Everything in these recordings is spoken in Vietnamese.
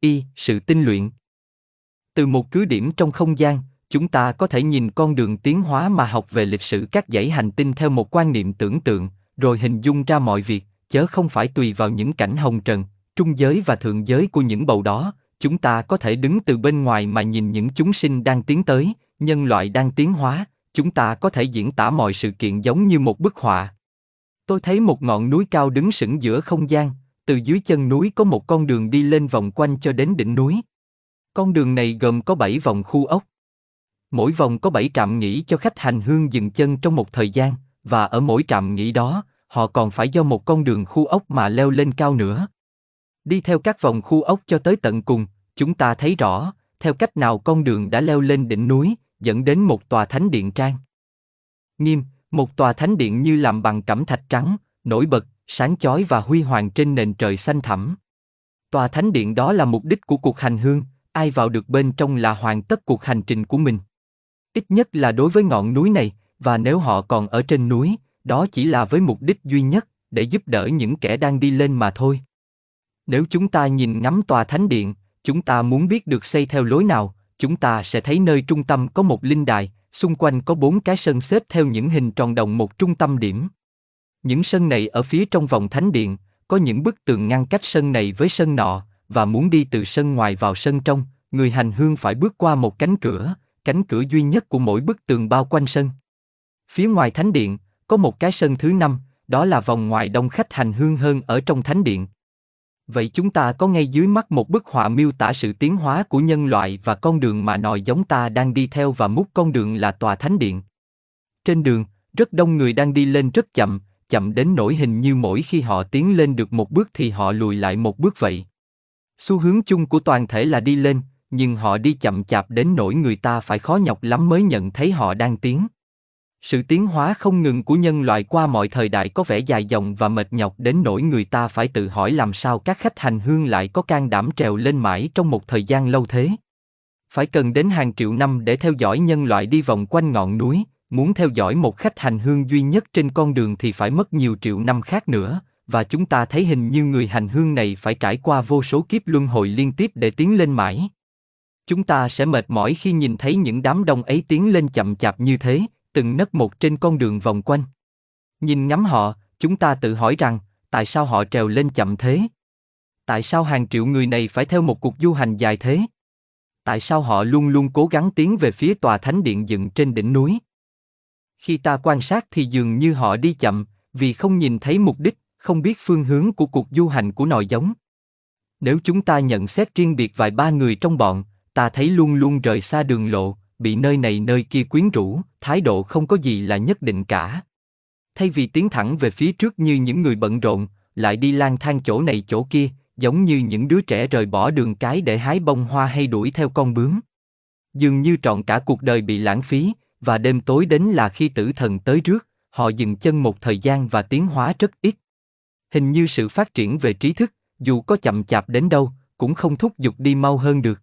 y, sự tinh luyện. Từ một cứ điểm trong không gian, chúng ta có thể nhìn con đường tiến hóa mà học về lịch sử các dãy hành tinh theo một quan niệm tưởng tượng, rồi hình dung ra mọi việc, chớ không phải tùy vào những cảnh hồng trần, trung giới và thượng giới của những bầu đó, chúng ta có thể đứng từ bên ngoài mà nhìn những chúng sinh đang tiến tới, nhân loại đang tiến hóa, chúng ta có thể diễn tả mọi sự kiện giống như một bức họa. Tôi thấy một ngọn núi cao đứng sững giữa không gian, từ dưới chân núi có một con đường đi lên vòng quanh cho đến đỉnh núi. Con đường này gồm có 7 vòng khu ốc. Mỗi vòng có 7 trạm nghỉ cho khách hành hương dừng chân trong một thời gian, và ở mỗi trạm nghỉ đó, họ còn phải do một con đường khu ốc mà leo lên cao nữa. Đi theo các vòng khu ốc cho tới tận cùng, chúng ta thấy rõ, theo cách nào con đường đã leo lên đỉnh núi, dẫn đến một tòa thánh điện trang. Nghiêm, một tòa thánh điện như làm bằng cẩm thạch trắng, nổi bật, sáng chói và huy hoàng trên nền trời xanh thẳm. Tòa thánh điện đó là mục đích của cuộc hành hương, ai vào được bên trong là hoàn tất cuộc hành trình của mình. Ít nhất là đối với ngọn núi này, và nếu họ còn ở trên núi, đó chỉ là với mục đích duy nhất, để giúp đỡ những kẻ đang đi lên mà thôi. Nếu chúng ta nhìn ngắm tòa thánh điện, chúng ta muốn biết được xây theo lối nào, chúng ta sẽ thấy nơi trung tâm có một linh đài, xung quanh có bốn cái sân xếp theo những hình tròn đồng một trung tâm điểm. Những sân này ở phía trong vòng thánh điện, có những bức tường ngăn cách sân này với sân nọ, và muốn đi từ sân ngoài vào sân trong, người hành hương phải bước qua một cánh cửa, cánh cửa duy nhất của mỗi bức tường bao quanh sân. Phía ngoài thánh điện, có một cái sân thứ năm, đó là vòng ngoài đông khách hành hương hơn ở trong thánh điện. Vậy chúng ta có ngay dưới mắt một bức họa miêu tả sự tiến hóa của nhân loại và con đường mà nòi giống ta đang đi theo và mút con đường là tòa thánh điện. Trên đường, rất đông người đang đi lên rất chậm, chậm đến nỗi hình như mỗi khi họ tiến lên được một bước thì họ lùi lại một bước vậy. Xu hướng chung của toàn thể là đi lên, nhưng họ đi chậm chạp đến nỗi người ta phải khó nhọc lắm mới nhận thấy họ đang tiến. Sự tiến hóa không ngừng của nhân loại qua mọi thời đại có vẻ dài dòng và mệt nhọc đến nỗi người ta phải tự hỏi làm sao các khách hành hương lại có can đảm trèo lên mãi trong một thời gian lâu thế. Phải cần đến hàng triệu năm để theo dõi nhân loại đi vòng quanh ngọn núi, muốn theo dõi một khách hành hương duy nhất trên con đường thì phải mất nhiều triệu năm khác nữa, và chúng ta thấy hình như người hành hương này phải trải qua vô số kiếp luân hồi liên tiếp để tiến lên mãi. Chúng ta sẽ mệt mỏi khi nhìn thấy những đám đông ấy tiến lên chậm chạp như thế, từng nấc một trên con đường vòng quanh. Nhìn ngắm họ, chúng ta tự hỏi rằng, tại sao họ trèo lên chậm thế? Tại sao hàng triệu người này phải theo một cuộc du hành dài thế? Tại sao họ luôn luôn cố gắng tiến về phía tòa thánh điện dựng trên đỉnh núi? Khi ta quan sát thì dường như họ đi chậm, vì không nhìn thấy mục đích, không biết phương hướng của cuộc du hành của nòi giống. Nếu chúng ta nhận xét riêng biệt vài ba người trong bọn, ta thấy luôn luôn rời xa đường lộ, bị nơi này nơi kia quyến rũ, thái độ không có gì là nhất định cả. Thay vì tiến thẳng về phía trước như những người bận rộn, lại đi lang thang chỗ này chỗ kia, giống như những đứa trẻ rời bỏ đường cái để hái bông hoa hay đuổi theo con bướm. Dường như trọn cả cuộc đời bị lãng phí, và đêm tối đến là khi tử thần tới rước, họ dừng chân một thời gian và tiến hóa rất ít. Hình như sự phát triển về trí thức, dù có chậm chạp đến đâu, cũng không thúc giục đi mau hơn được.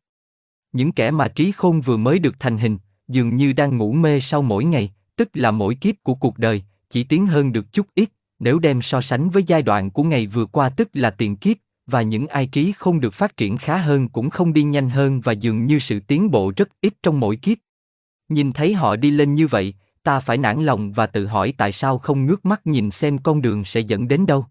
Những kẻ mà trí khôn vừa mới được thành hình, dường như đang ngủ mê sau mỗi ngày, tức là mỗi kiếp của cuộc đời, chỉ tiến hơn được chút ít, nếu đem so sánh với giai đoạn của ngày vừa qua tức là tiền kiếp, và những ai trí không được phát triển khá hơn cũng không đi nhanh hơn và dường như sự tiến bộ rất ít trong mỗi kiếp. Nhìn thấy họ đi lên như vậy, ta phải nản lòng và tự hỏi tại sao không ngước mắt nhìn xem con đường sẽ dẫn đến đâu.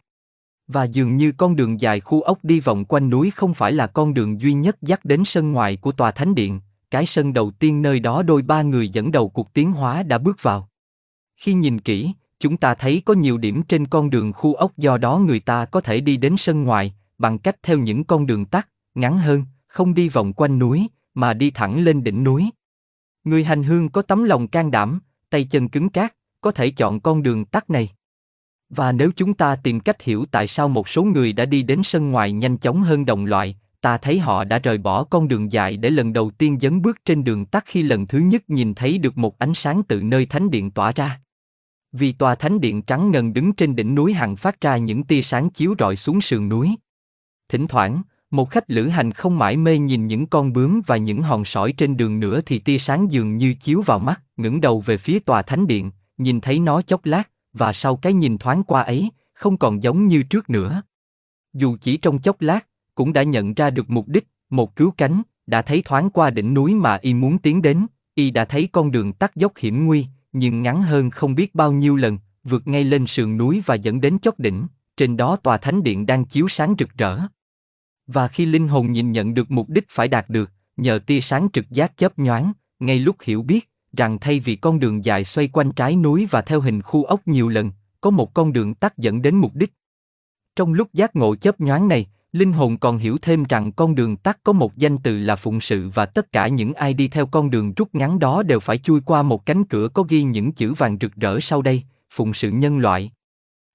Và dường như con đường dài khu ốc đi vòng quanh núi không phải là con đường duy nhất dắt đến sân ngoài của tòa thánh điện, cái sân đầu tiên nơi đó đôi ba người dẫn đầu cuộc tiến hóa đã bước vào. Khi nhìn kỹ, chúng ta thấy có nhiều điểm trên con đường khu ốc do đó người ta có thể đi đến sân ngoài, bằng cách theo những con đường tắt, ngắn hơn, không đi vòng quanh núi, mà đi thẳng lên đỉnh núi. Người hành hương có tấm lòng can đảm, tay chân cứng cát, có thể chọn con đường tắt này. Và nếu chúng ta tìm cách hiểu tại sao một số người đã đi đến sân ngoài nhanh chóng hơn đồng loại, ta thấy họ đã rời bỏ con đường dài để lần đầu tiên dấn bước trên đường tắt khi lần thứ nhất nhìn thấy được một ánh sáng từ nơi thánh điện tỏa ra. Vì tòa thánh điện trắng ngần đứng trên đỉnh núi hằng phát ra những tia sáng chiếu rọi xuống sườn núi. Thỉnh thoảng, một khách lữ hành không mãi mê nhìn những con bướm và những hòn sỏi trên đường nữa thì tia sáng dường như chiếu vào mắt, ngẩng đầu về phía tòa thánh điện, nhìn thấy nó chốc lát, và sau cái nhìn thoáng qua ấy, không còn giống như trước nữa. Dù chỉ trong chốc lát, cũng đã nhận ra được mục đích, một cứu cánh, đã thấy thoáng qua đỉnh núi mà y muốn tiến đến, y đã thấy con đường tắt dốc hiểm nguy, nhưng ngắn hơn không biết bao nhiêu lần, vượt ngay lên sườn núi và dẫn đến chót đỉnh, trên đó tòa thánh điện đang chiếu sáng rực rỡ. Và khi linh hồn nhìn nhận được mục đích phải đạt được, nhờ tia sáng trực giác chớp nhoáng, ngay lúc hiểu biết rằng thay vì con đường dài xoay quanh trái núi và theo hình khu ốc nhiều lần, có một con đường tắt dẫn đến mục đích. Trong lúc giác ngộ chớp nhoáng này, linh hồn còn hiểu thêm rằng con đường tắt có một danh từ là phụng sự và tất cả những ai đi theo con đường rút ngắn đó đều phải chui qua một cánh cửa có ghi những chữ vàng rực rỡ sau đây, phụng sự nhân loại.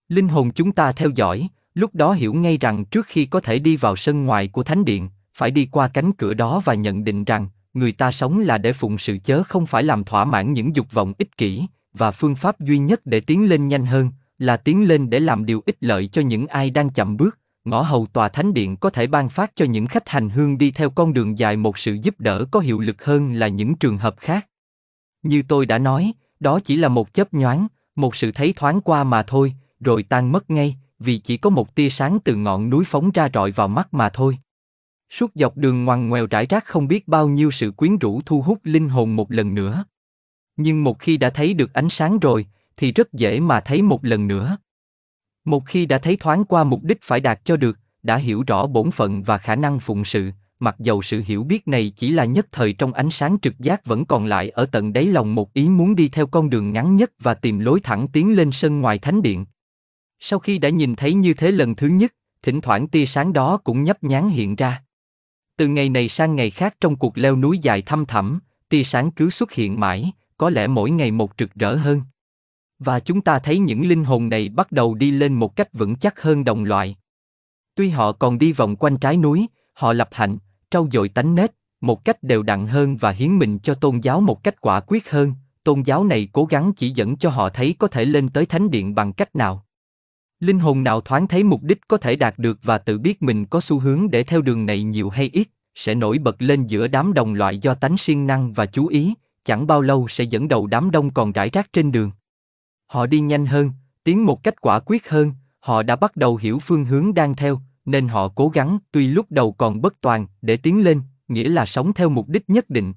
Linh hồn chúng ta theo dõi, lúc đó hiểu ngay rằng trước khi có thể đi vào sân ngoài của thánh điện, phải đi qua cánh cửa đó và nhận định rằng người ta sống là để phụng sự chớ không phải làm thỏa mãn những dục vọng ích kỷ và phương pháp duy nhất để tiến lên nhanh hơn là tiến lên để làm điều ích lợi cho những ai đang chậm bước. Ngõ hầu tòa thánh điện có thể ban phát cho những khách hành hương đi theo con đường dài một sự giúp đỡ có hiệu lực hơn là những trường hợp khác. Như tôi đã nói đó chỉ là một chớp nhoáng một sự thấy thoáng qua mà thôi rồi tan mất ngay vì chỉ có một tia sáng từ ngọn núi phóng ra rọi vào mắt mà thôi Suốt dọc đường ngoằn ngoèo rải rác không biết bao nhiêu sự quyến rũ thu hút linh hồn một lần nữa. Nhưng một khi đã thấy được ánh sáng rồi, thì rất dễ mà thấy một lần nữa. Một khi đã thấy thoáng qua mục đích phải đạt cho được, đã hiểu rõ bổn phận và khả năng phụng sự, mặc dầu sự hiểu biết này chỉ là nhất thời trong ánh sáng trực giác vẫn còn lại ở tận đáy lòng một ý muốn đi theo con đường ngắn nhất và tìm lối thẳng tiến lên sân ngoài thánh điện. Sau khi đã nhìn thấy như thế lần thứ nhất, thỉnh thoảng tia sáng đó cũng nhấp nhán hiện ra. Từ ngày này sang ngày khác trong cuộc leo núi dài thăm thẳm, tia sáng cứ xuất hiện mãi, có lẽ mỗi ngày một rực rỡ hơn. Và chúng ta thấy những linh hồn này bắt đầu đi lên một cách vững chắc hơn đồng loại. Tuy họ còn đi vòng quanh trái núi, họ lập hạnh, trau dồi tánh nết, một cách đều đặn hơn và hiến mình cho tôn giáo một cách quả quyết hơn, tôn giáo này cố gắng chỉ dẫn cho họ thấy có thể lên tới thánh điện bằng cách nào. Linh hồn nào thoáng thấy mục đích có thể đạt được và tự biết mình có xu hướng để theo đường này nhiều hay ít, sẽ nổi bật lên giữa đám đồng loại do tánh siêng năng và chú ý, chẳng bao lâu sẽ dẫn đầu đám đông còn rải rác trên đường. Họ đi nhanh hơn, tiến một cách quả quyết hơn, họ đã bắt đầu hiểu phương hướng đang theo, nên họ cố gắng, tuy lúc đầu còn bất toàn, để tiến lên, nghĩa là sống theo mục đích nhất định.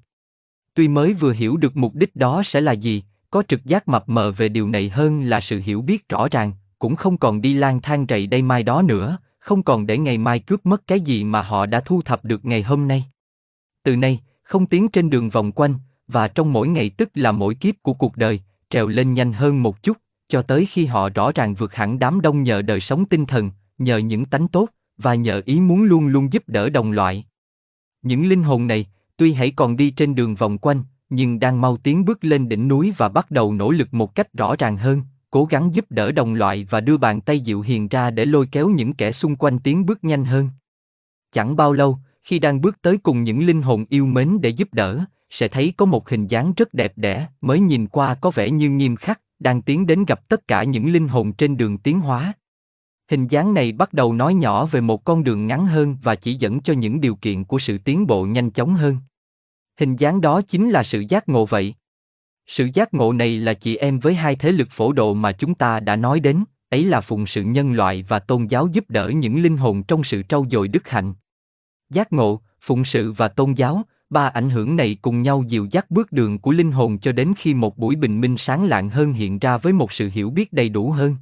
Tuy mới vừa hiểu được mục đích đó sẽ là gì, có trực giác mập mờ về điều này hơn là sự hiểu biết rõ ràng, cũng không còn đi lang thang rầy đây mai đó nữa, không còn để ngày mai cướp mất cái gì mà họ đã thu thập được ngày hôm nay. Từ nay, không tiến trên đường vòng quanh, và trong mỗi ngày tức là mỗi kiếp của cuộc đời, trèo lên nhanh hơn một chút, cho tới khi họ rõ ràng vượt hẳn đám đông nhờ đời sống tinh thần, nhờ những tánh tốt, và nhờ ý muốn luôn luôn giúp đỡ đồng loại. Những linh hồn này, tuy hãy còn đi trên đường vòng quanh, nhưng đang mau tiến bước lên đỉnh núi và bắt đầu nỗ lực một cách rõ ràng hơn, cố gắng giúp đỡ đồng loại và đưa bàn tay dịu hiền ra để lôi kéo những kẻ xung quanh tiến bước nhanh hơn. Chẳng bao lâu, khi đang bước tới cùng những linh hồn yêu mến để giúp đỡ, sẽ thấy có một hình dáng rất đẹp đẽ, mới nhìn qua có vẻ như nghiêm khắc, đang tiến đến gặp tất cả những linh hồn trên đường tiến hóa. Hình dáng này bắt đầu nói nhỏ về một con đường ngắn hơn và chỉ dẫn cho những điều kiện của sự tiến bộ nhanh chóng hơn. Hình dáng đó chính là sự giác ngộ vậy. Sự giác ngộ này là chị em với hai thế lực phổ độ mà chúng ta đã nói đến, ấy là phụng sự nhân loại và tôn giáo giúp đỡ những linh hồn trong sự trau dồi đức hạnh. Giác ngộ, phụng sự và tôn giáo, ba ảnh hưởng này cùng nhau dìu dắt bước đường của linh hồn cho đến khi một buổi bình minh sáng lạng hơn hiện ra với một sự hiểu biết đầy đủ hơn.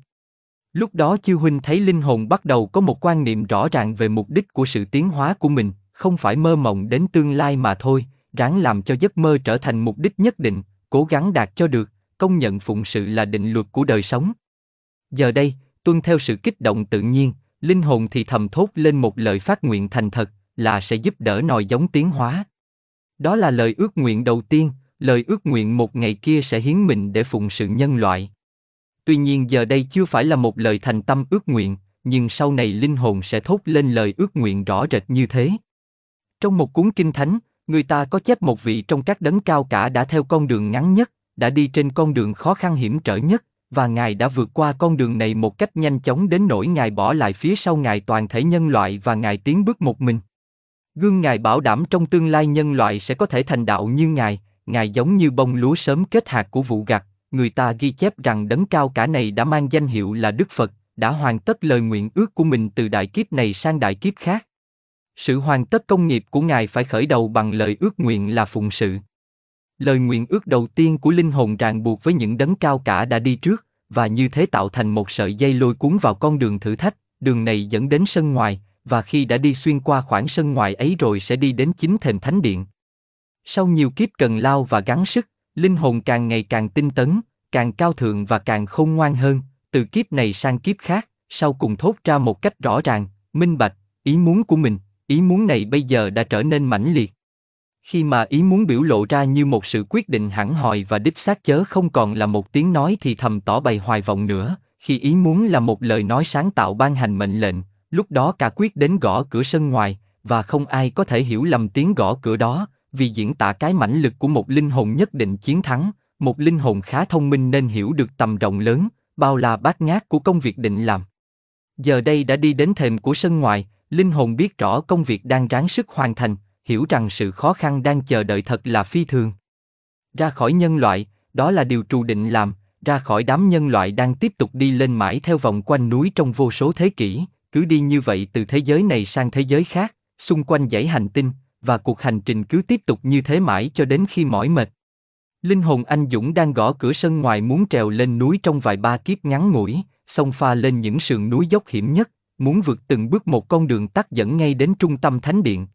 Lúc đó chư huynh thấy linh hồn bắt đầu có một quan niệm rõ ràng về mục đích của sự tiến hóa của mình, không phải mơ mộng đến tương lai mà thôi, ráng làm cho giấc mơ trở thành mục đích nhất định, cố gắng đạt cho được, công nhận phụng sự là định luật của đời sống. Giờ đây, tuân theo sự kích động tự nhiên, linh hồn thì thầm thốt lên một lời phát nguyện thành thật, là sẽ giúp đỡ nòi giống tiến hóa. Đó là lời ước nguyện đầu tiên, lời ước nguyện một ngày kia sẽ hiến mình để phụng sự nhân loại. Tuy nhiên giờ đây chưa phải là một lời thành tâm ước nguyện, nhưng sau này linh hồn sẽ thốt lên lời ước nguyện rõ rệt như thế. Trong một cuốn kinh thánh, Người ta có chép một vị trong các đấng cao cả đã theo con đường ngắn nhất, đã đi trên con đường khó khăn hiểm trở nhất, và Ngài đã vượt qua con đường này một cách nhanh chóng đến nỗi Ngài bỏ lại phía sau Ngài toàn thể nhân loại và Ngài tiến bước một mình. Gương Ngài bảo đảm trong tương lai nhân loại sẽ có thể thành đạo như Ngài, Ngài giống như bông lúa sớm kết hạt của vụ gặt, người ta ghi chép rằng đấng cao cả này đã mang danh hiệu là Đức Phật, đã hoàn tất lời nguyện ước của mình từ đại kiếp này sang đại kiếp khác. Sự hoàn tất công nghiệp của Ngài phải khởi đầu bằng lời ước nguyện là phụng sự. Lời nguyện ước đầu tiên của linh hồn ràng buộc với những đấng cao cả đã đi trước, và như thế tạo thành một sợi dây lôi cuốn vào con đường thử thách, đường này dẫn đến sân ngoài, và khi đã đi xuyên qua khoảng sân ngoài ấy rồi sẽ đi đến chính thềm thánh điện. Sau nhiều kiếp cần lao và gắng sức, linh hồn càng ngày càng tinh tấn, càng cao thượng và càng khôn ngoan hơn, từ kiếp này sang kiếp khác, sau cùng thốt ra một cách rõ ràng, minh bạch, ý muốn của mình, ý muốn này bây giờ đã trở nên mãnh liệt. Khi mà ý muốn biểu lộ ra như một sự quyết định hẳn hòi và đích xác chớ không còn là một tiếng nói thì thầm tỏ bày hoài vọng nữa, khi ý muốn là một lời nói sáng tạo ban hành mệnh lệnh, lúc đó cả quyết đến gõ cửa sân ngoài, và không ai có thể hiểu lầm tiếng gõ cửa đó, vì diễn tả cái mãnh lực của một linh hồn nhất định chiến thắng, một linh hồn khá thông minh nên hiểu được tầm rộng lớn, bao la bát ngát của công việc định làm. Giờ đây đã đi đến thềm của sân ngoài, linh hồn biết rõ công việc đang ráng sức hoàn thành, hiểu rằng sự khó khăn đang chờ đợi thật là phi thường. Ra khỏi nhân loại, đó là điều trù định làm, ra khỏi đám nhân loại đang tiếp tục đi lên mãi theo vòng quanh núi trong vô số thế kỷ, cứ đi như vậy từ thế giới này sang thế giới khác, xung quanh dãy hành tinh, và cuộc hành trình cứ tiếp tục như thế mãi cho đến khi mỏi mệt. Linh hồn anh Dũng đang gõ cửa sân ngoài muốn trèo lên núi trong vài ba kiếp ngắn ngủi, xông pha lên những sườn núi dốc hiểm nhất, muốn vượt từng bước một con đường tắt dẫn ngay đến trung tâm thánh điện.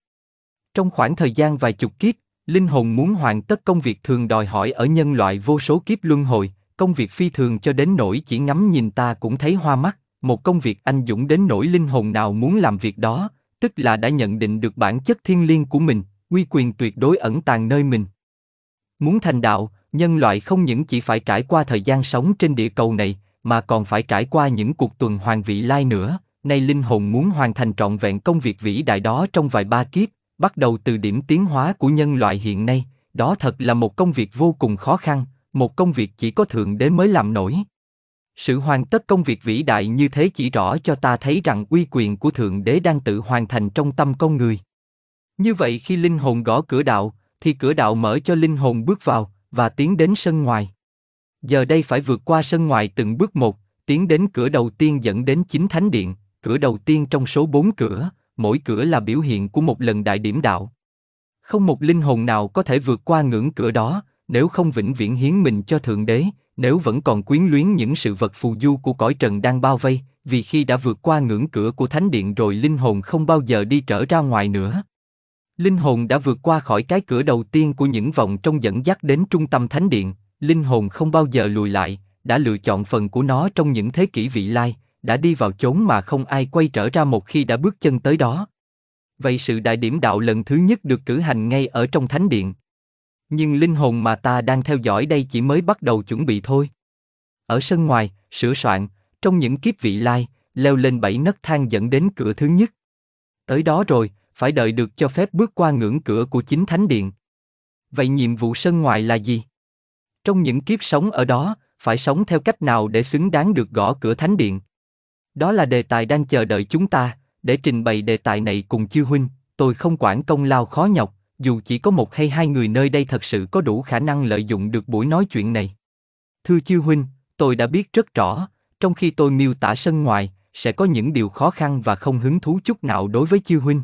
Trong khoảng thời gian vài chục kiếp, linh hồn muốn hoàn tất công việc thường đòi hỏi ở nhân loại vô số kiếp luân hồi, công việc phi thường cho đến nỗi chỉ ngắm nhìn ta cũng thấy hoa mắt, một công việc anh dũng đến nỗi linh hồn nào muốn làm việc đó, tức là đã nhận định được bản chất thiên liêng của mình, uy quyền tuyệt đối ẩn tàng nơi mình. Muốn thành đạo, nhân loại không những chỉ phải trải qua thời gian sống trên địa cầu này, mà còn phải trải qua những cuộc tuần hoàn vị lai nữa. Nay linh hồn muốn hoàn thành trọn vẹn công việc vĩ đại đó trong vài ba kiếp, bắt đầu từ điểm tiến hóa của nhân loại hiện nay, đó thật là một công việc vô cùng khó khăn, một công việc chỉ có thượng đế mới làm nổi. Sự hoàn tất công việc vĩ đại như thế chỉ rõ cho ta thấy rằng uy quyền của thượng đế đang tự hoàn thành trong tâm con người. Như vậy khi linh hồn gõ cửa đạo, thì cửa đạo mở cho linh hồn bước vào và tiến đến sân ngoài. Giờ đây phải vượt qua sân ngoài từng bước một, tiến đến cửa đầu tiên dẫn đến chính thánh điện, cửa đầu tiên trong số bốn cửa, mỗi cửa là biểu hiện của một lần đại điểm đạo. Không một linh hồn nào có thể vượt qua ngưỡng cửa đó, nếu không vĩnh viễn hiến mình cho Thượng Đế, nếu vẫn còn quyến luyến những sự vật phù du của cõi trần đang bao vây, vì khi đã vượt qua ngưỡng cửa của thánh điện rồi linh hồn không bao giờ đi trở ra ngoài nữa. Linh hồn đã vượt qua khỏi cái cửa đầu tiên của những vòng trong dẫn dắt đến trung tâm thánh điện, linh hồn không bao giờ lùi lại, đã lựa chọn phần của nó trong những thế kỷ vị lai, đã đi vào chốn mà không ai quay trở ra một khi đã bước chân tới đó. Vậy sự đại điểm đạo lần thứ nhất được cử hành ngay ở trong thánh điện. Nhưng linh hồn mà ta đang theo dõi đây chỉ mới bắt đầu chuẩn bị thôi. Ở sân ngoài, sửa soạn, trong những kiếp vị lai, leo lên bảy nấc thang dẫn đến cửa thứ nhất. Tới đó rồi, phải đợi được cho phép bước qua ngưỡng cửa của chính thánh điện. Vậy nhiệm vụ sân ngoài là gì? Trong những kiếp sống ở đó, phải sống theo cách nào để xứng đáng được gõ cửa thánh điện? Đó là đề tài đang chờ đợi chúng ta, để trình bày đề tài này cùng chư huynh, tôi không quản công lao khó nhọc, dù chỉ có một hay hai người nơi đây thật sự có đủ khả năng lợi dụng được buổi nói chuyện này. Thưa chư huynh, tôi đã biết rất rõ, trong khi tôi miêu tả sân ngoài, sẽ có những điều khó khăn và không hứng thú chút nào đối với chư huynh.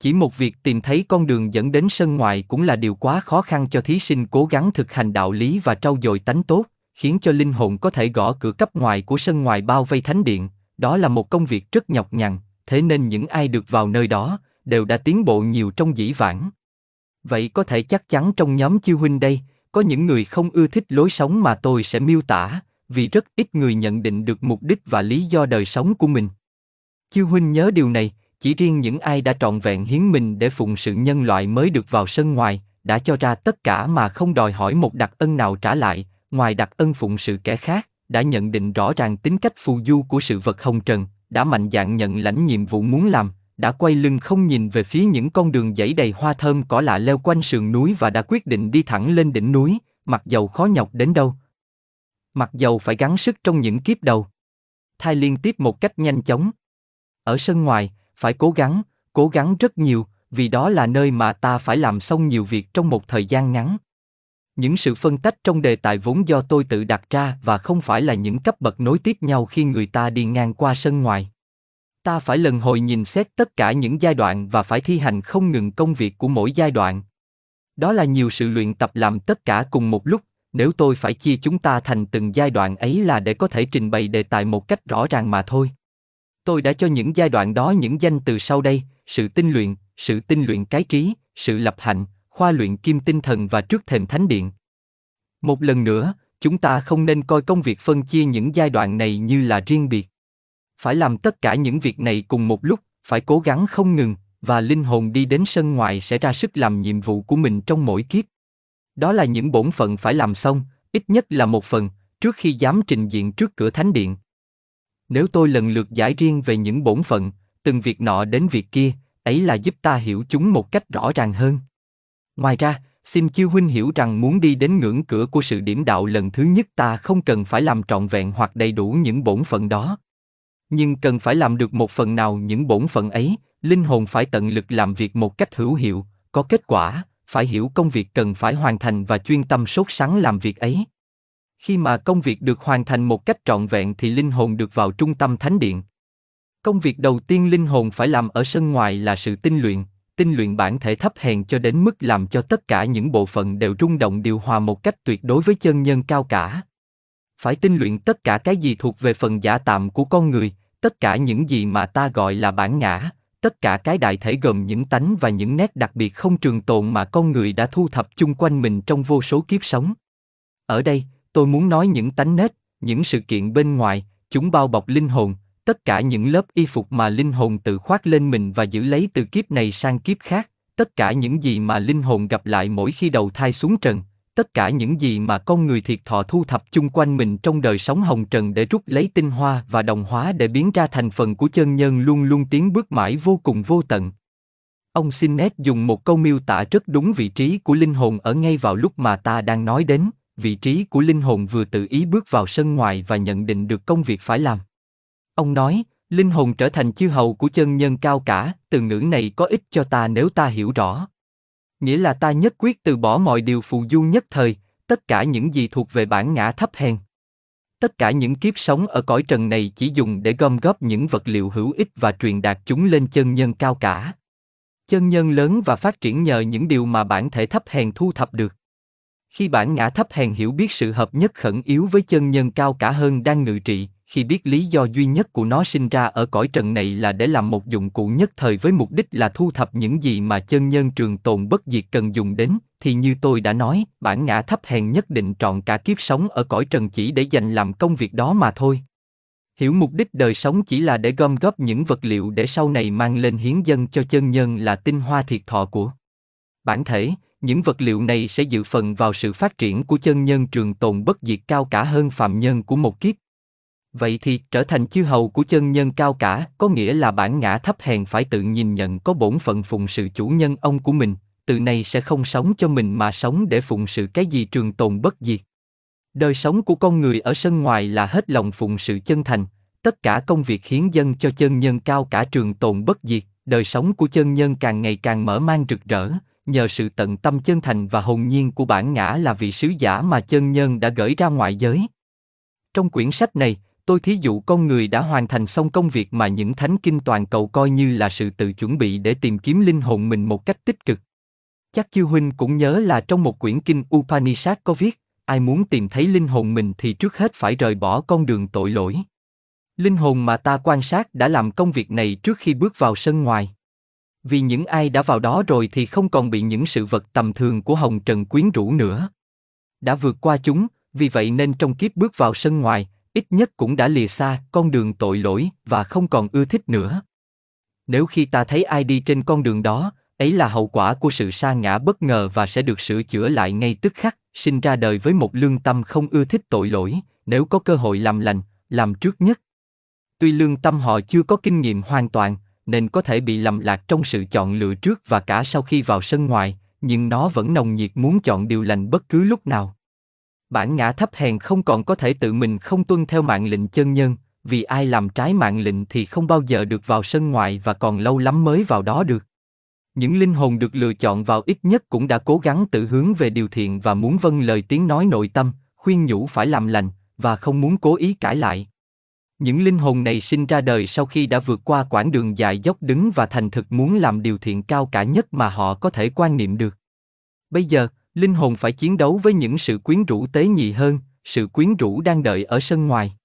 Chỉ một việc tìm thấy con đường dẫn đến sân ngoài cũng là điều quá khó khăn cho thí sinh cố gắng thực hành đạo lý và trau dồi tánh tốt, khiến cho linh hồn có thể gõ cửa cấp ngoài của sân ngoài bao vây thánh điện, đó là một công việc rất nhọc nhằn, thế nên những ai được vào nơi đó đều đã tiến bộ nhiều trong dĩ vãng. Vậy có thể chắc chắn trong nhóm chiêu huynh đây, có những người không ưa thích lối sống mà tôi sẽ miêu tả, vì rất ít người nhận định được mục đích và lý do đời sống của mình. Chiêu huynh nhớ điều này, chỉ riêng những ai đã trọn vẹn hiến mình để phụng sự nhân loại mới được vào sân ngoài, đã cho ra tất cả mà không đòi hỏi một đặc ân nào trả lại, ngoài đặc ân phụng sự kẻ khác, đã nhận định rõ ràng tính cách phù du của sự vật hồng trần, đã mạnh dạn nhận lãnh nhiệm vụ muốn làm, đã quay lưng không nhìn về phía những con đường dãy đầy hoa thơm cỏ lạ leo quanh sườn núi và đã quyết định đi thẳng lên đỉnh núi, mặc dầu khó nhọc đến đâu. Mặc dầu phải gắng sức trong những kiếp đầu. Thai liên tiếp một cách nhanh chóng. Ở sân ngoài, phải cố gắng, cố gắng rất nhiều, vì đó là nơi mà ta phải làm xong nhiều việc trong một thời gian ngắn. Những sự phân tách trong đề tài vốn do tôi tự đặt ra và không phải là những cấp bậc nối tiếp nhau khi người ta đi ngang qua sân ngoài. Ta phải lần hồi nhìn xét tất cả những giai đoạn và phải thi hành không ngừng công việc của mỗi giai đoạn. Đó là nhiều sự luyện tập làm tất cả cùng một lúc, nếu tôi phải chia chúng ta thành từng giai đoạn ấy là để có thể trình bày đề tài một cách rõ ràng mà thôi. Tôi đã cho những giai đoạn đó những danh từ sau đây, sự tinh luyện, sự tinh luyện cái trí, sự lập hạnh, khoa luyện kim tinh thần và trước thềm thánh điện. Một lần nữa, chúng ta không nên coi công việc phân chia những giai đoạn này như là riêng biệt. Phải làm tất cả những việc này cùng một lúc, phải cố gắng không ngừng, và linh hồn đi đến sân ngoài sẽ ra sức làm nhiệm vụ của mình trong mỗi kiếp. Đó là những bổn phận phải làm xong, ít nhất là một phần, trước khi dám trình diện trước cửa thánh điện. Nếu tôi lần lượt giải riêng về những bổn phận, từng việc nọ đến việc kia, ấy là giúp ta hiểu chúng một cách rõ ràng hơn. Ngoài ra, xin chư huynh hiểu rằng muốn đi đến ngưỡng cửa của sự điểm đạo lần thứ nhất ta không cần phải làm trọn vẹn hoặc đầy đủ những bổn phận đó. Nhưng cần phải làm được một phần nào những bổn phận ấy, linh hồn phải tận lực làm việc một cách hữu hiệu, có kết quả, phải hiểu công việc cần phải hoàn thành và chuyên tâm sốt sắng làm việc ấy. Khi mà công việc được hoàn thành một cách trọn vẹn thì linh hồn được vào trung tâm thánh điện. Công việc đầu tiên linh hồn phải làm ở sân ngoài là sự tinh luyện, tinh luyện bản thể thấp hèn cho đến mức làm cho tất cả những bộ phận đều rung động điều hòa một cách tuyệt đối với chân nhân cao cả. Phải tinh luyện tất cả cái gì thuộc về phần giả tạm của con người, tất cả những gì mà ta gọi là bản ngã, tất cả cái đại thể gồm những tánh và những nét đặc biệt không trường tồn mà con người đã thu thập chung quanh mình trong vô số kiếp sống. Ở đây, tôi muốn nói những tánh nết, những sự kiện bên ngoài, chúng bao bọc linh hồn, tất cả những lớp y phục mà linh hồn tự khoác lên mình và giữ lấy từ kiếp này sang kiếp khác, tất cả những gì mà linh hồn gặp lại mỗi khi đầu thai xuống trần, tất cả những gì mà con người thiệt thọ thu thập chung quanh mình trong đời sống hồng trần để rút lấy tinh hoa và đồng hóa để biến ra thành phần của chân nhân luôn luôn tiến bước mãi vô cùng vô tận. Ông Sinet dùng một câu miêu tả rất đúng vị trí của linh hồn ở ngay vào lúc mà ta đang nói đến, vị trí của linh hồn vừa tự ý bước vào sân ngoài và nhận định được công việc phải làm. Ông nói, linh hồn trở thành chư hầu của chân nhân cao cả, từ ngữ này có ích cho ta nếu ta hiểu rõ. Nghĩa là ta nhất quyết từ bỏ mọi điều phù du nhất thời, tất cả những gì thuộc về bản ngã thấp hèn. Tất cả những kiếp sống ở cõi trần này chỉ dùng để gom góp những vật liệu hữu ích và truyền đạt chúng lên chân nhân cao cả. Chân nhân lớn và phát triển nhờ những điều mà bản thể thấp hèn thu thập được. Khi bản ngã thấp hèn hiểu biết sự hợp nhất khẩn yếu với chân nhân cao cả hơn đang ngự trị, khi biết lý do duy nhất của nó sinh ra ở cõi trần này là để làm một dụng cụ nhất thời với mục đích là thu thập những gì mà chân nhân trường tồn bất diệt cần dùng đến, thì như tôi đã nói, bản ngã thấp hèn nhất định trọn cả kiếp sống ở cõi trần chỉ để dành làm công việc đó mà thôi. Hiểu mục đích đời sống chỉ là để gom góp những vật liệu để sau này mang lên hiến dân cho chân nhân là tinh hoa thiệt thọ của bản thể, những vật liệu này sẽ dự phần vào sự phát triển của chân nhân trường tồn bất diệt cao cả hơn phạm nhân của một kiếp. Vậy thì trở thành chư hầu của chân nhân cao cả có nghĩa là bản ngã thấp hèn phải tự nhìn nhận có bổn phận phụng sự chủ nhân ông của mình, từ nay sẽ không sống cho mình mà sống để phụng sự cái gì trường tồn bất diệt. Đời sống của con người ở sân ngoài là hết lòng phụng sự chân thành, tất cả công việc hiến dân cho chân nhân cao cả trường tồn bất diệt, đời sống của chân nhân càng ngày càng mở mang rực rỡ, nhờ sự tận tâm chân thành và hồn nhiên của bản ngã là vị sứ giả mà chân nhân đã gửi ra ngoại giới. Trong quyển sách này, tôi thí dụ con người đã hoàn thành xong công việc mà những thánh kinh toàn cầu coi như là sự tự chuẩn bị để tìm kiếm linh hồn mình một cách tích cực. Chắc chư huynh cũng nhớ là trong một quyển kinh Upanishad có viết, ai muốn tìm thấy linh hồn mình thì trước hết phải rời bỏ con đường tội lỗi. Linh hồn mà ta quan sát đã làm công việc này trước khi bước vào sân ngoài. Vì những ai đã vào đó rồi thì không còn bị những sự vật tầm thường của hồng trần quyến rũ nữa. Đã vượt qua chúng, vì vậy nên trong kiếp bước vào sân ngoài, ít nhất cũng đã lìa xa con đường tội lỗi và không còn ưa thích nữa. Nếu khi ta thấy ai đi trên con đường đó, ấy là hậu quả của sự sa ngã bất ngờ và sẽ được sửa chữa lại ngay tức khắc, sinh ra đời với một lương tâm không ưa thích tội lỗi, nếu có cơ hội làm lành, làm trước nhất. Tuy lương tâm họ chưa có kinh nghiệm hoàn toàn, nên có thể bị lầm lạc trong sự chọn lựa trước và cả sau khi vào sân ngoài, nhưng nó vẫn nồng nhiệt muốn chọn điều lành bất cứ lúc nào. Bản ngã thấp hèn không còn có thể tự mình không tuân theo mạng lệnh chân nhân, vì ai làm trái mạng lệnh thì không bao giờ được vào sân ngoài và còn lâu lắm mới vào đó được. Những linh hồn được lựa chọn vào ít nhất cũng đã cố gắng tự hướng về điều thiện và muốn vâng lời tiếng nói nội tâm, khuyên nhủ phải làm lành, và không muốn cố ý cãi lại. Những linh hồn này sinh ra đời sau khi đã vượt qua quãng đường dài dốc đứng và thành thực muốn làm điều thiện cao cả nhất mà họ có thể quan niệm được. Bây giờ, linh hồn phải chiến đấu với những sự quyến rũ tế nhị hơn, sự quyến rũ đang đợi ở sân ngoài.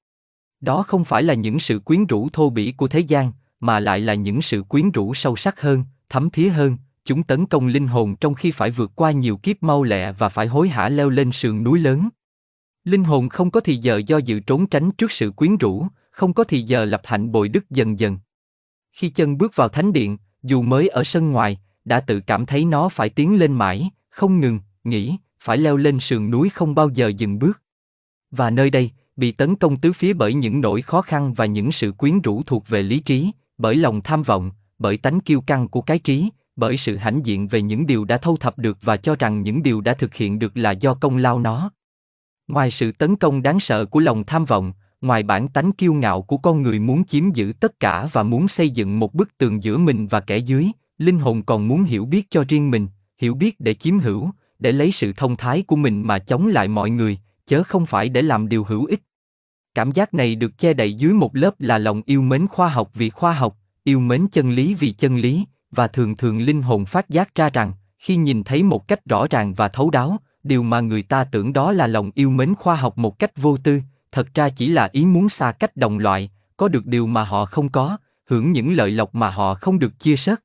Đó không phải là những sự quyến rũ thô bỉ của thế gian, mà lại là những sự quyến rũ sâu sắc hơn, thấm thía hơn, chúng tấn công linh hồn trong khi phải vượt qua nhiều kiếp mau lẹ và phải hối hả leo lên sườn núi lớn. Linh hồn không có thì giờ do dự trốn tránh trước sự quyến rũ, không có thì giờ lập hạnh bồi đức dần dần. Khi chân bước vào thánh điện, dù mới ở sân ngoài, đã tự cảm thấy nó phải tiến lên mãi, không ngừng, nghĩ, phải leo lên sườn núi không bao giờ dừng bước. Và nơi đây, bị tấn công tứ phía bởi những nỗi khó khăn và những sự quyến rũ thuộc về lý trí, bởi lòng tham vọng, bởi tánh kiêu căng của cái trí, bởi sự hãnh diện về những điều đã thâu thập được và cho rằng những điều đã thực hiện được là do công lao nó. Ngoài sự tấn công đáng sợ của lòng tham vọng, ngoài bản tánh kiêu ngạo của con người muốn chiếm giữ tất cả và muốn xây dựng một bức tường giữa mình và kẻ dưới, linh hồn còn muốn hiểu biết cho riêng mình, hiểu biết để chiếm hữu, để lấy sự thông thái của mình mà chống lại mọi người, chớ không phải để làm điều hữu ích. Cảm giác này được che đậy dưới một lớp là lòng yêu mến khoa học vì khoa học, yêu mến chân lý vì chân lý, và thường thường linh hồn phát giác ra rằng, khi nhìn thấy một cách rõ ràng và thấu đáo, điều mà người ta tưởng đó là lòng yêu mến khoa học một cách vô tư, thật ra chỉ là ý muốn xa cách đồng loại, có được điều mà họ không có, hưởng những lợi lộc mà họ không được chia sớt.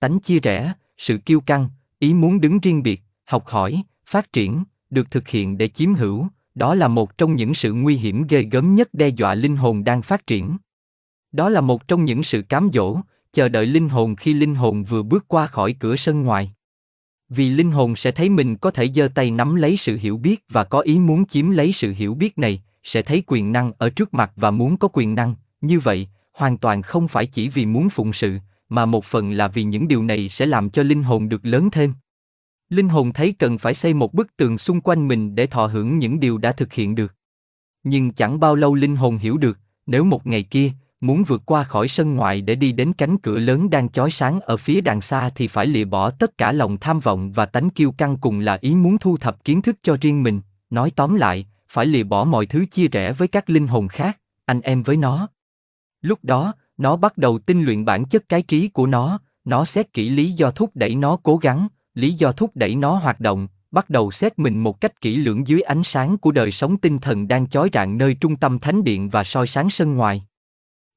Tánh chia rẽ, sự kiêu căng, ý muốn đứng riêng biệt, học hỏi, phát triển, được thực hiện để chiếm hữu, đó là một trong những sự nguy hiểm ghê gớm nhất đe dọa linh hồn đang phát triển. Đó là một trong những sự cám dỗ, chờ đợi linh hồn khi linh hồn vừa bước qua khỏi cửa sân ngoài. Vì linh hồn sẽ thấy mình có thể giơ tay nắm lấy sự hiểu biết và có ý muốn chiếm lấy sự hiểu biết này, sẽ thấy quyền năng ở trước mặt và muốn có quyền năng, như vậy, hoàn toàn không phải chỉ vì muốn phụng sự, mà một phần là vì những điều này sẽ làm cho linh hồn được lớn thêm. Linh hồn thấy cần phải xây một bức tường xung quanh mình để thọ hưởng những điều đã thực hiện được. Nhưng chẳng bao lâu linh hồn hiểu được, nếu một ngày kia, muốn vượt qua khỏi sân ngoại để đi đến cánh cửa lớn đang chói sáng ở phía đằng xa thì phải lìa bỏ tất cả lòng tham vọng và tánh kiêu căng cùng là ý muốn thu thập kiến thức cho riêng mình, nói tóm lại, phải lìa bỏ mọi thứ chia rẽ với các linh hồn khác, anh em với nó. Lúc đó, nó bắt đầu tinh luyện bản chất cái trí của nó, nó xét kỹ lý do thúc đẩy nó cố gắng, lý do thúc đẩy nó hoạt động, bắt đầu xét mình một cách kỹ lưỡng dưới ánh sáng của đời sống tinh thần đang chói rạng nơi trung tâm thánh điện và soi sáng sân ngoài.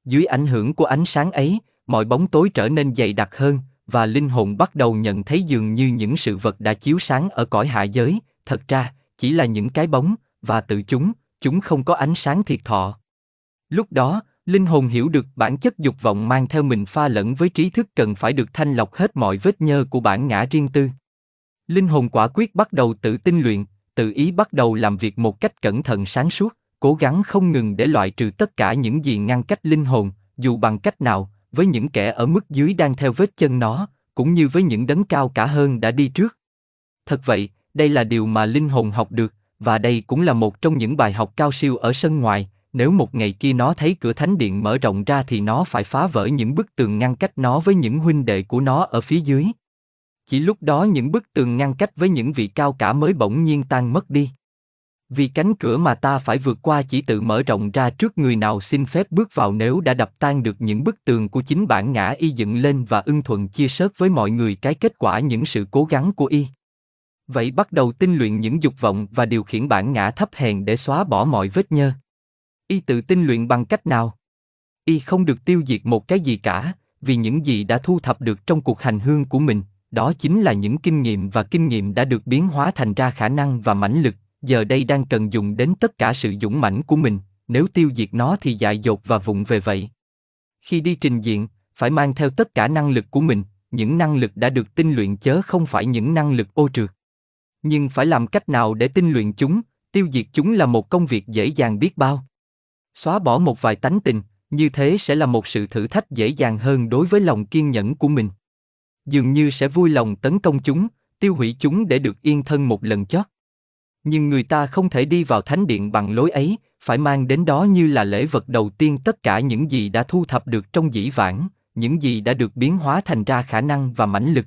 Dưới ảnh hưởng của ánh sáng ấy, mọi bóng tối trở nên dày đặc hơn, và linh hồn bắt đầu nhận thấy dường như những sự vật đã chiếu sáng ở cõi hạ giới, thật ra, chỉ là những cái bóng, và tự chúng, chúng không có ánh sáng thiệt thọ. Lúc đó, linh hồn hiểu được bản chất dục vọng mang theo mình pha lẫn với trí thức cần phải được thanh lọc hết mọi vết nhơ của bản ngã riêng tư. Linh hồn quả quyết bắt đầu tự tinh luyện, tự ý bắt đầu làm việc một cách cẩn thận sáng suốt, cố gắng không ngừng để loại trừ tất cả những gì ngăn cách linh hồn, dù bằng cách nào, với những kẻ ở mức dưới đang theo vết chân nó, cũng như với những đấng cao cả hơn đã đi trước. Thật vậy, đây là điều mà linh hồn học được, và đây cũng là một trong những bài học cao siêu ở sân ngoài, nếu một ngày kia nó thấy cửa thánh điện mở rộng ra thì nó phải phá vỡ những bức tường ngăn cách nó với những huynh đệ của nó ở phía dưới. Chỉ lúc đó những bức tường ngăn cách với những vị cao cả mới bỗng nhiên tan mất đi. Vì cánh cửa mà ta phải vượt qua chỉ tự mở rộng ra trước người nào xin phép bước vào nếu đã đập tan được những bức tường của chính bản ngã y dựng lên và ưng thuận chia sớt với mọi người cái kết quả những sự cố gắng của y. Vậy bắt đầu tinh luyện những dục vọng và điều khiển bản ngã thấp hèn để xóa bỏ mọi vết nhơ. Y tự tinh luyện bằng cách nào? Y không được tiêu diệt một cái gì cả, vì những gì đã thu thập được trong cuộc hành hương của mình, đó chính là những kinh nghiệm và kinh nghiệm đã được biến hóa thành ra khả năng và mãnh lực, giờ đây đang cần dùng đến tất cả sự dũng mãnh của mình, nếu tiêu diệt nó thì dại dột và vụng về vậy. Khi đi trình diện, phải mang theo tất cả năng lực của mình, những năng lực đã được tinh luyện chớ không phải những năng lực ô trượt. Nhưng phải làm cách nào để tinh luyện chúng, tiêu diệt chúng là một công việc dễ dàng biết bao. Xóa bỏ một vài tánh tình, như thế sẽ là một sự thử thách dễ dàng hơn đối với lòng kiên nhẫn của mình. Dường như sẽ vui lòng tấn công chúng, tiêu hủy chúng để được yên thân một lần chót. Nhưng người ta không thể đi vào thánh điện bằng lối ấy, phải mang đến đó như là lễ vật đầu tiên tất cả những gì đã thu thập được trong dĩ vãng, những gì đã được biến hóa thành ra khả năng và mãnh lực.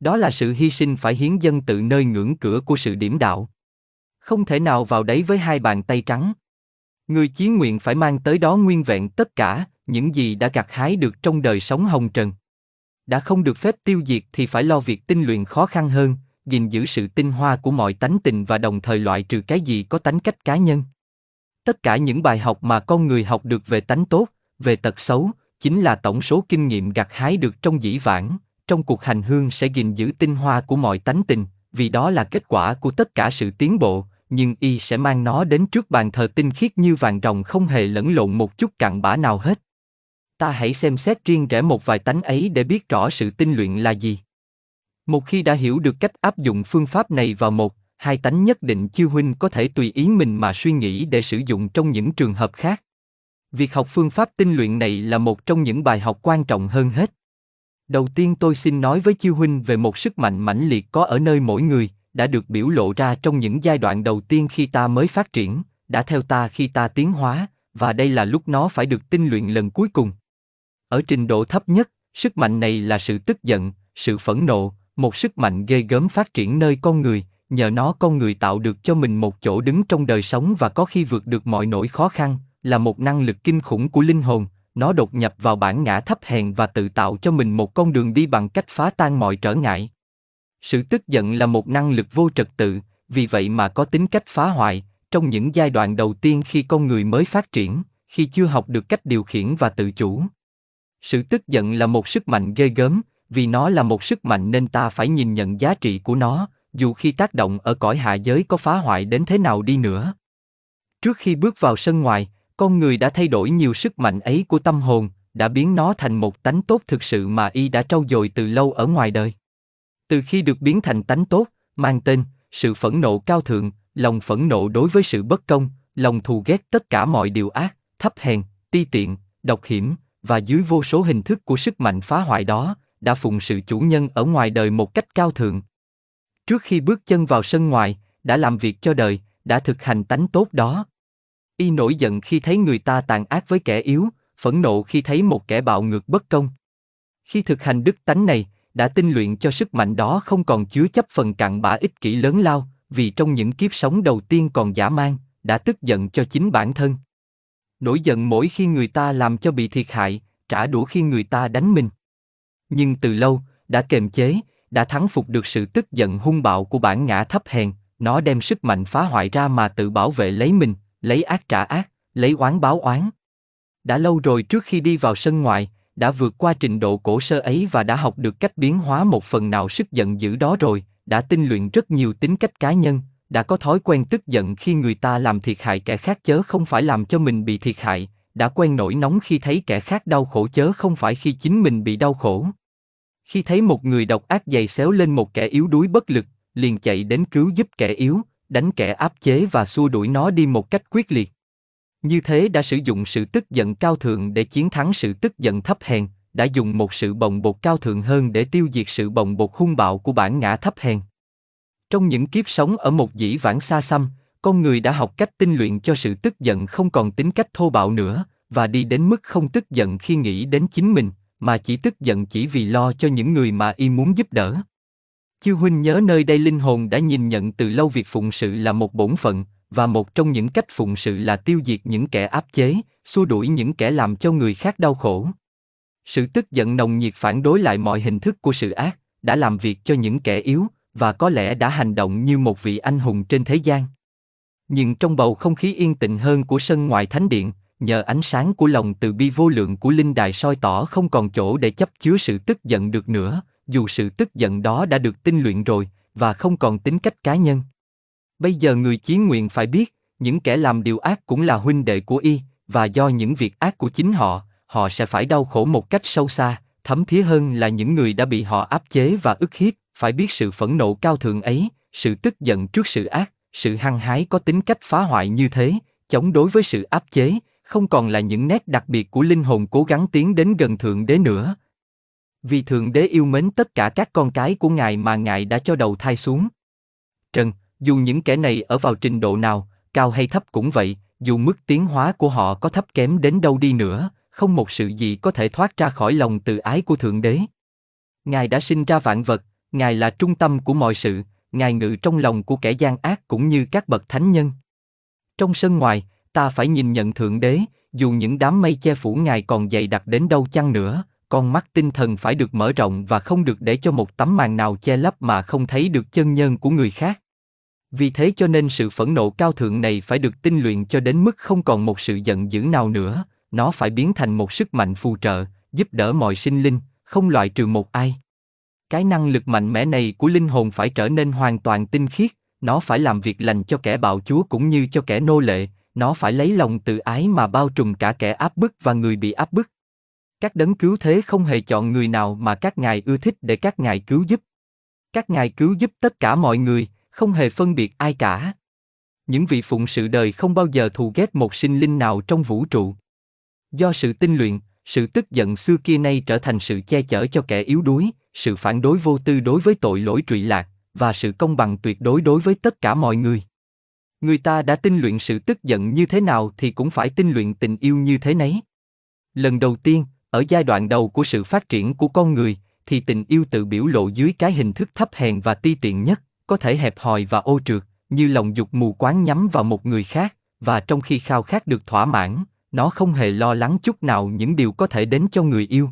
Đó là sự hy sinh phải hiến dân tự nơi ngưỡng cửa của sự điểm đạo. Không thể nào vào đấy với hai bàn tay trắng. Người chí nguyện phải mang tới đó nguyên vẹn tất cả, những gì đã gặt hái được trong đời sống hồng trần. Đã không được phép tiêu diệt thì phải lo việc tinh luyện khó khăn hơn, gìn giữ sự tinh hoa của mọi tánh tình và đồng thời loại trừ cái gì có tánh cách cá nhân. Tất cả những bài học mà con người học được về tánh tốt, về tật xấu, chính là tổng số kinh nghiệm gặt hái được trong dĩ vãng, trong cuộc hành hương sẽ gìn giữ tinh hoa của mọi tánh tình, vì đó là kết quả của tất cả sự tiến bộ, nhưng y sẽ mang nó đến trước bàn thờ tinh khiết như vàng ròng không hề lẫn lộn một chút cặn bã nào hết. Ta hãy xem xét riêng rẽ một vài tánh ấy để biết rõ sự tinh luyện là gì. Một khi đã hiểu được cách áp dụng phương pháp này vào một, hai tánh nhất định chư huynh có thể tùy ý mình mà suy nghĩ để sử dụng trong những trường hợp khác. Việc học phương pháp tinh luyện này là một trong những bài học quan trọng hơn hết. Đầu tiên tôi xin nói với chư huynh về một sức mạnh mãnh liệt có ở nơi mỗi người, đã được biểu lộ ra trong những giai đoạn đầu tiên khi ta mới phát triển, đã theo ta khi ta tiến hóa, và đây là lúc nó phải được tinh luyện lần cuối cùng. Ở trình độ thấp nhất, sức mạnh này là sự tức giận, sự phẫn nộ, một sức mạnh ghê gớm phát triển nơi con người, nhờ nó con người tạo được cho mình một chỗ đứng trong đời sống và có khi vượt được mọi nỗi khó khăn, là một năng lực kinh khủng của linh hồn, nó đột nhập vào bản ngã thấp hèn và tự tạo cho mình một con đường đi bằng cách phá tan mọi trở ngại. Sự tức giận là một năng lực vô trật tự, vì vậy mà có tính cách phá hoại, trong những giai đoạn đầu tiên khi con người mới phát triển, khi chưa học được cách điều khiển và tự chủ. Sự tức giận là một sức mạnh ghê gớm, vì nó là một sức mạnh nên ta phải nhìn nhận giá trị của nó, dù khi tác động ở cõi hạ giới có phá hoại đến thế nào đi nữa. Trước khi bước vào sân ngoài, con người đã thay đổi nhiều sức mạnh ấy của tâm hồn, đã biến nó thành một tánh tốt thực sự mà y đã trau dồi từ lâu ở ngoài đời. Từ khi được biến thành tánh tốt, mang tên, sự phẫn nộ cao thượng, lòng phẫn nộ đối với sự bất công, lòng thù ghét tất cả mọi điều ác, thấp hèn, ti tiện, độc hiểm, và dưới vô số hình thức của sức mạnh phá hoại đó, đã phụng sự chủ nhân ở ngoài đời một cách cao thượng. Trước khi bước chân vào sân ngoài, đã làm việc cho đời, đã thực hành tánh tốt đó. Y nổi giận khi thấy người ta tàn ác với kẻ yếu, phẫn nộ khi thấy một kẻ bạo ngược bất công. Khi thực hành đức tánh này, đã tinh luyện cho sức mạnh đó không còn chứa chấp phần cặn bã ích kỷ lớn lao, vì trong những kiếp sống đầu tiên còn giả mang đã tức giận cho chính bản thân. Nổi giận mỗi khi người ta làm cho bị thiệt hại, trả đũa khi người ta đánh mình. Nhưng từ lâu, đã kềm chế, đã thắng phục được sự tức giận hung bạo của bản ngã thấp hèn, nó đem sức mạnh phá hoại ra mà tự bảo vệ lấy mình, lấy ác trả ác, lấy oán báo oán. Đã lâu rồi trước khi đi vào sân ngoại, đã vượt qua trình độ cổ sơ ấy và đã học được cách biến hóa một phần nào sức giận dữ đó rồi, đã tinh luyện rất nhiều tính cách cá nhân, đã có thói quen tức giận khi người ta làm thiệt hại kẻ khác chớ không phải làm cho mình bị thiệt hại, đã quen nổi nóng khi thấy kẻ khác đau khổ chớ không phải khi chính mình bị đau khổ. Khi thấy một người độc ác giày xéo lên một kẻ yếu đuối bất lực, liền chạy đến cứu giúp kẻ yếu, đánh kẻ áp chế và xua đuổi nó đi một cách quyết liệt. Như thế đã sử dụng sự tức giận cao thượng để chiến thắng sự tức giận thấp hèn, đã dùng một sự bồng bột cao thượng hơn để tiêu diệt sự bồng bột hung bạo của bản ngã thấp hèn. Trong những kiếp sống ở một dĩ vãng xa xăm, con người đã học cách tinh luyện cho sự tức giận không còn tính cách thô bạo nữa, và đi đến mức không tức giận khi nghĩ đến chính mình, mà chỉ tức giận chỉ vì lo cho những người mà y muốn giúp đỡ. Chư huynh nhớ nơi đây linh hồn đã nhìn nhận từ lâu việc phụng sự là một bổn phận, và một trong những cách phụng sự là tiêu diệt những kẻ áp chế, xua đuổi những kẻ làm cho người khác đau khổ. Sự tức giận nồng nhiệt phản đối lại mọi hình thức của sự ác, đã làm việc cho những kẻ yếu, và có lẽ đã hành động như một vị anh hùng trên thế gian. Nhưng trong bầu không khí yên tĩnh hơn của sân ngoài thánh điện, nhờ ánh sáng của lòng từ bi vô lượng của linh đài soi tỏ không còn chỗ để chấp chứa sự tức giận được nữa, dù sự tức giận đó đã được tinh luyện rồi, và không còn tính cách cá nhân. Bây giờ người chí nguyện phải biết, những kẻ làm điều ác cũng là huynh đệ của y, và do những việc ác của chính họ, họ sẽ phải đau khổ một cách sâu xa, thấm thía hơn là những người đã bị họ áp chế và ức hiếp, phải biết sự phẫn nộ cao thượng ấy, sự tức giận trước sự ác, sự hăng hái có tính cách phá hoại như thế, chống đối với sự áp chế, không còn là những nét đặc biệt của linh hồn cố gắng tiến đến gần Thượng Đế nữa. Vì Thượng Đế yêu mến tất cả các con cái của Ngài mà Ngài đã cho đầu thai xuống. Trần, dù những kẻ này ở vào trình độ nào, cao hay thấp cũng vậy, dù mức tiến hóa của họ có thấp kém đến đâu đi nữa, không một sự gì có thể thoát ra khỏi lòng từ ái của Thượng Đế. Ngài đã sinh ra vạn vật, Ngài là trung tâm của mọi sự, Ngài ngự trong lòng của kẻ gian ác cũng như các bậc thánh nhân. Trong sân ngoài, ta phải nhìn nhận Thượng Đế, dù những đám mây che phủ Ngài còn dày đặc đến đâu chăng nữa, con mắt tinh thần phải được mở rộng và không được để cho một tấm màn nào che lấp mà không thấy được chân nhân của người khác. Vì thế cho nên sự phẫn nộ cao thượng này phải được tinh luyện cho đến mức không còn một sự giận dữ nào nữa, nó phải biến thành một sức mạnh phù trợ, giúp đỡ mọi sinh linh, không loại trừ một ai. Cái năng lực mạnh mẽ này của linh hồn phải trở nên hoàn toàn tinh khiết, nó phải làm việc lành cho kẻ bạo chúa cũng như cho kẻ nô lệ, nó phải lấy lòng tự ái mà bao trùm cả kẻ áp bức và người bị áp bức. Các đấng cứu thế không hề chọn người nào mà các ngài ưa thích để các ngài cứu giúp. Các ngài cứu giúp tất cả mọi người, không hề phân biệt ai cả. Những vị phụng sự đời không bao giờ thù ghét một sinh linh nào trong vũ trụ. Do sự tinh luyện, sự tức giận xưa kia nay trở thành sự che chở cho kẻ yếu đuối, sự phản đối vô tư đối với tội lỗi trụy lạc, và sự công bằng tuyệt đối đối với tất cả mọi người. Người ta đã tinh luyện sự tức giận như thế nào thì cũng phải tinh luyện tình yêu như thế nấy. Lần đầu tiên, ở giai đoạn đầu của sự phát triển của con người, thì tình yêu tự biểu lộ dưới cái hình thức thấp hèn và ti tiện nhất, có thể hẹp hòi và ô trượt, như lòng dục mù quáng nhắm vào một người khác, và trong khi khao khát được thỏa mãn, nó không hề lo lắng chút nào những điều có thể đến cho người yêu.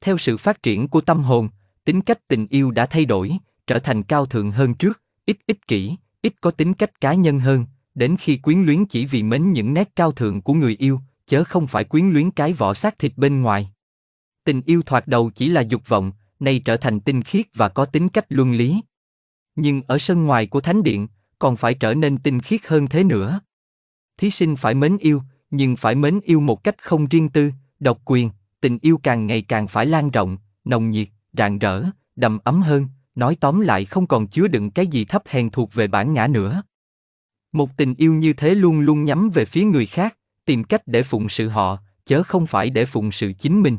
Theo sự phát triển của tâm hồn, tính cách tình yêu đã thay đổi, trở thành cao thượng hơn trước, ít ích kỷ, ít có tính cách cá nhân hơn, đến khi quyến luyến chỉ vì mến những nét cao thượng của người yêu, chớ không phải quyến luyến cái vỏ xác thịt bên ngoài. Tình yêu thoạt đầu chỉ là dục vọng, nay trở thành tinh khiết và có tính cách luân lý. Nhưng ở sân ngoài của thánh điện, còn phải trở nên tinh khiết hơn thế nữa. Thí sinh phải mến yêu, nhưng phải mến yêu một cách không riêng tư, độc quyền, tình yêu càng ngày càng phải lan rộng, nồng nhiệt, rạng rỡ, đầm ấm hơn, nói tóm lại không còn chứa đựng cái gì thấp hèn thuộc về bản ngã nữa. Một tình yêu như thế luôn luôn nhắm về phía người khác, tìm cách để phụng sự họ, chớ không phải để phụng sự chính mình.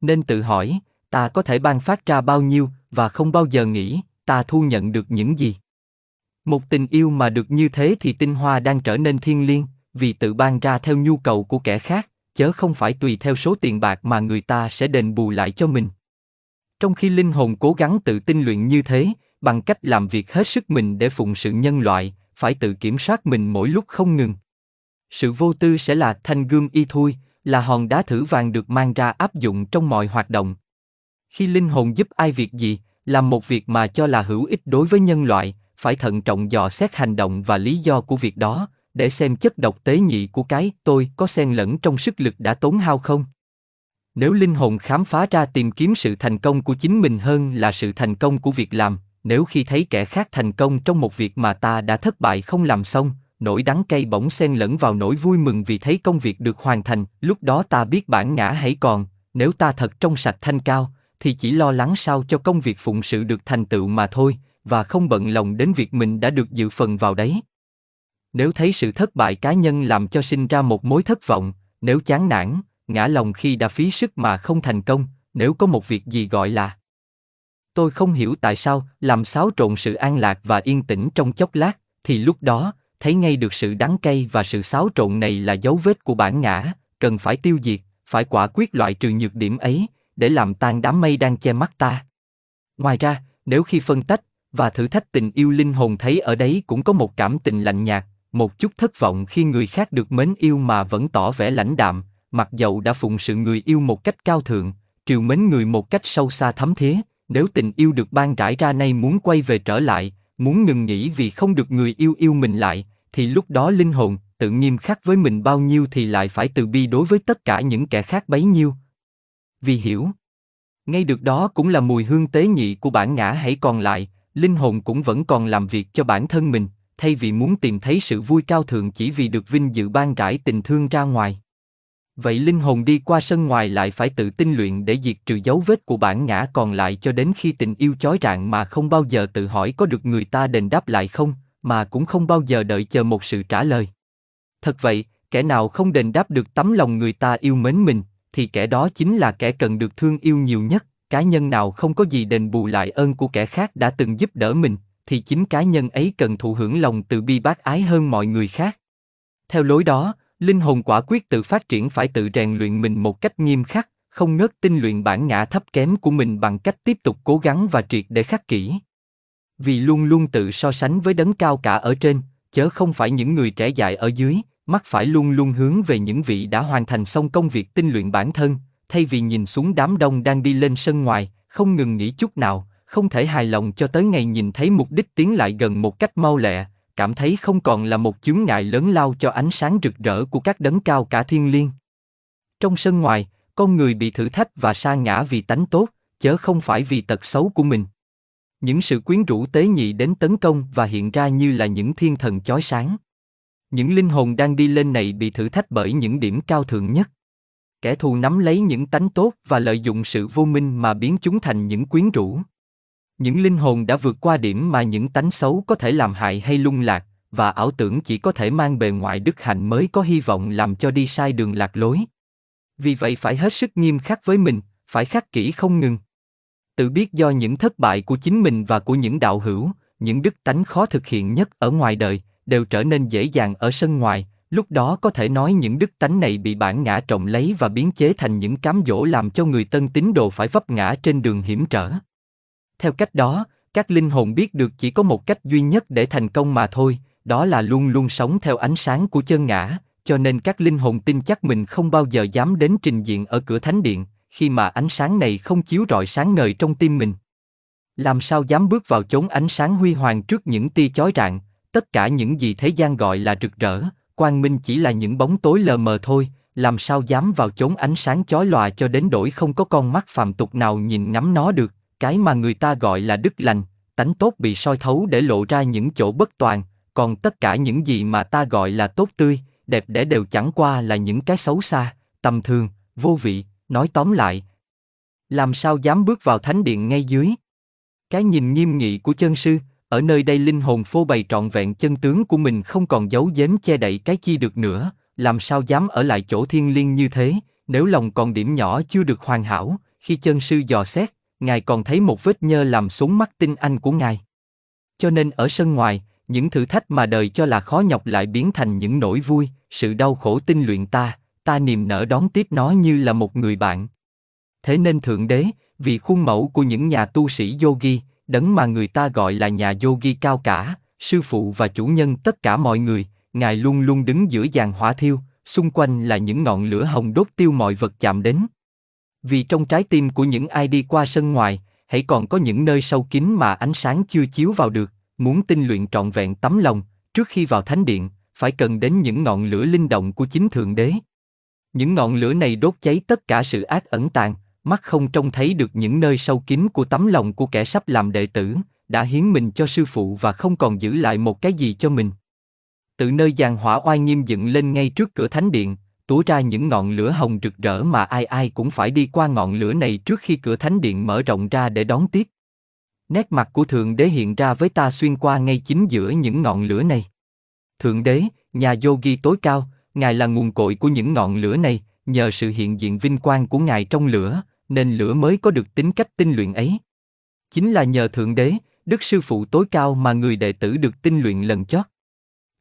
Nên tự hỏi, ta có thể ban phát ra bao nhiêu và không bao giờ nghĩ ta thu nhận được những gì. Một tình yêu mà được như thế thì tinh hoa đang trở nên thiên liêng, vì tự ban ra theo nhu cầu của kẻ khác, chớ không phải tùy theo số tiền bạc mà người ta sẽ đền bù lại cho mình. Trong khi linh hồn cố gắng tự tinh luyện như thế, bằng cách làm việc hết sức mình để phụng sự nhân loại, phải tự kiểm soát mình mỗi lúc không ngừng. Sự vô tư sẽ là thanh gươm y thui, là hòn đá thử vàng được mang ra áp dụng trong mọi hoạt động. Khi linh hồn giúp ai việc gì, làm một việc mà cho là hữu ích đối với nhân loại, phải thận trọng dò xét hành động và lý do của việc đó, để xem chất độc tế nhị của cái tôi có xen lẫn trong sức lực đã tốn hao không. Nếu linh hồn khám phá ra tìm kiếm sự thành công của chính mình hơn là sự thành công của việc làm, nếu khi thấy kẻ khác thành công trong một việc mà ta đã thất bại không làm xong, nỗi đắng cay bỗng xen lẫn vào nỗi vui mừng vì thấy công việc được hoàn thành, lúc đó ta biết bản ngã hãy còn, nếu ta thật trong sạch thanh cao, thì chỉ lo lắng sao cho công việc phụng sự được thành tựu mà thôi, và không bận lòng đến việc mình đã được dự phần vào đấy. Nếu thấy sự thất bại cá nhân làm cho sinh ra một mối thất vọng, nếu chán nản, ngã lòng khi đã phí sức mà không thành công, nếu có một việc gì gọi là Tôi không hiểu tại sao làm xáo trộn sự an lạc và yên tĩnh trong chốc lát, thì lúc đó, thấy ngay được sự đắng cay và sự xáo trộn này là dấu vết của bản ngã, cần phải tiêu diệt, phải quả quyết loại trừ nhược điểm ấy, để làm tan đám mây đang che mắt ta. Ngoài ra, nếu khi phân tách và thử thách tình yêu linh hồn thấy ở đấy cũng có một cảm tình lạnh nhạt, một chút thất vọng khi người khác được mến yêu mà vẫn tỏ vẻ lãnh đạm, mặc dầu đã phụng sự người yêu một cách cao thượng, triều mến người một cách sâu xa thấm thía, nếu tình yêu được ban rải ra nay muốn quay về trở lại, muốn ngừng nghỉ vì không được người yêu yêu mình lại, thì lúc đó linh hồn, tự nghiêm khắc với mình bao nhiêu thì lại phải từ bi đối với tất cả những kẻ khác bấy nhiêu. Vì hiểu, ngay được đó cũng là mùi hương tế nhị của bản ngã hãy còn lại, linh hồn cũng vẫn còn làm việc cho bản thân mình, thay vì muốn tìm thấy sự vui cao thượng chỉ vì được vinh dự ban rải tình thương ra ngoài. Vậy linh hồn đi qua sân ngoài lại phải tự tinh luyện để diệt trừ dấu vết của bản ngã còn lại cho đến khi tình yêu chói rạng mà không bao giờ tự hỏi có được người ta đền đáp lại không, mà cũng không bao giờ đợi chờ một sự trả lời. Thật vậy, kẻ nào không đền đáp được tấm lòng người ta yêu mến mình, thì kẻ đó chính là kẻ cần được thương yêu nhiều nhất. Cá nhân nào không có gì đền bù lại ơn của kẻ khác đã từng giúp đỡ mình, thì chính cá nhân ấy cần thụ hưởng lòng từ bi bác ái hơn mọi người khác. Theo lối đó, linh hồn quả quyết tự phát triển phải tự rèn luyện mình một cách nghiêm khắc, không ngớt tinh luyện bản ngã thấp kém của mình bằng cách tiếp tục cố gắng và triệt để khắc kỹ. Vì luôn luôn tự so sánh với đấng cao cả ở trên, chớ không phải những người trẻ dại ở dưới, mắt phải luôn luôn hướng về những vị đã hoàn thành xong công việc tinh luyện bản thân, thay vì nhìn xuống đám đông đang đi lên sân ngoài, không ngừng nghỉ chút nào, không thể hài lòng cho tới ngày nhìn thấy mục đích tiến lại gần một cách mau lẹ, cảm thấy không còn là một chướng ngại lớn lao cho ánh sáng rực rỡ của các đấng cao cả thiên liêng. Trong sân ngoài, con người bị thử thách và sa ngã vì tánh tốt, chớ không phải vì tật xấu của mình. Những sự quyến rũ tế nhị đến tấn công và hiện ra như là những thiên thần chói sáng. Những linh hồn đang đi lên này bị thử thách bởi những điểm cao thượng nhất. Kẻ thù nắm lấy những tánh tốt và lợi dụng sự vô minh mà biến chúng thành những quyến rũ. Những linh hồn đã vượt qua điểm mà những tánh xấu có thể làm hại hay lung lạc, và ảo tưởng chỉ có thể mang bề ngoại đức hạnh mới có hy vọng làm cho đi sai đường lạc lối. Vì vậy phải hết sức nghiêm khắc với mình, phải khắc kỹ không ngừng. Tự biết do những thất bại của chính mình và của những đạo hữu, những đức tánh khó thực hiện nhất ở ngoài đời, đều trở nên dễ dàng ở sân ngoài, lúc đó có thể nói những đức tánh này bị bản ngã trọng lấy và biến chế thành những cám dỗ làm cho người tân tín đồ phải vấp ngã trên đường hiểm trở. Theo cách đó, các linh hồn biết được chỉ có một cách duy nhất để thành công mà thôi, đó là luôn luôn sống theo ánh sáng của chân ngã, cho nên các linh hồn tin chắc mình không bao giờ dám đến trình diện ở cửa thánh điện, khi mà ánh sáng này không chiếu rọi sáng ngời trong tim mình. Làm sao dám bước vào chốn ánh sáng huy hoàng trước những tia chói rạng, tất cả những gì thế gian gọi là rực rỡ, quang minh chỉ là những bóng tối lờ mờ thôi, làm sao dám vào chốn ánh sáng chói lòa cho đến đổi không có con mắt phàm tục nào nhìn ngắm nó được, cái mà người ta gọi là đức lành, tánh tốt bị soi thấu để lộ ra những chỗ bất toàn, còn tất cả những gì mà ta gọi là tốt tươi, đẹp đẽ đều chẳng qua là những cái xấu xa, tầm thường, vô vị, nói tóm lại. Làm sao dám bước vào thánh điện ngay dưới? Cái nhìn nghiêm nghị của chân sư, ở nơi đây linh hồn phô bày trọn vẹn chân tướng của mình không còn giấu giếm che đậy cái chi được nữa, làm sao dám ở lại chỗ thiên liêng như thế, nếu lòng còn điểm nhỏ chưa được hoàn hảo, khi chân sư dò xét, ngài còn thấy một vết nhơ làm súng mắt tinh anh của ngài. Cho nên ở sân ngoài, những thử thách mà đời cho là khó nhọc lại biến thành những nỗi vui, sự đau khổ tinh luyện ta, ta niềm nở đón tiếp nó như là một người bạn. Thế nên Thượng Đế, vì khuôn mẫu của những nhà tu sĩ yogi, đấng mà người ta gọi là nhà yogi cao cả, sư phụ và chủ nhân tất cả mọi người, Ngài luôn luôn đứng giữa dàn hỏa thiêu, xung quanh là những ngọn lửa hồng đốt tiêu mọi vật chạm đến. Vì trong trái tim của những ai đi qua sân ngoài, hãy còn có những nơi sâu kín mà ánh sáng chưa chiếu vào được, muốn tinh luyện trọn vẹn tấm lòng, trước khi vào thánh điện, phải cần đến những ngọn lửa linh động của chính Thượng Đế. Những ngọn lửa này đốt cháy tất cả sự ác ẩn tàng, mắt không trông thấy được những nơi sâu kín của tấm lòng của kẻ sắp làm đệ tử, đã hiến mình cho sư phụ và không còn giữ lại một cái gì cho mình. Từ nơi giàn hỏa oai nghiêm dựng lên ngay trước cửa thánh điện, túa ra những ngọn lửa hồng rực rỡ mà ai ai cũng phải đi qua ngọn lửa này trước khi cửa thánh điện mở rộng ra để đón tiếp. Nét mặt của Thượng Đế hiện ra với ta xuyên qua ngay chính giữa những ngọn lửa này. Thượng Đế, nhà yogi tối cao, Ngài là nguồn cội của những ngọn lửa này, nhờ sự hiện diện vinh quang của Ngài trong lửa, nên lửa mới có được tính cách tinh luyện ấy. Chính là nhờ Thượng Đế, Đức Sư Phụ tối cao mà người đệ tử được tinh luyện lần chót.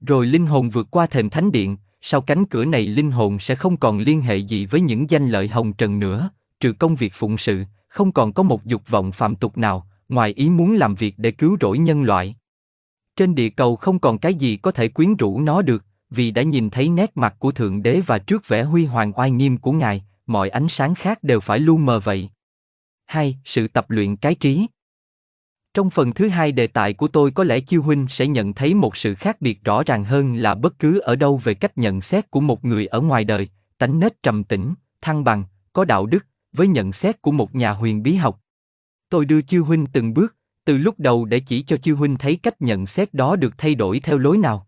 Rồi linh hồn vượt qua thềm thánh điện, sau cánh cửa này linh hồn sẽ không còn liên hệ gì với những danh lợi hồng trần nữa, trừ công việc phụng sự, không còn có một dục vọng phạm tục nào, ngoài ý muốn làm việc để cứu rỗi nhân loại. Trên địa cầu không còn cái gì có thể quyến rũ nó được, vì đã nhìn thấy nét mặt của Thượng Đế và trước vẻ huy hoàng oai nghiêm của Ngài, mọi ánh sáng khác đều phải lu mờ vậy. Hai, sự tập luyện cái trí. Trong phần thứ hai đề tài của tôi có lẽ chiêu huynh sẽ nhận thấy một sự khác biệt rõ ràng hơn là bất cứ ở đâu về cách nhận xét của một người ở ngoài đời, tánh nết trầm tĩnh, thăng bằng, có đạo đức, với nhận xét của một nhà huyền bí học. Tôi đưa chiêu huynh từng bước, từ lúc đầu để chỉ cho chiêu huynh thấy cách nhận xét đó được thay đổi theo lối nào.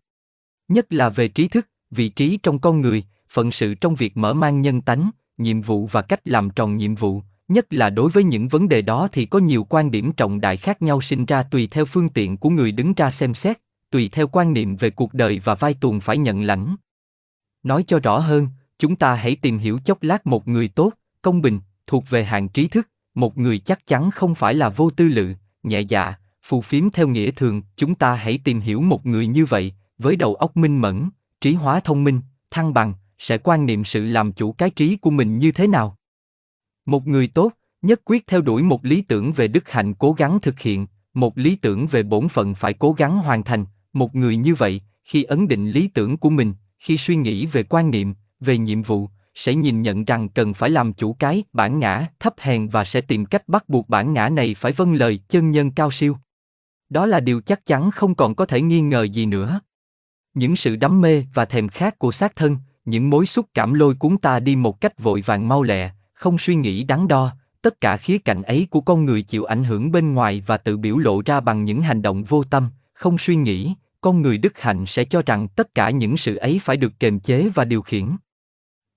Nhất là về trí thức, vị trí trong con người, phận sự trong việc mở mang nhân tánh, nhiệm vụ và cách làm tròn nhiệm vụ, nhất là đối với những vấn đề đó thì có nhiều quan điểm trọng đại khác nhau sinh ra tùy theo phương tiện của người đứng ra xem xét, tùy theo quan niệm về cuộc đời và vai tuồng phải nhận lãnh. Nói cho rõ hơn, chúng ta hãy tìm hiểu chốc lát một người tốt, công bình, thuộc về hạng trí thức, một người chắc chắn không phải là vô tư lự, nhẹ dạ, phù phiếm theo nghĩa thường, chúng ta hãy tìm hiểu một người như vậy, với đầu óc minh mẫn, trí hóa thông minh, thăng bằng, sẽ quan niệm sự làm chủ cái trí của mình như thế nào. Một người tốt, nhất quyết theo đuổi một lý tưởng về đức hạnh cố gắng thực hiện, một lý tưởng về bổn phận phải cố gắng hoàn thành, một người như vậy, khi ấn định lý tưởng của mình, khi suy nghĩ về quan niệm, về nhiệm vụ, sẽ nhìn nhận rằng cần phải làm chủ cái bản ngã thấp hèn và sẽ tìm cách bắt buộc bản ngã này phải vâng lời chân nhân cao siêu. Đó là điều chắc chắn không còn có thể nghi ngờ gì nữa. Những sự đắm mê và thèm khát của xác thân, những mối xúc cảm lôi cuốn ta đi một cách vội vàng mau lẹ, không suy nghĩ đắn đo, tất cả khía cạnh ấy của con người chịu ảnh hưởng bên ngoài và tự biểu lộ ra bằng những hành động vô tâm, không suy nghĩ, con người đức hạnh sẽ cho rằng tất cả những sự ấy phải được kềm chế và điều khiển.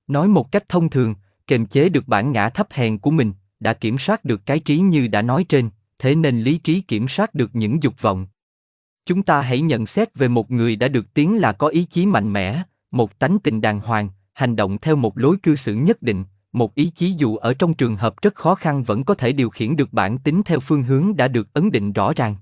Nói một cách thông thường, kềm chế được bản ngã thấp hèn của mình, đã kiểm soát được cái trí như đã nói trên, thế nên lý trí kiểm soát được những dục vọng. Chúng ta hãy nhận xét về một người đã được tiếng là có ý chí mạnh mẽ, một tánh tình đàng hoàng, hành động theo một lối cư xử nhất định, một ý chí dù ở trong trường hợp rất khó khăn vẫn có thể điều khiển được bản tính theo phương hướng đã được ấn định rõ ràng.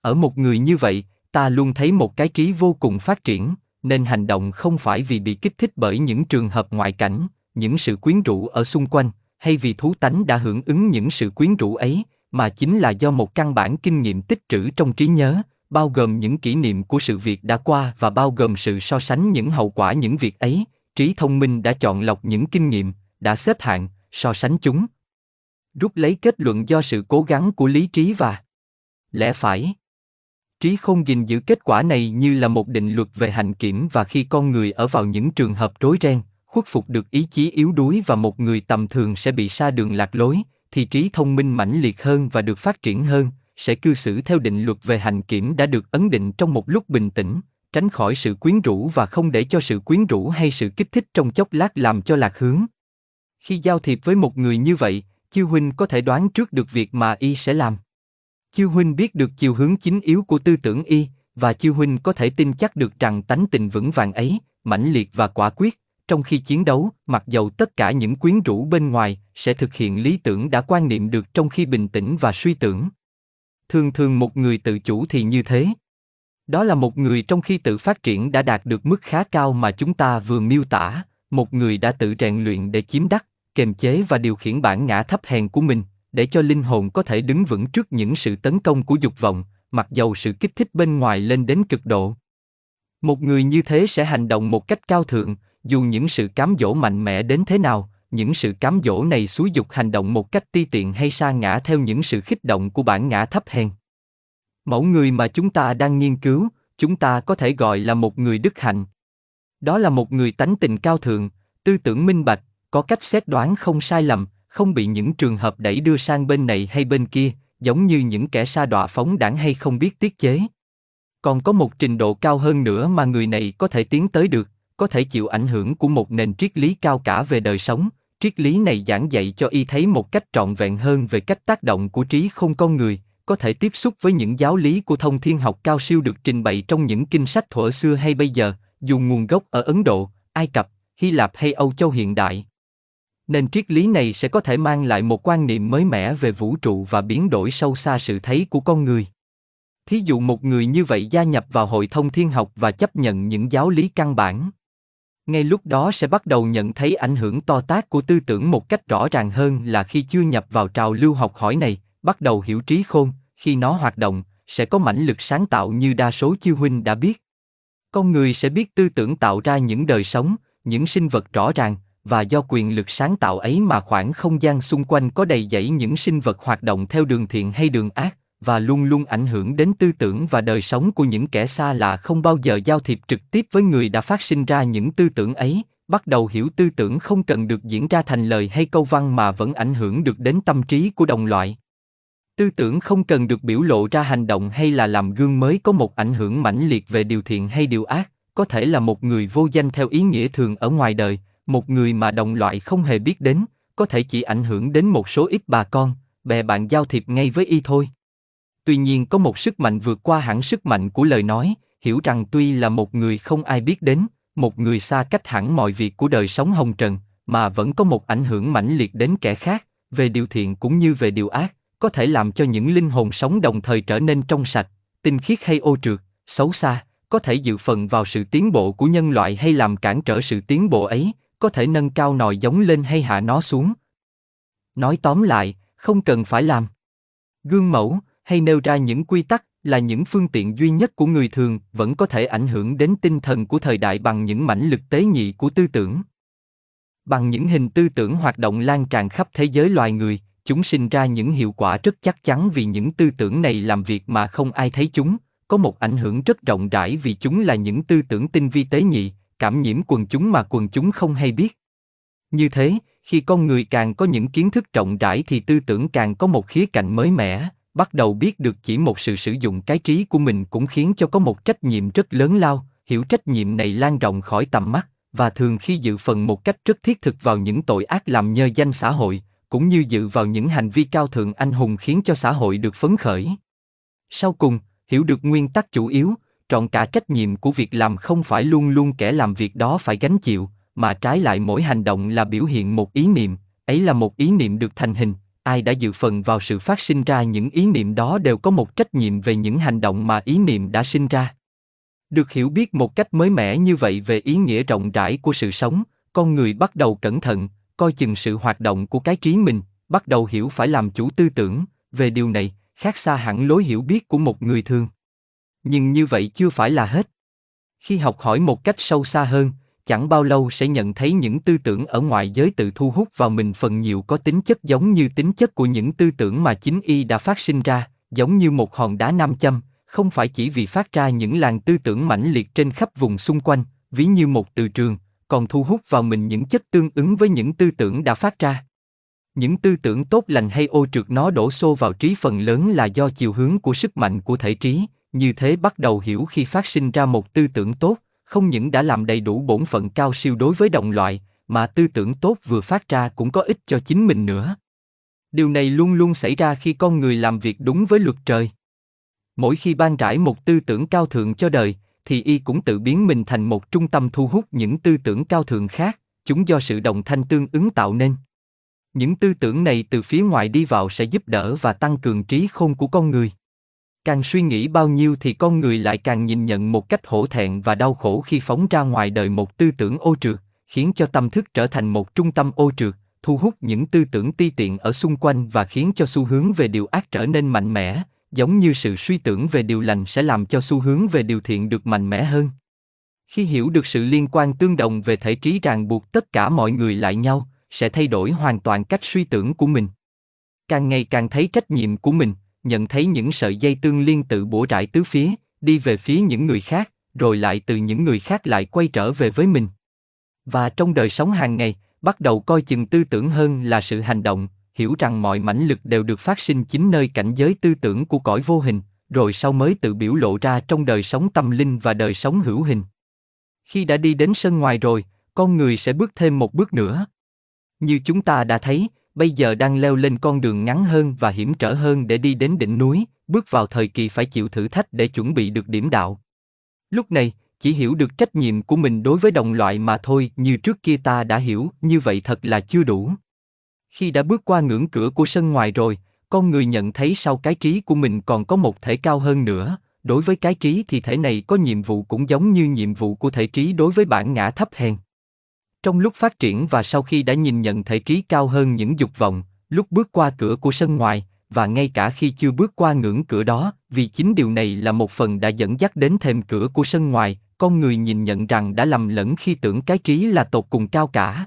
Ở một người như vậy, ta luôn thấy một cái trí vô cùng phát triển, nên hành động không phải vì bị kích thích bởi những trường hợp ngoại cảnh, những sự quyến rũ ở xung quanh, hay vì thú tánh đã hưởng ứng những sự quyến rũ ấy, mà chính là do một căn bản kinh nghiệm tích trữ trong trí nhớ, bao gồm những kỷ niệm của sự việc đã qua và bao gồm sự so sánh những hậu quả những việc ấy, trí thông minh đã chọn lọc những kinh nghiệm, đã xếp hạng, so sánh chúng. Rút lấy kết luận do sự cố gắng của lý trí và lẽ phải. Trí không gìn giữ kết quả này như là một định luật về hành kiểm và khi con người ở vào những trường hợp rối ren, khuất phục được ý chí yếu đuối và một người tầm thường sẽ bị xa đường lạc lối, thì trí thông minh mãnh liệt hơn và được phát triển hơn, sẽ cư xử theo định luật về hành kiểm đã được ấn định trong một lúc bình tĩnh, tránh khỏi sự quyến rũ và không để cho sự quyến rũ hay sự kích thích trong chốc lát làm cho lạc hướng. Khi giao thiệp với một người như vậy, Chư huynh có thể đoán trước được việc mà y sẽ làm. Chư huynh biết được chiều hướng chính yếu của tư tưởng y, và chư huynh có thể tin chắc được rằng tánh tình vững vàng ấy, mãnh liệt và quả quyết, trong khi chiến đấu, mặc dầu tất cả những quyến rũ bên ngoài sẽ thực hiện lý tưởng đã quan niệm được trong khi bình tĩnh và suy tưởng. Thường thường một người tự chủ thì như thế. Đó là một người trong khi tự phát triển đã đạt được mức khá cao mà chúng ta vừa miêu tả, một người đã tự rèn luyện để chiếm đắc, kiềm chế và điều khiển bản ngã thấp hèn của mình, để cho linh hồn có thể đứng vững trước những sự tấn công của dục vọng, mặc dầu sự kích thích bên ngoài lên đến cực độ. Một người như thế sẽ hành động một cách cao thượng, dù những sự cám dỗ mạnh mẽ đến thế nào, những sự cám dỗ này xúi dục hành động một cách ti tiện hay sa ngã theo những sự khích động của bản ngã thấp hèn. Mẫu người mà chúng ta đang nghiên cứu, chúng ta có thể gọi là một người đức hạnh. Đó là một người tánh tình cao thượng, tư tưởng minh bạch, có cách xét đoán không sai lầm, không bị những trường hợp đẩy đưa sang bên này hay bên kia, giống như những kẻ sa đọa phóng đảng hay không biết tiết chế. Còn có một trình độ cao hơn nữa mà người này có thể tiến tới được, có thể chịu ảnh hưởng của một nền triết lý cao cả về đời sống. Triết lý này giảng dạy cho y thấy một cách trọn vẹn hơn về cách tác động của trí không con người, có thể tiếp xúc với những giáo lý của thông thiên học cao siêu được trình bày trong những kinh sách thuở xưa hay bây giờ, dù nguồn gốc ở Ấn Độ, Ai Cập, Hy Lạp hay Âu Châu hiện đại. Nên triết lý này sẽ có thể mang lại một quan niệm mới mẻ về vũ trụ và biến đổi sâu xa sự thấy của con người. Thí dụ một người như vậy gia nhập vào hội thông thiên học và chấp nhận những giáo lý căn bản. Ngay lúc đó sẽ bắt đầu nhận thấy ảnh hưởng to tác của tư tưởng một cách rõ ràng hơn là khi chưa nhập vào trào lưu học hỏi này, bắt đầu hiểu trí khôn, khi nó hoạt động, sẽ có mãnh lực sáng tạo như đa số chư huynh đã biết. Con người sẽ biết tư tưởng tạo ra những đời sống, những sinh vật rõ ràng, và do quyền lực sáng tạo ấy mà khoảng không gian xung quanh có đầy dẫy những sinh vật hoạt động theo đường thiện hay đường ác, và luôn luôn ảnh hưởng đến tư tưởng và đời sống của những kẻ xa lạ không bao giờ giao thiệp trực tiếp với người đã phát sinh ra những tư tưởng ấy, bắt đầu hiểu tư tưởng không cần được diễn ra thành lời hay câu văn mà vẫn ảnh hưởng được đến tâm trí của đồng loại. Tư tưởng không cần được biểu lộ ra hành động hay là làm gương mới có một ảnh hưởng mãnh liệt về điều thiện hay điều ác, có thể là một người vô danh theo ý nghĩa thường ở ngoài đời, một người mà đồng loại không hề biết đến, có thể chỉ ảnh hưởng đến một số ít bà con, bè bạn giao thiệp ngay với y thôi. Tuy nhiên có một sức mạnh vượt qua hẳn sức mạnh của lời nói, hiểu rằng tuy là một người không ai biết đến, một người xa cách hẳn mọi việc của đời sống hồng trần, mà vẫn có một ảnh hưởng mãnh liệt đến kẻ khác, về điều thiện cũng như về điều ác, có thể làm cho những linh hồn sống đồng thời trở nên trong sạch, tinh khiết hay ô trượt, xấu xa, có thể dự phần vào sự tiến bộ của nhân loại hay làm cản trở sự tiến bộ ấy, có thể nâng cao nòi giống lên hay hạ nó xuống. Nói tóm lại, không cần phải làm gương mẫu hay nêu ra những quy tắc là những phương tiện duy nhất của người thường vẫn có thể ảnh hưởng đến tinh thần của thời đại bằng những mãnh lực tế nhị của tư tưởng. Bằng những hình tư tưởng hoạt động lan tràn khắp thế giới loài người, chúng sinh ra những hiệu quả rất chắc chắn vì những tư tưởng này làm việc mà không ai thấy chúng, có một ảnh hưởng rất rộng rãi vì chúng là những tư tưởng tinh vi tế nhị, cảm nhiễm quần chúng mà quần chúng không hay biết. Như thế, khi con người càng có những kiến thức rộng rãi thì tư tưởng càng có một khía cạnh mới mẻ, bắt đầu biết được chỉ một sự sử dụng cái trí của mình cũng khiến cho có một trách nhiệm rất lớn lao, hiểu trách nhiệm này lan rộng khỏi tầm mắt, và thường khi dự phần một cách rất thiết thực vào những tội ác làm nhơ danh xã hội, cũng như dự vào những hành vi cao thượng anh hùng khiến cho xã hội được phấn khởi. Sau cùng, hiểu được nguyên tắc chủ yếu, trọn cả trách nhiệm của việc làm không phải luôn luôn kẻ làm việc đó phải gánh chịu, mà trái lại mỗi hành động là biểu hiện một ý niệm, ấy là một ý niệm được thành hình, ai đã dự phần vào sự phát sinh ra những ý niệm đó đều có một trách nhiệm về những hành động mà ý niệm đã sinh ra. Được hiểu biết một cách mới mẻ như vậy về ý nghĩa rộng rãi của sự sống, con người bắt đầu cẩn thận, coi chừng sự hoạt động của cái trí mình, bắt đầu hiểu phải làm chủ tư tưởng, về điều này, khác xa hẳn lối hiểu biết của một người thường. Nhưng như vậy chưa phải là hết. Khi học hỏi một cách sâu xa hơn, chẳng bao lâu sẽ nhận thấy những tư tưởng ở ngoài giới tự thu hút vào mình phần nhiều có tính chất giống như tính chất của những tư tưởng mà chính y đã phát sinh ra, giống như một hòn đá nam châm, không phải chỉ vì phát ra những làn tư tưởng mãnh liệt trên khắp vùng xung quanh, ví như một từ trường, còn thu hút vào mình những chất tương ứng với những tư tưởng đã phát ra. Những tư tưởng tốt lành hay ô trượt nó đổ xô vào trí phần lớn là do chiều hướng của sức mạnh của thể trí, như thế bắt đầu hiểu khi phát sinh ra một tư tưởng tốt, không những đã làm đầy đủ bổn phận cao siêu đối với đồng loại, mà tư tưởng tốt vừa phát ra cũng có ích cho chính mình nữa. Điều này luôn luôn xảy ra khi con người làm việc đúng với luật trời. Mỗi khi ban rải một tư tưởng cao thượng cho đời, thì y cũng tự biến mình thành một trung tâm thu hút những tư tưởng cao thượng khác, chúng do sự đồng thanh tương ứng tạo nên. Những tư tưởng này từ phía ngoài đi vào sẽ giúp đỡ và tăng cường trí khôn của con người. Càng suy nghĩ bao nhiêu thì con người lại càng nhìn nhận một cách hổ thẹn và đau khổ khi phóng ra ngoài đời một tư tưởng ô trượt, khiến cho tâm thức trở thành một trung tâm ô trượt, thu hút những tư tưởng ti tiện ở xung quanh và khiến cho xu hướng về điều ác trở nên mạnh mẽ, giống như sự suy tưởng về điều lành sẽ làm cho xu hướng về điều thiện được mạnh mẽ hơn. Khi hiểu được sự liên quan tương đồng về thể trí ràng buộc tất cả mọi người lại nhau, sẽ thay đổi hoàn toàn cách suy tưởng của mình. Càng ngày càng thấy trách nhiệm của mình, nhận thấy những sợi dây tương liên tự bổ rải tứ phía, đi về phía những người khác, rồi lại từ những người khác lại quay trở về với mình. Và trong đời sống hàng ngày, bắt đầu coi chừng tư tưởng hơn là sự hành động, hiểu rằng mọi mãnh lực đều được phát sinh chính nơi cảnh giới tư tưởng của cõi vô hình, rồi sau mới tự biểu lộ ra trong đời sống tâm linh và đời sống hữu hình. Khi đã đi đến sân ngoài rồi, con người sẽ bước thêm một bước nữa. Như chúng ta đã thấy, bây giờ đang leo lên con đường ngắn hơn và hiểm trở hơn để đi đến đỉnh núi, bước vào thời kỳ phải chịu thử thách để chuẩn bị được điểm đạo. Lúc này, chỉ hiểu được trách nhiệm của mình đối với đồng loại mà thôi, như trước kia ta đã hiểu, như vậy thật là chưa đủ. Khi đã bước qua ngưỡng cửa của sân ngoài rồi, con người nhận thấy sau cái trí của mình còn có một thể cao hơn nữa, đối với cái trí thì thể này có nhiệm vụ cũng giống như nhiệm vụ của thể trí đối với bản ngã thấp hèn. Trong lúc phát triển và sau khi đã nhìn nhận thể trí cao hơn những dục vọng, lúc bước qua cửa của sân ngoài, và ngay cả khi chưa bước qua ngưỡng cửa đó, vì chính điều này là một phần đã dẫn dắt đến thềm cửa của sân ngoài, con người nhìn nhận rằng đã lầm lẫn khi tưởng cái trí là tột cùng cao cả.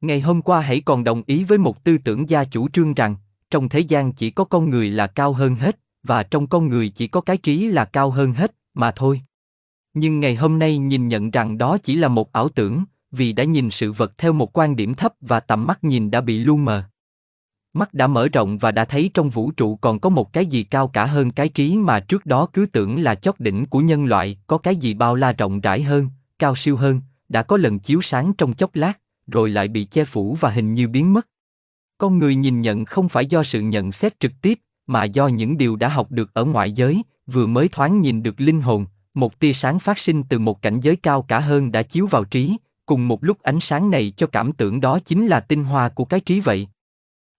Ngày hôm qua hãy còn đồng ý với một tư tưởng gia chủ trương rằng, trong thế gian chỉ có con người là cao hơn hết, và trong con người chỉ có cái trí là cao hơn hết, mà thôi. Nhưng ngày hôm nay nhìn nhận rằng đó chỉ là một ảo tưởng, vì đã nhìn sự vật theo một quan điểm thấp và tầm mắt nhìn đã bị lu mờ. Mắt đã mở rộng và đã thấy trong vũ trụ còn có một cái gì cao cả hơn cái trí mà trước đó cứ tưởng là chót đỉnh của nhân loại, có cái gì bao la rộng rãi hơn, cao siêu hơn, đã có lần chiếu sáng trong chốc lát, rồi lại bị che phủ và hình như biến mất. Con người nhìn nhận không phải do sự nhận xét trực tiếp, mà do những điều đã học được ở ngoại giới, vừa mới thoáng nhìn được linh hồn, một tia sáng phát sinh từ một cảnh giới cao cả hơn đã chiếu vào trí, cùng một lúc ánh sáng này cho cảm tưởng đó chính là tinh hoa của cái trí vậy.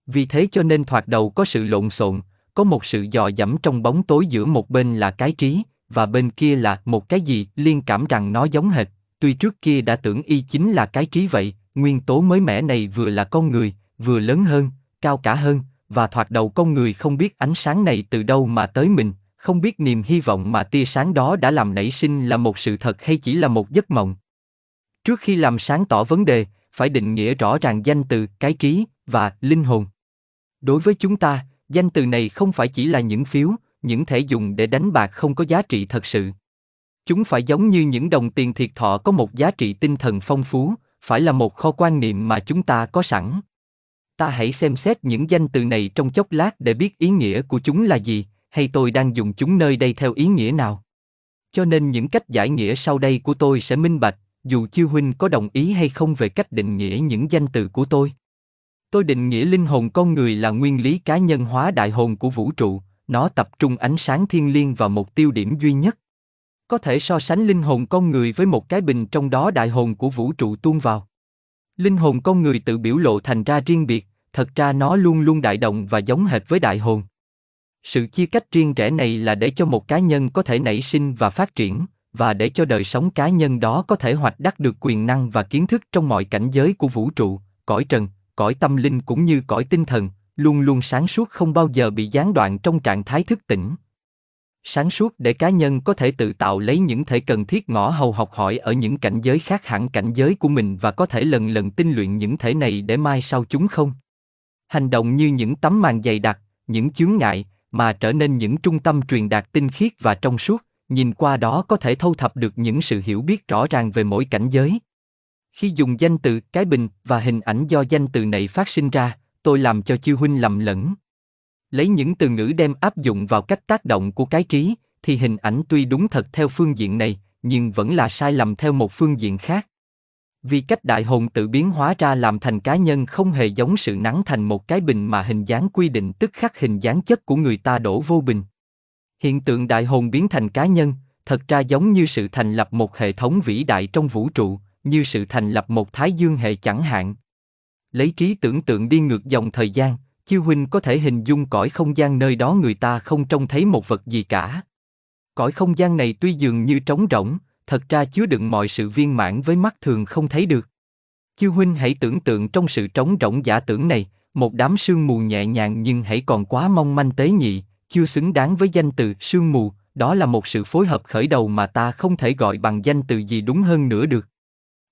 Vì thế cho nên thoạt đầu có sự lộn xộn, có một sự dò dẫm trong bóng tối giữa một bên là cái trí, và bên kia là một cái gì liên cảm rằng nó giống hệt, tuy trước kia đã tưởng y chính là cái trí vậy, nguyên tố mới mẻ này vừa là con người, vừa lớn hơn, cao cả hơn, và thoạt đầu con người không biết ánh sáng này từ đâu mà tới mình, không biết niềm hy vọng mà tia sáng đó đã làm nảy sinh là một sự thật hay chỉ là một giấc mộng. Trước khi làm sáng tỏ vấn đề, phải định nghĩa rõ ràng danh từ, cái trí và linh hồn. Đối với chúng ta, danh từ này không phải chỉ là những phiếu, những thẻ dùng để đánh bạc không có giá trị thật sự. Chúng phải giống như những đồng tiền thiệt thọ có một giá trị tinh thần phong phú, phải là một kho quan niệm mà chúng ta có sẵn. Ta hãy xem xét những danh từ này trong chốc lát để biết ý nghĩa của chúng là gì, hay tôi đang dùng chúng nơi đây theo ý nghĩa nào. Cho nên những cách giải nghĩa sau đây của tôi sẽ minh bạch, dù chư huynh có đồng ý hay không về cách định nghĩa những danh từ của tôi. Tôi định nghĩa linh hồn con người là nguyên lý cá nhân hóa đại hồn của vũ trụ, nó tập trung ánh sáng thiên liêng vào một tiêu điểm duy nhất. Có thể so sánh linh hồn con người với một cái bình trong đó đại hồn của vũ trụ tuôn vào. Linh hồn con người tự biểu lộ thành ra riêng biệt, thật ra nó luôn luôn đại động và giống hệt với đại hồn. Sự chia cách riêng rẽ này là để cho một cá nhân có thể nảy sinh và phát triển, và để cho đời sống cá nhân đó có thể hoạch đắc được quyền năng và kiến thức trong mọi cảnh giới của vũ trụ, cõi trần, cõi tâm linh cũng như cõi tinh thần, luôn luôn sáng suốt không bao giờ bị gián đoạn trong trạng thái thức tỉnh. Sáng suốt để cá nhân có thể tự tạo lấy những thể cần thiết ngõ hầu học hỏi ở những cảnh giới khác hẳn cảnh giới của mình và có thể lần lần tinh luyện những thể này để mai sau chúng không. Hành động như những tấm màn dày đặc, những chướng ngại, mà trở nên những trung tâm truyền đạt tinh khiết và trong suốt, nhìn qua đó có thể thâu thập được những sự hiểu biết rõ ràng về mỗi cảnh giới. Khi dùng danh từ cái bình và hình ảnh do danh từ này phát sinh ra, tôi làm cho chư huynh lầm lẫn. Lấy những từ ngữ đem áp dụng vào cách tác động của cái trí, thì hình ảnh tuy đúng thật theo phương diện này, nhưng vẫn là sai lầm theo một phương diện khác. Vì cách đại hồn tự biến hóa ra làm thành cá nhân không hề giống sự nắng thành một cái bình mà hình dáng quy định tức khắc hình dáng chất của người ta đổ vô bình. Hiện tượng đại hồn biến thành cá nhân, thật ra giống như sự thành lập một hệ thống vĩ đại trong vũ trụ, như sự thành lập một thái dương hệ chẳng hạn. Lấy trí tưởng tượng đi ngược dòng thời gian, chư huynh có thể hình dung cõi không gian nơi đó người ta không trông thấy một vật gì cả. Cõi không gian này tuy dường như trống rỗng, thật ra chứa đựng mọi sự viên mãn với mắt thường không thấy được. Chư huynh hãy tưởng tượng trong sự trống rỗng giả tưởng này, một đám sương mù nhẹ nhàng nhưng hãy còn quá mong manh tế nhị, chưa xứng đáng với danh từ sương mù, đó là một sự phối hợp khởi đầu mà ta không thể gọi bằng danh từ gì đúng hơn nữa được.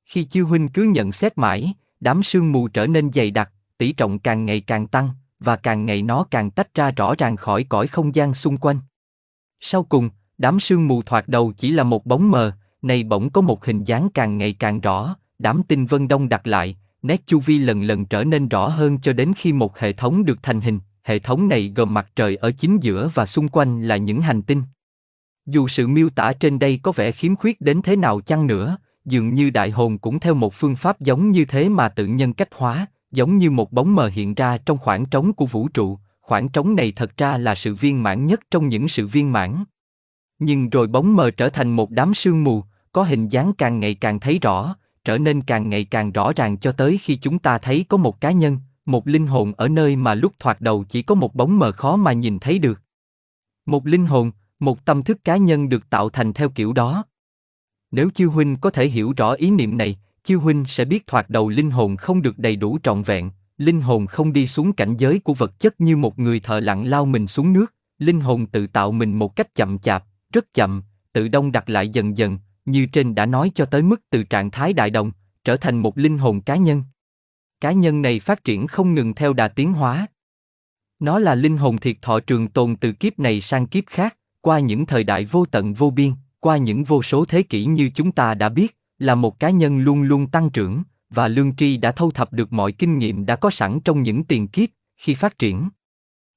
Khi chư huynh cứ nhận xét mãi, đám sương mù trở nên dày đặc, tỷ trọng càng ngày càng tăng, và càng ngày nó càng tách ra rõ ràng khỏi cõi không gian xung quanh. Sau cùng, đám sương mù thoạt đầu chỉ là một bóng mờ, này bỗng có một hình dáng càng ngày càng rõ, đám tinh vân đông đặt lại, nét chu vi lần lần trở nên rõ hơn cho đến khi một hệ thống được thành hình, hệ thống này gồm mặt trời ở chính giữa và xung quanh là những hành tinh. Dù sự miêu tả trên đây có vẻ khiếm khuyết đến thế nào chăng nữa, dường như đại hồn cũng theo một phương pháp giống như thế mà tự nhân cách hóa, giống như một bóng mờ hiện ra trong khoảng trống của vũ trụ, khoảng trống này thật ra là sự viên mãn nhất trong những sự viên mãn. Nhưng rồi bóng mờ trở thành một đám sương mù, có hình dáng càng ngày càng thấy rõ, trở nên càng ngày càng rõ ràng cho tới khi chúng ta thấy có một cá nhân, một linh hồn ở nơi mà lúc thoạt đầu chỉ có một bóng mờ khó mà nhìn thấy được. Một linh hồn, một tâm thức cá nhân được tạo thành theo kiểu đó. Nếu chư huynh có thể hiểu rõ ý niệm này, chư huynh sẽ biết thoạt đầu linh hồn không được đầy đủ trọn vẹn, linh hồn không đi xuống cảnh giới của vật chất như một người thợ lặng lao mình xuống nước, linh hồn tự tạo mình một cách chậm chạp, rất chậm, tự đông đặt lại dần dần, như trên đã nói cho tới mức từ trạng thái đại đồng, trở thành một linh hồn cá nhân. Cá nhân này phát triển không ngừng theo đà tiến hóa. Nó là linh hồn thiệt thọ trường tồn từ kiếp này sang kiếp khác, qua những thời đại vô tận vô biên, qua những vô số thế kỷ như chúng ta đã biết, là một cá nhân luôn luôn tăng trưởng, và lương tri đã thâu thập được mọi kinh nghiệm đã có sẵn trong những tiền kiếp, khi phát triển.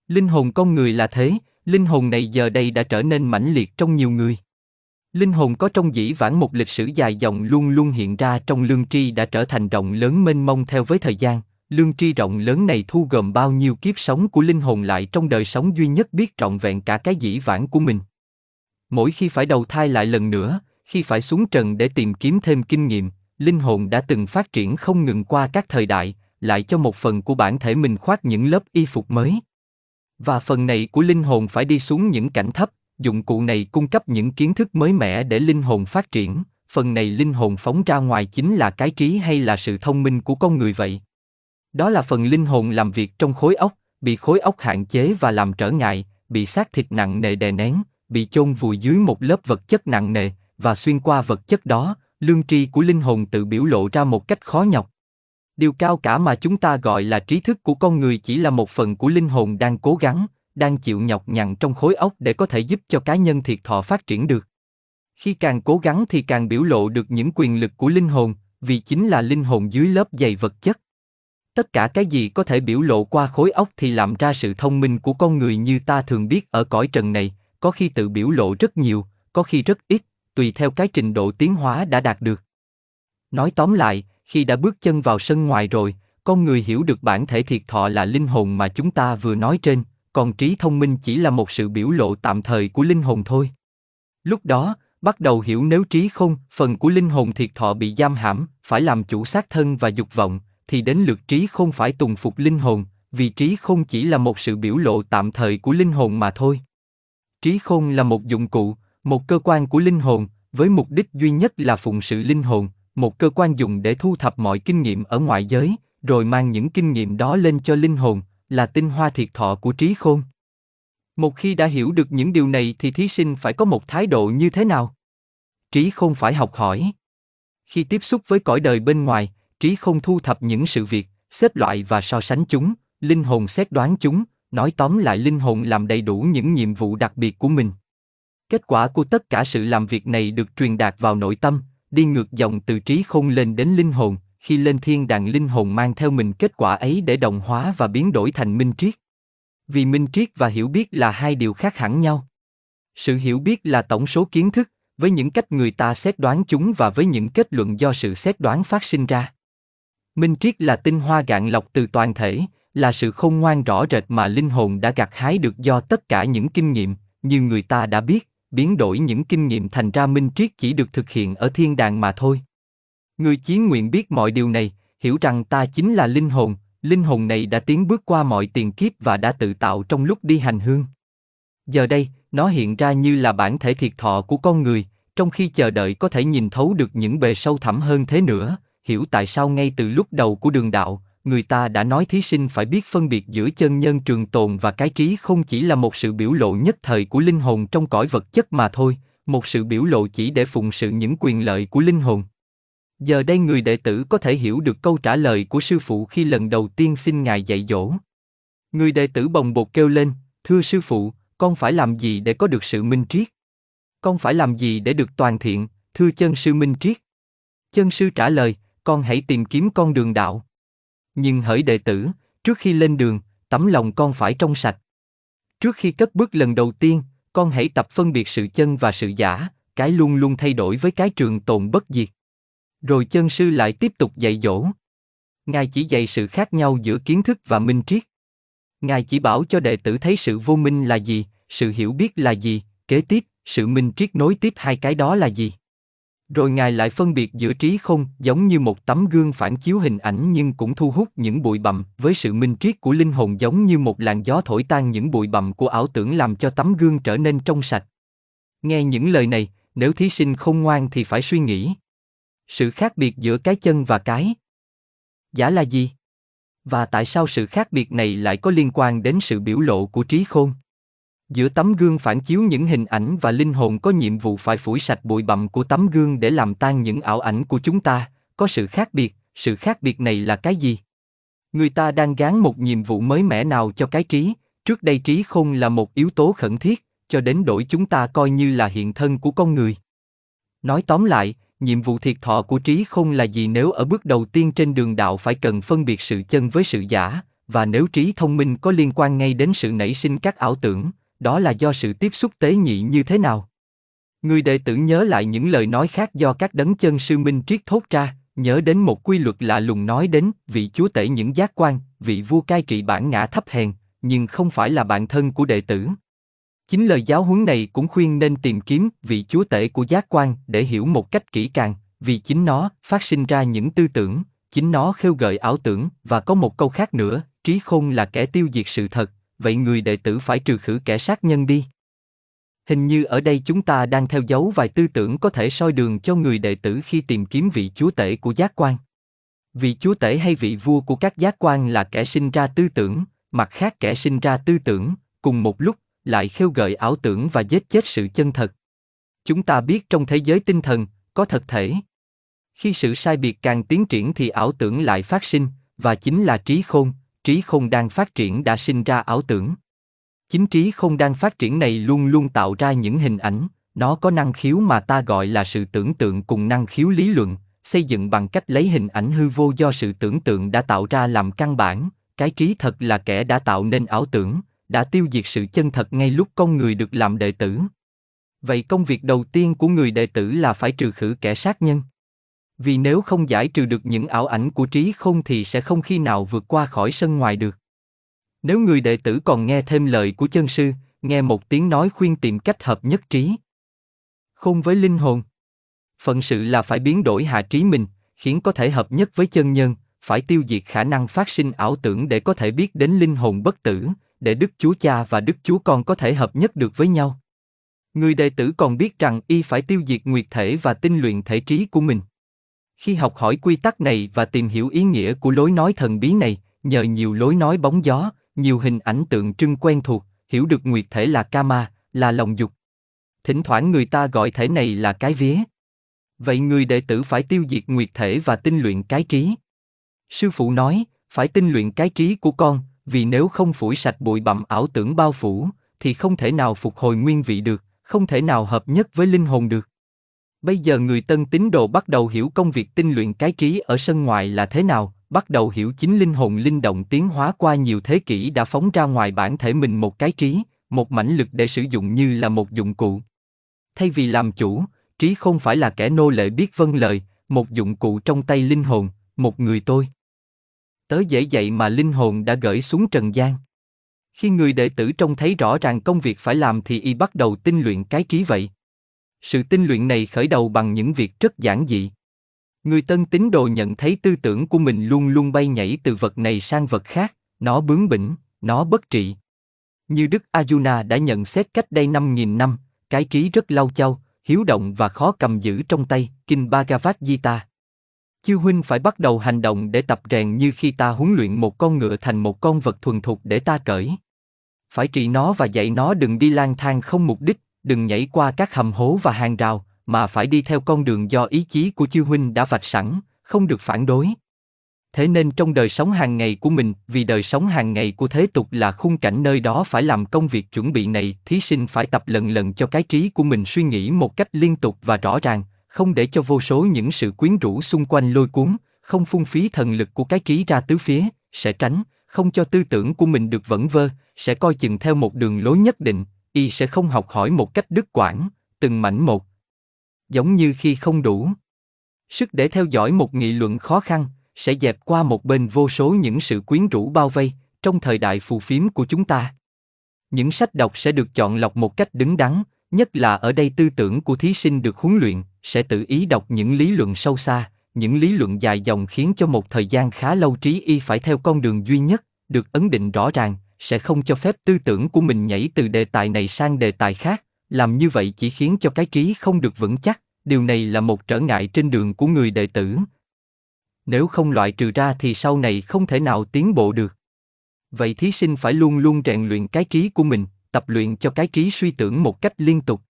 Linh hồn con người là thế, linh hồn này giờ đây đã trở nên mãnh liệt trong nhiều người. Linh hồn có trong dĩ vãng một lịch sử dài dòng luôn luôn hiện ra trong lương tri đã trở thành rộng lớn mênh mông theo với thời gian. Lương tri rộng lớn này thu gồm bao nhiêu kiếp sống của linh hồn lại trong đời sống duy nhất biết trọn vẹn cả cái dĩ vãng của mình. Mỗi khi phải đầu thai lại lần nữa, khi phải xuống trần để tìm kiếm thêm kinh nghiệm, linh hồn đã từng phát triển không ngừng qua các thời đại, lại cho một phần của bản thể mình khoác những lớp y phục mới. Và phần này của linh hồn phải đi xuống những cảnh thấp, dụng cụ này cung cấp những kiến thức mới mẻ để linh hồn phát triển, phần này linh hồn phóng ra ngoài chính là cái trí hay là sự thông minh của con người vậy. Đó là phần linh hồn làm việc trong khối óc, bị khối óc hạn chế và làm trở ngại, bị xác thịt nặng nề đè nén, bị chôn vùi dưới một lớp vật chất nặng nề, và xuyên qua vật chất đó, lương tri của linh hồn tự biểu lộ ra một cách khó nhọc. Điều cao cả mà chúng ta gọi là trí thức của con người chỉ là một phần của linh hồn đang cố gắng, đang chịu nhọc nhằn trong khối óc để có thể giúp cho cá nhân thiệt thọ phát triển được. Khi càng cố gắng thì càng biểu lộ được những quyền lực của linh hồn, vì chính là linh hồn dưới lớp dày vật chất. Tất cả cái gì có thể biểu lộ qua khối óc thì làm ra sự thông minh của con người như ta thường biết ở cõi trần này, có khi tự biểu lộ rất nhiều, có khi rất ít, tùy theo cái trình độ tiến hóa đã đạt được. Nói tóm lại, khi đã bước chân vào sân ngoài rồi, con người hiểu được bản thể thiệt thọ là linh hồn mà chúng ta vừa nói trên, còn trí thông minh chỉ là một sự biểu lộ tạm thời của linh hồn thôi. Lúc đó, bắt đầu hiểu nếu trí không, phần của linh hồn thiệt thọ bị giam hãm, phải làm chủ xác thân và dục vọng, thì đến lượt trí không phải tùng phục linh hồn, vì trí không chỉ là một sự biểu lộ tạm thời của linh hồn mà thôi. Trí không là một dụng cụ, một cơ quan của linh hồn, với mục đích duy nhất là phụng sự linh hồn, một cơ quan dùng để thu thập mọi kinh nghiệm ở ngoại giới, rồi mang những kinh nghiệm đó lên cho linh hồn, là tinh hoa thiệt thọ của trí khôn. Một khi đã hiểu được những điều này thì thí sinh phải có một thái độ như thế nào? Trí không phải học hỏi. Khi tiếp xúc với cõi đời bên ngoài, trí không thu thập những sự việc, xếp loại và so sánh chúng, linh hồn xét đoán chúng, nói tóm lại linh hồn làm đầy đủ những nhiệm vụ đặc biệt của mình. Kết quả của tất cả sự làm việc này được truyền đạt vào nội tâm, đi ngược dòng từ trí không lên đến linh hồn, khi lên thiên đàng linh hồn mang theo mình kết quả ấy để đồng hóa và biến đổi thành minh triết. Vì minh triết và hiểu biết là hai điều khác hẳn nhau. Sự hiểu biết là tổng số kiến thức, với những cách người ta xét đoán chúng và với những kết luận do sự xét đoán phát sinh ra. Minh triết là tinh hoa gạn lọc từ toàn thể, là sự khôn ngoan rõ rệt mà linh hồn đã gặt hái được do tất cả những kinh nghiệm, như người ta đã biết, biến đổi những kinh nghiệm thành ra minh triết chỉ được thực hiện ở thiên đàng mà thôi. Người chí nguyện biết mọi điều này, hiểu rằng ta chính là linh hồn, linh hồn này đã tiến bước qua mọi tiền kiếp và đã tự tạo trong lúc đi hành hương. Giờ đây, nó hiện ra như là bản thể thiệt thọ của con người, trong khi chờ đợi có thể nhìn thấu được những bề sâu thẳm hơn thế nữa, hiểu tại sao ngay từ lúc đầu của đường đạo, người ta đã nói thí sinh phải biết phân biệt giữa chân nhân trường tồn và cái trí không chỉ là một sự biểu lộ nhất thời của linh hồn trong cõi vật chất mà thôi, một sự biểu lộ chỉ để phụng sự những quyền lợi của linh hồn. Giờ đây người đệ tử có thể hiểu được câu trả lời của sư phụ khi lần đầu tiên xin ngài dạy dỗ. Người đệ tử bồng bột kêu lên, thưa sư phụ, con phải làm gì để có được sự minh triết? Con phải làm gì để được toàn thiện, thưa chân sư minh triết? Chân sư trả lời, con hãy tìm kiếm con đường đạo. Nhưng hỡi đệ tử, trước khi lên đường, tấm lòng con phải trong sạch. Trước khi cất bước lần đầu tiên, con hãy tập phân biệt sự chân và sự giả, cái luôn luôn thay đổi với cái trường tồn bất diệt. Rồi chân sư lại tiếp tục dạy dỗ. Ngài chỉ dạy sự khác nhau giữa kiến thức và minh triết. Ngài chỉ bảo cho đệ tử thấy sự vô minh là gì, sự hiểu biết là gì, kế tiếp, sự minh triết nối tiếp hai cái đó là gì. Rồi Ngài lại phân biệt giữa trí không, giống như một tấm gương phản chiếu hình ảnh nhưng cũng thu hút những bụi bặm, với sự minh triết của linh hồn giống như một làn gió thổi tan những bụi bặm của ảo tưởng làm cho tấm gương trở nên trong sạch. Nghe những lời này, nếu thí sinh không ngoan thì phải suy nghĩ. Sự khác biệt giữa cái chân và cái giả là gì? Và tại sao sự khác biệt này lại có liên quan đến sự biểu lộ của trí khôn? Giữa tấm gương phản chiếu những hình ảnh và linh hồn có nhiệm vụ phải phủi sạch bụi bặm của tấm gương để làm tan những ảo ảnh của chúng ta, có sự khác biệt, sự khác biệt này là cái gì? Người ta đang gán một nhiệm vụ mới mẻ nào cho cái trí, trước đây trí khôn là một yếu tố khẩn thiết, cho đến đổi chúng ta coi như là hiện thân của con người. Nói tóm lại, nhiệm vụ thiệt thọ của trí không là gì nếu ở bước đầu tiên trên đường đạo phải cần phân biệt sự chân với sự giả, và nếu trí thông minh có liên quan ngay đến sự nảy sinh các ảo tưởng, đó là do sự tiếp xúc tế nhị như thế nào. Người đệ tử nhớ lại những lời nói khác do các đấng chân sư minh triết thốt ra, nhớ đến một quy luật lạ lùng nói đến vị chúa tể những giác quan, vị vua cai trị bản ngã thấp hèn, nhưng không phải là bạn thân của đệ tử. Chính lời giáo huấn này cũng khuyên nên tìm kiếm vị chúa tể của giác quan để hiểu một cách kỹ càng, vì chính nó phát sinh ra những tư tưởng, chính nó khêu gợi ảo tưởng và có một câu khác nữa, trí khôn là kẻ tiêu diệt sự thật, vậy người đệ tử phải trừ khử kẻ sát nhân đi. Hình như ở đây chúng ta đang theo dấu vài tư tưởng có thể soi đường cho người đệ tử khi tìm kiếm vị chúa tể của giác quan. Vị chúa tể hay vị vua của các giác quan là kẻ sinh ra tư tưởng, mặt khác kẻ sinh ra tư tưởng, cùng một lúc, lại khêu gợi ảo tưởng và giết chết sự chân thật. Chúng ta biết trong thế giới tinh thần, có thật thể. Khi sự sai biệt càng tiến triển thì ảo tưởng lại phát sinh, và chính là trí khôn, trí khôn đang phát triển đã sinh ra ảo tưởng. Chính trí khôn đang phát triển này luôn luôn tạo ra những hình ảnh, nó có năng khiếu mà ta gọi là sự tưởng tượng cùng năng khiếu lý luận, xây dựng bằng cách lấy hình ảnh hư vô do sự tưởng tượng đã tạo ra làm căn bản, cái trí thật là kẻ đã tạo nên ảo tưởng, đã tiêu diệt sự chân thật ngay lúc con người được làm đệ tử. Vậy công việc đầu tiên của người đệ tử là phải trừ khử kẻ sát nhân. Vì nếu không giải trừ được những ảo ảnh của trí không thì sẽ không khi nào vượt qua khỏi sân ngoài được. Nếu người đệ tử còn nghe thêm lời của chân sư, nghe một tiếng nói khuyên tìm cách hợp nhất trí. Khôn với linh hồn. Phận sự là phải biến đổi hạ trí mình, khiến có thể hợp nhất với chân nhân, phải tiêu diệt khả năng phát sinh ảo tưởng để có thể biết đến linh hồn bất tử, để Đức Chúa Cha và Đức Chúa Con có thể hợp nhất được với nhau. Người đệ tử còn biết rằng y phải tiêu diệt nguyệt thể và tinh luyện thể trí của mình. Khi học hỏi quy tắc này và tìm hiểu ý nghĩa của lối nói thần bí này, nhờ nhiều lối nói bóng gió, nhiều hình ảnh tượng trưng quen thuộc, hiểu được nguyệt thể là kama, là lòng dục. Thỉnh thoảng người ta gọi thể này là cái vía. Vậy người đệ tử phải tiêu diệt nguyệt thể và tinh luyện cái trí. Sư phụ nói, phải tinh luyện cái trí của con, vì nếu không phủi sạch bụi bặm ảo tưởng bao phủ, thì không thể nào phục hồi nguyên vị được, không thể nào hợp nhất với linh hồn được. Bây giờ người tân tín đồ bắt đầu hiểu công việc tinh luyện cái trí ở sân ngoài là thế nào, bắt đầu hiểu chính linh hồn linh động tiến hóa qua nhiều thế kỷ đã phóng ra ngoài bản thể mình một cái trí, một mãnh lực để sử dụng như là một dụng cụ. Thay vì làm chủ, trí không phải là kẻ nô lệ biết vâng lời, một dụng cụ trong tay linh hồn, một người tôi. Tớ dễ dậy mà linh hồn đã gửi xuống trần gian. Khi người đệ tử trông thấy rõ ràng công việc phải làm thì y bắt đầu tinh luyện cái trí vậy. Sự tinh luyện này khởi đầu bằng những việc rất giản dị. Người tân tín đồ nhận thấy tư tưởng của mình luôn luôn bay nhảy từ vật này sang vật khác, nó bướng bỉnh, nó bất trị. Như Đức Ajuna đã nhận xét cách đây 5.000 năm, cái trí rất lau chau, hiếu động và khó cầm giữ trong tay, Kinh Bhagavad Gita. Chư huynh phải bắt đầu hành động để tập rèn như khi ta huấn luyện một con ngựa thành một con vật thuần thục để ta cởi. Phải trị nó và dạy nó đừng đi lang thang không mục đích, đừng nhảy qua các hầm hố và hàng rào, mà phải đi theo con đường do ý chí của chư huynh đã vạch sẵn, không được phản đối. Thế nên trong đời sống hàng ngày của mình, vì đời sống hàng ngày của thế tục là khung cảnh nơi đó phải làm công việc chuẩn bị này, thí sinh phải tập lần lần cho cái trí của mình suy nghĩ một cách liên tục và rõ ràng, không để cho vô số những sự quyến rũ xung quanh lôi cuốn, không phung phí thần lực của cái trí ra tứ phía, sẽ tránh, không cho tư tưởng của mình được vẩn vơ, sẽ coi chừng theo một đường lối nhất định, y sẽ không học hỏi một cách đứt quãng, từng mảnh một. Giống như khi không đủ sức để theo dõi một nghị luận khó khăn, sẽ dẹp qua một bên vô số những sự quyến rũ bao vây trong thời đại phù phiếm của chúng ta. Những sách đọc sẽ được chọn lọc một cách đứng đắn, nhất là ở đây tư tưởng của thí sinh được huấn luyện, sẽ tự ý đọc những lý luận sâu xa, những lý luận dài dòng khiến cho một thời gian khá lâu trí y phải theo con đường duy nhất, được ấn định rõ ràng, sẽ không cho phép tư tưởng của mình nhảy từ đề tài này sang đề tài khác, làm như vậy chỉ khiến cho cái trí không được vững chắc, điều này là một trở ngại trên đường của người đệ tử. Nếu không loại trừ ra thì sau này không thể nào tiến bộ được. Vậy thí sinh phải luôn luôn rèn luyện cái trí của mình, tập luyện cho cái trí suy tưởng một cách liên tục.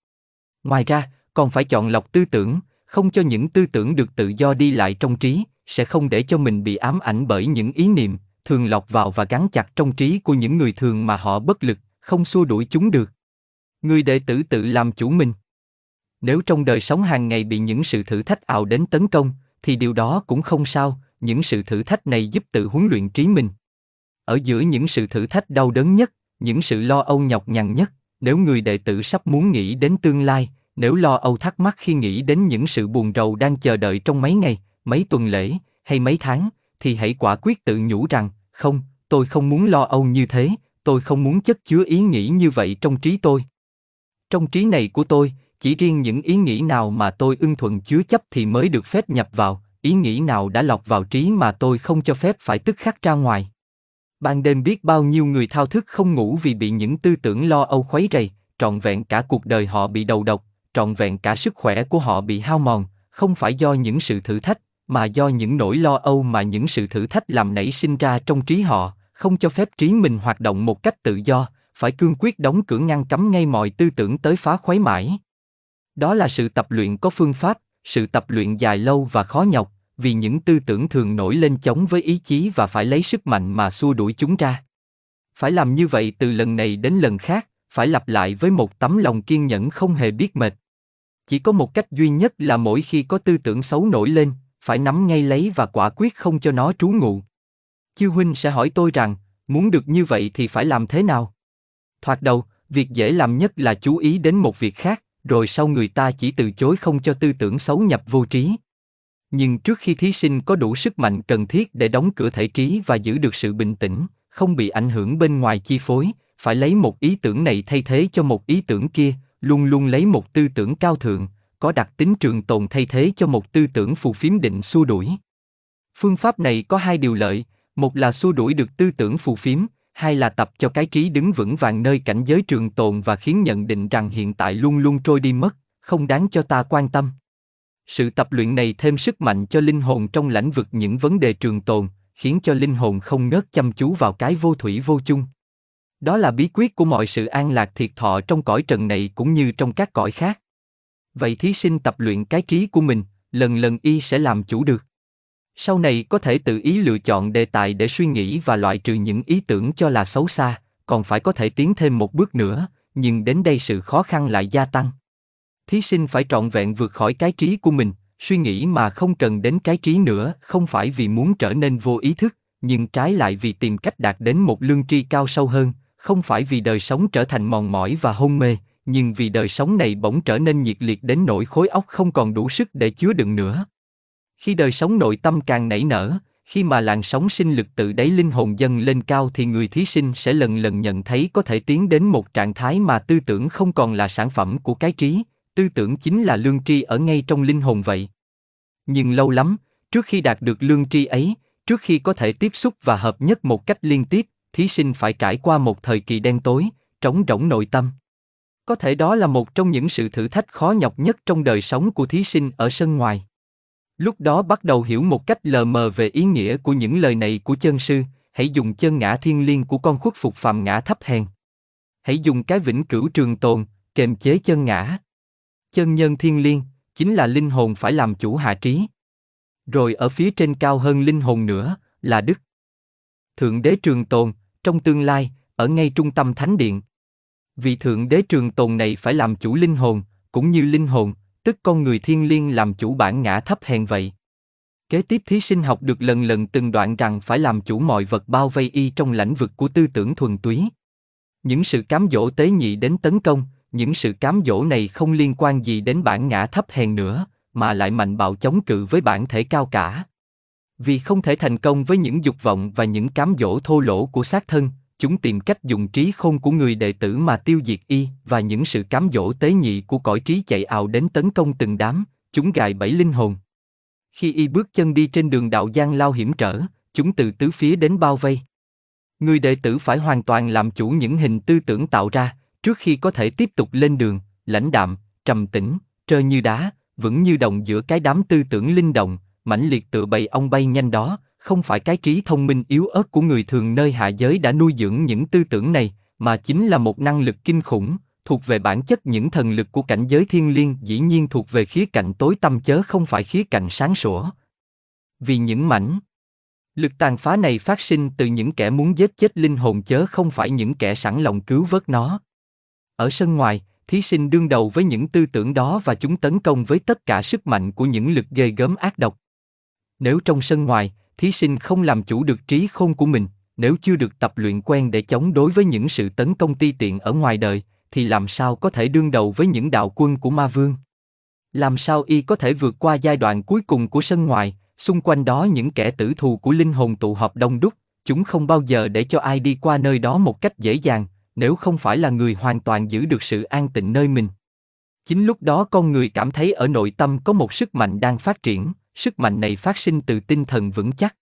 Ngoài ra, còn phải chọn lọc tư tưởng, không cho những tư tưởng được tự do đi lại trong trí, sẽ không để cho mình bị ám ảnh bởi những ý niệm, thường lọc vào và gắn chặt trong trí của những người thường mà họ bất lực, không xua đuổi chúng được. Người đệ tử tự làm chủ mình. Nếu trong đời sống hàng ngày bị những sự thử thách ảo đến tấn công, thì điều đó cũng không sao, những sự thử thách này giúp tự huấn luyện trí mình. Ở giữa những sự thử thách đau đớn nhất, những sự lo âu nhọc nhằn nhất, nếu người đệ tử sắp muốn nghĩ đến tương lai, nếu lo âu thắc mắc khi nghĩ đến những sự buồn rầu đang chờ đợi trong mấy ngày, mấy tuần lễ, hay mấy tháng, thì hãy quả quyết tự nhủ rằng, không, tôi không muốn lo âu như thế, tôi không muốn chất chứa ý nghĩ như vậy trong trí tôi. Trong trí này của tôi, chỉ riêng những ý nghĩ nào mà tôi ưng thuận chứa chấp thì mới được phép nhập vào, ý nghĩ nào đã lọc vào trí mà tôi không cho phép phải tức khắc ra ngoài. Ban đêm biết bao nhiêu người thao thức không ngủ vì bị những tư tưởng lo âu khuấy rầy, trọn vẹn cả cuộc đời họ bị đầu độc, trọn vẹn cả sức khỏe của họ bị hao mòn, không phải do những sự thử thách, mà do những nỗi lo âu mà những sự thử thách làm nảy sinh ra trong trí họ, không cho phép trí mình hoạt động một cách tự do, phải cương quyết đóng cửa ngăn cấm ngay mọi tư tưởng tới phá khuấy mãi. Đó là sự tập luyện có phương pháp, sự tập luyện dài lâu và khó nhọc, vì những tư tưởng thường nổi lên chống với ý chí và phải lấy sức mạnh mà xua đuổi chúng ra. Phải làm như vậy từ lần này đến lần khác, phải lặp lại với một tấm lòng kiên nhẫn không hề biết mệt. Chỉ có một cách duy nhất là mỗi khi có tư tưởng xấu nổi lên, phải nắm ngay lấy và quả quyết không cho nó trú ngụ. Chư huynh sẽ hỏi tôi rằng, muốn được như vậy thì phải làm thế nào? Thoạt đầu, việc dễ làm nhất là chú ý đến một việc khác, rồi sau người ta chỉ từ chối không cho tư tưởng xấu nhập vô trí. Nhưng trước khi thí sinh có đủ sức mạnh cần thiết để đóng cửa thể trí và giữ được sự bình tĩnh, không bị ảnh hưởng bên ngoài chi phối, phải lấy một ý tưởng này thay thế cho một ý tưởng kia, luôn luôn lấy một tư tưởng cao thượng, có đặc tính trường tồn thay thế cho một tư tưởng phù phiếm định xua đuổi. Phương pháp này có hai điều lợi, một là xua đuổi được tư tưởng phù phiếm, hai là tập cho cái trí đứng vững vàng nơi cảnh giới trường tồn và khiến nhận định rằng hiện tại luôn luôn trôi đi mất, không đáng cho ta quan tâm. Sự tập luyện này thêm sức mạnh cho linh hồn trong lãnh vực những vấn đề trường tồn, khiến cho linh hồn không ngớt chăm chú vào cái vô thủy vô chung. Đó là bí quyết của mọi sự an lạc thiệt thọ trong cõi trần này cũng như trong các cõi khác. Vậy thí sinh tập luyện cái trí của mình, lần lần y sẽ làm chủ được. Sau này có thể tự ý lựa chọn đề tài để suy nghĩ và loại trừ những ý tưởng cho là xấu xa, còn phải có thể tiến thêm một bước nữa, nhưng đến đây sự khó khăn lại gia tăng. Thí sinh phải trọn vẹn vượt khỏi cái trí của mình, suy nghĩ mà không cần đến cái trí nữa, không phải vì muốn trở nên vô ý thức, nhưng trái lại vì tìm cách đạt đến một lương tri cao sâu hơn, không phải vì đời sống trở thành mòn mỏi và hôn mê, nhưng vì đời sống này bỗng trở nên nhiệt liệt đến nỗi khối óc không còn đủ sức để chứa đựng nữa. Khi đời sống nội tâm càng nảy nở, khi mà làn sóng sinh lực tự đáy linh hồn dâng lên cao thì người thí sinh sẽ lần lần nhận thấy có thể tiến đến một trạng thái mà tư tưởng không còn là sản phẩm của cái trí, tư tưởng chính là lương tri ở ngay trong linh hồn vậy. Nhưng lâu lắm, trước khi đạt được lương tri ấy, trước khi có thể tiếp xúc và hợp nhất một cách liên tiếp, thí sinh phải trải qua một thời kỳ đen tối, trống rỗng nội tâm. Có thể đó là một trong những sự thử thách khó nhọc nhất trong đời sống của thí sinh ở sân ngoài. Lúc đó bắt đầu hiểu một cách lờ mờ về ý nghĩa của những lời này của chân sư, hãy dùng chân ngã thiên liêng của con khuất phục phàm ngã thấp hèn. Hãy dùng cái vĩnh cửu trường tồn, kềm chế chân ngã. Chân nhân thiên liêng, chính là linh hồn phải làm chủ hạ trí. Rồi ở phía trên cao hơn linh hồn nữa, là đức. Thượng đế trường tồn, trong tương lai, ở ngay trung tâm thánh điện. vị thượng đế trường tồn này phải làm chủ linh hồn, cũng như linh hồn, tức con người thiên liêng làm chủ bản ngã thấp hèn vậy. Kế tiếp thí sinh học được lần lần từng đoạn rằng phải làm chủ mọi vật bao vây y trong lãnh vực của tư tưởng thuần túy. Những sự cám dỗ tế nhị đến tấn công, những sự cám dỗ này không liên quan gì đến bản ngã thấp hèn nữa, mà lại mạnh bạo chống cự với bản thể cao cả. Vì không thể thành công với những dục vọng và những cám dỗ thô lỗ của xác thân, chúng tìm cách dùng trí khôn của người đệ tử mà tiêu diệt y và những sự cám dỗ tế nhị của cõi trí chạy ào đến tấn công từng đám, chúng gài bẫy linh hồn. Khi y bước chân đi trên đường đạo gian lao hiểm trở, chúng từ tứ phía đến bao vây. Người đệ tử phải hoàn toàn làm chủ những hình tư tưởng tạo ra, trước khi có thể tiếp tục lên đường, lãnh đạm, trầm tĩnh, trơ như đá, vững như đồng giữa cái đám tư tưởng linh động, mãnh liệt tựa bầy ong bay nhanh đó, không phải cái trí thông minh yếu ớt của người thường nơi hạ giới đã nuôi dưỡng những tư tưởng này, mà chính là một năng lực kinh khủng, thuộc về bản chất những thần lực của cảnh giới thiên liêng dĩ nhiên thuộc về khía cạnh tối tâm chớ không phải khía cạnh sáng sủa. Vì những mảnh lực tàn phá này phát sinh từ những kẻ muốn giết chết linh hồn chớ không phải những kẻ sẵn lòng cứu vớt nó. Ở sân ngoài, thí sinh đương đầu với những tư tưởng đó và chúng tấn công với tất cả sức mạnh của những lực ghê gớm ác độc. Nếu trong sân ngoài, thí sinh không làm chủ được trí khôn của mình, nếu chưa được tập luyện quen để chống đối với những sự tấn công ti tiện ở ngoài đời, thì làm sao có thể đương đầu với những đạo quân của ma vương? Làm sao y có thể vượt qua giai đoạn cuối cùng của sân ngoài, xung quanh đó những kẻ tử thù của linh hồn tụ họp đông đúc, chúng không bao giờ để cho ai đi qua nơi đó một cách dễ dàng, nếu không phải là người hoàn toàn giữ được sự an tịnh nơi mình. Chính lúc đó con người cảm thấy ở nội tâm có một sức mạnh đang phát triển, sức mạnh này phát sinh từ tinh thần vững chắc.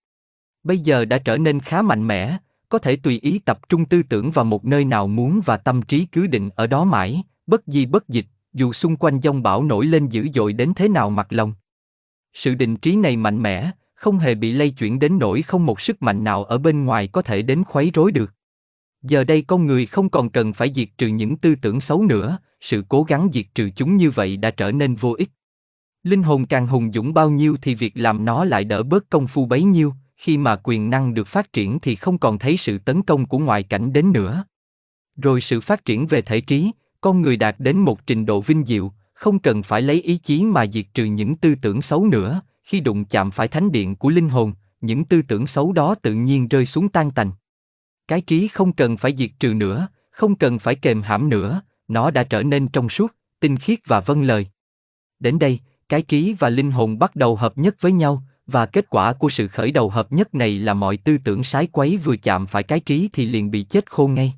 Bây giờ đã trở nên khá mạnh mẽ, có thể tùy ý tập trung tư tưởng vào một nơi nào muốn và tâm trí cứ định ở đó mãi, bất di bất dịch, dù xung quanh dông bão nổi lên dữ dội đến thế nào mặt lòng. Sự định trí này mạnh mẽ, không hề bị lay chuyển đến nỗi không một sức mạnh nào ở bên ngoài có thể đến khuấy rối được. Giờ đây con người không còn cần phải diệt trừ những tư tưởng xấu nữa, sự cố gắng diệt trừ chúng như vậy đã trở nên vô ích. Linh hồn càng hùng dũng bao nhiêu thì việc làm nó lại đỡ bớt công phu bấy nhiêu, khi mà quyền năng được phát triển thì không còn thấy sự tấn công của ngoại cảnh đến nữa. Rồi sự phát triển về thể trí, con người đạt đến một trình độ vinh diệu, không cần phải lấy ý chí mà diệt trừ những tư tưởng xấu nữa, khi đụng chạm phải thánh điện của linh hồn, những tư tưởng xấu đó tự nhiên rơi xuống tan tành. Cái trí không cần phải diệt trừ nữa, không cần phải kềm hãm nữa, nó đã trở nên trong suốt, tinh khiết và vâng lời. Đến đây, cái trí và linh hồn bắt đầu hợp nhất với nhau, và kết quả của sự khởi đầu hợp nhất này là mọi tư tưởng sái quấy vừa chạm phải cái trí thì liền bị chết khô ngay.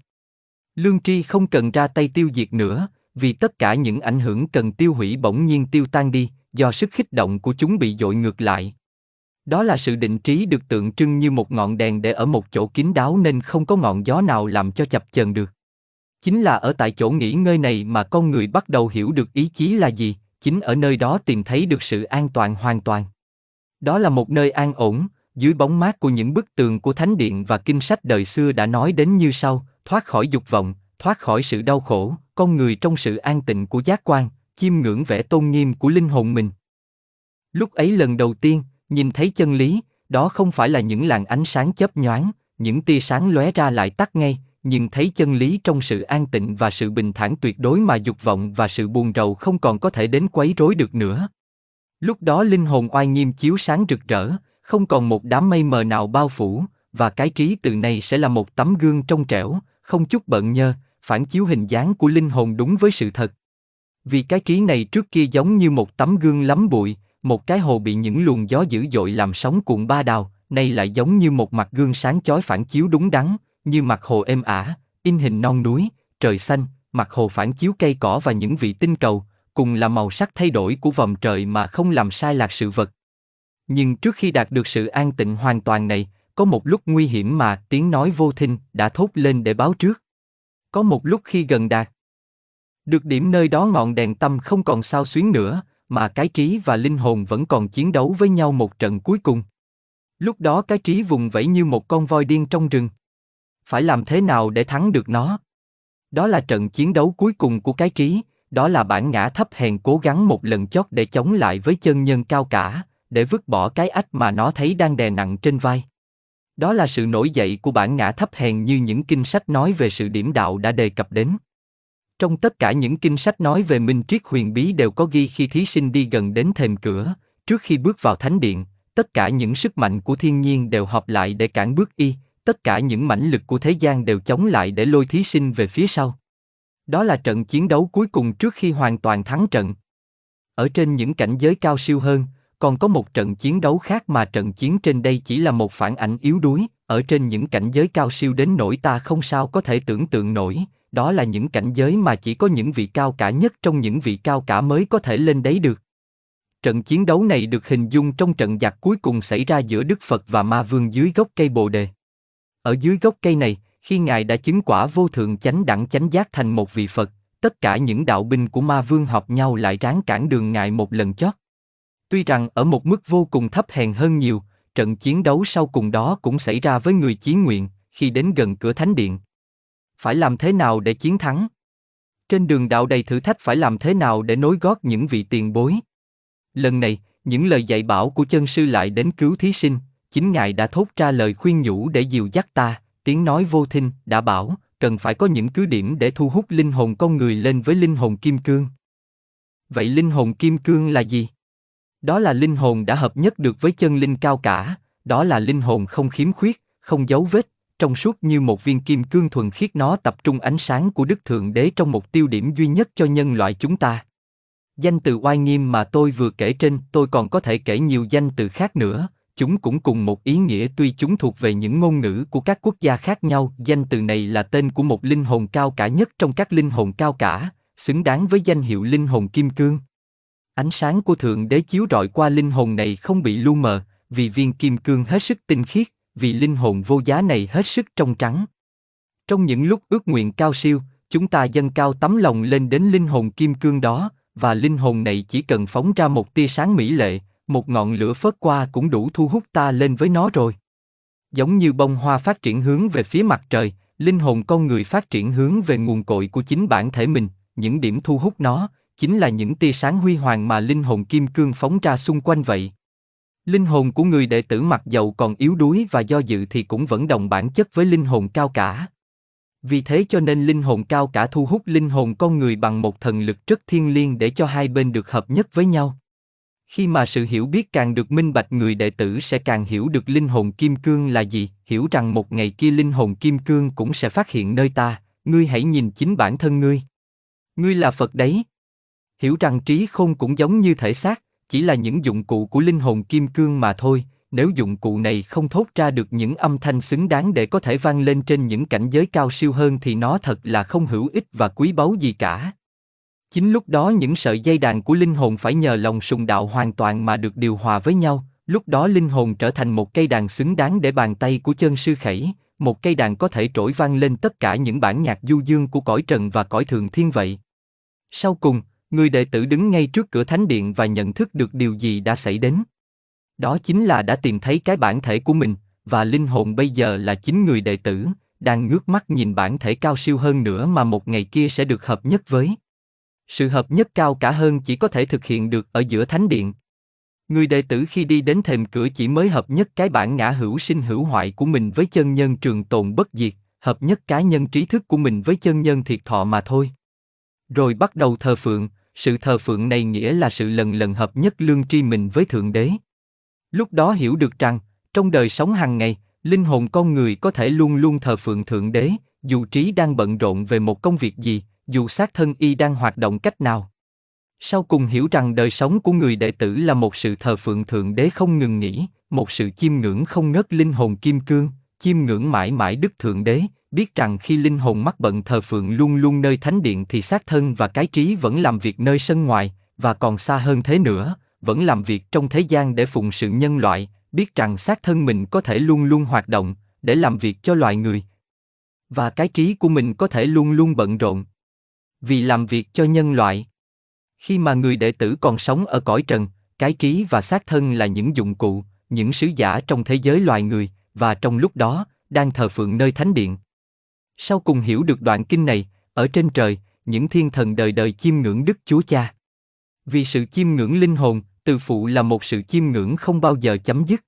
Lương tri không cần ra tay tiêu diệt nữa, vì tất cả những ảnh hưởng cần tiêu hủy bỗng nhiên tiêu tan đi, do sức khích động của chúng bị dội ngược lại. Đó là sự định trí được tượng trưng như một ngọn đèn để ở một chỗ kín đáo nên không có ngọn gió nào làm cho chập chờn được. Chính là ở tại chỗ nghỉ ngơi này mà con người bắt đầu hiểu được ý chí là gì, chính ở nơi đó tìm thấy được sự an toàn hoàn toàn. Đó là một nơi an ổn, dưới bóng mát của những bức tường của thánh điện và kinh sách đời xưa đã nói đến như sau, thoát khỏi dục vọng, thoát khỏi sự đau khổ, con người trong sự an tịnh của giác quan, chiêm ngưỡng vẻ tôn nghiêm của linh hồn mình. Lúc ấy lần đầu tiên, nhìn thấy chân lý, đó không phải là những làn ánh sáng chớp nhoáng, những tia sáng lóe ra lại tắt ngay, nhưng thấy chân lý trong sự an tịnh và sự bình thản tuyệt đối mà dục vọng và sự buồn rầu không còn có thể đến quấy rối được nữa. Lúc đó linh hồn oai nghiêm chiếu sáng rực rỡ, không còn một đám mây mờ nào bao phủ, và cái trí từ này sẽ là một tấm gương trong trẻo, không chút bận nhơ, phản chiếu hình dáng của linh hồn đúng với sự thật. Vì cái trí này trước kia giống như một tấm gương lắm bụi, một cái hồ bị những luồng gió dữ dội làm sóng cuộn ba đào, nay lại giống như một mặt gương sáng chói phản chiếu đúng đắn, như mặt hồ êm ả, in hình non núi, trời xanh, mặt hồ phản chiếu cây cỏ và những vị tinh cầu, cùng là màu sắc thay đổi của vòng trời mà không làm sai lạc sự vật. Nhưng trước khi đạt được sự an tịnh hoàn toàn này, có một lúc nguy hiểm mà tiếng nói vô thinh đã thốt lên để báo trước. Có một lúc khi gần đạt. Được điểm nơi đó ngọn đèn tâm không còn sao xuyến nữa, mà cái trí và linh hồn vẫn còn chiến đấu với nhau một trận cuối cùng. Lúc đó cái trí vùng vẫy như một con voi điên trong rừng. Phải làm thế nào để thắng được nó? Đó là trận chiến đấu cuối cùng của cái trí, đó là bản ngã thấp hèn cố gắng một lần chót để chống lại với chân nhân cao cả, để vứt bỏ cái ách mà nó thấy đang đè nặng trên vai. Đó là sự nổi dậy của bản ngã thấp hèn như những kinh sách nói về sự điểm đạo đã đề cập đến. Trong tất cả những kinh sách nói về minh triết huyền bí đều có ghi khi thí sinh đi gần đến thềm cửa, trước khi bước vào thánh điện, tất cả những sức mạnh của thiên nhiên đều hợp lại để cản bước y, tất cả những mãnh lực của thế gian đều chống lại để lôi thí sinh về phía sau. Đó là trận chiến đấu cuối cùng trước khi hoàn toàn thắng trận. Ở trên những cảnh giới cao siêu hơn, còn có một trận chiến đấu khác mà trận chiến trên đây chỉ là một phản ảnh yếu đuối, ở trên những cảnh giới cao siêu đến nỗi ta không sao có thể tưởng tượng nổi, đó là những cảnh giới mà chỉ có những vị cao cả nhất trong những vị cao cả mới có thể lên đấy được. Trận chiến đấu này được hình dung trong trận giặc cuối cùng xảy ra giữa Đức Phật và Ma Vương dưới gốc cây Bồ Đề. Ở dưới gốc cây này, khi Ngài đã chứng quả vô thượng chánh đẳng chánh giác thành một vị Phật, tất cả những đạo binh của Ma Vương họp nhau lại ráng cản đường Ngài một lần chót. Tuy rằng ở một mức vô cùng thấp hèn hơn nhiều, trận chiến đấu sau cùng đó cũng xảy ra với người chiến nguyện, khi đến gần cửa thánh điện. Phải làm thế nào để chiến thắng? Trên đường đạo đầy thử thách phải làm thế nào để nối gót những vị tiền bối? Lần này, những lời dạy bảo của chân sư lại đến cứu thí sinh, chính ngài đã thốt ra lời khuyên nhủ để dìu dắt ta, tiếng nói vô thinh đã bảo, cần phải có những cứ điểm để thu hút linh hồn con người lên với linh hồn kim cương. Vậy linh hồn kim cương là gì? Đó là linh hồn đã hợp nhất được với chân linh cao cả, đó là linh hồn không khiếm khuyết, không dấu vết, trong suốt như một viên kim cương thuần khiết nó tập trung ánh sáng của Đức Thượng Đế trong một tiêu điểm duy nhất cho nhân loại chúng ta. Danh từ oai nghiêm mà tôi vừa kể trên, tôi còn có thể kể nhiều danh từ khác nữa, chúng cũng cùng một ý nghĩa tuy chúng thuộc về những ngôn ngữ của các quốc gia khác nhau. Danh từ này là tên của một linh hồn cao cả nhất trong các linh hồn cao cả, xứng đáng với danh hiệu linh hồn kim cương. Ánh sáng của Thượng Đế chiếu rọi qua linh hồn này không bị lu mờ, vì viên kim cương hết sức tinh khiết, vì linh hồn vô giá này hết sức trong trắng. Trong những lúc ước nguyện cao siêu, chúng ta dâng cao tấm lòng lên đến linh hồn kim cương đó, và linh hồn này chỉ cần phóng ra một tia sáng mỹ lệ, một ngọn lửa phớt qua cũng đủ thu hút ta lên với nó rồi. Giống như bông hoa phát triển hướng về phía mặt trời, linh hồn con người phát triển hướng về nguồn cội của chính bản thể mình, những điểm thu hút nó, chính là những tia sáng huy hoàng mà linh hồn kim cương phóng ra xung quanh vậy. Linh hồn của người đệ tử mặc dầu còn yếu đuối và do dự thì cũng vẫn đồng bản chất với linh hồn cao cả. Vì thế cho nên linh hồn cao cả thu hút linh hồn con người bằng một thần lực rất thiêng liêng để cho hai bên được hợp nhất với nhau. Khi mà sự hiểu biết càng được minh bạch người đệ tử sẽ càng hiểu được linh hồn kim cương là gì, hiểu rằng một ngày kia linh hồn kim cương cũng sẽ phát hiện nơi ta, ngươi hãy nhìn chính bản thân ngươi. Ngươi là Phật đấy. Hiểu rằng trí khôn cũng giống như thể xác, chỉ là những dụng cụ của linh hồn kim cương mà thôi, nếu dụng cụ này không thốt ra được những âm thanh xứng đáng để có thể vang lên trên những cảnh giới cao siêu hơn thì nó thật là không hữu ích và quý báu gì cả. Chính lúc đó những sợi dây đàn của linh hồn phải nhờ lòng sùng đạo hoàn toàn mà được điều hòa với nhau, lúc đó linh hồn trở thành một cây đàn xứng đáng để bàn tay của chân sư khẩy, một cây đàn có thể trỗi vang lên tất cả những bản nhạc du dương của cõi trần và cõi thường thiên vậy. Sau cùng, người đệ tử đứng ngay trước cửa thánh điện và nhận thức được điều gì đã xảy đến. Đó chính là đã tìm thấy cái bản thể của mình, và linh hồn bây giờ là chính người đệ tử, đang ngước mắt nhìn bản thể cao siêu hơn nữa mà một ngày kia sẽ được hợp nhất với. Sự hợp nhất cao cả hơn chỉ có thể thực hiện được ở giữa thánh điện. Người đệ tử khi đi đến thềm cửa chỉ mới hợp nhất cái bản ngã hữu sinh hữu hoại của mình với chân nhân trường tồn bất diệt, hợp nhất cá nhân trí thức của mình với chân nhân thiệt thọ mà thôi. Rồi bắt đầu thờ phượng, sự thờ phượng này nghĩa là sự lần lần hợp nhất lương tri mình với Thượng Đế. Lúc đó hiểu được rằng, trong đời sống hàng ngày, linh hồn con người có thể luôn luôn thờ phượng Thượng Đế, dù trí đang bận rộn về một công việc gì, dù xác thân y đang hoạt động cách nào. Sau cùng hiểu rằng đời sống của người đệ tử là một sự thờ phượng Thượng Đế không ngừng nghỉ, một sự chiêm ngưỡng không ngớt linh hồn kim cương, chiêm ngưỡng mãi mãi Đức Thượng Đế, biết rằng khi linh hồn mắc bận thờ phượng luôn luôn nơi thánh điện thì xác thân và cái trí vẫn làm việc nơi sân ngoài, và còn xa hơn thế nữa, vẫn làm việc trong thế gian để phụng sự nhân loại, biết rằng xác thân mình có thể luôn luôn hoạt động, để làm việc cho loài người. Và cái trí của mình có thể luôn luôn bận rộn. Vì làm việc cho nhân loại. Khi mà người đệ tử còn sống ở cõi trần, cái trí và xác thân là những dụng cụ, những sứ giả trong thế giới loài người, và trong lúc đó, đang thờ phượng nơi thánh điện. Sau cùng hiểu được đoạn kinh này, ở trên trời, những thiên thần đời đời chiêm ngưỡng Đức Chúa Cha. Vì sự chiêm ngưỡng linh hồn, từ phụ là một sự chiêm ngưỡng không bao giờ chấm dứt.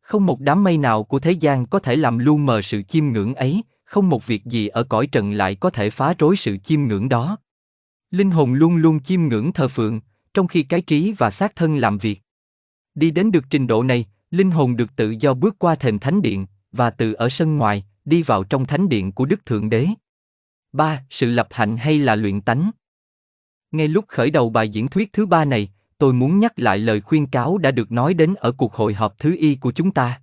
Không một đám mây nào của thế gian có thể làm lu mờ sự chiêm ngưỡng ấy, không một việc gì ở cõi trần lại có thể phá rối sự chiêm ngưỡng đó. Linh hồn luôn luôn chiêm ngưỡng thờ phượng, trong khi cái trí và xác thân làm việc. Đi đến được trình độ này, linh hồn được tự do bước qua thềm thánh điện, và từ ở sân ngoài, đi vào trong thánh điện của Đức Thượng Đế. 3. Sự lập hạnh hay là luyện tánh? Ngay lúc khởi đầu bài diễn thuyết thứ ba này, tôi muốn nhắc lại lời khuyên cáo đã được nói đến ở cuộc hội họp thứ y của chúng ta.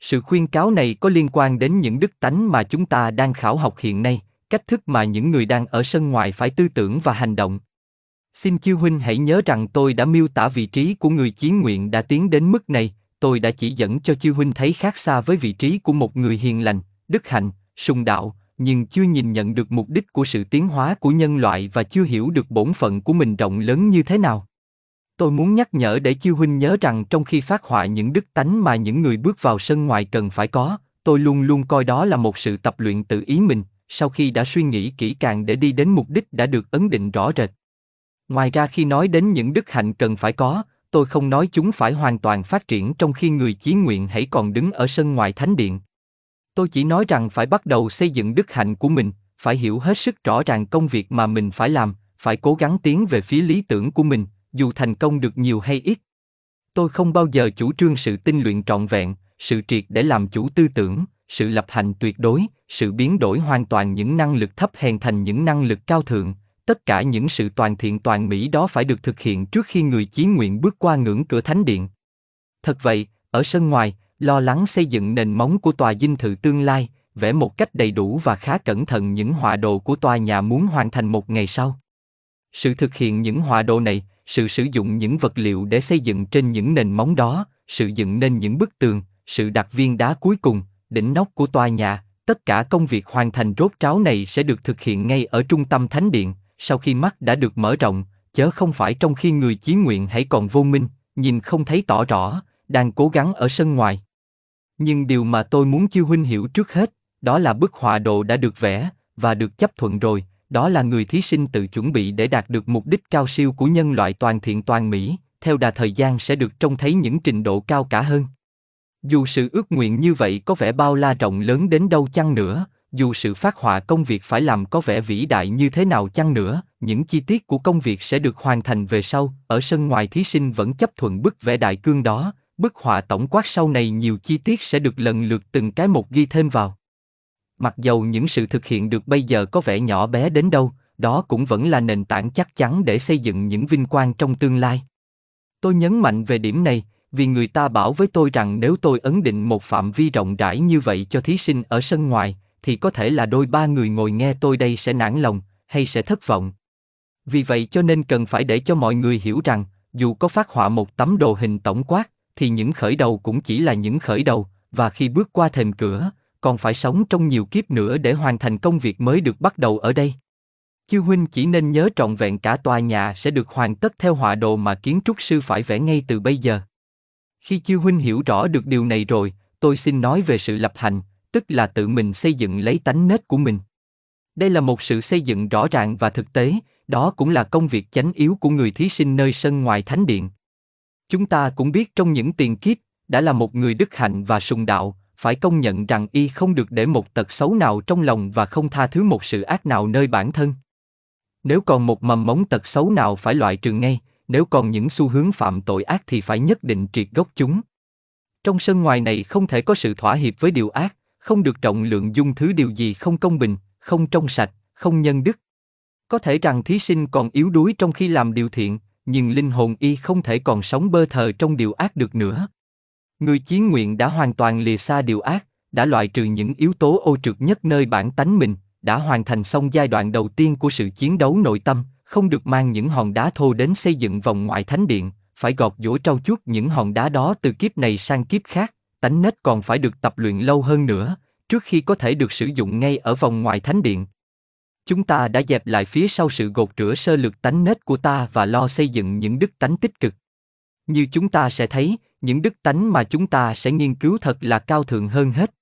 Sự khuyên cáo này có liên quan đến những đức tánh mà chúng ta đang khảo học hiện nay, cách thức mà những người đang ở sân ngoài phải tư tưởng và hành động. Xin chư huynh hãy nhớ rằng tôi đã miêu tả vị trí của người chiến nguyện đã tiến đến mức này, tôi đã chỉ dẫn cho chư huynh thấy khác xa với vị trí của một người hiền lành, đức hạnh, sùng đạo, nhưng chưa nhìn nhận được mục đích của sự tiến hóa của nhân loại và chưa hiểu được bổn phận của mình rộng lớn như thế nào. Tôi muốn nhắc nhở để chư huynh nhớ rằng trong khi phát họa những đức tánh mà những người bước vào sân ngoài cần phải có, tôi luôn luôn coi đó là một sự tập luyện tự ý mình, sau khi đã suy nghĩ kỹ càng để đi đến mục đích đã được ấn định rõ rệt. Ngoài ra khi nói đến những đức hạnh cần phải có, tôi không nói chúng phải hoàn toàn phát triển trong khi người chí nguyện hãy còn đứng ở sân ngoài thánh điện. Tôi chỉ nói rằng phải bắt đầu xây dựng đức hạnh của mình, phải hiểu hết sức rõ ràng công việc mà mình phải làm, phải cố gắng tiến về phía lý tưởng của mình, dù thành công được nhiều hay ít. Tôi không bao giờ chủ trương sự tinh luyện trọn vẹn, sự triệt để làm chủ tư tưởng, sự lập hành tuyệt đối, sự biến đổi hoàn toàn những năng lực thấp hèn thành những năng lực cao thượng, tất cả những sự toàn thiện toàn mỹ đó phải được thực hiện trước khi người chí nguyện bước qua ngưỡng cửa thánh điện. Thật vậy, ở sân ngoài, lo lắng xây dựng nền móng của tòa dinh thự tương lai, vẽ một cách đầy đủ và khá cẩn thận những họa đồ của tòa nhà muốn hoàn thành một ngày sau. Sự thực hiện những họa đồ này, sự sử dụng những vật liệu để xây dựng trên những nền móng đó, sự dựng nên những bức tường, sự đặt viên đá cuối cùng, đỉnh nóc của tòa nhà, tất cả công việc hoàn thành rốt ráo này sẽ được thực hiện ngay ở trung tâm thánh điện, sau khi mắt đã được mở rộng, chớ không phải trong khi người chí nguyện hãy còn vô minh, nhìn không thấy tỏ rõ, đang cố gắng ở sân ngoài. Nhưng điều mà tôi muốn chiêu huynh hiểu trước hết, đó là bức họa đồ đã được vẽ và được chấp thuận rồi, đó là người thí sinh tự chuẩn bị để đạt được mục đích cao siêu của nhân loại toàn thiện toàn mỹ, theo đà thời gian sẽ được trông thấy những trình độ cao cả hơn. Dù sự ước nguyện như vậy có vẻ bao la rộng lớn đến đâu chăng nữa, dù sự phát họa công việc phải làm có vẻ vĩ đại như thế nào chăng nữa, những chi tiết của công việc sẽ được hoàn thành về sau, ở sân ngoài thí sinh vẫn chấp thuận bức vẽ đại cương đó, bức họa tổng quát sau này nhiều chi tiết sẽ được lần lượt từng cái một ghi thêm vào. Mặc dầu những sự thực hiện được bây giờ có vẻ nhỏ bé đến đâu, đó cũng vẫn là nền tảng chắc chắn để xây dựng những vinh quang trong tương lai. Tôi nhấn mạnh về điểm này, vì người ta bảo với tôi rằng nếu tôi ấn định một phạm vi rộng rãi như vậy cho thí sinh ở sân ngoài, thì có thể là đôi ba người ngồi nghe tôi đây sẽ nản lòng, hay sẽ thất vọng. Vì vậy cho nên cần phải để cho mọi người hiểu rằng, dù có phát họa một tấm đồ hình tổng quát, thì những khởi đầu cũng chỉ là những khởi đầu, và khi bước qua thềm cửa, còn phải sống trong nhiều kiếp nữa để hoàn thành công việc mới được bắt đầu ở đây. Chư huynh chỉ nên nhớ trọn vẹn cả tòa nhà sẽ được hoàn tất theo họa đồ mà kiến trúc sư phải vẽ ngay từ bây giờ. Khi chư huynh hiểu rõ được điều này rồi, tôi xin nói về sự lập hành, tức là tự mình xây dựng lấy tánh nết của mình. Đây là một sự xây dựng rõ ràng và thực tế, đó cũng là công việc chánh yếu của người thí sinh nơi sân ngoài thánh điện. Chúng ta cũng biết trong những tiền kiếp, đã là một người đức hạnh và sùng đạo, phải công nhận rằng y không được để một tật xấu nào trong lòng và không tha thứ một sự ác nào nơi bản thân. Nếu còn một mầm mống tật xấu nào phải loại trừ ngay, nếu còn những xu hướng phạm tội ác thì phải nhất định triệt gốc chúng. Trong sân ngoài này không thể có sự thỏa hiệp với điều ác, không được trọng lượng dung thứ điều gì không công bình, không trong sạch, không nhân đức. Có thể rằng thí sinh còn yếu đuối trong khi làm điều thiện, nhưng linh hồn y không thể còn sống bơ thờ trong điều ác được nữa. Người chiến nguyện đã hoàn toàn lìa xa điều ác, đã loại trừ những yếu tố ô trượt nhất nơi bản tánh mình, đã hoàn thành xong giai đoạn đầu tiên của sự chiến đấu nội tâm, không được mang những hòn đá thô đến xây dựng vòng ngoại thánh điện, phải gọt dũa trau chuốt những hòn đá đó từ kiếp này sang kiếp khác, tánh nết còn phải được tập luyện lâu hơn nữa, trước khi có thể được sử dụng ngay ở vòng ngoài thánh điện. Chúng ta đã dẹp lại phía sau sự gột rửa sơ lược tánh nết của ta và lo xây dựng những đức tánh tích cực. Như chúng ta sẽ thấy, những đức tánh mà chúng ta sẽ nghiên cứu thật là cao thượng hơn hết.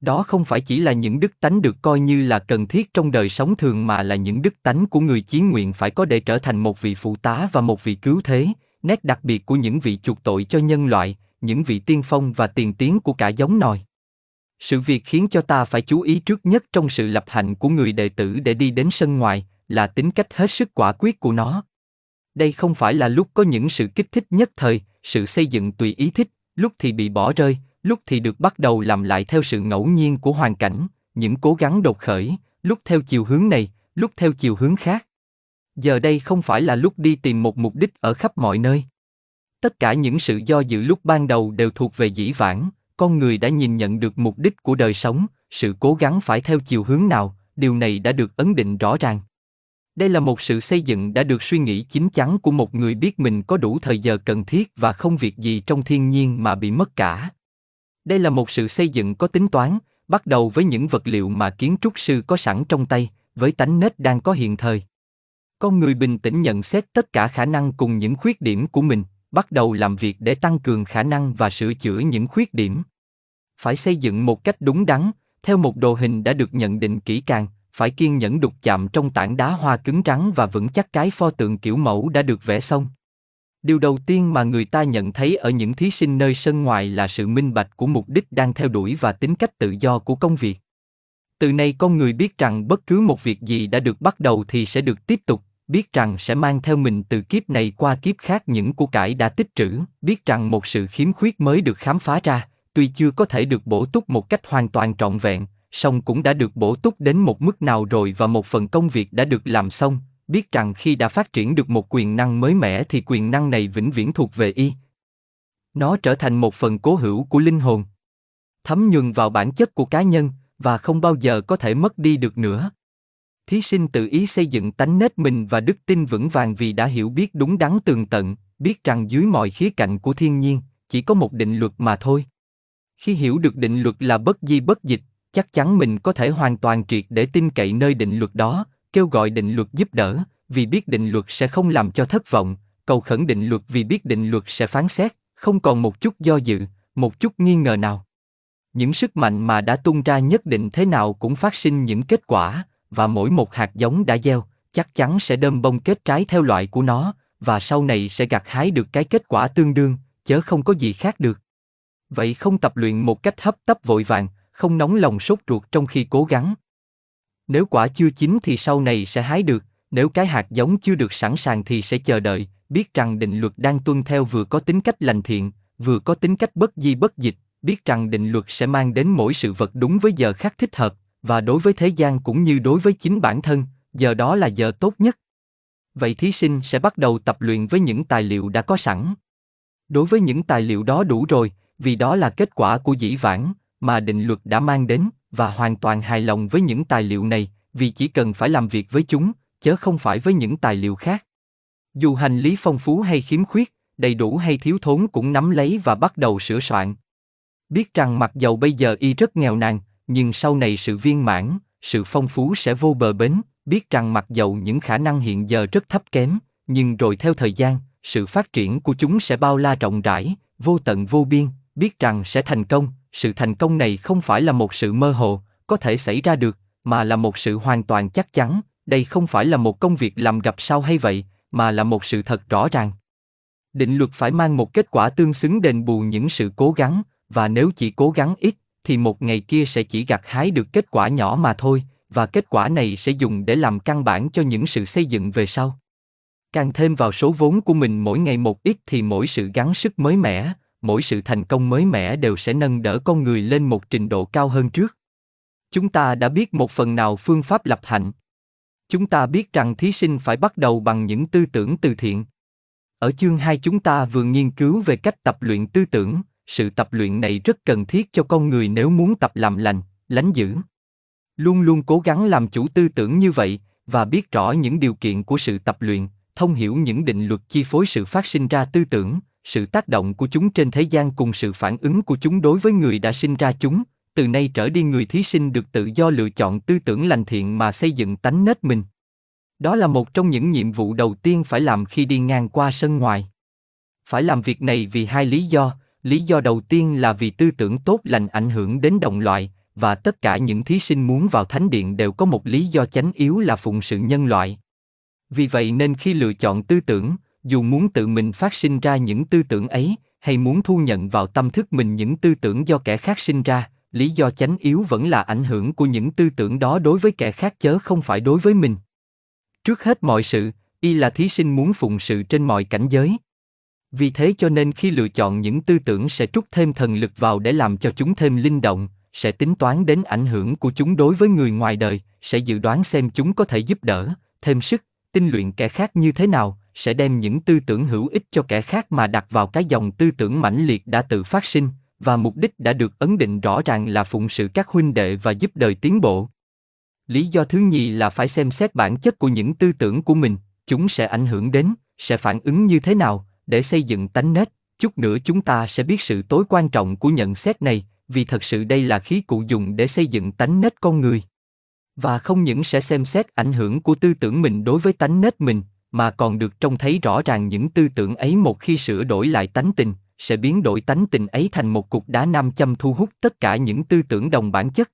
Đó không phải chỉ là những đức tánh được coi như là cần thiết trong đời sống thường mà là những đức tánh của người chiến nguyện phải có để trở thành một vị phụ tá và một vị cứu thế, nét đặc biệt của những vị chuộc tội cho nhân loại, những vị tiên phong và tiền tiến của cả giống nòi. Sự việc khiến cho ta phải chú ý trước nhất trong sự lập hạnh của người đệ tử để đi đến sân ngoài là tính cách hết sức quả quyết của nó. Đây không phải là lúc có những sự kích thích nhất thời, sự xây dựng tùy ý thích, lúc thì bị bỏ rơi, lúc thì được bắt đầu làm lại theo sự ngẫu nhiên của hoàn cảnh, những cố gắng đột khởi, lúc theo chiều hướng này, lúc theo chiều hướng khác. Giờ đây không phải là lúc đi tìm một mục đích ở khắp mọi nơi. Tất cả những sự do dự lúc ban đầu đều thuộc về dĩ vãng, con người đã nhìn nhận được mục đích của đời sống, sự cố gắng phải theo chiều hướng nào, điều này đã được ấn định rõ ràng. Đây là một sự xây dựng đã được suy nghĩ chín chắn của một người biết mình có đủ thời giờ cần thiết và không việc gì trong thiên nhiên mà bị mất cả. Đây là một sự xây dựng có tính toán, bắt đầu với những vật liệu mà kiến trúc sư có sẵn trong tay, với tánh nết đang có hiện thời. Con người bình tĩnh nhận xét tất cả khả năng cùng những khuyết điểm của mình, bắt đầu làm việc để tăng cường khả năng và sửa chữa những khuyết điểm. Phải xây dựng một cách đúng đắn, theo một đồ hình đã được nhận định kỹ càng, phải kiên nhẫn đục chạm trong tảng đá hoa cứng rắn và vững chắc cái pho tượng kiểu mẫu đã được vẽ xong. Điều đầu tiên mà người ta nhận thấy ở những thí sinh nơi sân ngoài là sự minh bạch của mục đích đang theo đuổi và tính cách tự do của công việc. Từ nay con người biết rằng bất cứ một việc gì đã được bắt đầu thì sẽ được tiếp tục, biết rằng sẽ mang theo mình từ kiếp này qua kiếp khác những của cải đã tích trữ, biết rằng một sự khiếm khuyết mới được khám phá ra, tuy chưa có thể được bổ túc một cách hoàn toàn trọn vẹn, song cũng đã được bổ túc đến một mức nào rồi và một phần công việc đã được làm xong, biết rằng khi đã phát triển được một quyền năng mới mẻ thì quyền năng này vĩnh viễn thuộc về y. Nó trở thành một phần cố hữu của linh hồn, thấm nhuần vào bản chất của cá nhân và không bao giờ có thể mất đi được nữa. Thí sinh tự ý xây dựng tánh nết mình và đức tin vững vàng vì đã hiểu biết đúng đắn tường tận, biết rằng dưới mọi khía cạnh của thiên nhiên, chỉ có một định luật mà thôi. Khi hiểu được định luật là bất di bất dịch, chắc chắn mình có thể hoàn toàn triệt để tin cậy nơi định luật đó, kêu gọi định luật giúp đỡ, vì biết định luật sẽ không làm cho thất vọng, cầu khẩn định luật vì biết định luật sẽ phán xét, không còn một chút do dự, một chút nghi ngờ nào. những sức mạnh mà đã tung ra nhất định thế nào cũng phát sinh những kết quả, và mỗi một hạt giống đã gieo, chắc chắn sẽ đơm bông kết trái theo loại của nó, và sau này sẽ gặt hái được cái kết quả tương đương, chớ không có gì khác được. Vậy không tập luyện một cách hấp tấp vội vàng, không nóng lòng sốt ruột trong khi cố gắng. Nếu quả chưa chín thì sau này sẽ hái được, nếu cái hạt giống chưa được sẵn sàng thì sẽ chờ đợi, biết rằng định luật đang tuân theo vừa có tính cách lành thiện, vừa có tính cách bất di bất dịch, biết rằng định luật sẽ mang đến mỗi sự vật đúng với giờ khắc thích hợp, và đối với thế gian cũng như đối với chính bản thân, giờ đó là giờ tốt nhất. Vậy thí sinh sẽ bắt đầu tập luyện với những tài liệu đã có sẵn. Đối với những tài liệu đó đủ rồi, vì đó là kết quả của dĩ vãng mà định luật đã mang đến và hoàn toàn hài lòng với những tài liệu này, vì chỉ cần phải làm việc với chúng, chớ không phải với những tài liệu khác. Dù hành lý phong phú hay khiếm khuyết, đầy đủ hay thiếu thốn cũng nắm lấy và bắt đầu sửa soạn. Biết rằng mặc dầu bây giờ y rất nghèo nàn, nhưng sau này sự viên mãn, sự phong phú sẽ vô bờ bến, biết rằng mặc dầu những khả năng hiện giờ rất thấp kém, nhưng rồi theo thời gian, sự phát triển của chúng sẽ bao la rộng rãi, vô tận vô biên, biết rằng sẽ thành công, sự thành công này không phải là một sự mơ hồ, có thể xảy ra được, mà là một sự hoàn toàn chắc chắn, đây không phải là một công việc làm gặp sao hay vậy, mà là một sự thật rõ ràng. Định luật phải mang một kết quả tương xứng đền bù những sự cố gắng, và nếu chỉ cố gắng ít, thì một ngày kia sẽ chỉ gặt hái được kết quả nhỏ mà thôi, và kết quả này sẽ dùng để làm căn bản cho những sự xây dựng về sau. Càng thêm vào số vốn của mình mỗi ngày một ít thì mỗi sự gắng sức mới mẻ, mỗi sự thành công mới mẻ đều sẽ nâng đỡ con người lên một trình độ cao hơn trước. Chúng ta đã biết một phần nào phương pháp lập hạnh. Chúng ta biết rằng thí sinh phải bắt đầu bằng những tư tưởng từ thiện. Ở chương 2 chúng ta vừa nghiên cứu về cách tập luyện tư tưởng, sự tập luyện này rất cần thiết cho con người nếu muốn tập làm lành, lánh dữ. Luôn luôn cố gắng làm chủ tư tưởng như vậy và biết rõ những điều kiện của sự tập luyện, thông hiểu những định luật chi phối sự phát sinh ra tư tưởng, sự tác động của chúng trên thế gian cùng sự phản ứng của chúng đối với người đã sinh ra chúng, từ nay trở đi người thí sinh được tự do lựa chọn tư tưởng lành thiện mà xây dựng tánh nết mình. Đó là một trong những nhiệm vụ đầu tiên phải làm khi đi ngang qua sân ngoài. Phải làm việc này vì hai lý do, lý do đầu tiên là vì tư tưởng tốt lành ảnh hưởng đến đồng loại, và tất cả những thí sinh muốn vào thánh điện đều có một lý do chánh yếu là phụng sự nhân loại. Vì vậy nên khi lựa chọn tư tưởng, dù muốn tự mình phát sinh ra những tư tưởng ấy, hay muốn thu nhận vào tâm thức mình những tư tưởng do kẻ khác sinh ra, lý do chánh yếu vẫn là ảnh hưởng của những tư tưởng đó đối với kẻ khác chớ không phải đối với mình. Trước hết mọi sự, y là thí sinh muốn phụng sự trên mọi cảnh giới. Vì thế cho nên khi lựa chọn những tư tưởng sẽ trút thêm thần lực vào để làm cho chúng thêm linh động, sẽ tính toán đến ảnh hưởng của chúng đối với người ngoài đời, sẽ dự đoán xem chúng có thể giúp đỡ, thêm sức, tinh luyện kẻ khác như thế nào, sẽ đem những tư tưởng hữu ích cho kẻ khác mà đặt vào cái dòng tư tưởng mãnh liệt đã tự phát sinh, và mục đích đã được ấn định rõ ràng là phụng sự các huynh đệ và giúp đời tiến bộ. Lý do thứ nhì là phải xem xét bản chất của những tư tưởng của mình, chúng sẽ ảnh hưởng đến, sẽ phản ứng như thế nào, để xây dựng tánh nết. Chút nữa chúng ta sẽ biết sự tối quan trọng của nhận xét này, vì thật sự đây là khí cụ dùng để xây dựng tánh nết con người. Và không những sẽ xem xét ảnh hưởng của tư tưởng mình đối với tánh nết mình, mà còn được trông thấy rõ ràng những tư tưởng ấy một khi sửa đổi lại tánh tình, sẽ biến đổi tánh tình ấy thành một cục đá nam châm thu hút tất cả những tư tưởng đồng bản chất.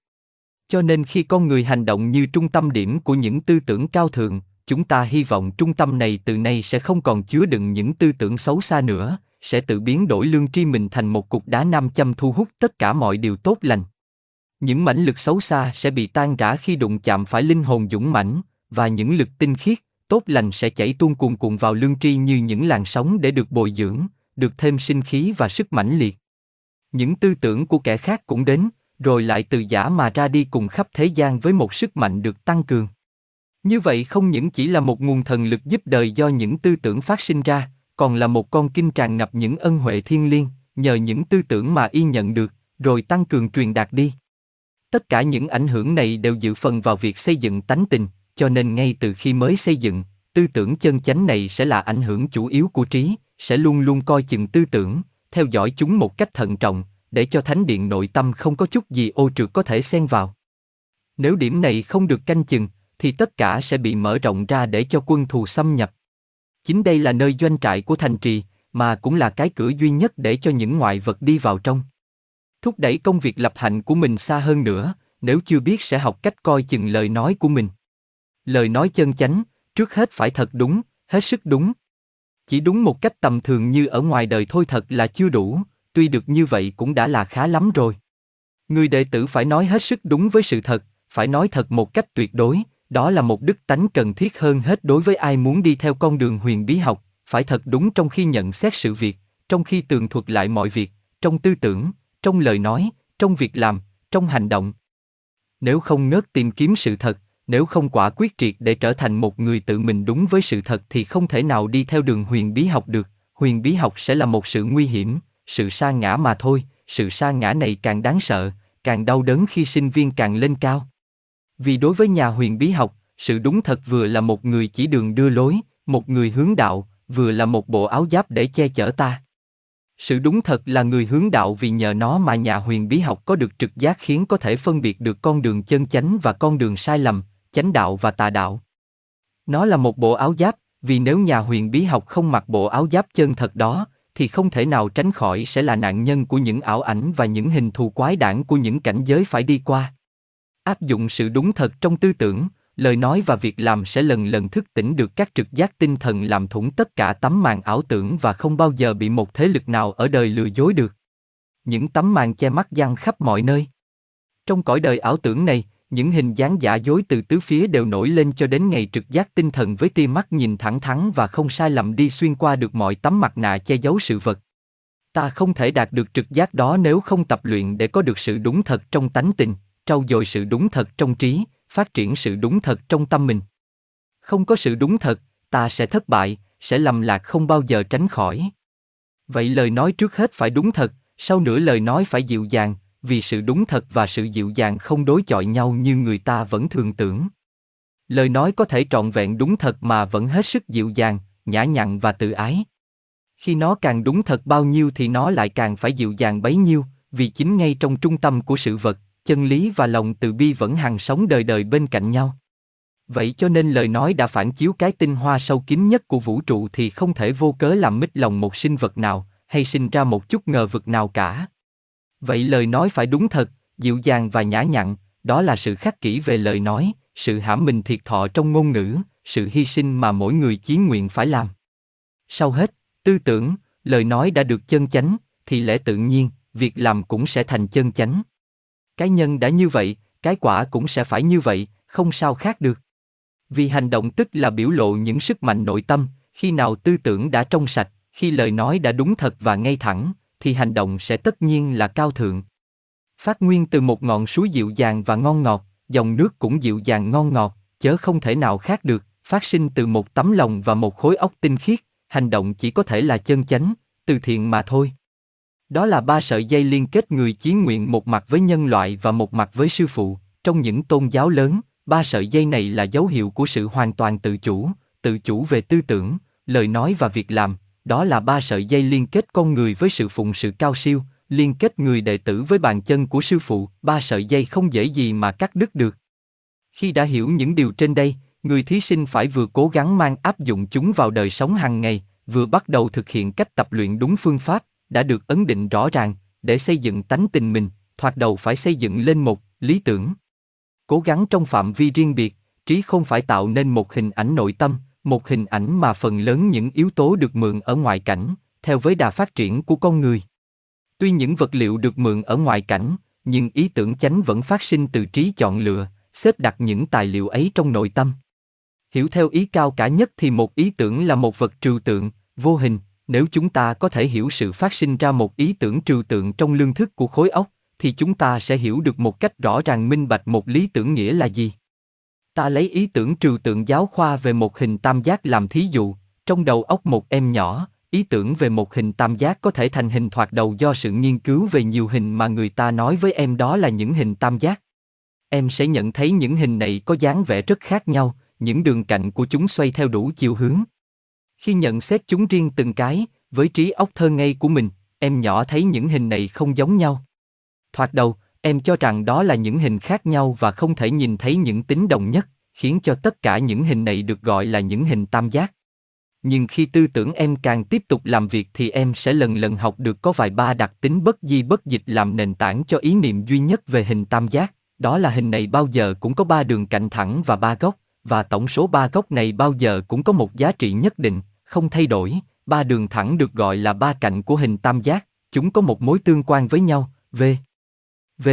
Cho nên khi con người hành động như trung tâm điểm của những tư tưởng cao thượng, chúng ta hy vọng trung tâm này từ nay sẽ không còn chứa đựng những tư tưởng xấu xa nữa, sẽ tự biến đổi lương tri mình thành một cục đá nam châm thu hút tất cả mọi điều tốt lành. Những mãnh lực xấu xa sẽ bị tan rã khi đụng chạm phải linh hồn dũng mãnh, và những lực tinh khiết, tốt lành sẽ chảy tuôn cuồn cuộn vào lương tri như những làn sóng để được bồi dưỡng, được thêm sinh khí và sức mãnh liệt. Những tư tưởng của kẻ khác cũng đến, rồi lại từ giả mà ra đi cùng khắp thế gian với một sức mạnh được tăng cường. Như vậy không những chỉ là một nguồn thần lực giúp đời do những tư tưởng phát sinh ra, còn là một con kinh tràn ngập những ân huệ thiên liêng, nhờ những tư tưởng mà y nhận được, rồi tăng cường truyền đạt đi. Tất cả những ảnh hưởng này đều dự phần vào việc xây dựng tánh tình, cho nên ngay từ khi mới xây dựng, tư tưởng chân chánh này sẽ là ảnh hưởng chủ yếu của trí, sẽ luôn luôn coi chừng tư tưởng, theo dõi chúng một cách thận trọng, để cho thánh điện nội tâm không có chút gì ô trượt có thể xen vào. Nếu điểm này không được canh chừng, thì tất cả sẽ bị mở rộng ra để cho quân thù xâm nhập. Chính đây là nơi doanh trại của thành trì, mà cũng là cái cửa duy nhất để cho những ngoại vật đi vào trong. Thúc đẩy công việc lập hạnh của mình xa hơn nữa, nếu chưa biết sẽ học cách coi chừng lời nói của mình. Lời nói chân chánh, trước hết phải thật đúng, hết sức đúng. Chỉ đúng một cách tầm thường như ở ngoài đời thôi thật là chưa đủ, tuy được như vậy cũng đã là khá lắm rồi. Người đệ tử phải nói hết sức đúng với sự thật, phải nói thật một cách tuyệt đối, đó là một đức tánh cần thiết hơn hết đối với ai muốn đi theo con đường huyền bí học, phải thật đúng trong khi nhận xét sự việc, trong khi tường thuật lại mọi việc, trong tư tưởng, trong lời nói, trong việc làm, trong hành động. Nếu không ngớt tìm kiếm sự thật, nếu không quả quyết triệt để trở thành một người tự mình đúng với sự thật thì không thể nào đi theo đường huyền bí học được, huyền bí học sẽ là một sự nguy hiểm, sự sa ngã mà thôi, sự sa ngã này càng đáng sợ, càng đau đớn khi sinh viên càng lên cao. Vì đối với nhà huyền bí học, sự đúng thật vừa là một người chỉ đường đưa lối, một người hướng đạo, vừa là một bộ áo giáp để che chở ta. Sự đúng thật là người hướng đạo vì nhờ nó mà nhà huyền bí học có được trực giác khiến có thể phân biệt được con đường chân chánh và con đường sai lầm, chánh đạo và tà đạo. Nó là một bộ áo giáp, vì nếu nhà huyền bí học không mặc bộ áo giáp chân thật đó, thì không thể nào tránh khỏi sẽ là nạn nhân của những ảo ảnh và những hình thù quái đản của những cảnh giới phải đi qua. Áp dụng sự đúng thật trong tư tưởng, lời nói và việc làm sẽ lần lần thức tỉnh được các trực giác tinh thần làm thủng tất cả tấm màn ảo tưởng và không bao giờ bị một thế lực nào ở đời lừa dối được. Những tấm màn che mắt giăng khắp mọi nơi. Trong cõi đời ảo tưởng này, những hình dáng giả dối từ tứ phía đều nổi lên cho đến ngày trực giác tinh thần với tia mắt nhìn thẳng thắn và không sai lầm đi xuyên qua được mọi tấm mặt nạ che giấu sự vật. Ta không thể đạt được trực giác đó nếu không tập luyện để có được sự đúng thật trong tánh tình, trau dồi sự đúng thật trong trí, phát triển sự đúng thật trong tâm mình. Không có sự đúng thật, ta sẽ thất bại, sẽ lầm lạc không bao giờ tránh khỏi. Vậy lời nói trước hết phải đúng thật, sau nữa lời nói phải dịu dàng, vì sự đúng thật và sự dịu dàng không đối chọi nhau như người ta vẫn thường tưởng. Lời nói có thể trọn vẹn đúng thật mà vẫn hết sức dịu dàng, nhã nhặn và tự ái. Khi nó càng đúng thật bao nhiêu thì nó lại càng phải dịu dàng bấy nhiêu, vì chính ngay trong trung tâm của sự vật, chân lý và lòng từ bi vẫn hằng sống đời đời bên cạnh nhau. Vậy cho nên lời nói đã phản chiếu cái tinh hoa sâu kín nhất của vũ trụ thì không thể vô cớ làm mít lòng một sinh vật nào, hay sinh ra một chút ngờ vực nào cả. Vậy lời nói phải đúng thật, dịu dàng và nhã nhặn, đó là sự khắc kỷ về lời nói, sự hãm mình thiệt thọ trong ngôn ngữ, sự hy sinh mà mỗi người chí nguyện phải làm. Sau hết, tư tưởng, lời nói đã được chân chánh, thì lẽ tự nhiên, việc làm cũng sẽ thành chân chánh. Cái nhân đã như vậy, cái quả cũng sẽ phải như vậy, không sao khác được. Vì hành động tức là biểu lộ những sức mạnh nội tâm, khi nào tư tưởng đã trong sạch, khi lời nói đã đúng thật và ngay thẳng, thì hành động sẽ tất nhiên là cao thượng. Phát nguyên từ một ngọn suối dịu dàng và ngon ngọt, dòng nước cũng dịu dàng ngon ngọt, chớ không thể nào khác được, phát sinh từ một tấm lòng và một khối óc tinh khiết, hành động chỉ có thể là chân chánh, từ thiện mà thôi. Đó là ba sợi dây liên kết người chí nguyện một mặt với nhân loại và một mặt với sư phụ. Trong những tôn giáo lớn, ba sợi dây này là dấu hiệu của sự hoàn toàn tự chủ, tự chủ về tư tưởng, lời nói và việc làm. Đó là ba sợi dây liên kết con người với sự phụng sự cao siêu, liên kết người đệ tử với bàn chân của sư phụ. Ba sợi dây không dễ gì mà cắt đứt được. Khi đã hiểu những điều trên đây, người thí sinh phải vừa cố gắng mang áp dụng chúng vào đời sống hàng ngày, vừa bắt đầu thực hiện cách tập luyện đúng phương pháp, đã được ấn định rõ ràng, để xây dựng tánh tình mình, thoạt đầu phải xây dựng lên một lý tưởng. Cố gắng trong phạm vi riêng biệt, trí không phải tạo nên một hình ảnh nội tâm, một hình ảnh mà phần lớn những yếu tố được mượn ở ngoại cảnh, theo với đà phát triển của con người. Tuy những vật liệu được mượn ở ngoại cảnh, nhưng ý tưởng chánh vẫn phát sinh từ trí chọn lựa, xếp đặt những tài liệu ấy trong nội tâm. Hiểu theo ý cao cả nhất thì một ý tưởng là một vật trừu tượng, vô hình, nếu chúng ta có thể hiểu sự phát sinh ra một ý tưởng trừu tượng trong lương thức của khối óc, thì chúng ta sẽ hiểu được một cách rõ ràng minh bạch một lý tưởng nghĩa là gì. Ta lấy ý tưởng trừu tượng giáo khoa về một hình tam giác làm thí dụ, trong đầu óc một em nhỏ, ý tưởng về một hình tam giác có thể thành hình thoạt đầu do sự nghiên cứu về nhiều hình mà người ta nói với em đó là những hình tam giác. Em sẽ nhận thấy những hình này có dáng vẻ rất khác nhau, những đường cạnh của chúng xoay theo đủ chiều hướng. Khi nhận xét chúng riêng từng cái, với trí óc thơ ngây của mình, em nhỏ thấy những hình này không giống nhau. Thoạt đầu, em cho rằng đó là những hình khác nhau và không thể nhìn thấy những tính đồng nhất, khiến cho tất cả những hình này được gọi là những hình tam giác. nhưng khi tư tưởng em càng tiếp tục làm việc thì em sẽ lần lần học được có vài ba đặc tính bất di bất dịch làm nền tảng cho ý niệm duy nhất về hình tam giác, đó là hình này bao giờ cũng có ba đường cạnh thẳng và ba góc, và tổng số ba góc này bao giờ cũng có một giá trị nhất định, không thay đổi, ba đường thẳng được gọi là ba cạnh của hình tam giác, chúng có một mối tương quan với nhau, V. V.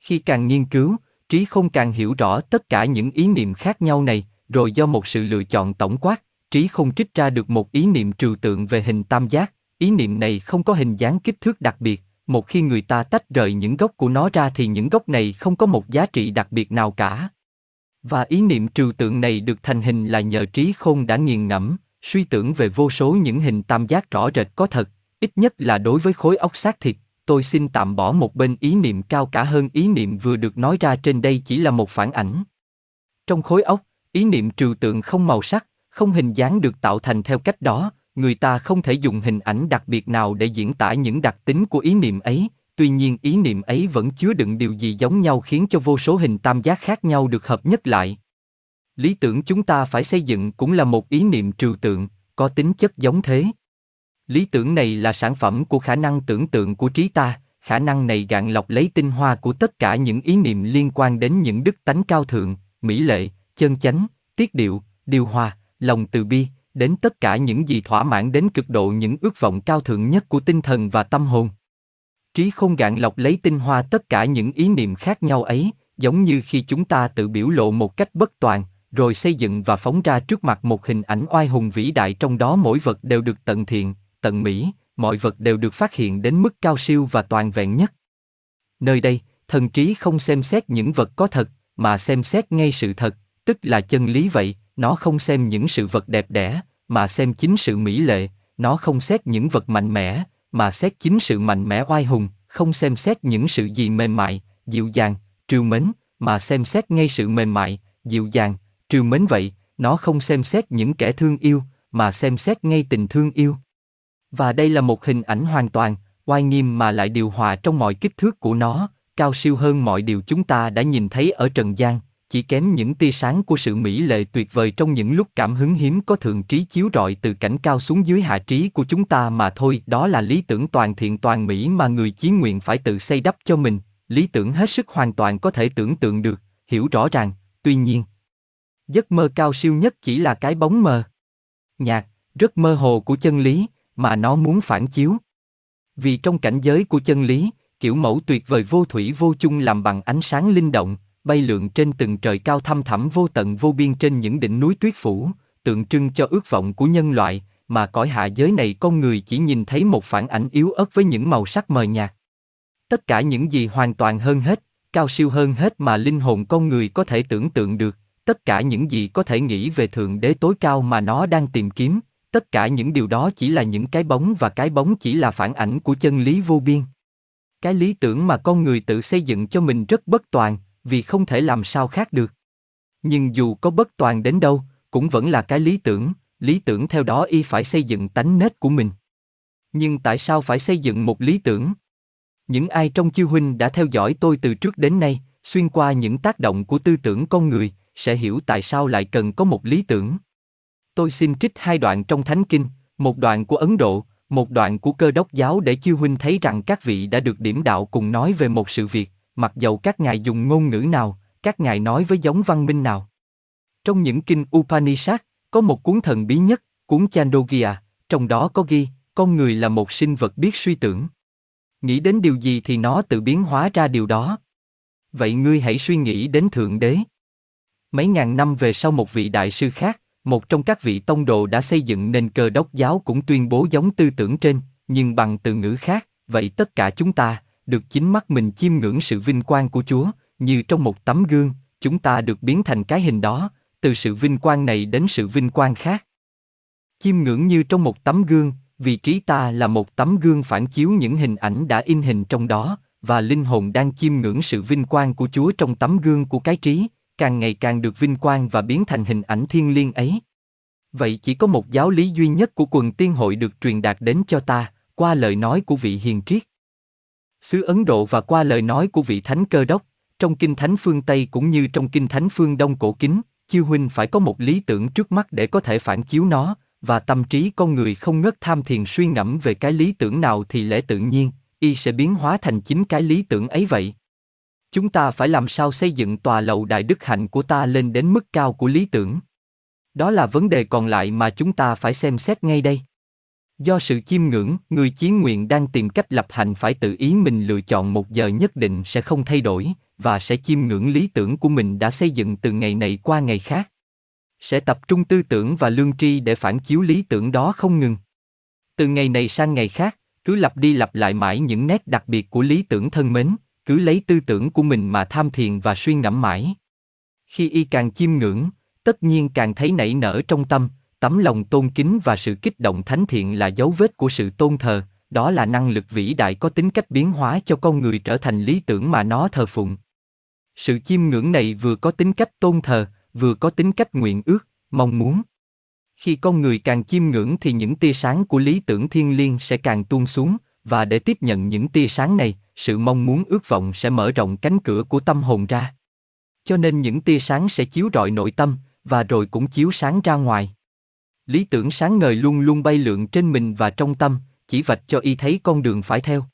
Khi càng nghiên cứu, trí không càng hiểu rõ tất cả những ý niệm khác nhau này, rồi do một sự lựa chọn tổng quát, trí không trích ra được một ý niệm trừu tượng về hình tam giác, ý niệm này không có hình dáng kích thước đặc biệt, một khi người ta tách rời những gốc của nó ra thì những gốc này không có một giá trị đặc biệt nào cả. Và ý niệm trừu tượng này được thành hình là nhờ trí khôn đã nghiền ngẫm, suy tưởng về vô số những hình tam giác rõ rệt có thật, ít nhất là đối với khối óc xác thịt, tôi xin tạm bỏ một bên ý niệm cao cả hơn ý niệm vừa được nói ra trên đây chỉ là một phản ảnh. Trong khối óc, ý niệm trừu tượng không màu sắc, không hình dáng được tạo thành theo cách đó, người ta không thể dùng hình ảnh đặc biệt nào để diễn tả những đặc tính của ý niệm ấy, tuy nhiên ý niệm ấy vẫn chứa đựng điều gì giống nhau khiến cho vô số hình tam giác khác nhau được hợp nhất lại. Lý tưởng chúng ta phải xây dựng cũng là một ý niệm trừu tượng, có tính chất giống thế. Lý tưởng này là sản phẩm của khả năng tưởng tượng của trí ta, khả năng này gạn lọc lấy tinh hoa của tất cả những ý niệm liên quan đến những đức tánh cao thượng, mỹ lệ, chân chánh, tiết điệu, điều hòa, lòng từ bi, đến tất cả những gì thỏa mãn đến cực độ những ước vọng cao thượng nhất của tinh thần và tâm hồn. Trí không gạn lọc lấy tinh hoa tất cả những ý niệm khác nhau ấy, giống như khi chúng ta tự biểu lộ một cách bất toàn, rồi xây dựng và phóng ra trước mặt một hình ảnh oai hùng vĩ đại trong đó mỗi vật đều được tận thiện, tận mỹ, mọi vật đều được phát hiện đến mức cao siêu và toàn vẹn nhất. Nơi đây, thần trí không xem xét những vật có thật, mà xem xét ngay sự thật, tức là chân lý vậy, nó không xem những sự vật đẹp đẽ, mà xem chính sự mỹ lệ, nó không xét những vật mạnh mẽ, mà xét chính sự mạnh mẽ oai hùng, không xem xét những sự gì mềm mại, dịu dàng, trìu mến, mà xem xét ngay sự mềm mại, dịu dàng, trìu mến vậy, nó không xem xét những kẻ thương yêu, mà xem xét ngay tình thương yêu. Và đây là một hình ảnh hoàn toàn, oai nghiêm mà lại điều hòa trong mọi kích thước của nó, cao siêu hơn mọi điều chúng ta đã nhìn thấy ở trần gian, chỉ kém những tia sáng của sự mỹ lệ tuyệt vời trong những lúc cảm hứng hiếm có thượng trí chiếu rọi từ cảnh cao xuống dưới hạ trí của chúng ta mà thôi, đó là lý tưởng toàn thiện toàn mỹ mà người chí nguyện phải tự xây đắp cho mình, lý tưởng hết sức hoàn toàn có thể tưởng tượng được, hiểu rõ ràng, tuy nhiên. Giấc mơ cao siêu nhất chỉ là cái bóng mờ. Nhạc, rất mơ hồ của chân lý, mà nó muốn phản chiếu. Vì trong cảnh giới của chân lý, kiểu mẫu tuyệt vời vô thủy vô chung làm bằng ánh sáng linh động, bay lượn trên từng trời cao thăm thẳm vô tận vô biên trên những đỉnh núi tuyết phủ, tượng trưng cho ước vọng của nhân loại, mà cõi hạ giới này con người chỉ nhìn thấy một phản ảnh yếu ớt với những màu sắc mờ nhạt. Tất cả những gì hoàn toàn hơn hết, cao siêu hơn hết mà linh hồn con người có thể tưởng tượng được, tất cả những gì có thể nghĩ về thượng đế tối cao mà nó đang tìm kiếm, tất cả những điều đó chỉ là những cái bóng và cái bóng chỉ là phản ảnh của chân lý vô biên. Cái lý tưởng mà con người tự xây dựng cho mình rất bất toàn, vì không thể làm sao khác được. Nhưng dù có bất toàn đến đâu, cũng vẫn là cái lý tưởng, lý tưởng theo đó y phải xây dựng tánh nết của mình. Nhưng tại sao phải xây dựng một lý tưởng? Những ai trong chiêu huynh đã theo dõi tôi từ trước đến nay, xuyên qua những tác động của tư tưởng con người, sẽ hiểu tại sao lại cần có một lý tưởng. Tôi xin trích hai đoạn trong Thánh Kinh, một đoạn của Ấn Độ, một đoạn của cơ đốc giáo để chiêu huynh thấy rằng các vị đã được điểm đạo cùng nói về một sự việc, mặc dầu các ngài dùng ngôn ngữ nào, các ngài nói với giống văn minh nào. Trong những kinh Upanishad, có một cuốn thần bí nhất, cuốn Chandogya, trong đó có ghi, con người là một sinh vật biết suy tưởng. Nghĩ đến điều gì thì nó tự biến hóa ra điều đó. Vậy ngươi hãy suy nghĩ đến Thượng Đế. Mấy ngàn năm về sau một vị đại sư khác, một trong các vị tông đồ đã xây dựng nên cơ đốc giáo cũng tuyên bố giống tư tưởng trên, nhưng bằng từ ngữ khác, vậy tất cả chúng ta, được chính mắt mình chiêm ngưỡng sự vinh quang của Chúa, như trong một tấm gương, chúng ta được biến thành cái hình đó, từ sự vinh quang này đến sự vinh quang khác. Chiêm ngưỡng như trong một tấm gương, vị trí ta là một tấm gương phản chiếu những hình ảnh đã in hình trong đó, và linh hồn đang chiêm ngưỡng sự vinh quang của Chúa trong tấm gương của cái trí, càng ngày càng được vinh quang và biến thành hình ảnh thiên liêng ấy. Vậy chỉ có một giáo lý duy nhất của quần tiên hội được truyền đạt đến cho ta, qua lời nói của vị hiền triết. Xứ Ấn Độ và qua lời nói của vị thánh cơ đốc, trong kinh thánh phương Tây cũng như trong kinh thánh phương Đông cổ kính, chiêu huynh phải có một lý tưởng trước mắt để có thể phản chiếu nó, và tâm trí con người không ngớt tham thiền suy ngẫm về cái lý tưởng nào thì lẽ tự nhiên, y sẽ biến hóa thành chính cái lý tưởng ấy vậy. Chúng ta phải làm sao xây dựng tòa lầu đại đức hạnh của ta lên đến mức cao của lý tưởng. Đó là vấn đề còn lại mà chúng ta phải xem xét ngay đây. Do sự chiêm ngưỡng, người chiến nguyện đang tìm cách lập hành phải tự ý mình lựa chọn một giờ nhất định sẽ không thay đổi, và sẽ chiêm ngưỡng lý tưởng của mình đã xây dựng từ ngày này qua ngày khác. Sẽ tập trung tư tưởng và lương tri để phản chiếu lý tưởng đó không ngừng. Từ ngày này sang ngày khác, cứ lặp đi lặp lại mãi những nét đặc biệt của lý tưởng thân mến, cứ lấy tư tưởng của mình mà tham thiền và suy ngẫm mãi. Khi y càng chiêm ngưỡng, tất nhiên càng thấy nảy nở trong tâm, tấm lòng tôn kính và sự kích động thánh thiện là dấu vết của sự tôn thờ, đó là năng lực vĩ đại có tính cách biến hóa cho con người trở thành lý tưởng mà nó thờ phụng. Sự chiêm ngưỡng này vừa có tính cách tôn thờ, vừa có tính cách nguyện ước, mong muốn. Khi con người càng chiêm ngưỡng thì những tia sáng của lý tưởng thiên liêng sẽ càng tuôn xuống, và để tiếp nhận những tia sáng này, sự mong muốn ước vọng sẽ mở rộng cánh cửa của tâm hồn ra. Cho nên những tia sáng sẽ chiếu rọi nội tâm, và rồi cũng chiếu sáng ra ngoài. Lý tưởng sáng ngời luôn luôn bay lượn trên mình và trong tâm, chỉ vạch cho y thấy con đường phải theo.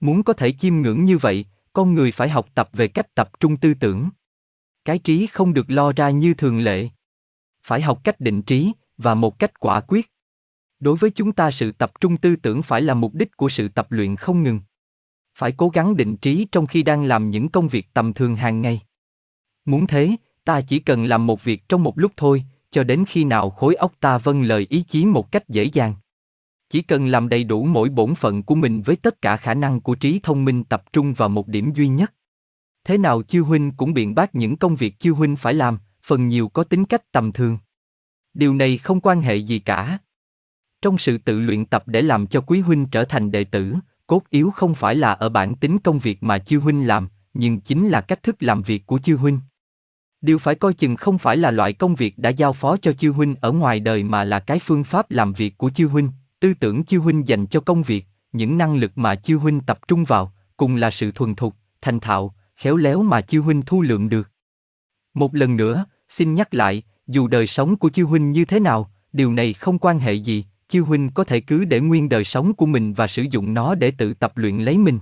Muốn có thể chiêm ngưỡng như vậy, con người phải học tập về cách tập trung tư tưởng. Cái trí không được lo ra như thường lệ. Phải học cách định trí, và một cách quả quyết. Đối với chúng ta sự tập trung tư tưởng phải là mục đích của sự tập luyện không ngừng. Phải cố gắng định trí trong khi đang làm những công việc tầm thường hàng ngày. Muốn thế, ta chỉ cần làm một việc trong một lúc thôi, cho đến khi nào khối óc ta vâng lời ý chí một cách dễ dàng. Chỉ cần làm đầy đủ mỗi bổn phận của mình với tất cả khả năng của trí thông minh tập trung vào một điểm duy nhất. Thế nào chiêu huynh cũng biện bác những công việc chiêu huynh phải làm, phần nhiều có tính cách tầm thường. Điều này không quan hệ gì cả. Trong sự tự luyện tập để làm cho quý huynh trở thành đệ tử, cốt yếu không phải là ở bản tính công việc mà chiêu huynh làm, nhưng chính là cách thức làm việc của chiêu huynh. Điều phải coi chừng không phải là loại công việc đã giao phó cho chiêu huynh ở ngoài đời mà là cái phương pháp làm việc của chiêu huynh, tư tưởng chiêu huynh dành cho công việc, những năng lực mà chiêu huynh tập trung vào, cùng là sự thuần thục, thành thạo, khéo léo mà chiêu huynh thu lượm được. Một lần nữa, xin nhắc lại, dù đời sống của chiêu huynh như thế nào, điều này không quan hệ gì, chiêu huynh có thể cứ để nguyên đời sống của mình và sử dụng nó để tự tập luyện lấy mình.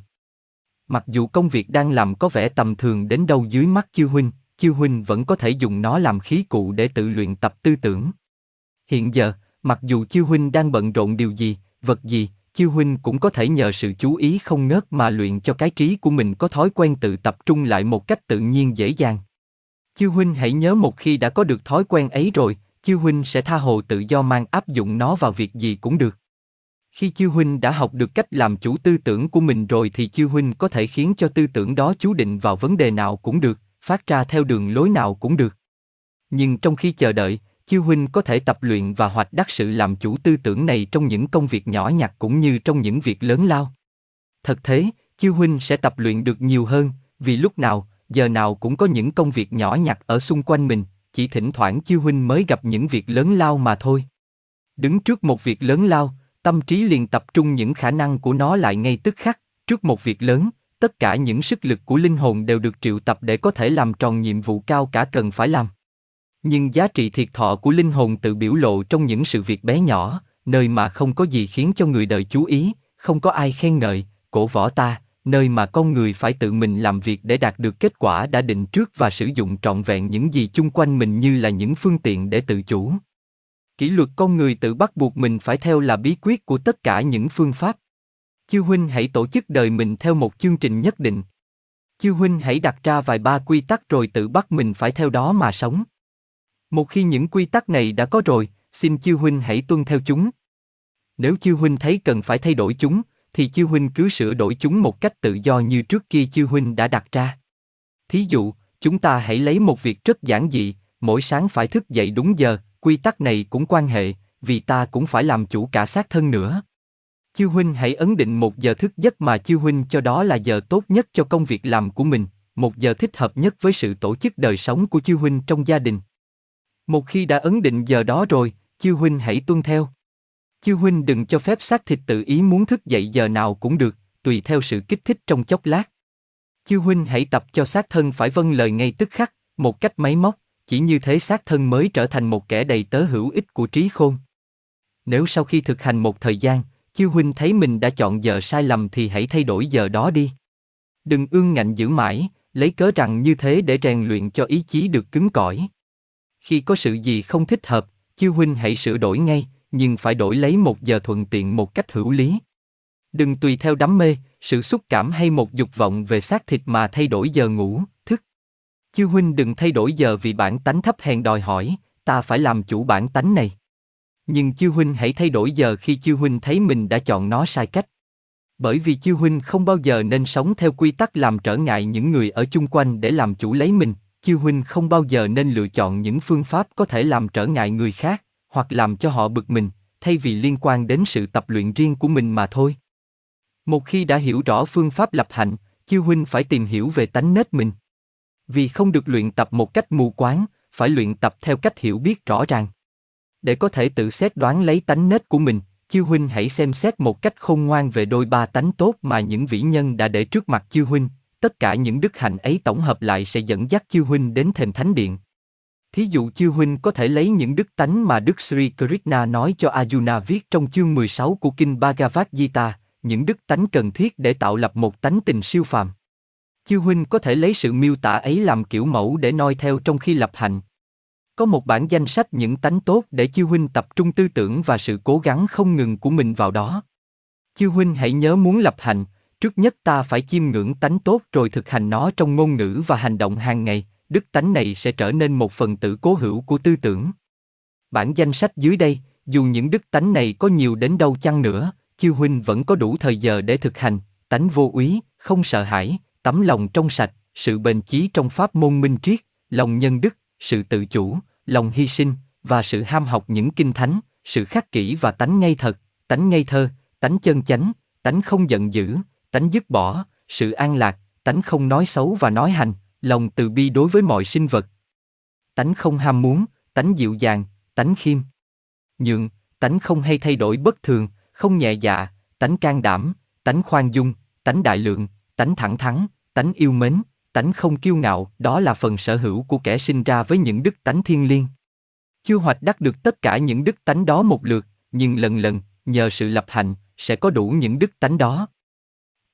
Mặc dù công việc đang làm có vẻ tầm thường đến đâu dưới mắt chiêu huynh, chiêu huynh vẫn có thể dùng nó làm khí cụ để tự luyện tập tư tưởng. Hiện giờ, mặc dù chiêu huynh đang bận rộn điều gì, vật gì, chiêu huynh cũng có thể nhờ sự chú ý không ngớt mà luyện cho cái trí của mình có thói quen tự tập trung lại một cách tự nhiên dễ dàng. Chiêu huynh hãy nhớ một khi đã có được thói quen ấy rồi, chiêu huynh sẽ tha hồ tự do mang áp dụng nó vào việc gì cũng được. Khi chiêu huynh đã học được cách làm chủ tư tưởng của mình rồi thì chiêu huynh có thể khiến cho tư tưởng đó chú định vào vấn đề nào cũng được, phát ra theo đường lối nào cũng được. Nhưng trong khi chờ đợi, chiêu huynh có thể tập luyện và hoạch đắc sự làm chủ tư tưởng này trong những công việc nhỏ nhặt cũng như trong những việc lớn lao. Thật thế, chiêu huynh sẽ tập luyện được nhiều hơn, vì lúc nào, giờ nào cũng có những công việc nhỏ nhặt ở xung quanh mình, chỉ thỉnh thoảng chiêu huynh mới gặp những việc lớn lao mà thôi. Đứng trước một việc lớn lao, tâm trí liền tập trung những khả năng của nó lại ngay tức khắc, trước một việc lớn, tất cả những sức lực của linh hồn đều được triệu tập để có thể làm tròn nhiệm vụ cao cả cần phải làm. Nhưng giá trị thiệt thọ của linh hồn tự biểu lộ trong những sự việc bé nhỏ, nơi mà không có gì khiến cho người đời chú ý, không có ai khen ngợi, cổ võ ta, nơi mà con người phải tự mình làm việc để đạt được kết quả đã định trước và sử dụng trọn vẹn những gì chung quanh mình như là những phương tiện để tự chủ. Kỷ luật con người tự bắt buộc mình phải theo là bí quyết của tất cả những phương pháp. Chư huynh hãy tổ chức đời mình theo một chương trình nhất định. Chư huynh hãy đặt ra vài ba quy tắc rồi tự bắt mình phải theo đó mà sống. Một khi những quy tắc này đã có rồi, xin chư huynh hãy tuân theo chúng. Nếu chư huynh thấy cần phải thay đổi chúng, thì chư huynh cứ sửa đổi chúng một cách tự do như trước kia chư huynh đã đặt ra. Thí dụ, chúng ta hãy lấy một việc rất giản dị, mỗi sáng phải thức dậy đúng giờ, quy tắc này cũng quan hệ, vì ta cũng phải làm chủ cả xác thân nữa. Chư huynh hãy ấn định một giờ thức giấc mà chư huynh cho đó là giờ tốt nhất cho công việc làm của mình, một giờ thích hợp nhất với sự tổ chức đời sống của chư huynh trong gia đình. Một khi đã ấn định giờ đó rồi, chư huynh hãy tuân theo. Chư huynh đừng cho phép xác thịt tự ý muốn thức dậy giờ nào cũng được, tùy theo sự kích thích trong chốc lát. Chư huynh hãy tập cho xác thân phải vâng lời ngay tức khắc, một cách máy móc, chỉ như thế xác thân mới trở thành một kẻ đầy tớ hữu ích của trí khôn. Nếu sau khi thực hành một thời gian, chư huynh thấy mình đã chọn giờ sai lầm thì hãy thay đổi giờ đó đi. Đừng ương ngạnh giữ mãi, lấy cớ rằng như thế để rèn luyện cho ý chí được cứng cỏi. Khi có sự gì không thích hợp, chư huynh hãy sửa đổi ngay, nhưng phải đổi lấy một giờ thuận tiện một cách hữu lý. Đừng tùy theo đắm mê, sự xúc cảm hay một dục vọng về xác thịt mà thay đổi giờ ngủ, thức. Chiêu huynh đừng thay đổi giờ vì bản tánh thấp hèn đòi hỏi, ta phải làm chủ bản tánh này. Nhưng chiêu huynh hãy thay đổi giờ khi chiêu huynh thấy mình đã chọn nó sai cách. Bởi vì chiêu huynh không bao giờ nên sống theo quy tắc làm trở ngại những người ở chung quanh để làm chủ lấy mình, chiêu huynh không bao giờ nên lựa chọn những phương pháp có thể làm trở ngại người khác, hoặc làm cho họ bực mình, thay vì liên quan đến sự tập luyện riêng của mình mà thôi. Một khi đã hiểu rõ phương pháp lập hạnh, chiêu huynh phải tìm hiểu về tánh nết mình. Vì không được luyện tập một cách mù quáng, phải luyện tập theo cách hiểu biết rõ ràng. Để có thể tự xét đoán lấy tánh nết của mình, chiêu huynh hãy xem xét một cách khôn ngoan về đôi ba tánh tốt mà những vĩ nhân đã để trước mặt chiêu huynh. Tất cả những đức hạnh ấy tổng hợp lại sẽ dẫn dắt chiêu huynh đến thềm thánh điện. Thí dụ chiêu huynh có thể lấy những đức tánh mà Đức Sri Krishna nói cho Arjuna viết trong chương 16 của kinh Bhagavad Gita, những đức tánh cần thiết để tạo lập một tánh tình siêu phàm. Chiêu huynh có thể lấy sự miêu tả ấy làm kiểu mẫu để noi theo trong khi lập hạnh. Có một bản danh sách những tánh tốt để chiêu huynh tập trung tư tưởng và sự cố gắng không ngừng của mình vào đó. Chiêu huynh hãy nhớ muốn lập hạnh, trước nhất ta phải chiêm ngưỡng tánh tốt rồi thực hành nó trong ngôn ngữ và hành động hàng ngày, đức tánh này sẽ trở nên một phần tử cố hữu của tư tưởng. Bản danh sách dưới đây, dù những đức tánh này có nhiều đến đâu chăng nữa, chiêu huynh vẫn có đủ thời giờ để thực hành, tánh vô úy, không sợ hãi, tấm lòng trong sạch, sự bền chí trong pháp môn minh triết, lòng nhân đức, sự tự chủ, lòng hy sinh và sự ham học những kinh thánh, sự khắc kỷ và tánh ngay thật, tánh ngây thơ, tánh chân chánh, tánh không giận dữ, tánh dứt bỏ, sự an lạc, tánh không nói xấu và nói hành, lòng từ bi đối với mọi sinh vật. Tánh không ham muốn, tánh dịu dàng, tánh khiêm. Nhượng, tánh không hay thay đổi bất thường, không nhẹ dạ, tánh can đảm, tánh khoan dung, tánh đại lượng, tánh thẳng thắn, tánh yêu mến, tánh không kiêu ngạo, đó là phần sở hữu của kẻ sinh ra với những đức tánh thiên liêng. Chưa hoạch đắc được tất cả những đức tánh đó một lượt, nhưng lần lần, nhờ sự lập hành, sẽ có đủ những đức tánh đó.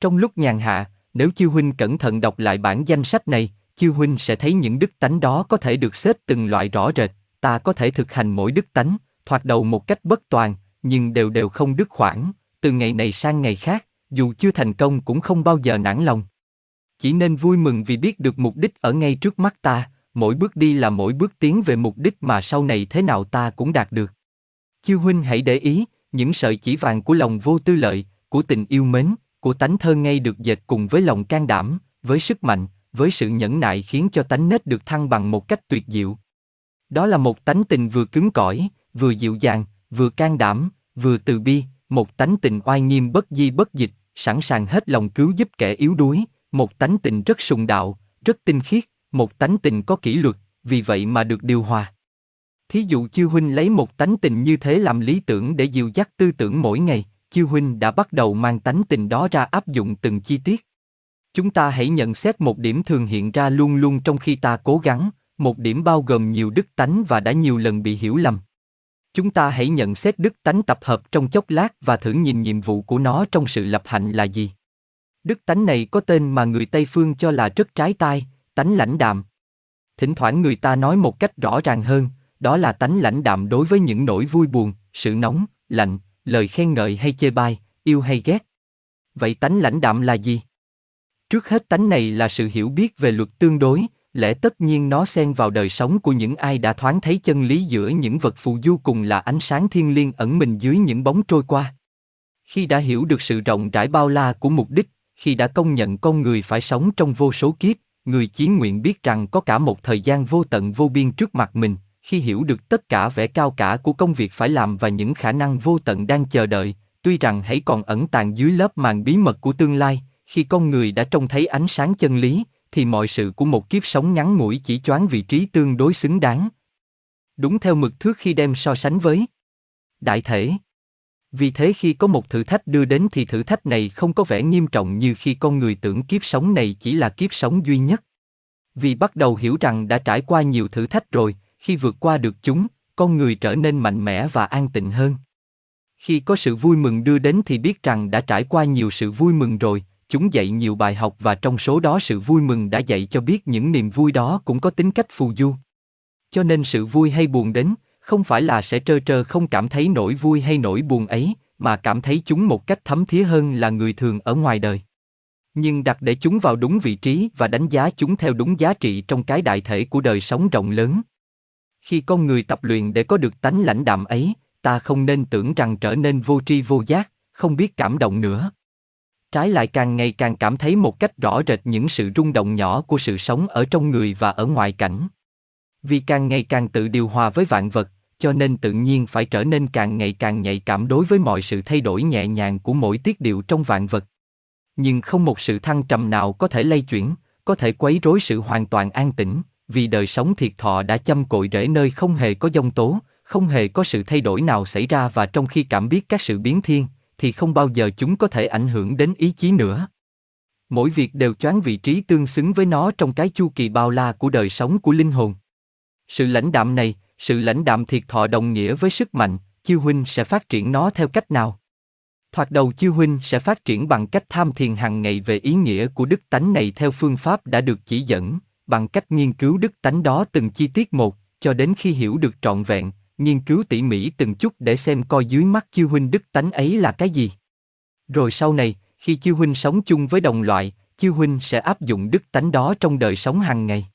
Trong lúc nhàn hạ, nếu chư huynh cẩn thận đọc lại bản danh sách này, chư huynh sẽ thấy những đức tánh đó có thể được xếp từng loại rõ rệt, ta có thể thực hành mỗi đức tánh, thoạt đầu một cách bất toàn, nhưng đều đều không đứt khoảng, từ ngày này sang ngày khác, dù chưa thành công cũng không bao giờ nản lòng. Chỉ nên vui mừng vì biết được mục đích ở ngay trước mắt ta, mỗi bước đi là mỗi bước tiến về mục đích mà sau này thế nào ta cũng đạt được. Chư huynh hãy để ý, những sợi chỉ vàng của lòng vô tư lợi, của tình yêu mến, của tánh thơ ngay được dệt cùng với lòng can đảm, với sức mạnh, với sự nhẫn nại khiến cho tánh nết được thăng bằng một cách tuyệt diệu. Đó là một tánh tình vừa cứng cỏi, vừa dịu dàng, vừa can đảm, vừa từ bi, một tánh tình oai nghiêm bất di bất dịch, sẵn sàng hết lòng cứu giúp kẻ yếu đuối, một tánh tình rất sùng đạo, rất tinh khiết, một tánh tình có kỷ luật, vì vậy mà được điều hòa. Thí dụ chư Huynh lấy một tánh tình như thế làm lý tưởng để dìu dắt tư tưởng mỗi ngày, chư Huynh đã bắt đầu mang tánh tình đó ra áp dụng từng chi tiết. Chúng ta hãy nhận xét một điểm thường hiện ra luôn luôn trong khi ta cố gắng, một điểm bao gồm nhiều đức tánh và đã nhiều lần bị hiểu lầm. Chúng ta hãy nhận xét đức tánh tập hợp trong chốc lát và thử nhìn nhiệm vụ của nó trong sự lập hạnh là gì. Đức tánh này có tên mà người Tây phương cho là rất trái tai, tánh lãnh đạm. Thỉnh thoảng người ta nói một cách rõ ràng hơn, đó là tánh lãnh đạm đối với những nỗi vui buồn, sự nóng, lạnh, lời khen ngợi hay chê bai, yêu hay ghét. Vậy tánh lãnh đạm là gì? Trước hết tánh này là sự hiểu biết về luật tương đối, lẽ tất nhiên nó xen vào đời sống của những ai đã thoáng thấy chân lý giữa những vật phù du cùng là ánh sáng thiên liêng ẩn mình dưới những bóng trôi qua. Khi đã hiểu được sự rộng rãi bao la của mục đích, khi đã công nhận con người phải sống trong vô số kiếp, người chí nguyện biết rằng có cả một thời gian vô tận vô biên trước mặt mình, khi hiểu được tất cả vẻ cao cả của công việc phải làm và những khả năng vô tận đang chờ đợi, tuy rằng hãy còn ẩn tàng dưới lớp màn bí mật của tương lai, khi con người đã trông thấy ánh sáng chân lý, thì mọi sự của một kiếp sống ngắn ngủi chỉ choáng vị trí tương đối xứng đáng. Đúng theo mực thước khi đem so sánh với đại thể. Vì thế khi có một thử thách đưa đến thì thử thách này không có vẻ nghiêm trọng như khi con người tưởng kiếp sống này chỉ là kiếp sống duy nhất. Vì bắt đầu hiểu rằng đã trải qua nhiều thử thách rồi, khi vượt qua được chúng, con người trở nên mạnh mẽ và an tịnh hơn. Khi có sự vui mừng đưa đến thì biết rằng đã trải qua nhiều sự vui mừng rồi, chúng dạy nhiều bài học và trong số đó sự vui mừng đã dạy cho biết những niềm vui đó cũng có tính cách phù du. Cho nên sự vui hay buồn đến, không phải là sẽ trơ trơ không cảm thấy nỗi vui hay nỗi buồn ấy, mà cảm thấy chúng một cách thấm thía hơn là người thường ở ngoài đời. Nhưng đặt để chúng vào đúng vị trí và đánh giá chúng theo đúng giá trị trong cái đại thể của đời sống rộng lớn. Khi con người tập luyện để có được tánh lãnh đạm ấy, ta không nên tưởng rằng trở nên vô tri vô giác, không biết cảm động nữa. Trái lại càng ngày càng cảm thấy một cách rõ rệt những sự rung động nhỏ của sự sống ở trong người và ở ngoài cảnh. Vì càng ngày càng tự điều hòa với vạn vật, cho nên tự nhiên phải trở nên càng ngày càng nhạy cảm đối với mọi sự thay đổi nhẹ nhàng của mỗi tiết điệu trong vạn vật. Nhưng không một sự thăng trầm nào có thể lay chuyển, có thể quấy rối sự hoàn toàn an tĩnh, vì đời sống thiệt thọ đã châm cội rễ nơi không hề có dông tố, không hề có sự thay đổi nào xảy ra và trong khi cảm biết các sự biến thiên, thì không bao giờ chúng có thể ảnh hưởng đến ý chí nữa. Mỗi việc đều choán vị trí tương xứng với nó trong cái chu kỳ bao la của đời sống của linh hồn. Sự lãnh đạm này, sự lãnh đạm thiệt thọ đồng nghĩa với sức mạnh, chiêu huynh sẽ phát triển nó theo cách nào? Thoạt đầu chiêu huynh sẽ phát triển bằng cách tham thiền hàng ngày về ý nghĩa của đức tánh này theo phương pháp đã được chỉ dẫn, bằng cách nghiên cứu đức tánh đó từng chi tiết một, cho đến khi hiểu được trọn vẹn, nghiên cứu tỉ mỉ từng chút để xem coi dưới mắt chiêu huynh đức tánh ấy là cái gì. Rồi sau này, khi chiêu huynh sống chung với đồng loại, chiêu huynh sẽ áp dụng đức tánh đó trong đời sống hàng ngày.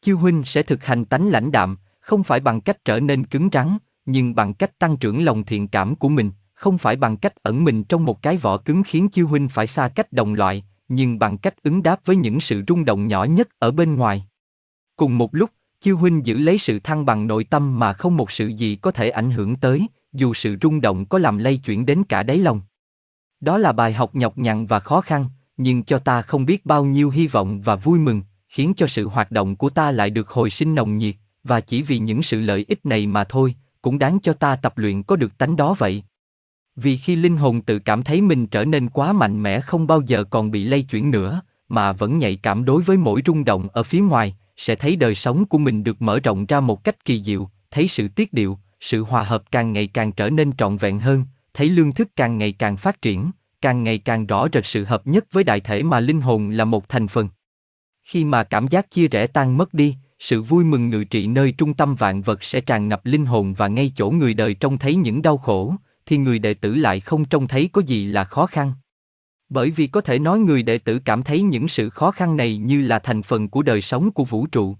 Chiêu huynh sẽ thực hành tánh lãnh đạm, không phải bằng cách trở nên cứng rắn, nhưng bằng cách tăng trưởng lòng thiện cảm của mình, không phải bằng cách ẩn mình trong một cái vỏ cứng khiến chiêu huynh phải xa cách đồng loại, nhưng bằng cách ứng đáp với những sự rung động nhỏ nhất ở bên ngoài. Cùng một lúc, chiêu huynh giữ lấy sự thăng bằng nội tâm mà không một sự gì có thể ảnh hưởng tới, dù sự rung động có làm lay chuyển đến cả đáy lòng. Đó là bài học nhọc nhằn và khó khăn, nhưng cho ta không biết bao nhiêu hy vọng và vui mừng, khiến cho sự hoạt động của ta lại được hồi sinh nồng nhiệt, và chỉ vì những sự lợi ích này mà thôi, cũng đáng cho ta tập luyện có được tánh đó vậy. Vì khi linh hồn tự cảm thấy mình trở nên quá mạnh mẽ không bao giờ còn bị lay chuyển nữa, mà vẫn nhạy cảm đối với mỗi rung động ở phía ngoài, sẽ thấy đời sống của mình được mở rộng ra một cách kỳ diệu, thấy sự tiết điệu, sự hòa hợp càng ngày càng trở nên trọn vẹn hơn, thấy lương thức càng ngày càng phát triển, càng ngày càng rõ rệt sự hợp nhất với đại thể mà linh hồn là một thành phần. Khi mà cảm giác chia rẽ tan mất đi, sự vui mừng ngự trị nơi trung tâm vạn vật sẽ tràn ngập linh hồn và ngay chỗ người đời trông thấy những đau khổ, thì người đệ tử lại không trông thấy có gì là khó khăn. Bởi vì có thể nói người đệ tử cảm thấy những sự khó khăn này như là thành phần của đời sống của vũ trụ.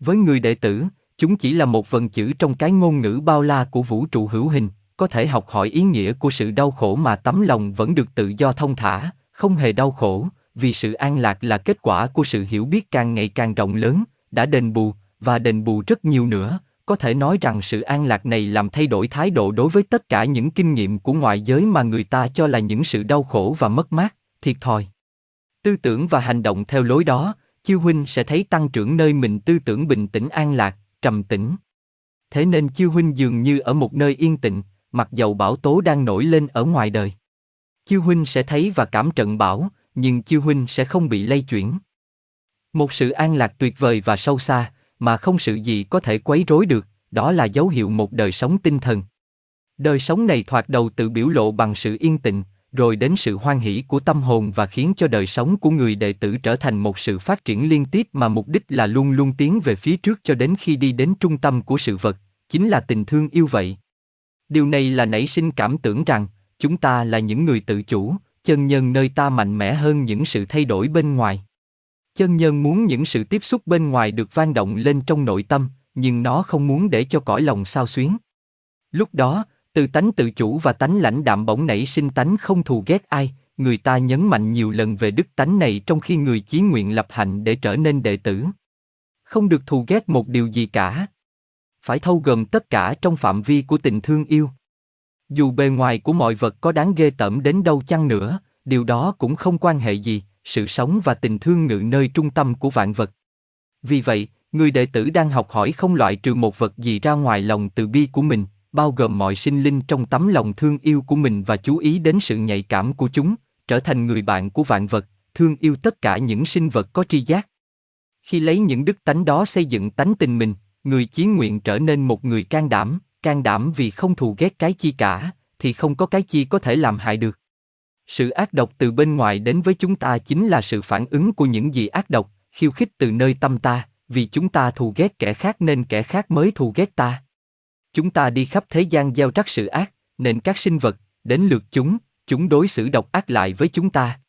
Với người đệ tử, chúng chỉ là một vần chữ trong cái ngôn ngữ bao la của vũ trụ hữu hình, có thể học hỏi ý nghĩa của sự đau khổ mà tấm lòng vẫn được tự do thông thả, không hề đau khổ, vì sự an lạc là kết quả của sự hiểu biết càng ngày càng rộng lớn, đã đền bù, và đền bù rất nhiều nữa, có thể nói rằng sự an lạc này làm thay đổi thái độ đối với tất cả những kinh nghiệm của ngoại giới mà người ta cho là những sự đau khổ và mất mát, thiệt thòi. Tư tưởng và hành động theo lối đó, chiêu huynh sẽ thấy tăng trưởng nơi mình tư tưởng bình tĩnh an lạc, trầm tĩnh. Thế nên chiêu huynh dường như ở một nơi yên tĩnh, mặc dầu bão tố đang nổi lên ở ngoài đời. Chiêu huynh sẽ thấy và cảm trận bão, nhưng chiêu huynh sẽ không bị lay chuyển. Một sự an lạc tuyệt vời và sâu xa, mà không sự gì có thể quấy rối được, đó là dấu hiệu một đời sống tinh thần. Đời sống này thoạt đầu tự biểu lộ bằng sự yên tĩnh, rồi đến sự hoan hỷ của tâm hồn và khiến cho đời sống của người đệ tử trở thành một sự phát triển liên tiếp mà mục đích là luôn luôn tiến về phía trước cho đến khi đi đến trung tâm của sự vật, chính là tình thương yêu vậy. Điều này là nảy sinh cảm tưởng rằng, chúng ta là những người tự chủ, chân nhân nơi ta mạnh mẽ hơn những sự thay đổi bên ngoài. Chân nhân muốn những sự tiếp xúc bên ngoài được vang động lên trong nội tâm, nhưng nó không muốn để cho cõi lòng sao xuyến. Lúc đó, từ tánh tự chủ và tánh lãnh đạm bỗng nảy sinh tánh không thù ghét ai, người ta nhấn mạnh nhiều lần về đức tánh này trong khi người chí nguyện lập hạnh để trở nên đệ tử. Không được thù ghét một điều gì cả. Phải thâu gồm tất cả trong phạm vi của tình thương yêu. Dù bề ngoài của mọi vật có đáng ghê tởm đến đâu chăng nữa, điều đó cũng không quan hệ gì, sự sống và tình thương ngự nơi trung tâm của vạn vật. Vì vậy, người đệ tử đang học hỏi không loại trừ một vật gì ra ngoài lòng từ bi của mình, bao gồm mọi sinh linh trong tấm lòng thương yêu của mình và chú ý đến sự nhạy cảm của chúng, trở thành người bạn của vạn vật, thương yêu tất cả những sinh vật có tri giác. Khi lấy những đức tánh đó xây dựng tánh tình mình, người chí nguyện trở nên một người can đảm, can đảm vì không thù ghét cái chi cả, thì không có cái chi có thể làm hại được. Sự ác độc từ bên ngoài đến với chúng ta chính là sự phản ứng của những gì ác độc, khiêu khích từ nơi tâm ta, vì chúng ta thù ghét kẻ khác nên kẻ khác mới thù ghét ta. Chúng ta đi khắp thế gian gieo rắc sự ác, nên các sinh vật, đến lượt chúng, chúng đối xử độc ác lại với chúng ta.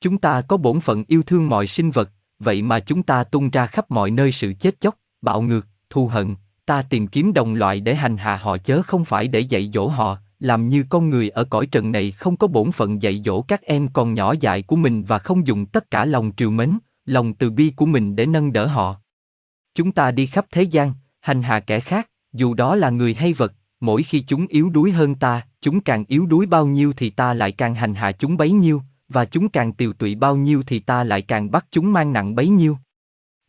Chúng ta có bổn phận yêu thương mọi sinh vật, vậy mà chúng ta tung ra khắp mọi nơi sự chết chóc, bạo ngược, thù hận, ta tìm kiếm đồng loại để hành hạ họ chớ không phải để dạy dỗ họ, làm như con người ở cõi trần này không có bổn phận dạy dỗ các em còn nhỏ dại của mình và không dùng tất cả lòng triều mến, lòng từ bi của mình để nâng đỡ họ. Chúng ta đi khắp thế gian, hành hạ kẻ khác, dù đó là người hay vật, mỗi khi chúng yếu đuối hơn ta, chúng càng yếu đuối bao nhiêu thì ta lại càng hành hạ chúng bấy nhiêu, và chúng càng tiều tụy bao nhiêu thì ta lại càng bắt chúng mang nặng bấy nhiêu.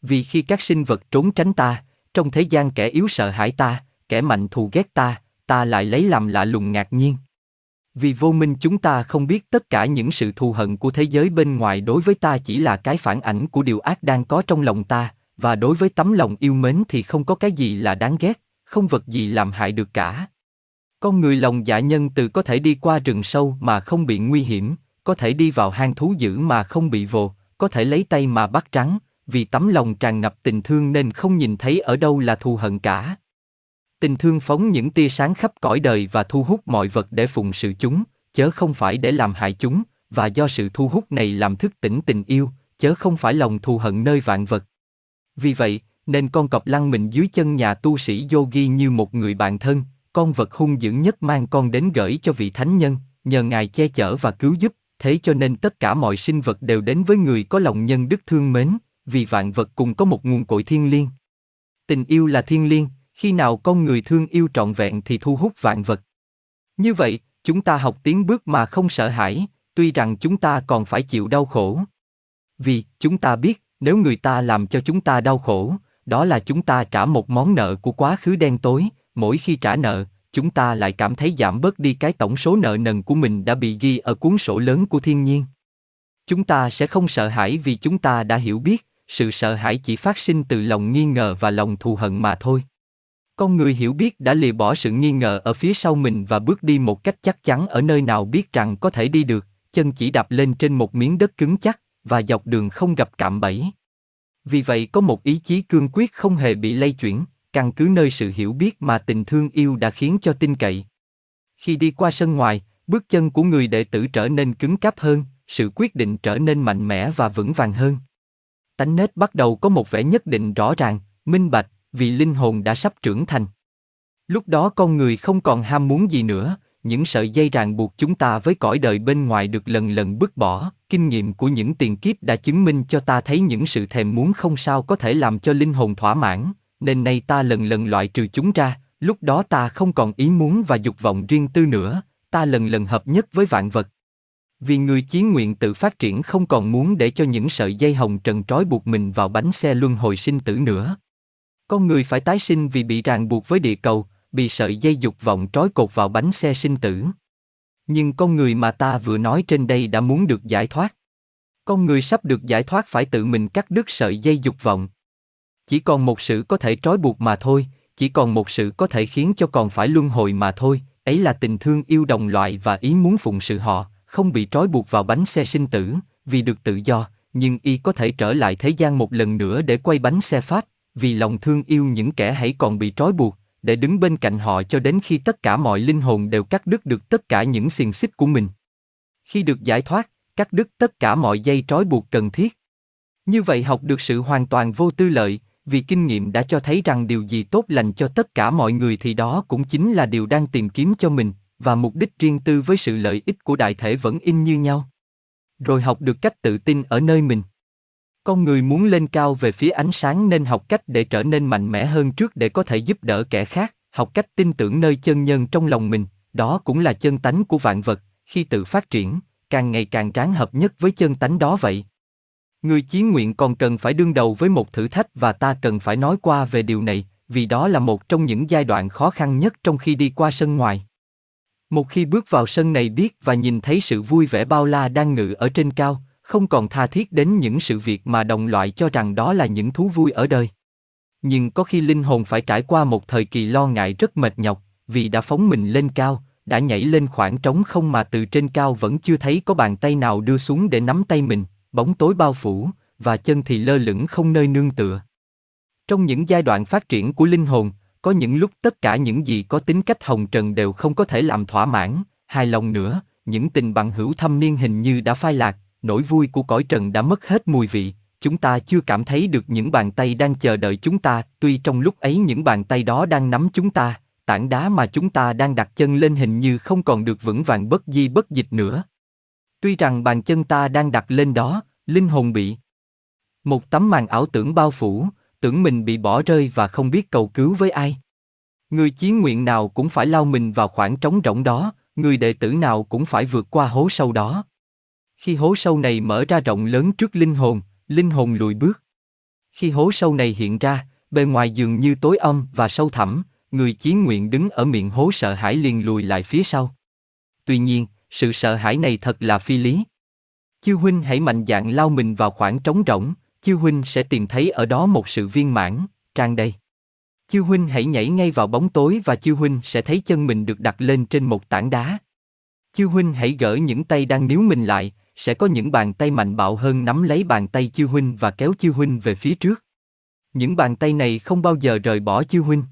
Vì khi các sinh vật trốn tránh ta, trong thế gian kẻ yếu sợ hãi ta, kẻ mạnh thù ghét ta, ta lại lấy làm lạ lùng ngạc nhiên. Vì vô minh chúng ta không biết tất cả những sự thù hận của thế giới bên ngoài đối với ta chỉ là cái phản ảnh của điều ác đang có trong lòng ta, và đối với tấm lòng yêu mến thì không có cái gì là đáng ghét, không vật gì làm hại được cả. Con người lòng dạ nhân từ có thể đi qua rừng sâu mà không bị nguy hiểm, có thể đi vào hang thú dữ mà không bị vồ, có thể lấy tay mà bắt trắng, vì tấm lòng tràn ngập tình thương nên không nhìn thấy ở đâu là thù hận cả. Tình thương phóng những tia sáng khắp cõi đời và thu hút mọi vật để phụng sự chúng, chớ không phải để làm hại chúng, và do sự thu hút này làm thức tỉnh tình yêu, chớ không phải lòng thù hận nơi vạn vật. Vì vậy, nên con cọp lăn mình dưới chân nhà tu sĩ yogi như một người bạn thân, con vật hung dữ nhất mang con đến gửi cho vị thánh nhân, nhờ ngài che chở và cứu giúp, thế cho nên tất cả mọi sinh vật đều đến với người có lòng nhân đức thương mến, vì vạn vật cùng có một nguồn cội thiên liêng. Tình yêu là thiên liêng, khi nào con người thương yêu trọn vẹn thì thu hút vạn vật. Như vậy, chúng ta học tiến bước mà không sợ hãi, tuy rằng chúng ta còn phải chịu đau khổ. Vì, chúng ta biết, nếu người ta làm cho chúng ta đau khổ, đó là chúng ta trả một món nợ của quá khứ đen tối, mỗi khi trả nợ, chúng ta lại cảm thấy giảm bớt đi cái tổng số nợ nần của mình đã bị ghi ở cuốn sổ lớn của thiên nhiên. Chúng ta sẽ không sợ hãi vì chúng ta đã hiểu biết, sự sợ hãi chỉ phát sinh từ lòng nghi ngờ và lòng thù hận mà thôi. Con người hiểu biết đã lìa bỏ sự nghi ngờ ở phía sau mình và bước đi một cách chắc chắn ở nơi nào biết rằng có thể đi được, chân chỉ đạp lên trên một miếng đất cứng chắc, và dọc đường không gặp cạm bẫy. Vì vậy có một ý chí cương quyết không hề bị lay chuyển, căn cứ nơi sự hiểu biết mà tình thương yêu đã khiến cho tin cậy. Khi đi qua sân ngoài, bước chân của người đệ tử trở nên cứng cáp hơn, sự quyết định trở nên mạnh mẽ và vững vàng hơn. Tánh nết bắt đầu có một vẻ nhất định rõ ràng, minh bạch, vì linh hồn đã sắp trưởng thành. Lúc đó con người không còn ham muốn gì nữa, những sợi dây ràng buộc chúng ta với cõi đời bên ngoài được lần lần bứt bỏ, kinh nghiệm của những tiền kiếp đã chứng minh cho ta thấy những sự thèm muốn không sao có thể làm cho linh hồn thỏa mãn, nên nay ta lần lần loại trừ chúng ra, lúc đó ta không còn ý muốn và dục vọng riêng tư nữa, ta lần lần hợp nhất với vạn vật. Vì người chí nguyện tự phát triển không còn muốn để cho những sợi dây hồng trần trói buộc mình vào bánh xe luân hồi sinh tử nữa. Con người phải tái sinh vì bị ràng buộc với địa cầu, bị sợi dây dục vọng trói cột vào bánh xe sinh tử. Nhưng con người mà ta vừa nói trên đây đã muốn được giải thoát. Con người sắp được giải thoát phải tự mình cắt đứt sợi dây dục vọng. Chỉ còn một sự có thể trói buộc mà thôi, chỉ còn một sự có thể khiến cho còn phải luân hồi mà thôi, ấy là tình thương yêu đồng loại và ý muốn phụng sự họ, không bị trói buộc vào bánh xe sinh tử, vì được tự do, nhưng y có thể trở lại thế gian một lần nữa để quay bánh xe pháp, vì lòng thương yêu những kẻ hãy còn bị trói buộc, để đứng bên cạnh họ cho đến khi tất cả mọi linh hồn đều cắt đứt được tất cả những xiềng xích của mình. Khi được giải thoát, cắt đứt tất cả mọi dây trói buộc cần thiết. Như vậy học được sự hoàn toàn vô tư lợi, vì kinh nghiệm đã cho thấy rằng điều gì tốt lành cho tất cả mọi người thì đó cũng chính là điều đang tìm kiếm cho mình, và mục đích riêng tư với sự lợi ích của đại thể vẫn in như nhau. Rồi học được cách tự tin ở nơi mình. Con người muốn lên cao về phía ánh sáng nên học cách để trở nên mạnh mẽ hơn trước để có thể giúp đỡ kẻ khác, học cách tin tưởng nơi chân nhân trong lòng mình, đó cũng là chân tánh của vạn vật, khi tự phát triển, càng ngày càng tráng hợp nhất với chân tánh đó vậy. Người chí nguyện còn cần phải đương đầu với một thử thách và ta cần phải nói qua về điều này, vì đó là một trong những giai đoạn khó khăn nhất trong khi đi qua sân ngoài. Một khi bước vào sân này biết và nhìn thấy sự vui vẻ bao la đang ngự ở trên cao, không còn tha thiết đến những sự việc mà đồng loại cho rằng đó là những thú vui ở đời. Nhưng có khi linh hồn phải trải qua một thời kỳ lo ngại rất mệt nhọc, vì đã phóng mình lên cao, đã nhảy lên khoảng trống không mà từ trên cao vẫn chưa thấy có bàn tay nào đưa xuống để nắm tay mình, bóng tối bao phủ, và chân thì lơ lửng không nơi nương tựa. Trong những giai đoạn phát triển của linh hồn, có những lúc tất cả những gì có tính cách hồng trần đều không có thể làm thỏa mãn, hài lòng nữa, những tình bằng hữu thâm niên hình như đã phai lạc, nỗi vui của cõi trần đã mất hết mùi vị, chúng ta chưa cảm thấy được những bàn tay đang chờ đợi chúng ta, tuy trong lúc ấy những bàn tay đó đang nắm chúng ta, tảng đá mà chúng ta đang đặt chân lên hình như không còn được vững vàng bất di bất dịch nữa. Tuy rằng bàn chân ta đang đặt lên đó, linh hồn bị một tấm màn ảo tưởng bao phủ, tưởng mình bị bỏ rơi và không biết cầu cứu với ai. Người chiến nguyện nào cũng phải lao mình vào khoảng trống rỗng đó, người đệ tử nào cũng phải vượt qua hố sâu đó. Khi hố sâu này mở ra rộng lớn trước linh hồn, linh hồn lùi bước. Khi hố sâu này hiện ra, bề ngoài dường như tối âm và sâu thẳm, người chí nguyện đứng ở miệng hố sợ hãi liền lùi lại phía sau. Tuy nhiên, sự sợ hãi này thật là phi lý. Chư huynh hãy mạnh dạn lao mình vào khoảng trống rỗng, chư huynh sẽ tìm thấy ở đó một sự viên mãn, trang đầy. Chư huynh hãy nhảy ngay vào bóng tối và chư huynh sẽ thấy chân mình được đặt lên trên một tảng đá. Chư huynh hãy gỡ những tay đang níu mình lại, sẽ có những bàn tay mạnh bạo hơn nắm lấy bàn tay Chiêu huynh và kéo Chiêu huynh về phía trước. Những bàn tay này không bao giờ rời bỏ Chiêu huynh.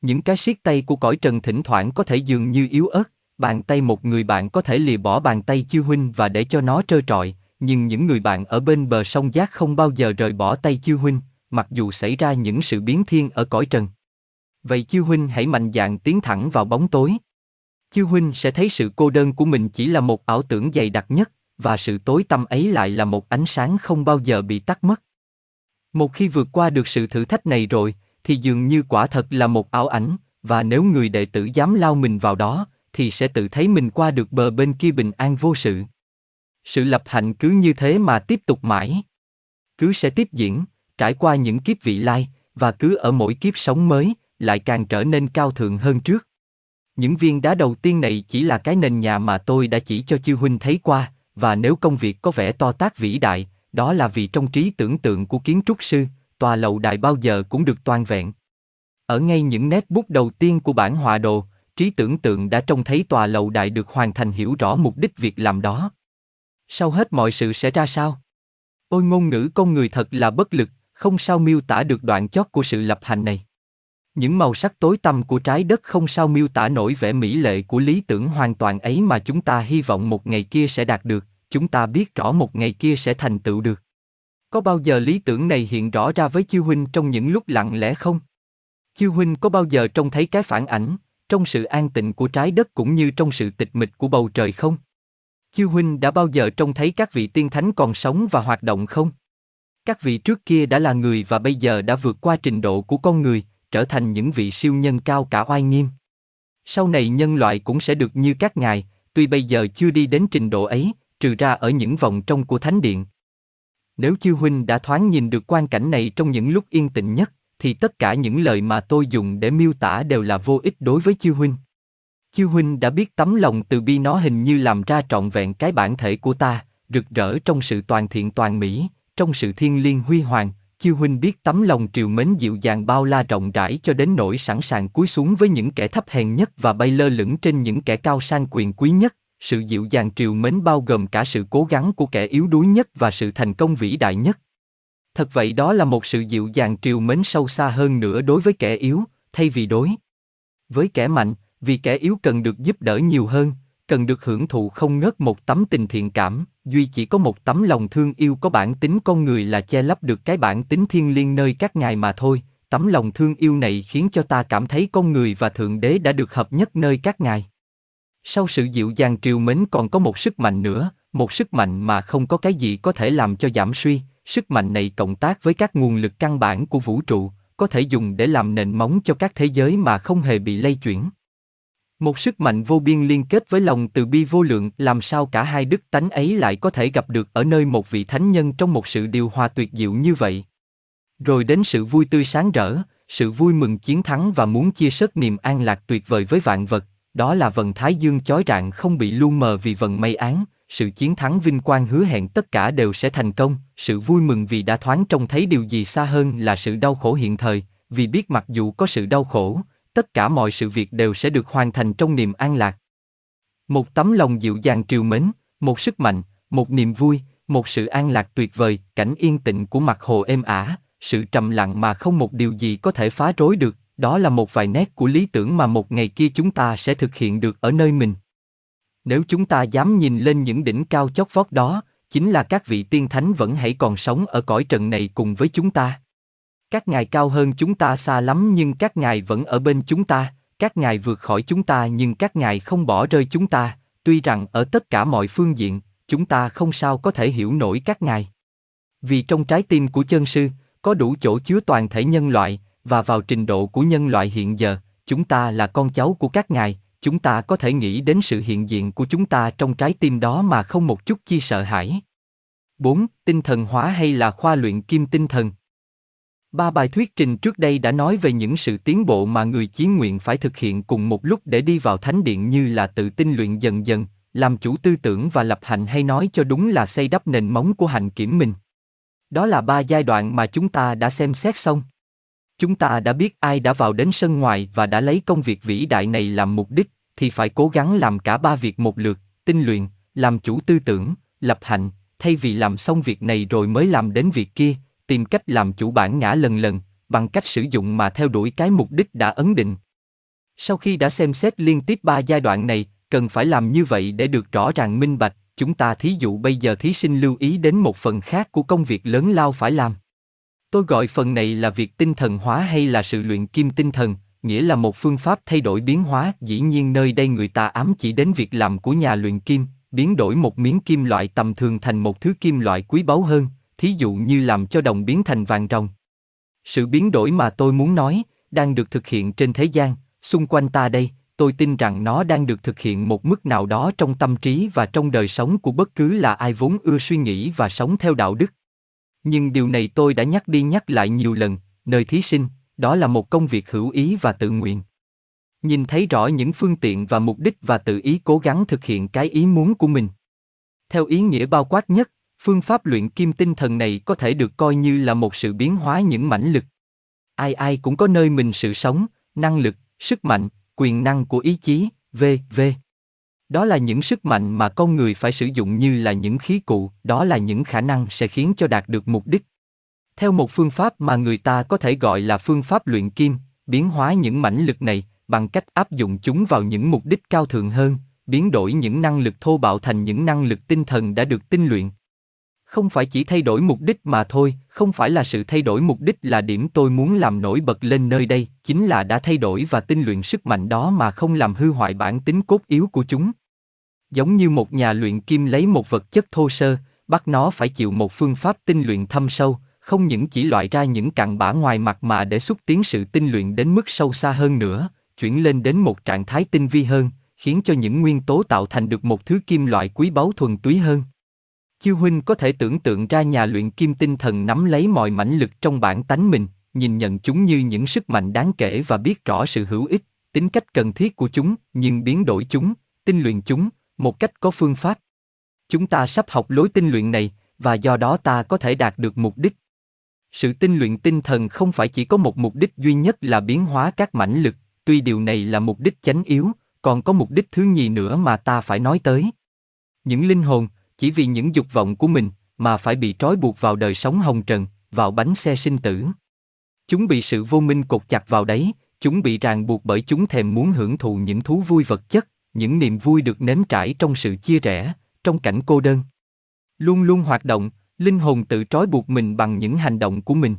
Những cái siết tay của cõi trần thỉnh thoảng có thể dường như yếu ớt, bàn tay một người bạn có thể lìa bỏ bàn tay Chiêu huynh và để cho nó trơ trọi, nhưng những người bạn ở bên bờ sông giác không bao giờ rời bỏ tay Chiêu huynh, mặc dù xảy ra những sự biến thiên ở cõi trần. Vậy Chiêu huynh hãy mạnh dạn tiến thẳng vào bóng tối. Chiêu huynh sẽ thấy sự cô đơn của mình chỉ là một ảo tưởng dày đặc nhất, và sự tối tăm ấy lại là một ánh sáng không bao giờ bị tắt mất. Một khi vượt qua được sự thử thách này rồi, thì dường như quả thật là một ảo ảnh, và nếu người đệ tử dám lao mình vào đó, thì sẽ tự thấy mình qua được bờ bên kia bình an vô sự. Sự lập hạnh cứ như thế mà tiếp tục mãi. Cứ sẽ tiếp diễn, trải qua những kiếp vị lai, và cứ ở mỗi kiếp sống mới, lại càng trở nên cao thượng hơn trước. Những viên đá đầu tiên này chỉ là cái nền nhà mà tôi đã chỉ cho chư huynh thấy qua, và nếu công việc có vẻ to tác vĩ đại, đó là vì trong trí tưởng tượng của kiến trúc sư, tòa lầu đài bao giờ cũng được toàn vẹn. Ở ngay những nét bút đầu tiên của bản họa đồ, trí tưởng tượng đã trông thấy tòa lầu đài được hoàn thành hiểu rõ mục đích việc làm đó. Sau hết mọi sự sẽ ra sao? Ôi ngôn ngữ con người thật là bất lực, không sao miêu tả được đoạn chót của sự lập hành này. Những màu sắc tối tăm của trái đất không sao miêu tả nổi vẻ mỹ lệ của lý tưởng hoàn toàn ấy mà chúng ta hy vọng một ngày kia sẽ đạt được, chúng ta biết rõ một ngày kia sẽ thành tựu được. Có bao giờ lý tưởng này hiện rõ ra với Chiêu Huynh trong những lúc lặng lẽ không? Chiêu Huynh có bao giờ trông thấy cái phản ảnh, trong sự an tịnh của trái đất cũng như trong sự tịch mịch của bầu trời không? Chiêu Huynh đã bao giờ trông thấy các vị tiên thánh còn sống và hoạt động không? Các vị trước kia đã là người và bây giờ đã vượt qua trình độ của con người, trở thành những vị siêu nhân cao cả oai nghiêm. Sau này nhân loại cũng sẽ được như các ngài, tuy bây giờ chưa đi đến trình độ ấy, trừ ra ở những vòng trong của thánh điện. Nếu chư huynh đã thoáng nhìn được quan cảnh này trong những lúc yên tĩnh nhất, thì tất cả những lời mà tôi dùng để miêu tả đều là vô ích đối với chư huynh. Chư huynh đã biết tấm lòng từ bi nó hình như làm ra trọn vẹn cái bản thể của ta, rực rỡ trong sự toàn thiện toàn mỹ, trong sự thiên liêng huy hoàng, chư huynh biết tấm lòng triều mến dịu dàng bao la rộng rãi cho đến nỗi sẵn sàng cúi xuống với những kẻ thấp hèn nhất và bay lơ lửng trên những kẻ cao sang quyền quý nhất, sự dịu dàng triều mến bao gồm cả sự cố gắng của kẻ yếu đuối nhất và sự thành công vĩ đại nhất. Thật vậy đó là một sự dịu dàng triều mến sâu xa hơn nữa đối với kẻ yếu, thay vì đối với kẻ mạnh, vì kẻ yếu cần được giúp đỡ nhiều hơn, cần được hưởng thụ không ngớt một tấm tình thiện cảm, duy chỉ có một tấm lòng thương yêu có bản tính con người là che lấp được cái bản tính thiên liêng nơi các ngài mà thôi. Tấm lòng thương yêu này khiến cho ta cảm thấy con người và thượng đế đã được hợp nhất nơi các ngài. Sau sự dịu dàng triều mến còn có một sức mạnh nữa, một sức mạnh mà không có cái gì có thể làm cho giảm suy, sức mạnh này cộng tác với các nguồn lực căn bản của vũ trụ, có thể dùng để làm nền móng cho các thế giới mà không hề bị lay chuyển. Một sức mạnh vô biên liên kết với lòng từ bi vô lượng, làm sao cả hai đức tánh ấy lại có thể gặp được ở nơi một vị thánh nhân trong một sự điều hòa tuyệt diệu như vậy. Rồi đến sự vui tươi sáng rỡ, sự vui mừng chiến thắng và muốn chia sớt niềm an lạc tuyệt vời với vạn vật, đó là vần thái dương chói rạng không bị lu mờ vì vần mây án, sự chiến thắng vinh quang hứa hẹn tất cả đều sẽ thành công, sự vui mừng vì đã thoáng trông thấy điều gì xa hơn là sự đau khổ hiện thời, vì biết mặc dù có sự đau khổ, tất cả mọi sự việc đều sẽ được hoàn thành trong niềm an lạc. Một tấm lòng dịu dàng triều mến, một sức mạnh, một niềm vui, một sự an lạc tuyệt vời, cảnh yên tĩnh của mặt hồ êm ả, sự trầm lặng mà không một điều gì có thể phá rối được, đó là một vài nét của lý tưởng mà một ngày kia chúng ta sẽ thực hiện được ở nơi mình. Nếu chúng ta dám nhìn lên những đỉnh cao chót vót đó, chính là các vị tiên thánh vẫn hãy còn sống ở cõi trần này cùng với chúng ta. Các ngài cao hơn chúng ta xa lắm nhưng các ngài vẫn ở bên chúng ta, các ngài vượt khỏi chúng ta nhưng các ngài không bỏ rơi chúng ta, tuy rằng ở tất cả mọi phương diện, chúng ta không sao có thể hiểu nổi các ngài. Vì trong trái tim của chân sư, có đủ chỗ chứa toàn thể nhân loại, và vào trình độ của nhân loại hiện giờ, chúng ta là con cháu của các ngài, chúng ta có thể nghĩ đến sự hiện diện của chúng ta trong trái tim đó mà không một chút chi sợ hãi. 4. Tinh thần hóa hay là khoa luyện kim tinh thần Ba bài thuyết trình trước đây đã nói về những sự tiến bộ mà người chí nguyện phải thực hiện cùng một lúc để đi vào thánh điện như là tự tinh luyện dần dần, làm chủ tư tưởng và lập hành hay nói cho đúng là xây đắp nền móng của hạnh kiểm mình. Đó là ba giai đoạn mà chúng ta đã xem xét xong. Chúng ta đã biết ai đã vào đến sân ngoài và đã lấy công việc vĩ đại này làm mục đích, thì phải cố gắng làm cả ba việc một lượt, tinh luyện, làm chủ tư tưởng, lập hạnh, thay vì làm xong việc này rồi mới làm đến việc kia, tìm cách làm chủ bản ngã lần lần, bằng cách sử dụng mà theo đuổi cái mục đích đã ấn định. Sau khi đã xem xét liên tiếp ba giai đoạn này, cần phải làm như vậy để được rõ ràng minh bạch, chúng ta thí dụ bây giờ thí sinh lưu ý đến một phần khác của công việc lớn lao phải làm. Tôi gọi phần này là việc tinh thần hóa hay là sự luyện kim tinh thần, nghĩa là một phương pháp thay đổi biến hóa, dĩ nhiên nơi đây người ta ám chỉ đến việc làm của nhà luyện kim, biến đổi một miếng kim loại tầm thường thành một thứ kim loại quý báu hơn, thí dụ như làm cho đồng biến thành vàng ròng. Sự biến đổi mà tôi muốn nói, đang được thực hiện trên thế gian, xung quanh ta đây, tôi tin rằng nó đang được thực hiện một mức nào đó trong tâm trí và trong đời sống của bất cứ là ai vốn ưa suy nghĩ và sống theo đạo đức. Nhưng điều này tôi đã nhắc đi nhắc lại nhiều lần, nơi thí sinh, đó là một công việc hữu ý và tự nguyện. Nhìn thấy rõ những phương tiện và mục đích và tự ý cố gắng thực hiện cái ý muốn của mình. Theo ý nghĩa bao quát nhất, phương pháp luyện kim tinh thần này có thể được coi như là một sự biến hóa những mãnh lực. Ai ai cũng có nơi mình sự sống, năng lực, sức mạnh, quyền năng của ý chí, v.v. Đó là những sức mạnh mà con người phải sử dụng như là những khí cụ, đó là những khả năng sẽ khiến cho đạt được mục đích. Theo một phương pháp mà người ta có thể gọi là phương pháp luyện kim, biến hóa những mãnh lực này bằng cách áp dụng chúng vào những mục đích cao thượng hơn, biến đổi những năng lực thô bạo thành những năng lực tinh thần đã được tinh luyện. Không phải chỉ thay đổi mục đích mà thôi, không phải là sự thay đổi mục đích là điểm tôi muốn làm nổi bật lên nơi đây, chính là đã thay đổi và tinh luyện sức mạnh đó mà không làm hư hoại bản tính cốt yếu của chúng. Giống như một nhà luyện kim lấy một vật chất thô sơ, bắt nó phải chịu một phương pháp tinh luyện thâm sâu, không những chỉ loại ra những cặn bã ngoài mặt mà để xúc tiến sự tinh luyện đến mức sâu xa hơn nữa, chuyển lên đến một trạng thái tinh vi hơn, khiến cho những nguyên tố tạo thành được một thứ kim loại quý báu thuần túy hơn. Chiêu huynh có thể tưởng tượng ra nhà luyện kim tinh thần nắm lấy mọi mãnh lực trong bản tánh mình, nhìn nhận chúng như những sức mạnh đáng kể và biết rõ sự hữu ích, tính cách cần thiết của chúng, nhưng biến đổi chúng, tinh luyện chúng, một cách có phương pháp. Chúng ta sắp học lối tinh luyện này, và do đó ta có thể đạt được mục đích. Sự tinh luyện tinh thần không phải chỉ có một mục đích duy nhất là biến hóa các mãnh lực, tuy điều này là mục đích chánh yếu, còn có mục đích thứ nhì nữa mà ta phải nói tới. Những linh hồn, chỉ vì những dục vọng của mình, mà phải bị trói buộc vào đời sống hồng trần, vào bánh xe sinh tử. Chúng bị sự vô minh cột chặt vào đấy, chúng bị ràng buộc bởi chúng thèm muốn hưởng thụ những thú vui vật chất, những niềm vui được nếm trải trong sự chia rẽ, trong cảnh cô đơn. Luôn luôn hoạt động, linh hồn tự trói buộc mình bằng những hành động của mình.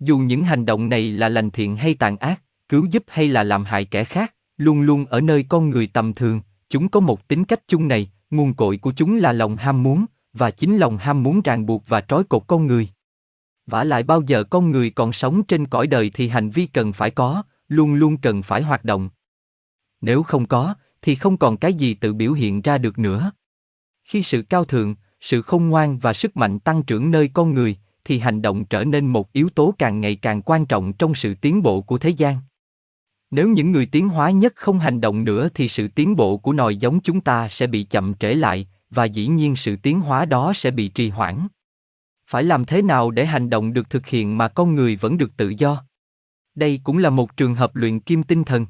Dù những hành động này là lành thiện hay tàn ác, cứu giúp hay là làm hại kẻ khác, luôn luôn ở nơi con người tầm thường, chúng có một tính cách chung này, nguồn cội của chúng là lòng ham muốn, và chính lòng ham muốn ràng buộc và trói cột con người. Vả lại bao giờ con người còn sống trên cõi đời thì hành vi cần phải có, luôn luôn cần phải hoạt động. Nếu không có, thì không còn cái gì tự biểu hiện ra được nữa. Khi sự cao thượng, sự khôn ngoan và sức mạnh tăng trưởng nơi con người, thì hành động trở nên một yếu tố càng ngày càng quan trọng trong sự tiến bộ của thế gian. Nếu những người tiến hóa nhất không hành động nữa thì sự tiến bộ của nòi giống chúng ta sẽ bị chậm trễ lại, và dĩ nhiên sự tiến hóa đó sẽ bị trì hoãn. Phải làm thế nào để hành động được thực hiện mà con người vẫn được tự do? Đây cũng là một trường hợp luyện kim tinh thần.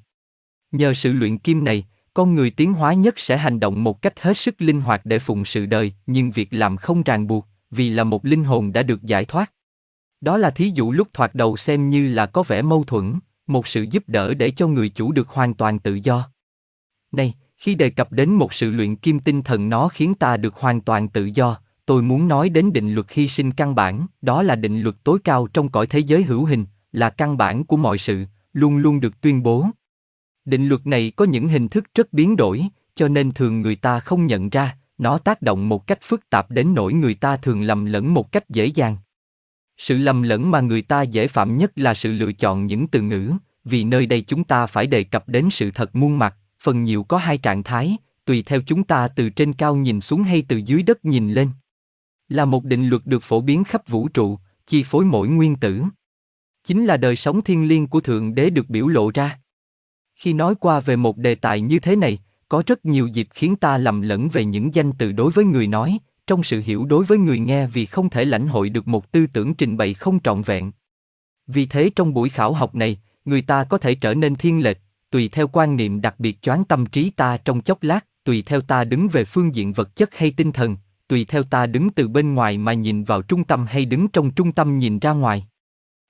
Nhờ sự luyện kim này, con người tiến hóa nhất sẽ hành động một cách hết sức linh hoạt để phụng sự đời, nhưng việc làm không ràng buộc, vì là một linh hồn đã được giải thoát. Đó là thí dụ lúc thoạt đầu xem như là có vẻ mâu thuẫn, một sự giúp đỡ để cho người chủ được hoàn toàn tự do. Này, khi đề cập đến một sự luyện kim tinh thần nó khiến ta được hoàn toàn tự do, tôi muốn nói đến định luật hy sinh căn bản, đó là định luật tối cao trong cõi thế giới hữu hình, là căn bản của mọi sự, luôn luôn được tuyên bố. Định luật này có những hình thức rất biến đổi, cho nên thường người ta không nhận ra, nó tác động một cách phức tạp đến nỗi người ta thường lầm lẫn một cách dễ dàng. Sự lầm lẫn mà người ta dễ phạm nhất là sự lựa chọn những từ ngữ, vì nơi đây chúng ta phải đề cập đến sự thật muôn mặt, phần nhiều có hai trạng thái, tùy theo chúng ta từ trên cao nhìn xuống hay từ dưới đất nhìn lên. Là một định luật được phổ biến khắp vũ trụ, chi phối mỗi nguyên tử. Chính là đời sống thiên liêng của Thượng Đế được biểu lộ ra. Khi nói qua về một đề tài như thế này, có rất nhiều dịp khiến ta lầm lẫn về những danh từ đối với người nói, trong sự hiểu đối với người nghe vì không thể lãnh hội được một tư tưởng trình bày không trọn vẹn. Vì thế trong buổi khảo học này, người ta có thể trở nên thiên lệch, tùy theo quan niệm đặc biệt choáng tâm trí ta trong chốc lát, tùy theo ta đứng về phương diện vật chất hay tinh thần, tùy theo ta đứng từ bên ngoài mà nhìn vào trung tâm hay đứng trong trung tâm nhìn ra ngoài.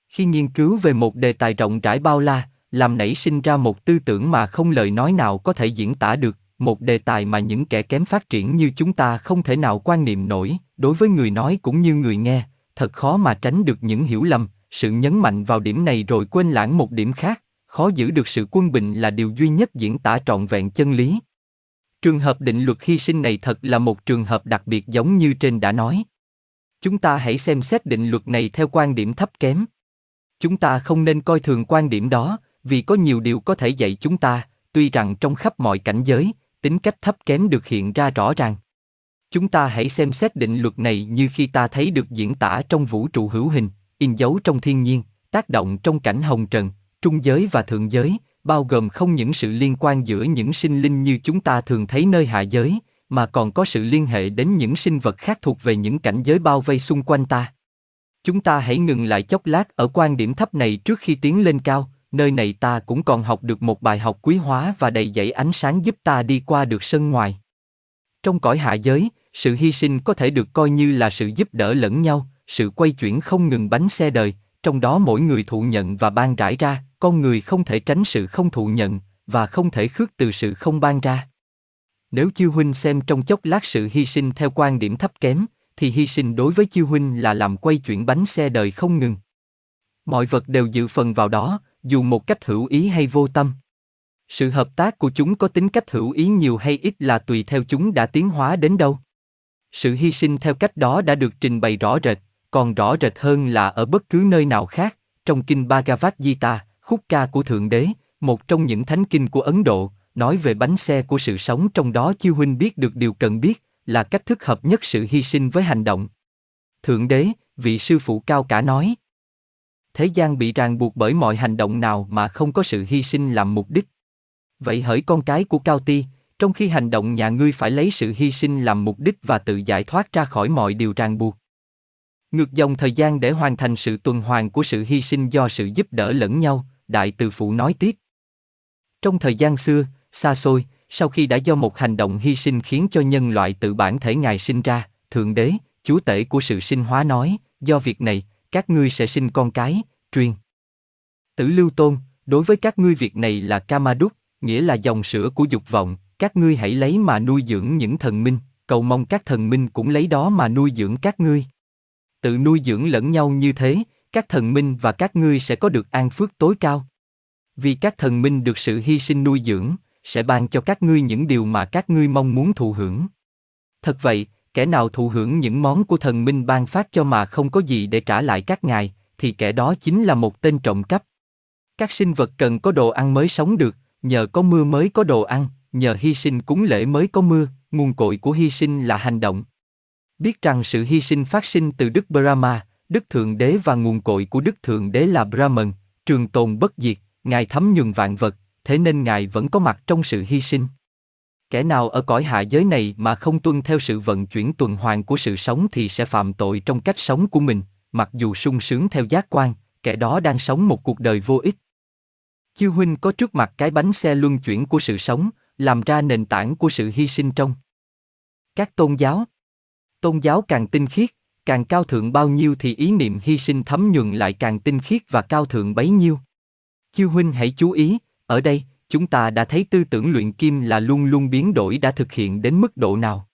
Khi nghiên cứu về một đề tài rộng rãi bao la, làm nảy sinh ra một tư tưởng mà không lời nói nào có thể diễn tả được, một đề tài mà những kẻ kém phát triển như chúng ta không thể nào quan niệm nổi, đối với người nói cũng như người nghe, thật khó mà tránh được những hiểu lầm, sự nhấn mạnh vào điểm này rồi quên lãng một điểm khác, khó giữ được sự quân bình là điều duy nhất diễn tả trọn vẹn chân lý. Trường hợp định luật hy sinh này thật là một trường hợp đặc biệt giống như trên đã nói. Chúng ta hãy xem xét định luật này theo quan điểm thấp kém. Chúng ta không nên coi thường quan điểm đó, vì có nhiều điều có thể dạy chúng ta, tuy rằng trong khắp mọi cảnh giới, tính cách thấp kém được hiện ra rõ ràng. Chúng ta hãy xem xét định luật này như khi ta thấy được diễn tả trong vũ trụ hữu hình, in dấu trong thiên nhiên, tác động trong cảnh hồng trần, trung giới và thượng giới, bao gồm không những sự liên quan giữa những sinh linh như chúng ta thường thấy nơi hạ giới, mà còn có sự liên hệ đến những sinh vật khác thuộc về những cảnh giới bao vây xung quanh ta. Chúng ta hãy ngừng lại chốc lát ở quan điểm thấp này trước khi tiến lên cao, nơi này ta cũng còn học được một bài học quý hóa và đầy dẫy ánh sáng giúp ta đi qua được sân ngoài. Trong cõi hạ giới, sự hy sinh có thể được coi như là sự giúp đỡ lẫn nhau, sự quay chuyển không ngừng bánh xe đời, trong đó mỗi người thụ nhận và ban rải ra, con người không thể tránh sự không thụ nhận, và không thể khước từ sự không ban ra. Nếu chư huynh xem trong chốc lát sự hy sinh theo quan điểm thấp kém, thì hy sinh đối với chư huynh là làm quay chuyển bánh xe đời không ngừng. Mọi vật đều dự phần vào đó, dù một cách hữu ý hay vô tâm. Sự hợp tác của chúng có tính cách hữu ý nhiều hay ít là tùy theo chúng đã tiến hóa đến đâu. Sự hy sinh theo cách đó đã được trình bày rõ rệt, còn rõ rệt hơn là ở bất cứ nơi nào khác, trong kinh Bhagavad Gita, khúc ca của Thượng Đế, một trong những thánh kinh của Ấn Độ, nói về bánh xe của sự sống trong đó chư huynh biết được điều cần biết, là cách thức hợp nhất sự hy sinh với hành động. Thượng Đế, vị sư phụ cao cả nói. Thế gian bị ràng buộc bởi mọi hành động nào mà không có sự hy sinh làm mục đích. Vậy hỡi con cái của Cao Ti, trong khi hành động nhà ngươi phải lấy sự hy sinh làm mục đích và tự giải thoát ra khỏi mọi điều ràng buộc. Ngược dòng thời gian để hoàn thành sự tuần hoàn của sự hy sinh do sự giúp đỡ lẫn nhau, Đại Từ Phụ nói tiếp. Trong thời gian xưa, xa xôi, sau khi đã do một hành động hy sinh khiến cho nhân loại tự bản thể Ngài sinh ra, Thượng Đế, Chúa Tể của sự sinh hóa nói, do việc này, các ngươi sẽ sinh con cái, truyền. Tử Lưu Tôn, đối với các ngươi việc này là Kamaduk, nghĩa là dòng sữa của dục vọng, các ngươi hãy lấy mà nuôi dưỡng những thần minh, cầu mong các thần minh cũng lấy đó mà nuôi dưỡng các ngươi. Tự nuôi dưỡng lẫn nhau như thế, các thần minh và các ngươi sẽ có được an phước tối cao. Vì các thần minh được sự hy sinh nuôi dưỡng, sẽ ban cho các ngươi những điều mà các ngươi mong muốn thụ hưởng. Thật vậy, kẻ nào thụ hưởng những món của thần minh ban phát cho mà không có gì để trả lại các ngài, thì kẻ đó chính là một tên trộm cắp. Các sinh vật cần có đồ ăn mới sống được, nhờ có mưa mới có đồ ăn, nhờ hy sinh cúng lễ mới có mưa, nguồn cội của hy sinh là hành động. Biết rằng sự hy sinh phát sinh từ Đức Brahma, Đức Thượng Đế và nguồn cội của Đức Thượng Đế là Brahman, trường tồn bất diệt, Ngài thấm nhuần vạn vật, thế nên Ngài vẫn có mặt trong sự hy sinh. Kẻ nào ở cõi hạ giới này mà không tuân theo sự vận chuyển tuần hoàn của sự sống thì sẽ phạm tội trong cách sống của mình, mặc dù sung sướng theo giác quan, kẻ đó đang sống một cuộc đời vô ích. Chư huynh có trước mặt cái bánh xe luân chuyển của sự sống, làm ra nền tảng của sự hy sinh trong các tôn giáo. Tôn giáo càng tinh khiết, càng cao thượng bao nhiêu thì ý niệm hy sinh thấm nhuần lại càng tinh khiết và cao thượng bấy nhiêu. Chiêu huynh hãy chú ý, ở đây, chúng ta đã thấy tư tưởng luyện kim là luôn luôn biến đổi đã thực hiện đến mức độ nào.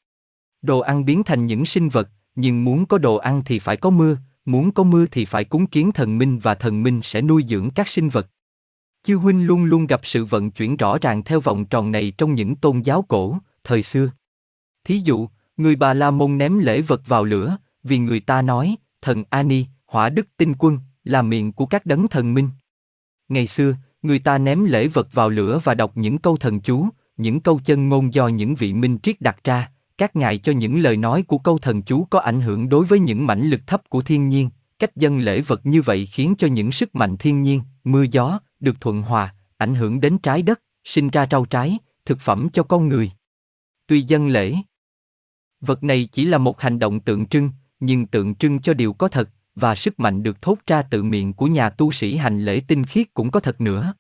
Đồ ăn biến thành những sinh vật, nhưng muốn có đồ ăn thì phải có mưa, muốn có mưa thì phải cúng kiến thần minh và thần minh sẽ nuôi dưỡng các sinh vật. Chiêu huynh luôn luôn gặp sự vận chuyển rõ ràng theo vòng tròn này trong những tôn giáo cổ, thời xưa. Thí dụ, người Bà La Môn ném lễ vật vào lửa, vì người ta nói, thần Ani, hỏa đức tinh quân, là miệng của các đấng thần minh. Ngày xưa, người ta ném lễ vật vào lửa và đọc những câu thần chú, những câu chân ngôn do những vị minh triết đặt ra, các ngài cho những lời nói của câu thần chú có ảnh hưởng đối với những mãnh lực thấp của thiên nhiên, cách dân lễ vật như vậy khiến cho những sức mạnh thiên nhiên, mưa gió, được thuận hòa, ảnh hưởng đến trái đất, sinh ra rau trái, thực phẩm cho con người. Tuy dân lễ, vật này chỉ là một hành động tượng trưng, nhưng tượng trưng cho điều có thật, và sức mạnh được thốt ra tự miệng của nhà tu sĩ hành lễ tinh khiết cũng có thật nữa.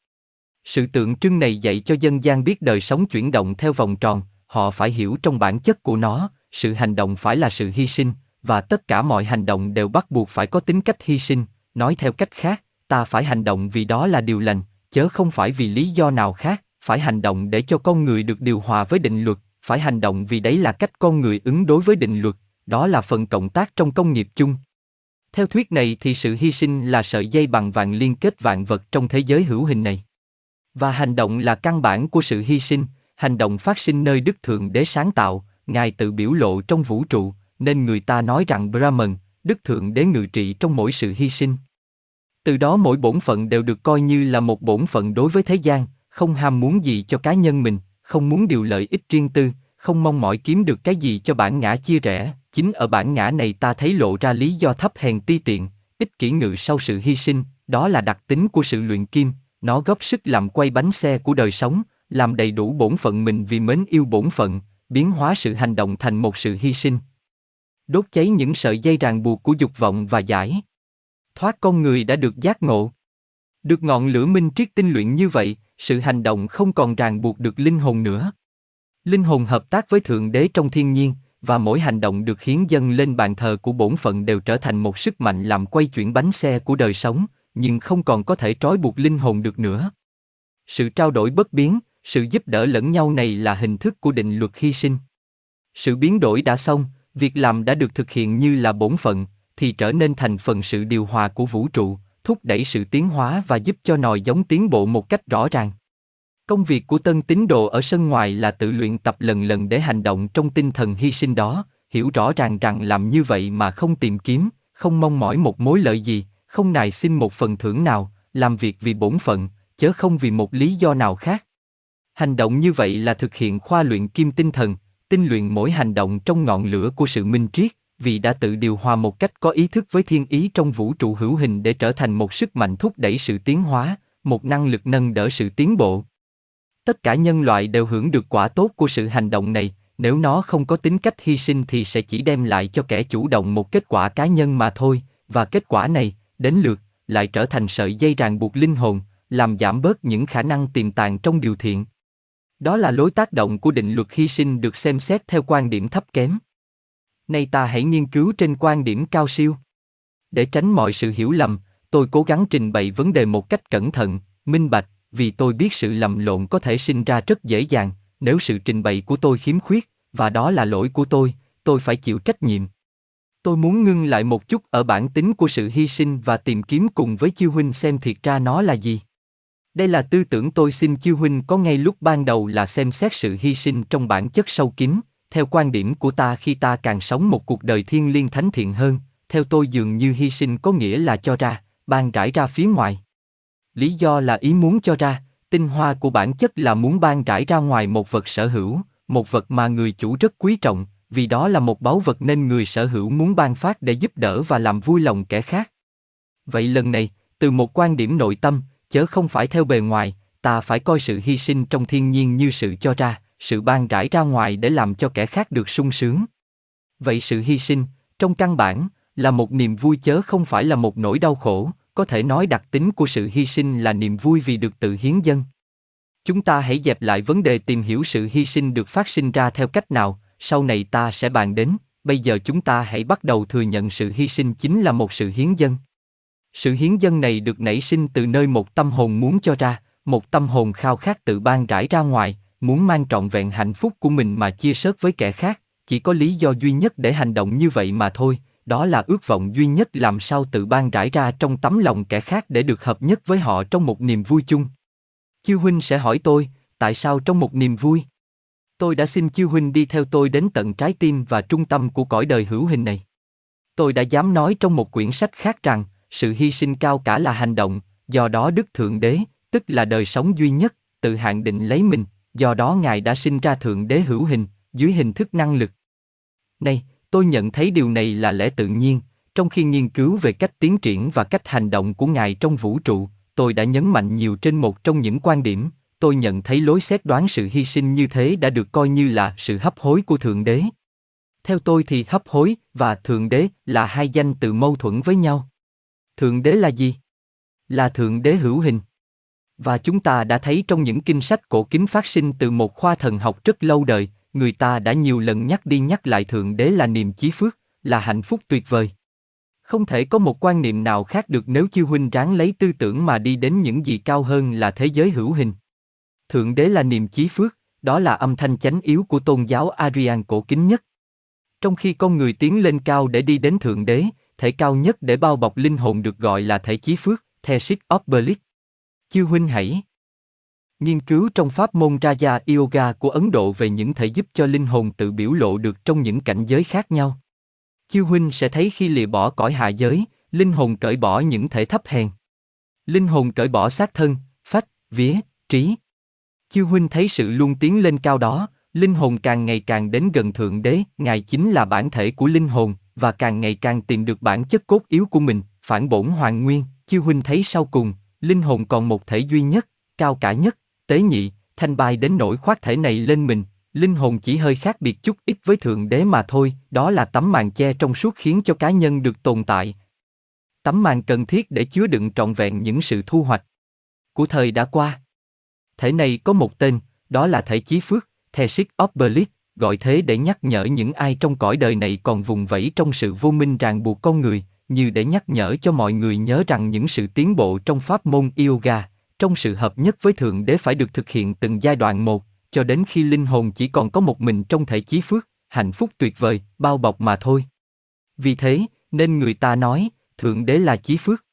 Sự tượng trưng này dạy cho dân gian biết đời sống chuyển động theo vòng tròn, họ phải hiểu trong bản chất của nó, sự hành động phải là sự hy sinh, và tất cả mọi hành động đều bắt buộc phải có tính cách hy sinh, nói theo cách khác, ta phải hành động vì đó là điều lành, chớ không phải vì lý do nào khác, phải hành động để cho con người được điều hòa với định luật, phải hành động vì đấy là cách con người ứng đối với định luật, đó là phần cộng tác trong công nghiệp chung. Theo thuyết này thì sự hy sinh là sợi dây bằng vàng liên kết vạn vật trong thế giới hữu hình này. Và hành động là căn bản của sự hy sinh, hành động phát sinh nơi Đức Thượng Đế sáng tạo, Ngài tự biểu lộ trong vũ trụ, nên người ta nói rằng Brahman, Đức Thượng Đế ngự trị trong mỗi sự hy sinh. Từ đó mỗi bổn phận đều được coi như là một bổn phận đối với thế gian, không ham muốn gì cho cá nhân mình, không muốn điều lợi ích riêng tư, không mong mỏi kiếm được cái gì cho bản ngã chia rẽ, chính ở bản ngã này ta thấy lộ ra lý do thấp hèn ti tiện, ích kỷ ngự sau sự hy sinh, đó là đặc tính của sự luyện kim, nó góp sức làm quay bánh xe của đời sống, làm đầy đủ bổn phận mình vì mến yêu bổn phận, biến hóa sự hành động thành một sự hy sinh. Đốt cháy những sợi dây ràng buộc của dục vọng và giải. Thoát con người đã được giác ngộ. Được ngọn lửa minh triết tinh luyện như vậy, sự hành động không còn ràng buộc được linh hồn nữa. Linh hồn hợp tác với Thượng Đế trong thiên nhiên, và mỗi hành động được hiến dâng lên bàn thờ của bổn phận đều trở thành một sức mạnh làm quay chuyển bánh xe của đời sống, nhưng không còn có thể trói buộc linh hồn được nữa. Sự trao đổi bất biến, sự giúp đỡ lẫn nhau này là hình thức của định luật hy sinh. Sự biến đổi đã xong, việc làm đã được thực hiện như là bổn phận, thì trở nên thành phần sự điều hòa của vũ trụ, thúc đẩy sự tiến hóa và giúp cho nòi giống tiến bộ một cách rõ ràng. Công việc của tân tín đồ ở sân ngoài là tự luyện tập lần lần để hành động trong tinh thần hy sinh đó, hiểu rõ ràng rằng làm như vậy mà không tìm kiếm, không mong mỏi một mối lợi gì, không nài xin một phần thưởng nào, làm việc vì bổn phận, chớ không vì một lý do nào khác. Hành động như vậy là thực hiện khoa luyện kim tinh thần, tinh luyện mỗi hành động trong ngọn lửa của sự minh triết, vì đã tự điều hòa một cách có ý thức với thiên ý trong vũ trụ hữu hình để trở thành một sức mạnh thúc đẩy sự tiến hóa, một năng lực nâng đỡ sự tiến bộ. Tất cả nhân loại đều hưởng được quả tốt của sự hành động này, nếu nó không có tính cách hy sinh thì sẽ chỉ đem lại cho kẻ chủ động một kết quả cá nhân mà thôi, và kết quả này, đến lượt, lại trở thành sợi dây ràng buộc linh hồn, làm giảm bớt những khả năng tiềm tàng trong điều thiện. Đó là lối tác động của định luật hy sinh được xem xét theo quan điểm thấp kém. Nay ta hãy nghiên cứu trên quan điểm cao siêu. Để tránh mọi sự hiểu lầm, tôi cố gắng trình bày vấn đề một cách cẩn thận, minh bạch, vì tôi biết sự lầm lộn có thể sinh ra rất dễ dàng, nếu sự trình bày của tôi khiếm khuyết, và đó là lỗi của tôi, tôi phải chịu trách nhiệm. Tôi muốn ngưng lại một chút ở bản tính của sự hy sinh và tìm kiếm cùng với chiêu huynh xem thiệt ra nó là gì. Đây là tư tưởng tôi xin chiêu huynh có ngay lúc ban đầu là xem xét sự hy sinh trong bản chất sâu kín, theo quan điểm của ta khi ta càng sống một cuộc đời thiên liêng thánh thiện hơn, theo tôi dường như hy sinh có nghĩa là cho ra, ban rải ra phía ngoài. Lý do là ý muốn cho ra, tinh hoa của bản chất là muốn ban rải ra ngoài một vật sở hữu, một vật mà người chủ rất quý trọng, vì đó là một báu vật nên người sở hữu muốn ban phát để giúp đỡ và làm vui lòng kẻ khác. Vậy lần này, từ một quan điểm nội tâm, chớ không phải theo bề ngoài, ta phải coi sự hy sinh trong thiên nhiên như sự cho ra, sự ban rải ra ngoài để làm cho kẻ khác được sung sướng. Vậy sự hy sinh, trong căn bản, là một niềm vui chớ không phải là một nỗi đau khổ, có thể nói đặc tính của sự hy sinh là niềm vui vì được tự hiến dân. Chúng ta hãy dẹp lại vấn đề tìm hiểu sự hy sinh được phát sinh ra theo cách nào, sau này ta sẽ bàn đến, bây giờ chúng ta hãy bắt đầu thừa nhận sự hy sinh chính là một sự hiến dân. Sự hiến dân này được nảy sinh từ nơi một tâm hồn muốn cho ra, một tâm hồn khao khát tự ban rải ra ngoài, muốn mang trọn vẹn hạnh phúc của mình mà chia sớt với kẻ khác, chỉ có lý do duy nhất để hành động như vậy mà thôi, đó là ước vọng duy nhất làm sao tự ban rải ra trong tấm lòng kẻ khác để được hợp nhất với họ trong một niềm vui chung. Chiêu huynh sẽ hỏi tôi, tại sao trong một niềm vui? Tôi đã xin chiêu huynh đi theo tôi đến tận trái tim và trung tâm của cõi đời hữu hình này. Tôi đã dám nói trong một quyển sách khác rằng, sự hy sinh cao cả là hành động, do đó Đức Thượng Đế, tức là đời sống duy nhất, tự hạn định lấy mình, do đó Ngài đã sinh ra Thượng Đế hữu hình, dưới hình thức năng lực. Này, tôi nhận thấy điều này là lẽ tự nhiên, trong khi nghiên cứu về cách tiến triển và cách hành động của Ngài trong vũ trụ, tôi đã nhấn mạnh nhiều trên một trong những quan điểm, tôi nhận thấy lối xét đoán sự hy sinh như thế đã được coi như là sự hấp hối của Thượng Đế. Theo tôi thì hấp hối và Thượng Đế là hai danh từ mâu thuẫn với nhau. Thượng Đế là gì? Là Thượng Đế hữu hình. Và chúng ta đã thấy trong những kinh sách cổ kính phát sinh từ một khoa thần học rất lâu đời, người ta đã nhiều lần nhắc đi nhắc lại Thượng Đế là niềm chí phước, là hạnh phúc tuyệt vời. Không thể có một quan niệm nào khác được nếu chư huynh ráng lấy tư tưởng mà đi đến những gì cao hơn là thế giới hữu hình. Thượng Đế là niềm chí phước, đó là âm thanh chánh yếu của tôn giáo Arian cổ kính nhất. Trong khi con người tiến lên cao để đi đến Thượng Đế, thể cao nhất để bao bọc linh hồn được gọi là thể chí phước, Thesis Obelisk. Chư huynh hãy nghiên cứu trong pháp môn Raja Yoga của Ấn Độ về những thể giúp cho linh hồn tự biểu lộ được trong những cảnh giới khác nhau. Chiêu huynh sẽ thấy khi lìa bỏ cõi hạ giới, linh hồn cởi bỏ những thể thấp hèn. Linh hồn cởi bỏ xác thân, phách, vía, trí. Chiêu huynh thấy sự luôn tiến lên cao đó, linh hồn càng ngày càng đến gần thượng đế, ngài chính là bản thể của linh hồn và càng ngày càng tìm được bản chất cốt yếu của mình, phản bổn hoàn nguyên. Chiêu huynh thấy sau cùng, linh hồn còn một thể duy nhất, cao cả nhất, tế nhị, thanh bài đến nỗi khoác thể này lên mình, linh hồn chỉ hơi khác biệt chút ít với thượng đế mà thôi, đó là tấm màn che trong suốt khiến cho cá nhân được tồn tại. Tấm màn cần thiết để chứa đựng trọn vẹn những sự thu hoạch của thời đã qua. Thể này có một tên, đó là thể chí phước, Thesis Obelisk, gọi thế để nhắc nhở những ai trong cõi đời này còn vùng vẫy trong sự vô minh ràng buộc con người, như để nhắc nhở cho mọi người nhớ rằng những sự tiến bộ trong pháp môn yoga, trong sự hợp nhất với Thượng Đế phải được thực hiện từng giai đoạn một, cho đến khi linh hồn chỉ còn có một mình trong thể chí phước, hạnh phúc tuyệt vời, bao bọc mà thôi. Vì thế, nên người ta nói, Thượng Đế là chí phước.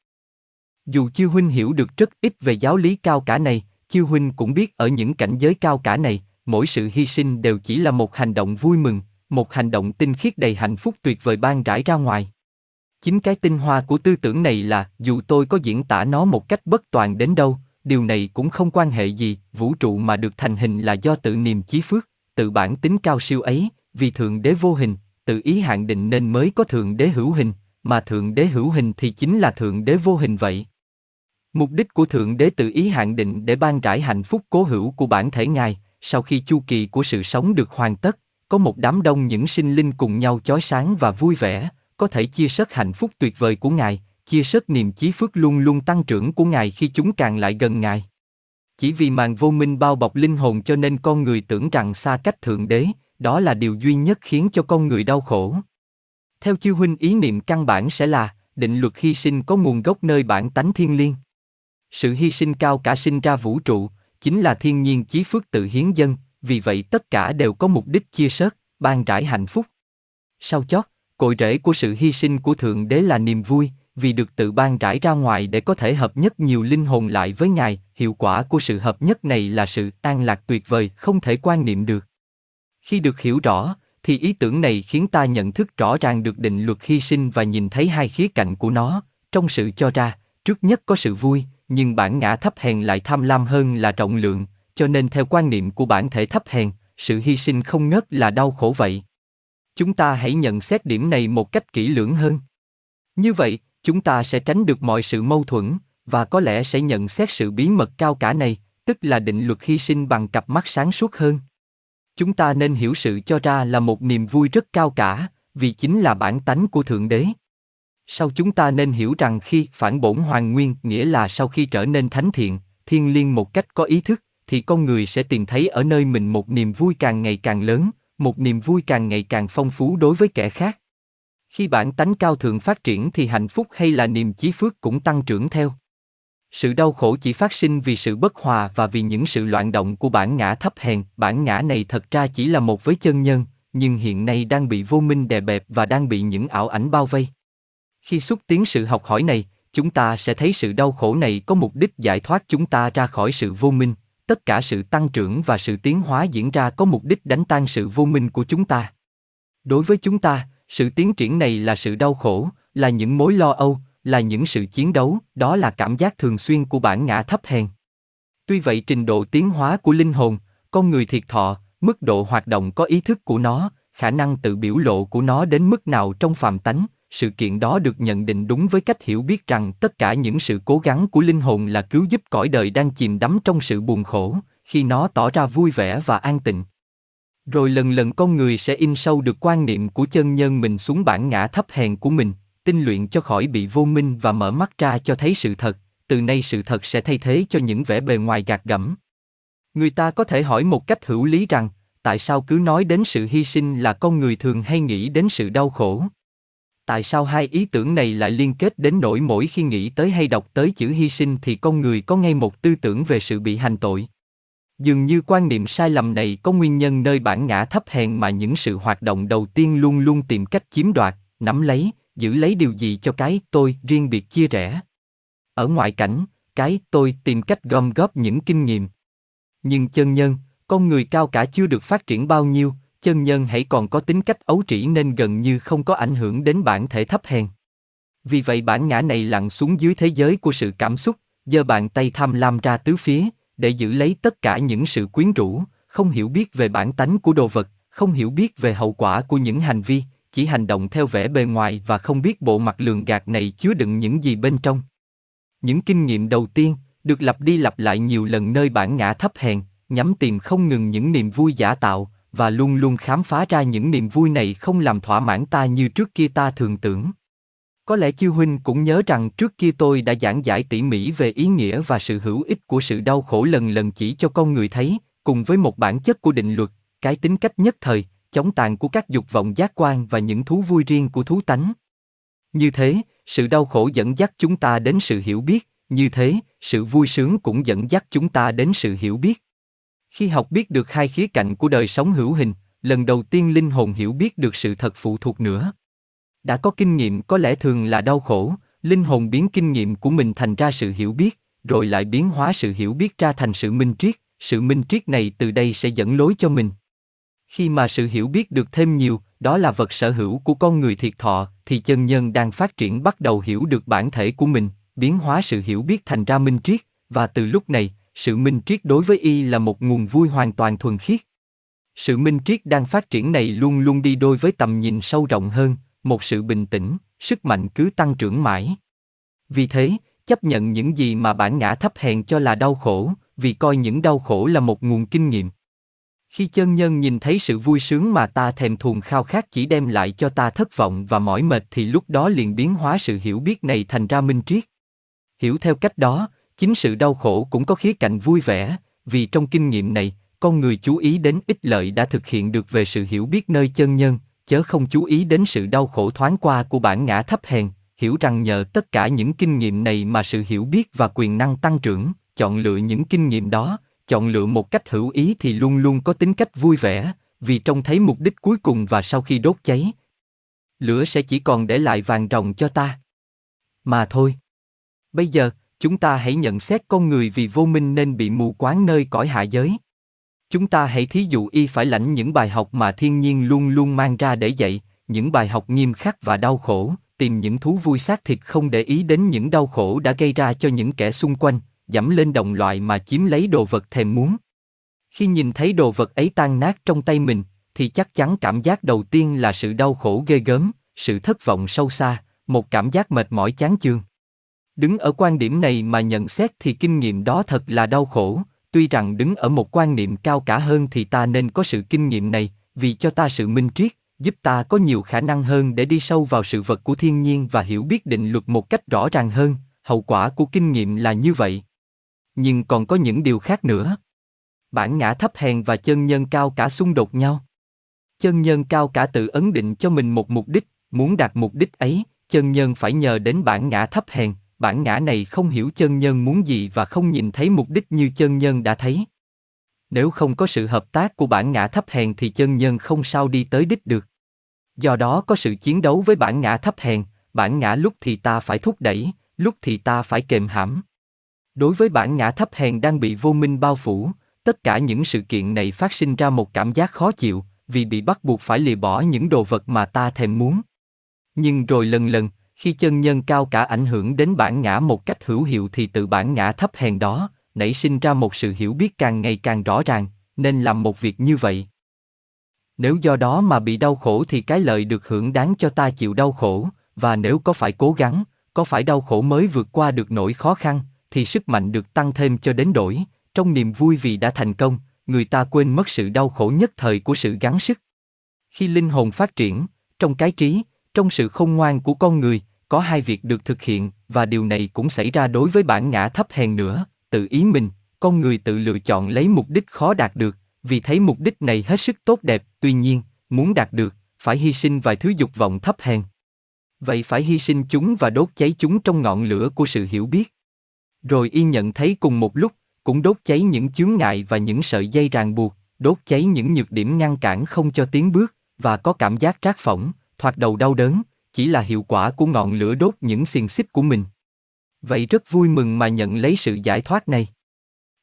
Dù Chiêu Huynh hiểu được rất ít về giáo lý cao cả này, Chiêu Huynh cũng biết ở những cảnh giới cao cả này, mỗi sự hy sinh đều chỉ là một hành động vui mừng, một hành động tinh khiết đầy hạnh phúc tuyệt vời ban rải ra ngoài. Chính cái tinh hoa của tư tưởng này là, dù tôi có diễn tả nó một cách bất toàn đến đâu, điều này cũng không quan hệ gì, vũ trụ mà được thành hình là do tự niềm chí phước, tự bản tính cao siêu ấy, vì thượng đế vô hình, tự ý hạn định nên mới có thượng đế hữu hình, mà thượng đế hữu hình thì chính là thượng đế vô hình vậy. Mục đích của thượng đế tự ý hạn định để ban rải hạnh phúc cố hữu của bản thể ngài, sau khi chu kỳ của sự sống được hoàn tất, có một đám đông những sinh linh cùng nhau chói sáng và vui vẻ, có thể chia sớt hạnh phúc tuyệt vời của ngài, chia sớt niềm chí phước luôn luôn tăng trưởng của ngài khi chúng càng lại gần ngài. Chỉ vì màn vô minh bao bọc linh hồn cho nên con người tưởng rằng xa cách thượng đế, đó là điều duy nhất khiến cho con người đau khổ. Theo chư huynh ý niệm căn bản sẽ là, định luật hy sinh có nguồn gốc nơi bản tánh thiên liêng. Sự hy sinh cao cả sinh ra vũ trụ, chính là thiên nhiên chí phước tự hiến dân, vì vậy tất cả đều có mục đích chia sớt, ban trải hạnh phúc. Sau chót, cội rễ của sự hy sinh của Thượng Đế là niềm vui, vì được tự ban rải ra ngoài để có thể hợp nhất nhiều linh hồn lại với Ngài, hiệu quả của sự hợp nhất này là sự an lạc tuyệt vời không thể quan niệm được. Khi được hiểu rõ, thì ý tưởng này khiến ta nhận thức rõ ràng được định luật hy sinh và nhìn thấy hai khía cạnh của nó, trong sự cho ra, trước nhất có sự vui, nhưng bản ngã thấp hèn lại tham lam hơn là trọng lượng, cho nên theo quan niệm của bản thể thấp hèn, sự hy sinh không ngớt là đau khổ vậy. Chúng ta hãy nhận xét điểm này một cách kỹ lưỡng hơn. Như vậy, chúng ta sẽ tránh được mọi sự mâu thuẫn, và có lẽ sẽ nhận xét sự bí mật cao cả này, tức là định luật hy sinh bằng cặp mắt sáng suốt hơn. Chúng ta nên hiểu sự cho ra là một niềm vui rất cao cả, vì chính là bản tánh của Thượng Đế. Sau chúng ta nên hiểu rằng khi phản bổn hoàn nguyên nghĩa là sau khi trở nên thánh thiện, thiên liêng một cách có ý thức, thì con người sẽ tìm thấy ở nơi mình một niềm vui càng ngày càng lớn, một niềm vui càng ngày càng phong phú đối với kẻ khác. Khi bản tánh cao thượng phát triển thì hạnh phúc hay là niềm chí phước cũng tăng trưởng theo. Sự đau khổ chỉ phát sinh vì sự bất hòa và vì những sự loạn động của bản ngã thấp hèn, bản ngã này thật ra chỉ là một với chân nhân, nhưng hiện nay đang bị vô minh đè bẹp và đang bị những ảo ảnh bao vây. Khi xúc tiến sự học hỏi này, chúng ta sẽ thấy sự đau khổ này có mục đích giải thoát chúng ta ra khỏi sự vô minh, tất cả sự tăng trưởng và sự tiến hóa diễn ra có mục đích đánh tan sự vô minh của chúng ta. Đối với chúng ta, sự tiến triển này là sự đau khổ, là những mối lo âu, là những sự chiến đấu, đó là cảm giác thường xuyên của bản ngã thấp hèn. Tuy vậy trình độ tiến hóa của linh hồn, con người thiệt thọ, mức độ hoạt động có ý thức của nó, khả năng tự biểu lộ của nó đến mức nào trong phàm tánh, sự kiện đó được nhận định đúng với cách hiểu biết rằng tất cả những sự cố gắng của linh hồn là cứu giúp cõi đời đang chìm đắm trong sự buồn khổ, khi nó tỏ ra vui vẻ và an tịnh. Rồi lần lần con người sẽ in sâu được quan niệm của chân nhân mình xuống bản ngã thấp hèn của mình, tinh luyện cho khỏi bị vô minh và mở mắt ra cho thấy sự thật, từ nay sự thật sẽ thay thế cho những vẻ bề ngoài gạt gẫm. Người ta có thể hỏi một cách hữu lý rằng, tại sao cứ nói đến sự hy sinh là con người thường hay nghĩ đến sự đau khổ? Tại sao hai ý tưởng này lại liên kết đến nỗi mỗi khi nghĩ tới hay đọc tới chữ hy sinh thì con người có ngay một tư tưởng về sự bị hành tội? Dường như quan niệm sai lầm này có nguyên nhân nơi bản ngã thấp hèn mà những sự hoạt động đầu tiên luôn luôn tìm cách chiếm đoạt, nắm lấy, giữ lấy điều gì cho cái tôi riêng biệt chia rẽ. Ở ngoại cảnh, cái tôi tìm cách gom góp những kinh nghiệm. Nhưng chân nhân, con người cao cả chưa được phát triển bao nhiêu, chân nhân hãy còn có tính cách ấu trĩ nên gần như không có ảnh hưởng đến bản thể thấp hèn. Vì vậy bản ngã này lặn xuống dưới thế giới của sự cảm xúc, giơ bàn tay tham lam ra tứ phía, để giữ lấy tất cả những sự quyến rũ, không hiểu biết về bản tánh của đồ vật, không hiểu biết về hậu quả của những hành vi, chỉ hành động theo vẻ bề ngoài và không biết bộ mặt lường gạt này chứa đựng những gì bên trong. Những kinh nghiệm đầu tiên được lặp đi lặp lại nhiều lần nơi bản ngã thấp hèn, nhắm tìm không ngừng những niềm vui giả tạo và luôn luôn khám phá ra những niềm vui này không làm thỏa mãn ta như trước kia ta thường tưởng. Có lẽ chiêu huynh cũng nhớ rằng trước kia tôi đã giảng giải tỉ mỉ về ý nghĩa và sự hữu ích của sự đau khổ lần lần chỉ cho con người thấy, cùng với một bản chất của định luật, cái tính cách nhất thời, chống tàn của các dục vọng giác quan và những thú vui riêng của thú tánh. Như thế, sự đau khổ dẫn dắt chúng ta đến sự hiểu biết, như thế, sự vui sướng cũng dẫn dắt chúng ta đến sự hiểu biết. Khi học biết được hai khía cạnh của đời sống hữu hình, lần đầu tiên linh hồn hiểu biết được sự thật phụ thuộc nữa. Đã có kinh nghiệm có lẽ thường là đau khổ, linh hồn biến kinh nghiệm của mình thành ra sự hiểu biết, rồi lại biến hóa sự hiểu biết ra thành sự minh triết, sự minh triết này từ đây sẽ dẫn lối cho mình. Khi mà sự hiểu biết được thêm nhiều, đó là vật sở hữu của con người thiệt thọ, thì chân nhân đang phát triển bắt đầu hiểu được bản thể của mình, biến hóa sự hiểu biết thành ra minh triết, và từ lúc này, sự minh triết đối với y là một nguồn vui hoàn toàn thuần khiết. Sự minh triết đang phát triển này luôn luôn đi đôi với tầm nhìn sâu rộng hơn, một sự bình tĩnh, sức mạnh cứ tăng trưởng mãi. Vì thế, chấp nhận những gì mà bản ngã thấp hèn cho là đau khổ, vì coi những đau khổ là một nguồn kinh nghiệm. Khi chân nhân nhìn thấy sự vui sướng mà ta thèm thuồng khao khát chỉ đem lại cho ta thất vọng và mỏi mệt thì lúc đó liền biến hóa sự hiểu biết này thành ra minh triết. Hiểu theo cách đó, chính sự đau khổ cũng có khía cạnh vui vẻ, vì trong kinh nghiệm này, con người chú ý đến ích lợi đã thực hiện được về sự hiểu biết nơi chân nhân, chớ không chú ý đến sự đau khổ thoáng qua của bản ngã thấp hèn, hiểu rằng nhờ tất cả những kinh nghiệm này mà sự hiểu biết và quyền năng tăng trưởng, chọn lựa những kinh nghiệm đó, chọn lựa một cách hữu ý thì luôn luôn có tính cách vui vẻ, vì trông thấy mục đích cuối cùng và sau khi đốt cháy, lửa sẽ chỉ còn để lại vàng ròng cho ta. Mà thôi. Bây giờ, chúng ta hãy nhận xét con người vì vô minh nên bị mù quáng nơi cõi hạ giới. Chúng ta hãy thí dụ y phải lãnh những bài học mà thiên nhiên luôn luôn mang ra để dạy, những bài học nghiêm khắc và đau khổ, tìm những thú vui xác thịt không để ý đến những đau khổ đã gây ra cho những kẻ xung quanh, dẫm lên đồng loại mà chiếm lấy đồ vật thèm muốn. Khi nhìn thấy đồ vật ấy tan nát trong tay mình, thì chắc chắn cảm giác đầu tiên là sự đau khổ ghê gớm, sự thất vọng sâu xa, một cảm giác mệt mỏi chán chường. Đứng ở quan điểm này mà nhận xét thì kinh nghiệm đó thật là đau khổ, tuy rằng đứng ở một quan niệm cao cả hơn thì ta nên có sự kinh nghiệm này, vì cho ta sự minh triết, giúp ta có nhiều khả năng hơn để đi sâu vào sự vật của thiên nhiên và hiểu biết định luật một cách rõ ràng hơn, hậu quả của kinh nghiệm là như vậy. Nhưng còn có những điều khác nữa. Bản ngã thấp hèn và chân nhân cao cả xung đột nhau. Chân nhân cao cả tự ấn định cho mình một mục đích, muốn đạt mục đích ấy, chân nhân phải nhờ đến bản ngã thấp hèn, bản ngã này không hiểu chân nhân muốn gì và không nhìn thấy mục đích như chân nhân đã thấy. Nếu không có sự hợp tác của bản ngã thấp hèn thì chân nhân không sao đi tới đích được. Do đó có sự chiến đấu với bản ngã thấp hèn, bản ngã lúc thì ta phải thúc đẩy, lúc thì ta phải kềm hãm. Đối với bản ngã thấp hèn đang bị vô minh bao phủ, tất cả những sự kiện này phát sinh ra một cảm giác khó chịu, vì bị bắt buộc phải lìa bỏ những đồ vật mà ta thèm muốn. Nhưng rồi lần lần, khi chân nhân cao cả ảnh hưởng đến bản ngã một cách hữu hiệu thì tự bản ngã thấp hèn đó, nảy sinh ra một sự hiểu biết càng ngày càng rõ ràng, nên làm một việc như vậy. Nếu do đó mà bị đau khổ thì cái lợi được hưởng đáng cho ta chịu đau khổ, và nếu có phải cố gắng, có phải đau khổ mới vượt qua được nỗi khó khăn, thì sức mạnh được tăng thêm cho đến đổi, trong niềm vui vì đã thành công, người ta quên mất sự đau khổ nhất thời của sự gắng sức. Khi linh hồn phát triển, trong cái trí, trong sự không ngoan của con người, có hai việc được thực hiện, và điều này cũng xảy ra đối với bản ngã thấp hèn nữa, tự ý mình, con người tự lựa chọn lấy mục đích khó đạt được, vì thấy mục đích này hết sức tốt đẹp, tuy nhiên, muốn đạt được, phải hy sinh vài thứ dục vọng thấp hèn. Vậy phải hy sinh chúng và đốt cháy chúng trong ngọn lửa của sự hiểu biết. Rồi y nhận thấy cùng một lúc, cũng đốt cháy những chướng ngại và những sợi dây ràng buộc, đốt cháy những nhược điểm ngăn cản không cho tiến bước, và có cảm giác trát phỏng, thoạt đầu đau đớn, chỉ là hiệu quả của ngọn lửa đốt những xiềng xích của mình. Vậy rất vui mừng mà nhận lấy sự giải thoát này.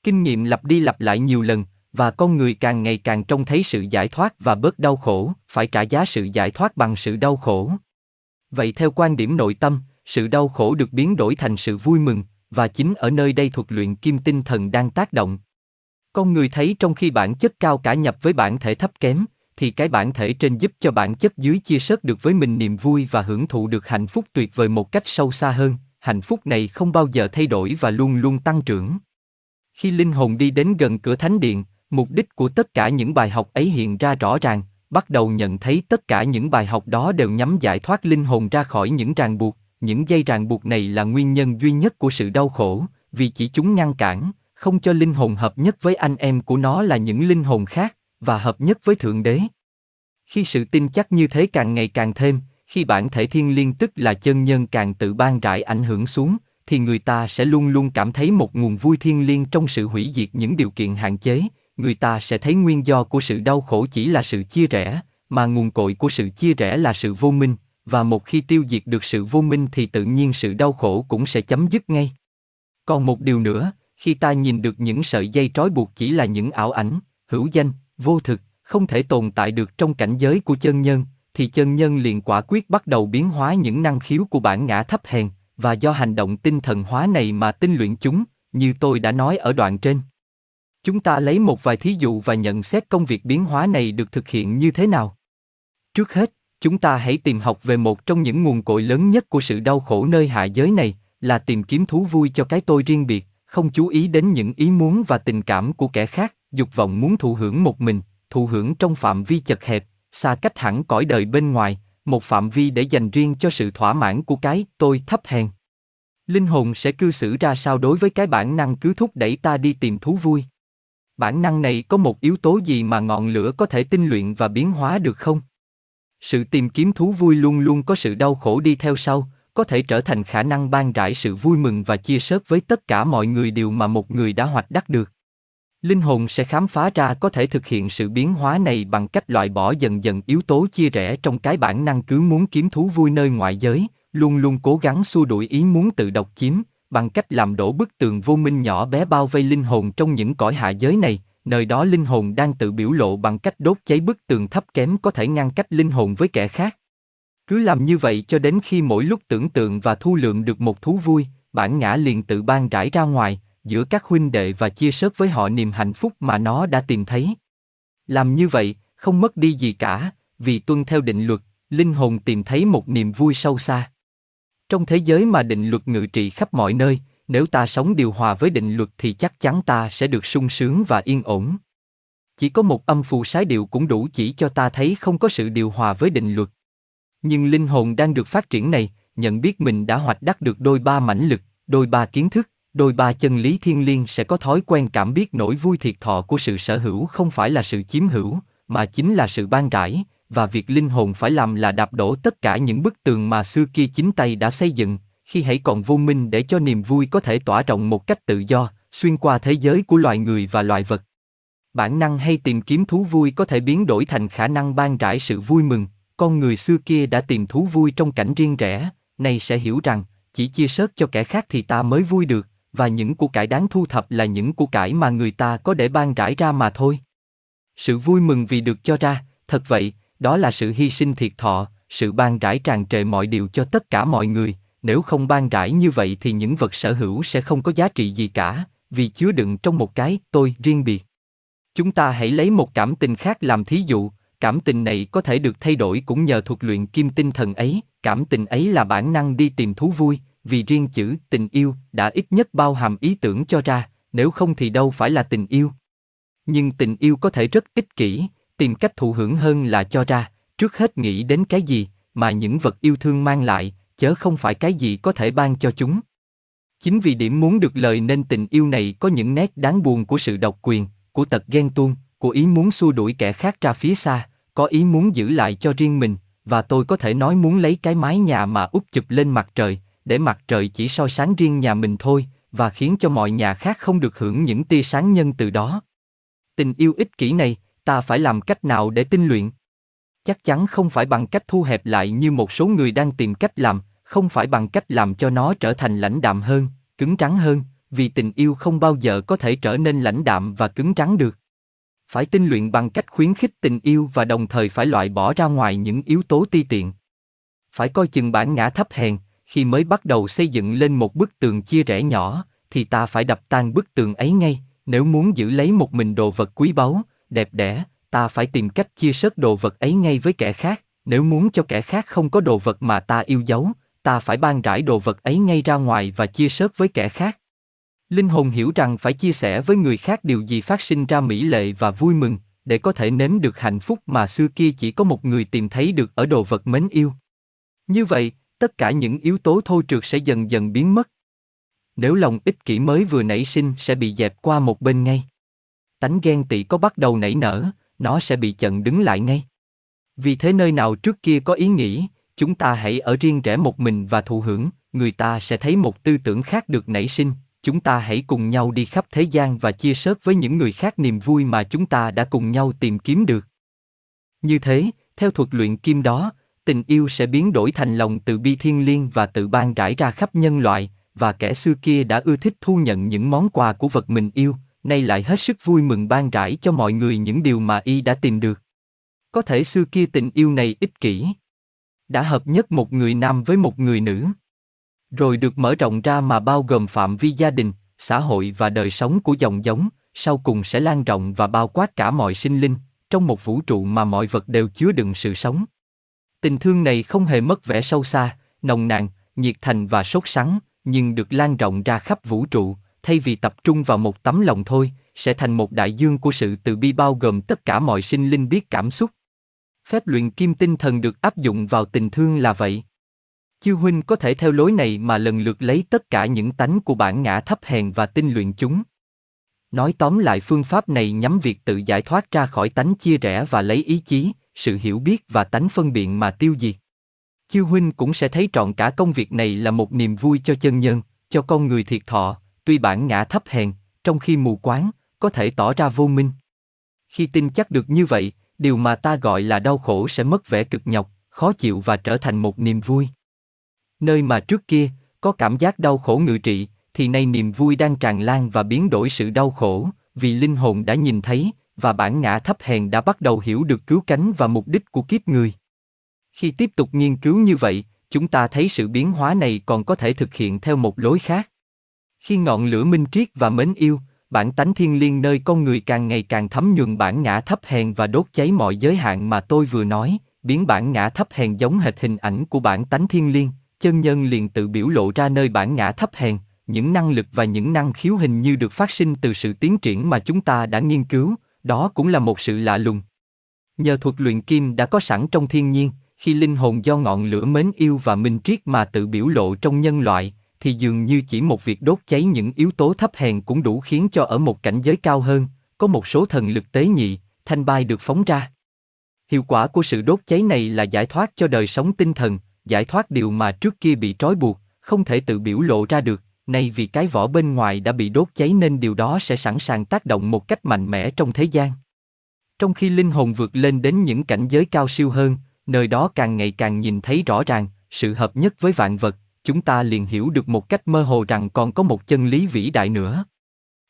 Kinh nghiệm lặp đi lặp lại nhiều lần, và con người càng ngày càng trông thấy sự giải thoát và bớt đau khổ, phải trả giá sự giải thoát bằng sự đau khổ. Vậy theo quan điểm nội tâm, sự đau khổ được biến đổi thành sự vui mừng, và chính ở nơi đây thuật luyện kim tinh thần đang tác động. Con người thấy trong khi bản chất cao cả nhập với bản thể thấp kém, thì cái bản thể trên giúp cho bản chất dưới chia sớt được với mình niềm vui và hưởng thụ được hạnh phúc tuyệt vời một cách sâu xa hơn, hạnh phúc này không bao giờ thay đổi và luôn luôn tăng trưởng. Khi linh hồn đi đến gần cửa thánh điện, mục đích của tất cả những bài học ấy hiện ra rõ ràng, bắt đầu nhận thấy tất cả những bài học đó đều nhắm giải thoát linh hồn ra khỏi những ràng buộc, những dây ràng buộc này là nguyên nhân duy nhất của sự đau khổ, vì chỉ chúng ngăn cản, không cho linh hồn hợp nhất với anh em của nó là những linh hồn khác, và hợp nhất với Thượng Đế. Khi sự tin chắc như thế càng ngày càng thêm, khi bản thể thiên liên tức là chân nhân càng tự ban rải ảnh hưởng xuống, thì người ta sẽ luôn luôn cảm thấy một nguồn vui thiên liêng trong sự hủy diệt những điều kiện hạn chế, người ta sẽ thấy nguyên do của sự đau khổ chỉ là sự chia rẽ, mà nguồn cội của sự chia rẽ là sự vô minh, và một khi tiêu diệt được sự vô minh thì tự nhiên sự đau khổ cũng sẽ chấm dứt ngay. Còn một điều nữa, khi ta nhìn được những sợi dây trói buộc chỉ là những ảo ảnh, hữu danh, vô thực, không thể tồn tại được trong cảnh giới của chân nhân, thì chân nhân liền quả quyết bắt đầu biến hóa những năng khiếu của bản ngã thấp hèn, và do hành động tinh thần hóa này mà tinh luyện chúng, như tôi đã nói ở đoạn trên. Chúng ta lấy một vài thí dụ và nhận xét công việc biến hóa này được thực hiện như thế nào. Trước hết, chúng ta hãy tìm học về một trong những nguồn cội lớn nhất của sự đau khổ nơi hạ giới này, là tìm kiếm thú vui cho cái tôi riêng biệt, không chú ý đến những ý muốn và tình cảm của kẻ khác, dục vọng muốn thụ hưởng một mình, thụ hưởng trong phạm vi chật hẹp, xa cách hẳn cõi đời bên ngoài, một phạm vi để dành riêng cho sự thỏa mãn của cái tôi thấp hèn. Linh hồn sẽ cư xử ra sao đối với cái bản năng cứ thúc đẩy ta đi tìm thú vui? Bản năng này có một yếu tố gì mà ngọn lửa có thể tinh luyện và biến hóa được không? Sự tìm kiếm thú vui luôn luôn có sự đau khổ đi theo sau, có thể trở thành khả năng ban rải sự vui mừng và chia sớt với tất cả mọi người điều mà một người đã hoạch đắc được. Linh hồn sẽ khám phá ra có thể thực hiện sự biến hóa này bằng cách loại bỏ dần dần yếu tố chia rẽ trong cái bản năng cứ muốn kiếm thú vui nơi ngoại giới, luôn luôn cố gắng xua đuổi ý muốn tự độc chiếm, bằng cách làm đổ bức tường vô minh nhỏ bé bao vây linh hồn trong những cõi hạ giới này, nơi đó linh hồn đang tự biểu lộ bằng cách đốt cháy bức tường thấp kém có thể ngăn cách linh hồn với kẻ khác. Cứ làm như vậy cho đến khi mỗi lúc tưởng tượng và thu lượng được một thú vui, bản ngã liền tự ban rải ra ngoài, giữa các huynh đệ và chia sớt với họ niềm hạnh phúc mà nó đã tìm thấy. Làm như vậy, không mất đi gì cả, vì tuân theo định luật, linh hồn tìm thấy một niềm vui sâu xa. Trong thế giới mà định luật ngự trị khắp mọi nơi, nếu ta sống điều hòa với định luật thì chắc chắn ta sẽ được sung sướng và yên ổn. Chỉ có một âm phù sái điệu cũng đủ chỉ cho ta thấy không có sự điều hòa với định luật. Nhưng linh hồn đang được phát triển này, nhận biết mình đã hoạch đắc được đôi ba mãnh lực, đôi ba kiến thức, đôi ba chân lý thiên liêng sẽ có thói quen cảm biết nỗi vui thiệt thọ của sự sở hữu không phải là sự chiếm hữu, mà chính là sự ban rãi, và việc linh hồn phải làm là đạp đổ tất cả những bức tường mà xưa kia chính tay đã xây dựng, khi hãy còn vô minh để cho niềm vui có thể tỏa rộng một cách tự do, xuyên qua thế giới của loài người và loài vật. Bản năng hay tìm kiếm thú vui có thể biến đổi thành khả năng ban rãi sự vui mừng, con người xưa kia đã tìm thú vui trong cảnh riêng rẽ, nay sẽ hiểu rằng, chỉ chia sớt cho kẻ khác thì ta mới vui được, và những của cải đáng thu thập là những của cải mà người ta có để ban rãi ra mà thôi. Sự vui mừng vì được cho ra, thật vậy, đó là sự hy sinh thiệt thọ, sự ban rãi tràn trề mọi điều cho tất cả mọi người, nếu không ban rãi như vậy thì những vật sở hữu sẽ không có giá trị gì cả, vì chứa đựng trong một cái tôi riêng biệt. Chúng ta hãy lấy một cảm tình khác làm thí dụ, cảm tình này có thể được thay đổi cũng nhờ thuật luyện kim tinh thần ấy, cảm tình ấy là bản năng đi tìm thú vui, vì riêng chữ tình yêu đã ít nhất bao hàm ý tưởng cho ra, nếu không thì đâu phải là tình yêu. Nhưng tình yêu có thể rất ích kỷ, tìm cách thụ hưởng hơn là cho ra, trước hết nghĩ đến cái gì mà những vật yêu thương mang lại, chớ không phải cái gì có thể ban cho chúng. Chính vì điểm muốn được lời nên tình yêu này có những nét đáng buồn của sự độc quyền, của tật ghen tuông, của ý muốn xua đuổi kẻ khác ra phía xa, có ý muốn giữ lại cho riêng mình, và tôi có thể nói muốn lấy cái mái nhà mà úp chụp lên mặt trời, để mặt trời chỉ soi sáng riêng nhà mình thôi, và khiến cho mọi nhà khác không được hưởng những tia sáng nhân từ đó. Tình yêu ích kỷ này, ta phải làm cách nào để tinh luyện? Chắc chắn không phải bằng cách thu hẹp lại như một số người đang tìm cách làm, không phải bằng cách làm cho nó trở thành lãnh đạm hơn, cứng rắn hơn, vì tình yêu không bao giờ có thể trở nên lãnh đạm và cứng rắn được. Phải tinh luyện bằng cách khuyến khích tình yêu và đồng thời phải loại bỏ ra ngoài những yếu tố ti tiện. Phải coi chừng bản ngã thấp hèn, khi mới bắt đầu xây dựng lên một bức tường chia rẽ nhỏ, thì ta phải đập tan bức tường ấy ngay, nếu muốn giữ lấy một mình đồ vật quý báu, đẹp đẽ, ta phải tìm cách chia sớt đồ vật ấy ngay với kẻ khác, nếu muốn cho kẻ khác không có đồ vật mà ta yêu dấu, ta phải ban rải đồ vật ấy ngay ra ngoài và chia sớt với kẻ khác. Linh hồn hiểu rằng phải chia sẻ với người khác điều gì phát sinh ra mỹ lệ và vui mừng, để có thể nếm được hạnh phúc mà xưa kia chỉ có một người tìm thấy được ở đồ vật mến yêu. Như vậy, tất cả những yếu tố thô trượt sẽ dần dần biến mất. Nếu lòng ích kỷ mới vừa nảy sinh sẽ bị dẹp qua một bên ngay. Tánh ghen tị có bắt đầu nảy nở, nó sẽ bị chận đứng lại ngay. Vì thế nơi nào trước kia có ý nghĩ, chúng ta hãy ở riêng rẽ một mình và thụ hưởng, người ta sẽ thấy một tư tưởng khác được nảy sinh, chúng ta hãy cùng nhau đi khắp thế gian và chia sớt với những người khác niềm vui mà chúng ta đã cùng nhau tìm kiếm được. Như thế, theo thuật luyện kim đó, tình yêu sẽ biến đổi thành lòng từ bi thiên liêng và tự ban rải ra khắp nhân loại, và kẻ xưa kia đã ưa thích thu nhận những món quà của vật mình yêu, nay lại hết sức vui mừng ban rải cho mọi người những điều mà y đã tìm được. Có thể xưa kia tình yêu này ích kỷ, đã hợp nhất một người nam với một người nữ, rồi được mở rộng ra mà bao gồm phạm vi gia đình, xã hội và đời sống của dòng giống, sau cùng sẽ lan rộng và bao quát cả mọi sinh linh, trong một vũ trụ mà mọi vật đều chứa đựng sự sống. Tình thương này không hề mất vẻ sâu xa, nồng nàn, nhiệt thành và sốt sắng, nhưng được lan rộng ra khắp vũ trụ, thay vì tập trung vào một tấm lòng thôi, sẽ thành một đại dương của sự từ bi bao gồm tất cả mọi sinh linh biết cảm xúc. Phép luyện kim tinh thần được áp dụng vào tình thương là vậy. Chư huynh có thể theo lối này mà lần lượt lấy tất cả những tánh của bản ngã thấp hèn và tinh luyện chúng. Nói tóm lại phương pháp này nhắm việc tự giải thoát ra khỏi tánh chia rẽ và lấy ý chí, sự hiểu biết và tánh phân biện mà tiêu diệt. Chư huynh cũng sẽ thấy trọn cả công việc này là một niềm vui cho chân nhân, cho con người thiệt thọ, tuy bản ngã thấp hèn, trong khi mù quáng, có thể tỏ ra vô minh. Khi tin chắc được như vậy, điều mà ta gọi là đau khổ sẽ mất vẻ cực nhọc, khó chịu và trở thành một niềm vui. Nơi mà trước kia, có cảm giác đau khổ ngự trị, thì nay niềm vui đang tràn lan và biến đổi sự đau khổ, vì linh hồn đã nhìn thấy, và bản ngã thấp hèn đã bắt đầu hiểu được cứu cánh và mục đích của kiếp người. Khi tiếp tục nghiên cứu như vậy, chúng ta thấy sự biến hóa này còn có thể thực hiện theo một lối khác. Khi ngọn lửa minh triết và mến yêu, bản tánh thiên liêng nơi con người càng ngày càng thấm nhuần bản ngã thấp hèn và đốt cháy mọi giới hạn mà tôi vừa nói, biến bản ngã thấp hèn giống hệt hình ảnh của bản tánh thiên liêng, chân nhân liền tự biểu lộ ra nơi bản ngã thấp hèn, những năng lực và những năng khiếu hình như được phát sinh từ sự tiến triển mà chúng ta đã nghiên cứu, đó cũng là một sự lạ lùng. Nhờ thuật luyện kim đã có sẵn trong thiên nhiên, khi linh hồn do ngọn lửa mến yêu và minh triết mà tự biểu lộ trong nhân loại, thì dường như chỉ một việc đốt cháy những yếu tố thấp hèn cũng đủ khiến cho ở một cảnh giới cao hơn, có một số thần lực tế nhị, thanh bai được phóng ra. Hiệu quả của sự đốt cháy này là giải thoát cho đời sống tinh thần, giải thoát điều mà trước kia bị trói buộc, không thể tự biểu lộ ra được, nay vì cái vỏ bên ngoài đã bị đốt cháy nên điều đó sẽ sẵn sàng tác động một cách mạnh mẽ trong thế gian. Trong khi linh hồn vượt lên đến những cảnh giới cao siêu hơn, nơi đó càng ngày càng nhìn thấy rõ ràng sự hợp nhất với vạn vật, chúng ta liền hiểu được một cách mơ hồ rằng còn có một chân lý vĩ đại nữa.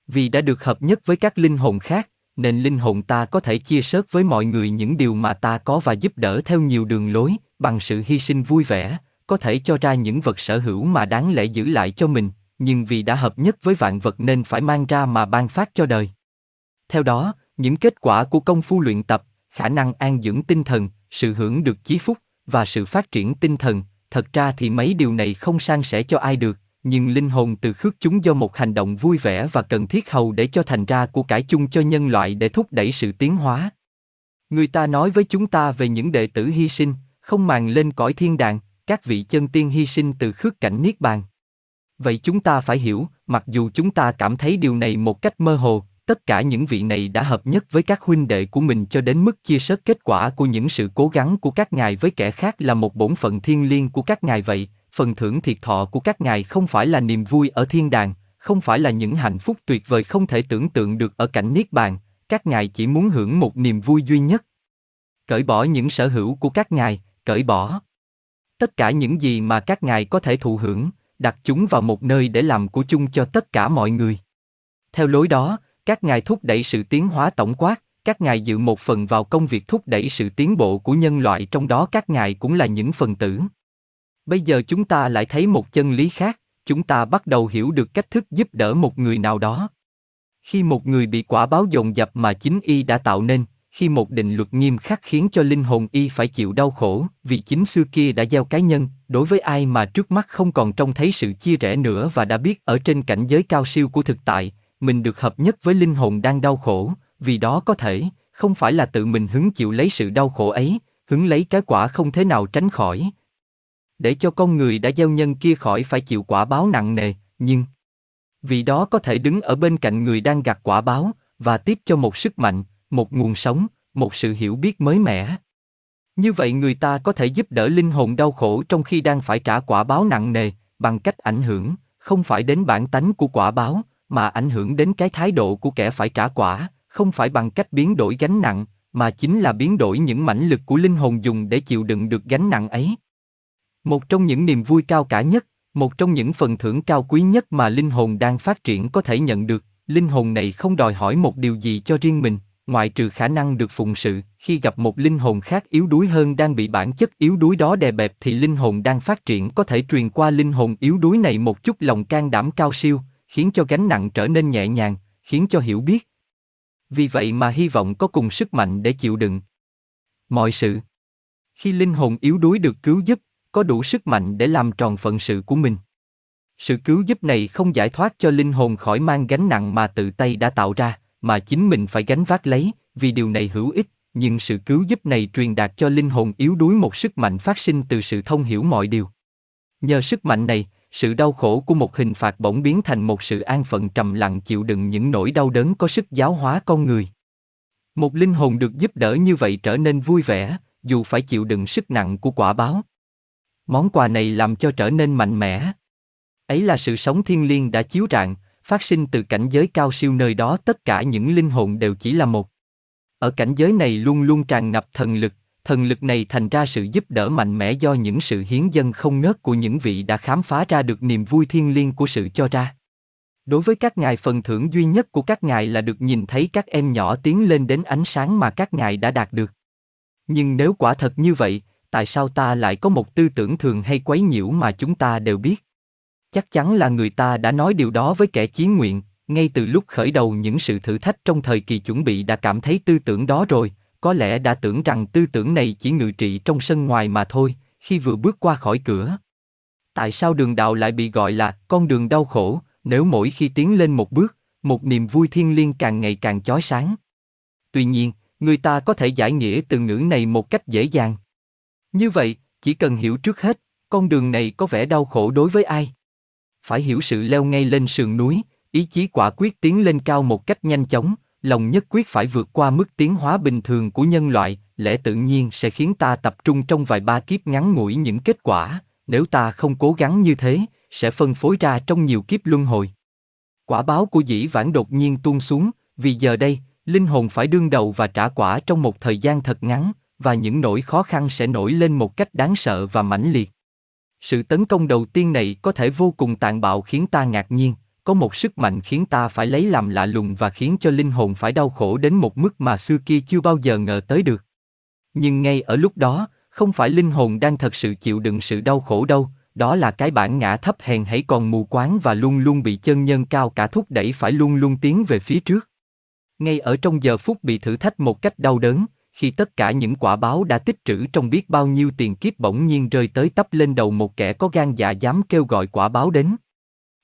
Vì đã được hợp nhất với các linh hồn khác, nên linh hồn ta có thể chia sớt với mọi người những điều mà ta có và giúp đỡ theo nhiều đường lối, bằng sự hy sinh vui vẻ, có thể cho ra những vật sở hữu mà đáng lẽ giữ lại cho mình, nhưng vì đã hợp nhất với vạn vật nên phải mang ra mà ban phát cho đời. Theo đó, những kết quả của công phu luyện tập, khả năng an dưỡng tinh thần, sự hưởng được chí phúc và sự phát triển tinh thần, thật ra thì mấy điều này không san sẻ cho ai được, nhưng linh hồn từ khước chúng do một hành động vui vẻ và cần thiết hầu để cho thành ra của cải chung cho nhân loại để thúc đẩy sự tiến hóa. Người ta nói với chúng ta về những đệ tử hy sinh, không màng lên cõi thiên đàng, các vị chân tiên hy sinh từ khước cảnh niết bàn. Vậy chúng ta phải hiểu, mặc dù chúng ta cảm thấy điều này một cách mơ hồ, tất cả những vị này đã hợp nhất với các huynh đệ của mình cho đến mức chia sớt kết quả của những sự cố gắng của các ngài với kẻ khác là một bổn phận thiên liêng của các ngài vậy, phần thưởng thiệt thọ của các ngài không phải là niềm vui ở thiên đàng, không phải là những hạnh phúc tuyệt vời không thể tưởng tượng được ở cảnh niết bàn, các ngài chỉ muốn hưởng một niềm vui duy nhất. Cởi bỏ những sở hữu của các ngài, cởi bỏ tất cả những gì mà các ngài có thể thụ hưởng, đặt chúng vào một nơi để làm của chung cho tất cả mọi người. Theo lối đó, các ngài thúc đẩy sự tiến hóa tổng quát, các ngài dự một phần vào công việc thúc đẩy sự tiến bộ của nhân loại trong đó các ngài cũng là những phần tử. Bây giờ chúng ta lại thấy một chân lý khác, chúng ta bắt đầu hiểu được cách thức giúp đỡ một người nào đó. Khi một người bị quả báo dồn dập mà chính y đã tạo nên, khi một định luật nghiêm khắc khiến cho linh hồn y phải chịu đau khổ, vì chính xưa kia đã gieo cái nhân, đối với ai mà trước mắt không còn trông thấy sự chia rẽ nữa và đã biết ở trên cảnh giới cao siêu của thực tại, mình được hợp nhất với linh hồn đang đau khổ, vì đó có thể, không phải là tự mình hứng chịu lấy sự đau khổ ấy, hứng lấy cái quả không thể nào tránh khỏi. Để cho con người đã gieo nhân kia khỏi phải chịu quả báo nặng nề, nhưng vì đó có thể đứng ở bên cạnh người đang gặt quả báo, và tiếp cho một sức mạnh, một nguồn sống, một sự hiểu biết mới mẻ. Như vậy người ta có thể giúp đỡ linh hồn đau khổ trong khi đang phải trả quả báo nặng nề, bằng cách ảnh hưởng, không phải đến bản tánh của quả báo, mà ảnh hưởng đến cái thái độ của kẻ phải trả quả, không phải bằng cách biến đổi gánh nặng, mà chính là biến đổi những mãnh lực của linh hồn dùng để chịu đựng được gánh nặng ấy. Một trong những niềm vui cao cả nhất, một trong những phần thưởng cao quý nhất mà linh hồn đang phát triển có thể nhận được, linh hồn này không đòi hỏi một điều gì cho riêng mình, ngoại trừ khả năng được phụng sự, khi gặp một linh hồn khác yếu đuối hơn đang bị bản chất yếu đuối đó đè bẹp thì linh hồn đang phát triển có thể truyền qua linh hồn yếu đuối này một chút lòng can đảm cao siêu, khiến cho gánh nặng trở nên nhẹ nhàng, khiến cho hiểu biết. Vì vậy mà hy vọng có cùng sức mạnh để chịu đựng mọi sự. Khi linh hồn yếu đuối được cứu giúp, có đủ sức mạnh để làm tròn phận sự của mình. Sự cứu giúp này không giải thoát cho linh hồn khỏi mang gánh nặng mà tự tay đã tạo ra, mà chính mình phải gánh vác lấy, vì điều này hữu ích, nhưng sự cứu giúp này truyền đạt cho linh hồn yếu đuối một sức mạnh phát sinh từ sự thông hiểu mọi điều. Nhờ sức mạnh này, sự đau khổ của một hình phạt bỗng biến thành một sự an phận trầm lặng chịu đựng những nỗi đau đớn có sức giáo hóa con người. Một linh hồn được giúp đỡ như vậy trở nên vui vẻ, dù phải chịu đựng sức nặng của quả báo. Món quà này làm cho trở nên mạnh mẽ. Ấy là sự sống thiên liêng đã chiếu rạng, phát sinh từ cảnh giới cao siêu nơi đó tất cả những linh hồn đều chỉ là một. Ở cảnh giới này luôn luôn tràn ngập thần lực, thần lực này thành ra sự giúp đỡ mạnh mẽ do những sự hiến dân không ngớt của những vị đã khám phá ra được niềm vui thiên liêng của sự cho ra. Đối với các ngài phần thưởng duy nhất của các ngài là được nhìn thấy các em nhỏ tiến lên đến ánh sáng mà các ngài đã đạt được. Nhưng nếu quả thật như vậy, tại sao ta lại có một tư tưởng thường hay quấy nhiễu mà chúng ta đều biết? Chắc chắn là người ta đã nói điều đó với kẻ chí nguyện, ngay từ lúc khởi đầu những sự thử thách trong thời kỳ chuẩn bị đã cảm thấy tư tưởng đó rồi, có lẽ đã tưởng rằng tư tưởng này chỉ ngự trị trong sân ngoài mà thôi, khi vừa bước qua khỏi cửa. Tại sao đường đạo lại bị gọi là con đường đau khổ, nếu mỗi khi tiến lên một bước, một niềm vui thiên liêng càng ngày càng chói sáng? Tuy nhiên, người ta có thể giải nghĩa từ ngữ này một cách dễ dàng. Như vậy, chỉ cần hiểu trước hết, con đường này có vẻ đau khổ đối với ai? Phải hiểu sự leo ngay lên sườn núi, ý chí quả quyết tiến lên cao một cách nhanh chóng, lòng nhất quyết phải vượt qua mức tiến hóa bình thường của nhân loại, lẽ tự nhiên sẽ khiến ta tập trung trong vài ba kiếp ngắn ngủi những kết quả, nếu ta không cố gắng như thế, sẽ phân phối ra trong nhiều kiếp luân hồi. Quả báo của dĩ vãng đột nhiên tuôn xuống, vì giờ đây, linh hồn phải đương đầu và trả quả trong một thời gian thật ngắn, và những nỗi khó khăn sẽ nổi lên một cách đáng sợ và mãnh liệt. Sự tấn công đầu tiên này có thể vô cùng tàn bạo khiến ta ngạc nhiên, có một sức mạnh khiến ta phải lấy làm lạ lùng và khiến cho linh hồn phải đau khổ đến một mức mà xưa kia chưa bao giờ ngờ tới được. Nhưng ngay ở lúc đó, không phải linh hồn đang thật sự chịu đựng sự đau khổ đâu, đó là cái bản ngã thấp hèn hãy còn mù quáng và luôn luôn bị chân nhân cao cả thúc đẩy phải luôn luôn tiến về phía trước. Ngay ở trong giờ phút bị thử thách một cách đau đớn, khi tất cả những quả báo đã tích trữ trong biết bao nhiêu tiền kiếp bỗng nhiên rơi tới tấp lên đầu một kẻ có gan dạ dám kêu gọi quả báo đến.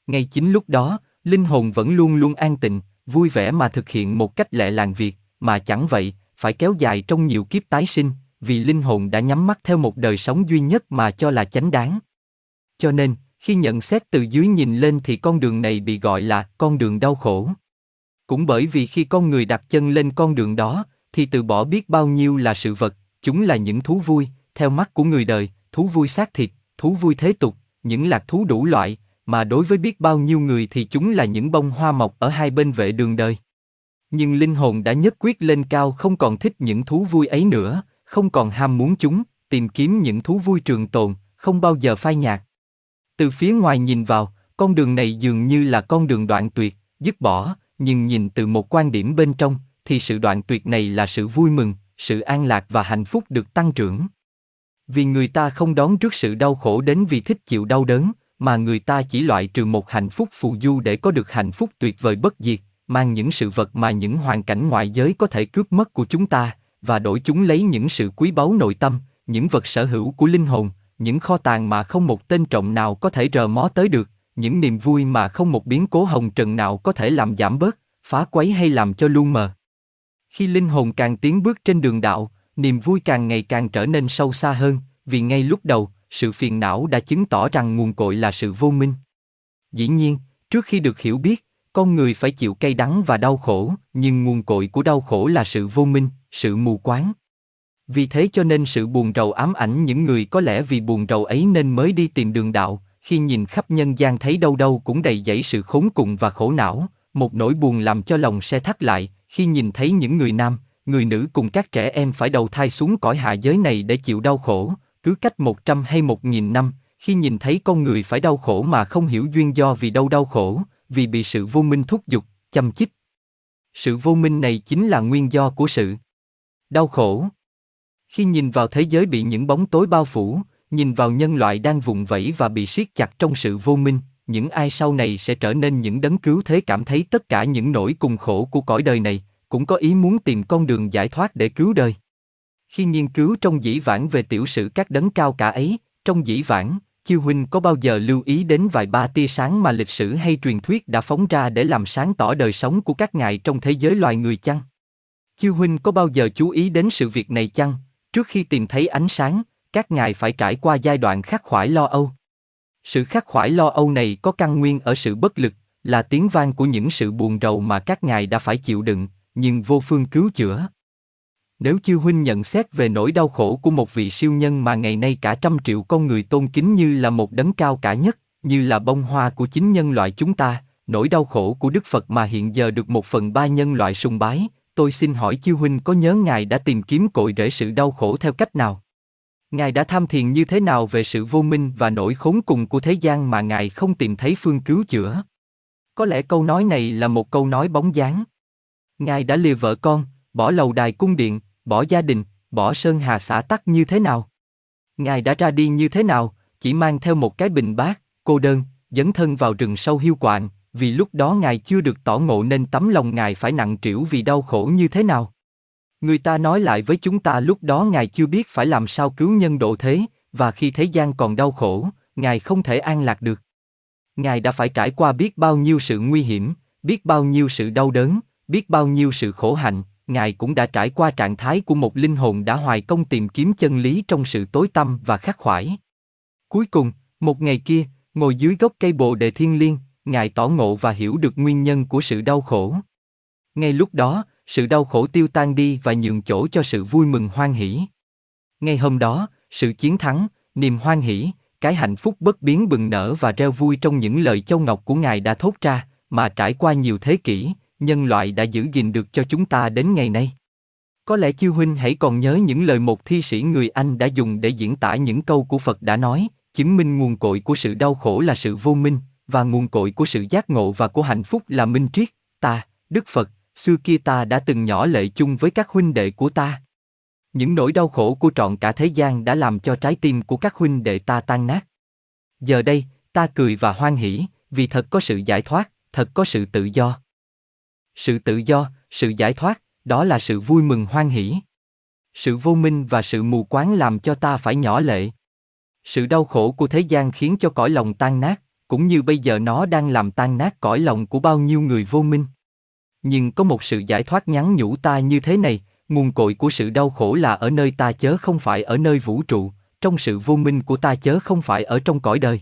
Ngay chính lúc đó, linh hồn vẫn luôn luôn an tịnh, vui vẻ mà thực hiện một cách lẹ làng việc, mà chẳng vậy, phải kéo dài trong nhiều kiếp tái sinh, vì linh hồn đã nhắm mắt theo một đời sống duy nhất mà cho là chánh đáng. Cho nên, khi nhận xét từ dưới nhìn lên thì con đường này bị gọi là con đường đau khổ. Cũng bởi vì khi con người đặt chân lên con đường đó, thì từ bỏ biết bao nhiêu là sự vật, chúng là những thú vui, theo mắt của người đời, thú vui xác thịt, thú vui thế tục, những lạc thú đủ loại, mà đối với biết bao nhiêu người thì chúng là những bông hoa mọc ở hai bên vệ đường đời. Nhưng linh hồn đã nhất quyết lên cao không còn thích những thú vui ấy nữa, không còn ham muốn chúng, tìm kiếm những thú vui trường tồn, không bao giờ phai nhạt. Từ phía ngoài nhìn vào, con đường này dường như là con đường đoạn tuyệt, dứt bỏ, nhưng nhìn từ một quan điểm bên trong, thì sự đoạn tuyệt này là sự vui mừng, sự an lạc và hạnh phúc được tăng trưởng. Vì người ta không đón trước sự đau khổ đến vì thích chịu đau đớn, mà người ta chỉ loại trừ một hạnh phúc phù du để có được hạnh phúc tuyệt vời bất diệt, mang những sự vật mà những hoàn cảnh ngoại giới có thể cướp mất của chúng ta, và đổi chúng lấy những sự quý báu nội tâm, những vật sở hữu của linh hồn, những kho tàng mà không một tên trọng nào có thể rờ mó tới được, những niềm vui mà không một biến cố hồng trần nào có thể làm giảm bớt, phá quấy hay làm cho lu mờ. Khi linh hồn càng tiến bước trên đường đạo, niềm vui càng ngày càng trở nên sâu xa hơn, vì ngay lúc đầu, sự phiền não đã chứng tỏ rằng nguồn cội là sự vô minh. Dĩ nhiên, trước khi được hiểu biết, con người phải chịu cay đắng và đau khổ, nhưng nguồn cội của đau khổ là sự vô minh, sự mù quáng. Vì thế cho nên sự buồn rầu ám ảnh những người có lẽ vì buồn rầu ấy nên mới đi tìm đường đạo, khi nhìn khắp nhân gian thấy đâu đâu cũng đầy dẫy sự khốn cùng và khổ não, một nỗi buồn làm cho lòng xe thắt lại, khi nhìn thấy những người nam, người nữ cùng các trẻ em phải đầu thai xuống cõi hạ giới này để chịu đau khổ, cứ cách một trăm hay một nghìn năm, khi nhìn thấy con người phải đau khổ mà không hiểu duyên do vì đâu đau khổ, vì bị sự vô minh thúc giục, chăm chích. Sự vô minh này chính là nguyên do của sự đau khổ. Khi nhìn vào thế giới bị những bóng tối bao phủ, nhìn vào nhân loại đang vùng vẫy và bị siết chặt trong sự vô minh, những ai sau này sẽ trở nên những đấng cứu thế cảm thấy tất cả những nỗi cùng khổ của cõi đời này, cũng có ý muốn tìm con đường giải thoát để cứu đời. Khi nghiên cứu trong dĩ vãng về tiểu sử các đấng cao cả ấy, trong dĩ vãng, Chiêu Huynh có bao giờ lưu ý đến vài ba tia sáng mà lịch sử hay truyền thuyết đã phóng ra để làm sáng tỏ đời sống của các ngài trong thế giới loài người chăng? Chiêu Huynh có bao giờ chú ý đến sự việc này chăng? Trước khi tìm thấy ánh sáng, các ngài phải trải qua giai đoạn khắc khoải lo âu. Sự khắc khoải lo âu này có căn nguyên ở sự bất lực, là tiếng vang của những sự buồn rầu mà các ngài đã phải chịu đựng, nhưng vô phương cứu chữa. Nếu chư huynh nhận xét về nỗi đau khổ của một vị siêu nhân mà ngày nay cả trăm triệu con người tôn kính như là một đấng cao cả nhất, như là bông hoa của chính nhân loại chúng ta, nỗi đau khổ của Đức Phật mà hiện giờ được một phần ba nhân loại sùng bái, tôi xin hỏi chư huynh có nhớ Ngài đã tìm kiếm cội rễ sự đau khổ theo cách nào? Ngài đã tham thiền như thế nào về sự vô minh và nỗi khốn cùng của thế gian mà Ngài không tìm thấy phương cứu chữa? Có lẽ câu nói này là một câu nói bóng dáng. Ngài đã lìa vợ con, bỏ lầu đài cung điện, bỏ gia đình, bỏ sơn hà xã tắc như thế nào? Ngài đã ra đi như thế nào, chỉ mang theo một cái bình bát, cô đơn, dấn thân vào rừng sâu hiu quạnh, vì lúc đó Ngài chưa được tỏ ngộ nên tấm lòng Ngài phải nặng trĩu vì đau khổ như thế nào. Người ta nói lại với chúng ta lúc đó Ngài chưa biết phải làm sao cứu nhân độ thế, và khi thế gian còn đau khổ, Ngài không thể an lạc được. Ngài đã phải trải qua biết bao nhiêu sự nguy hiểm, biết bao nhiêu sự đau đớn, biết bao nhiêu sự khổ hạnh, Ngài cũng đã trải qua trạng thái của một linh hồn đã hoài công tìm kiếm chân lý trong sự tối tăm và khắc khoải. Cuối cùng, một ngày kia, Ngồi dưới gốc cây bồ đề thiên liêng, Ngài tỏ ngộ và hiểu được nguyên nhân của sự đau khổ. Ngay lúc đó, sự đau khổ tiêu tan đi và nhường chỗ cho sự vui mừng hoan hỷ. Ngay hôm đó, sự chiến thắng, niềm hoan hỷ, cái hạnh phúc bất biến bừng nở và reo vui trong những lời châu ngọc của Ngài đã thốt ra, mà trải qua nhiều thế kỷ, nhân loại đã giữ gìn được cho chúng ta đến ngày nay. Có lẽ chư huynh hãy còn nhớ những lời một thi sĩ người Anh đã dùng để diễn tả những câu của Phật đã nói, chứng minh nguồn cội của sự đau khổ là sự vô minh, và nguồn cội của sự giác ngộ và của hạnh phúc là minh triết. Ta, Đức Phật, xưa kia ta đã từng nhỏ lệ chung với các huynh đệ của ta. Những nỗi đau khổ của trọn cả thế gian đã làm cho trái tim của các huynh đệ ta tan nát. Giờ đây, ta cười và hoan hỷ, vì thật có sự giải thoát, thật có sự tự do. Sự tự do, sự giải thoát, đó là sự vui mừng hoan hỷ. Sự vô minh và sự mù quáng làm cho ta phải nhỏ lệ. Sự đau khổ của thế gian khiến cho cõi lòng tan nát, cũng như bây giờ nó đang làm tan nát cõi lòng của bao nhiêu người vô minh. Nhưng có một sự giải thoát nhắn nhủ ta như thế này, nguồn cội của sự đau khổ là ở nơi ta chớ không phải ở nơi vũ trụ, trong sự vô minh của ta chớ không phải ở trong cõi đời.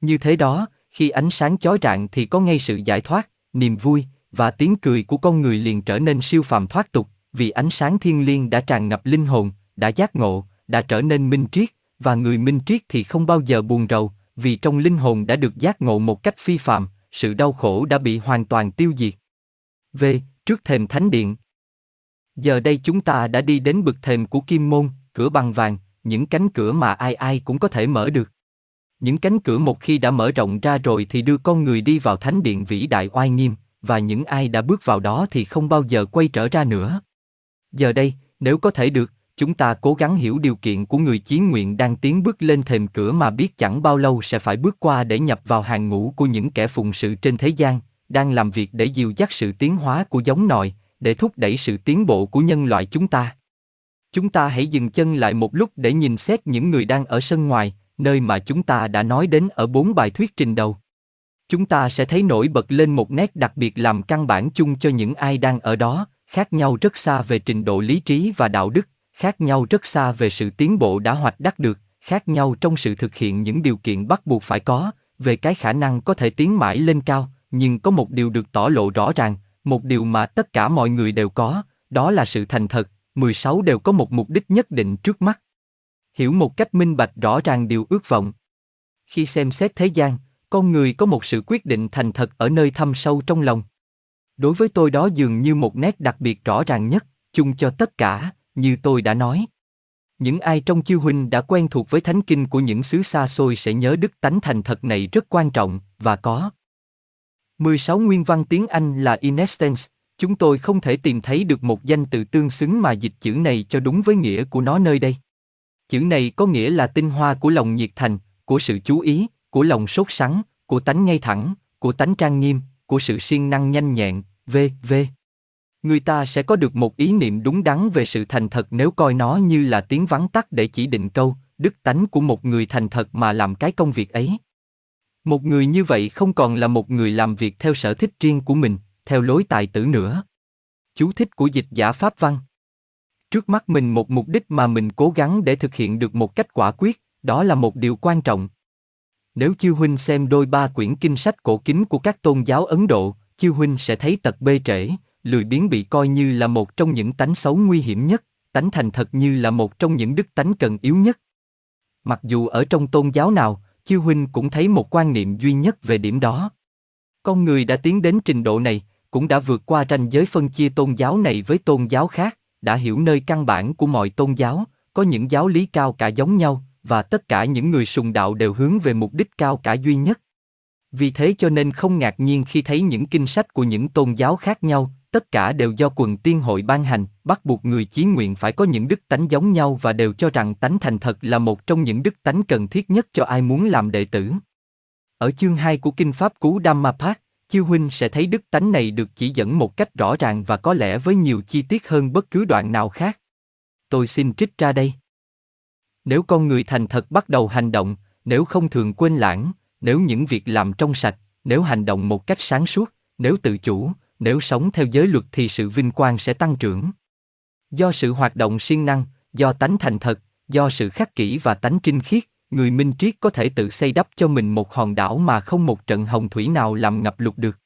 Như thế đó, khi ánh sáng chói rạng thì có ngay sự giải thoát, niềm vui, và tiếng cười của con người liền trở nên siêu phàm thoát tục, vì ánh sáng thiên liêng đã tràn ngập linh hồn, đã giác ngộ, đã trở nên minh triết, và người minh triết thì không bao giờ buồn rầu, vì trong linh hồn đã được giác ngộ một cách phi phàm, sự đau khổ đã bị hoàn toàn tiêu diệt. V. Trước thềm thánh điện. Giờ đây chúng ta đã đi đến bực thềm của kim môn, cửa bằng vàng, những cánh cửa mà ai ai cũng có thể mở được. Những cánh cửa một khi đã mở rộng ra rồi thì đưa con người đi vào thánh điện vĩ đại oai nghiêm, và những ai đã bước vào đó thì không bao giờ quay trở ra nữa. Giờ đây, nếu có thể được, chúng ta cố gắng hiểu điều kiện của người chiến nguyện đang tiến bước lên thềm cửa mà biết chẳng bao lâu sẽ phải bước qua để nhập vào hàng ngũ của những kẻ phụng sự trên thế gian, đang làm việc để dìu dắt sự tiến hóa của giống nòi, để thúc đẩy sự tiến bộ của nhân loại chúng ta. Chúng ta hãy dừng chân lại một lúc để nhìn xét những người đang ở sân ngoài, nơi mà chúng ta đã nói đến ở bốn bài thuyết trình đầu. Chúng ta sẽ thấy nổi bật lên một nét đặc biệt làm căn bản chung cho những ai đang ở đó, khác nhau rất xa về trình độ lý trí và đạo đức, khác nhau rất xa về sự tiến bộ đã hoạch đắc được, khác nhau trong sự thực hiện những điều kiện bắt buộc phải có, về cái khả năng có thể tiến mãi lên cao, nhưng có một điều được tỏ lộ rõ ràng, một điều mà tất cả mọi người đều có, đó là sự thành thật, 16 đều có một mục đích nhất định trước mắt. Hiểu một cách minh bạch rõ ràng điều ước vọng. Khi xem xét thế gian, con người có một sự quyết định thành thật ở nơi thâm sâu trong lòng. Đối với tôi đó dường như một nét đặc biệt rõ ràng nhất, chung cho tất cả, như tôi đã nói. Những ai trong chư huynh đã quen thuộc với thánh kinh của những xứ xa xôi sẽ nhớ đức tánh thành thật này rất quan trọng, và có. 16 nguyên văn tiếng Anh là inextens, chúng tôi không thể tìm thấy được một danh từ tương xứng mà dịch chữ này cho đúng với nghĩa của nó nơi đây. Chữ này có nghĩa là tinh hoa của lòng nhiệt thành, của sự chú ý, của lòng sốt sắng, của tánh ngay thẳng, của tánh trang nghiêm, của sự siêng năng nhanh nhẹn, v.v. Người ta sẽ có được một ý niệm đúng đắn về sự thành thật nếu coi nó như là tiếng vắng tắt để chỉ định câu, đức tánh của một người thành thật mà làm cái công việc ấy. Một người như vậy không còn là một người làm việc theo sở thích riêng của mình, theo lối tài tử nữa. Chú thích của dịch giả Pháp Văn Trước mắt mình một mục đích mà mình cố gắng để thực hiện được một cách quả quyết, đó là một điều quan trọng. Nếu chư huynh xem đôi ba quyển kinh sách cổ kính của các tôn giáo Ấn Độ, chư huynh sẽ thấy tật bê trễ, lười biếng bị coi như là một trong những tánh xấu nguy hiểm nhất, tánh thành thật như là một trong những đức tánh cần yếu nhất. Mặc dù ở trong tôn giáo nào, chư huynh cũng thấy một quan niệm duy nhất về điểm đó. Con người đã tiến đến trình độ này, cũng đã vượt qua ranh giới phân chia tôn giáo này với tôn giáo khác, đã hiểu nơi căn bản của mọi tôn giáo, có những giáo lý cao cả giống nhau, và tất cả những người sùng đạo đều hướng về mục đích cao cả duy nhất. Vì thế cho nên không ngạc nhiên khi thấy những kinh sách của những tôn giáo khác nhau, tất cả đều do quần tiên hội ban hành, bắt buộc người chí nguyện phải có những đức tánh giống nhau và đều cho rằng tánh thành thật là một trong những đức tánh cần thiết nhất cho ai muốn làm đệ tử. Ở chương 2 của Kinh Pháp Cú Dhammapat, Chư Huynh sẽ thấy đức tánh này được chỉ dẫn một cách rõ ràng và có lẽ với nhiều chi tiết hơn bất cứ đoạn nào khác. Tôi xin trích ra đây. Nếu con người thành thật bắt đầu hành động, nếu không thường quên lãng, nếu những việc làm trong sạch, nếu hành động một cách sáng suốt, nếu tự chủ, nếu sống theo giới luật thì sự vinh quang sẽ tăng trưởng. Do sự hoạt động siêng năng, do tánh thành thật, do sự khắc kỷ và tánh trinh khiết, người minh triết có thể tự xây đắp cho mình một hòn đảo mà không một trận hồng thủy nào làm ngập lụt được.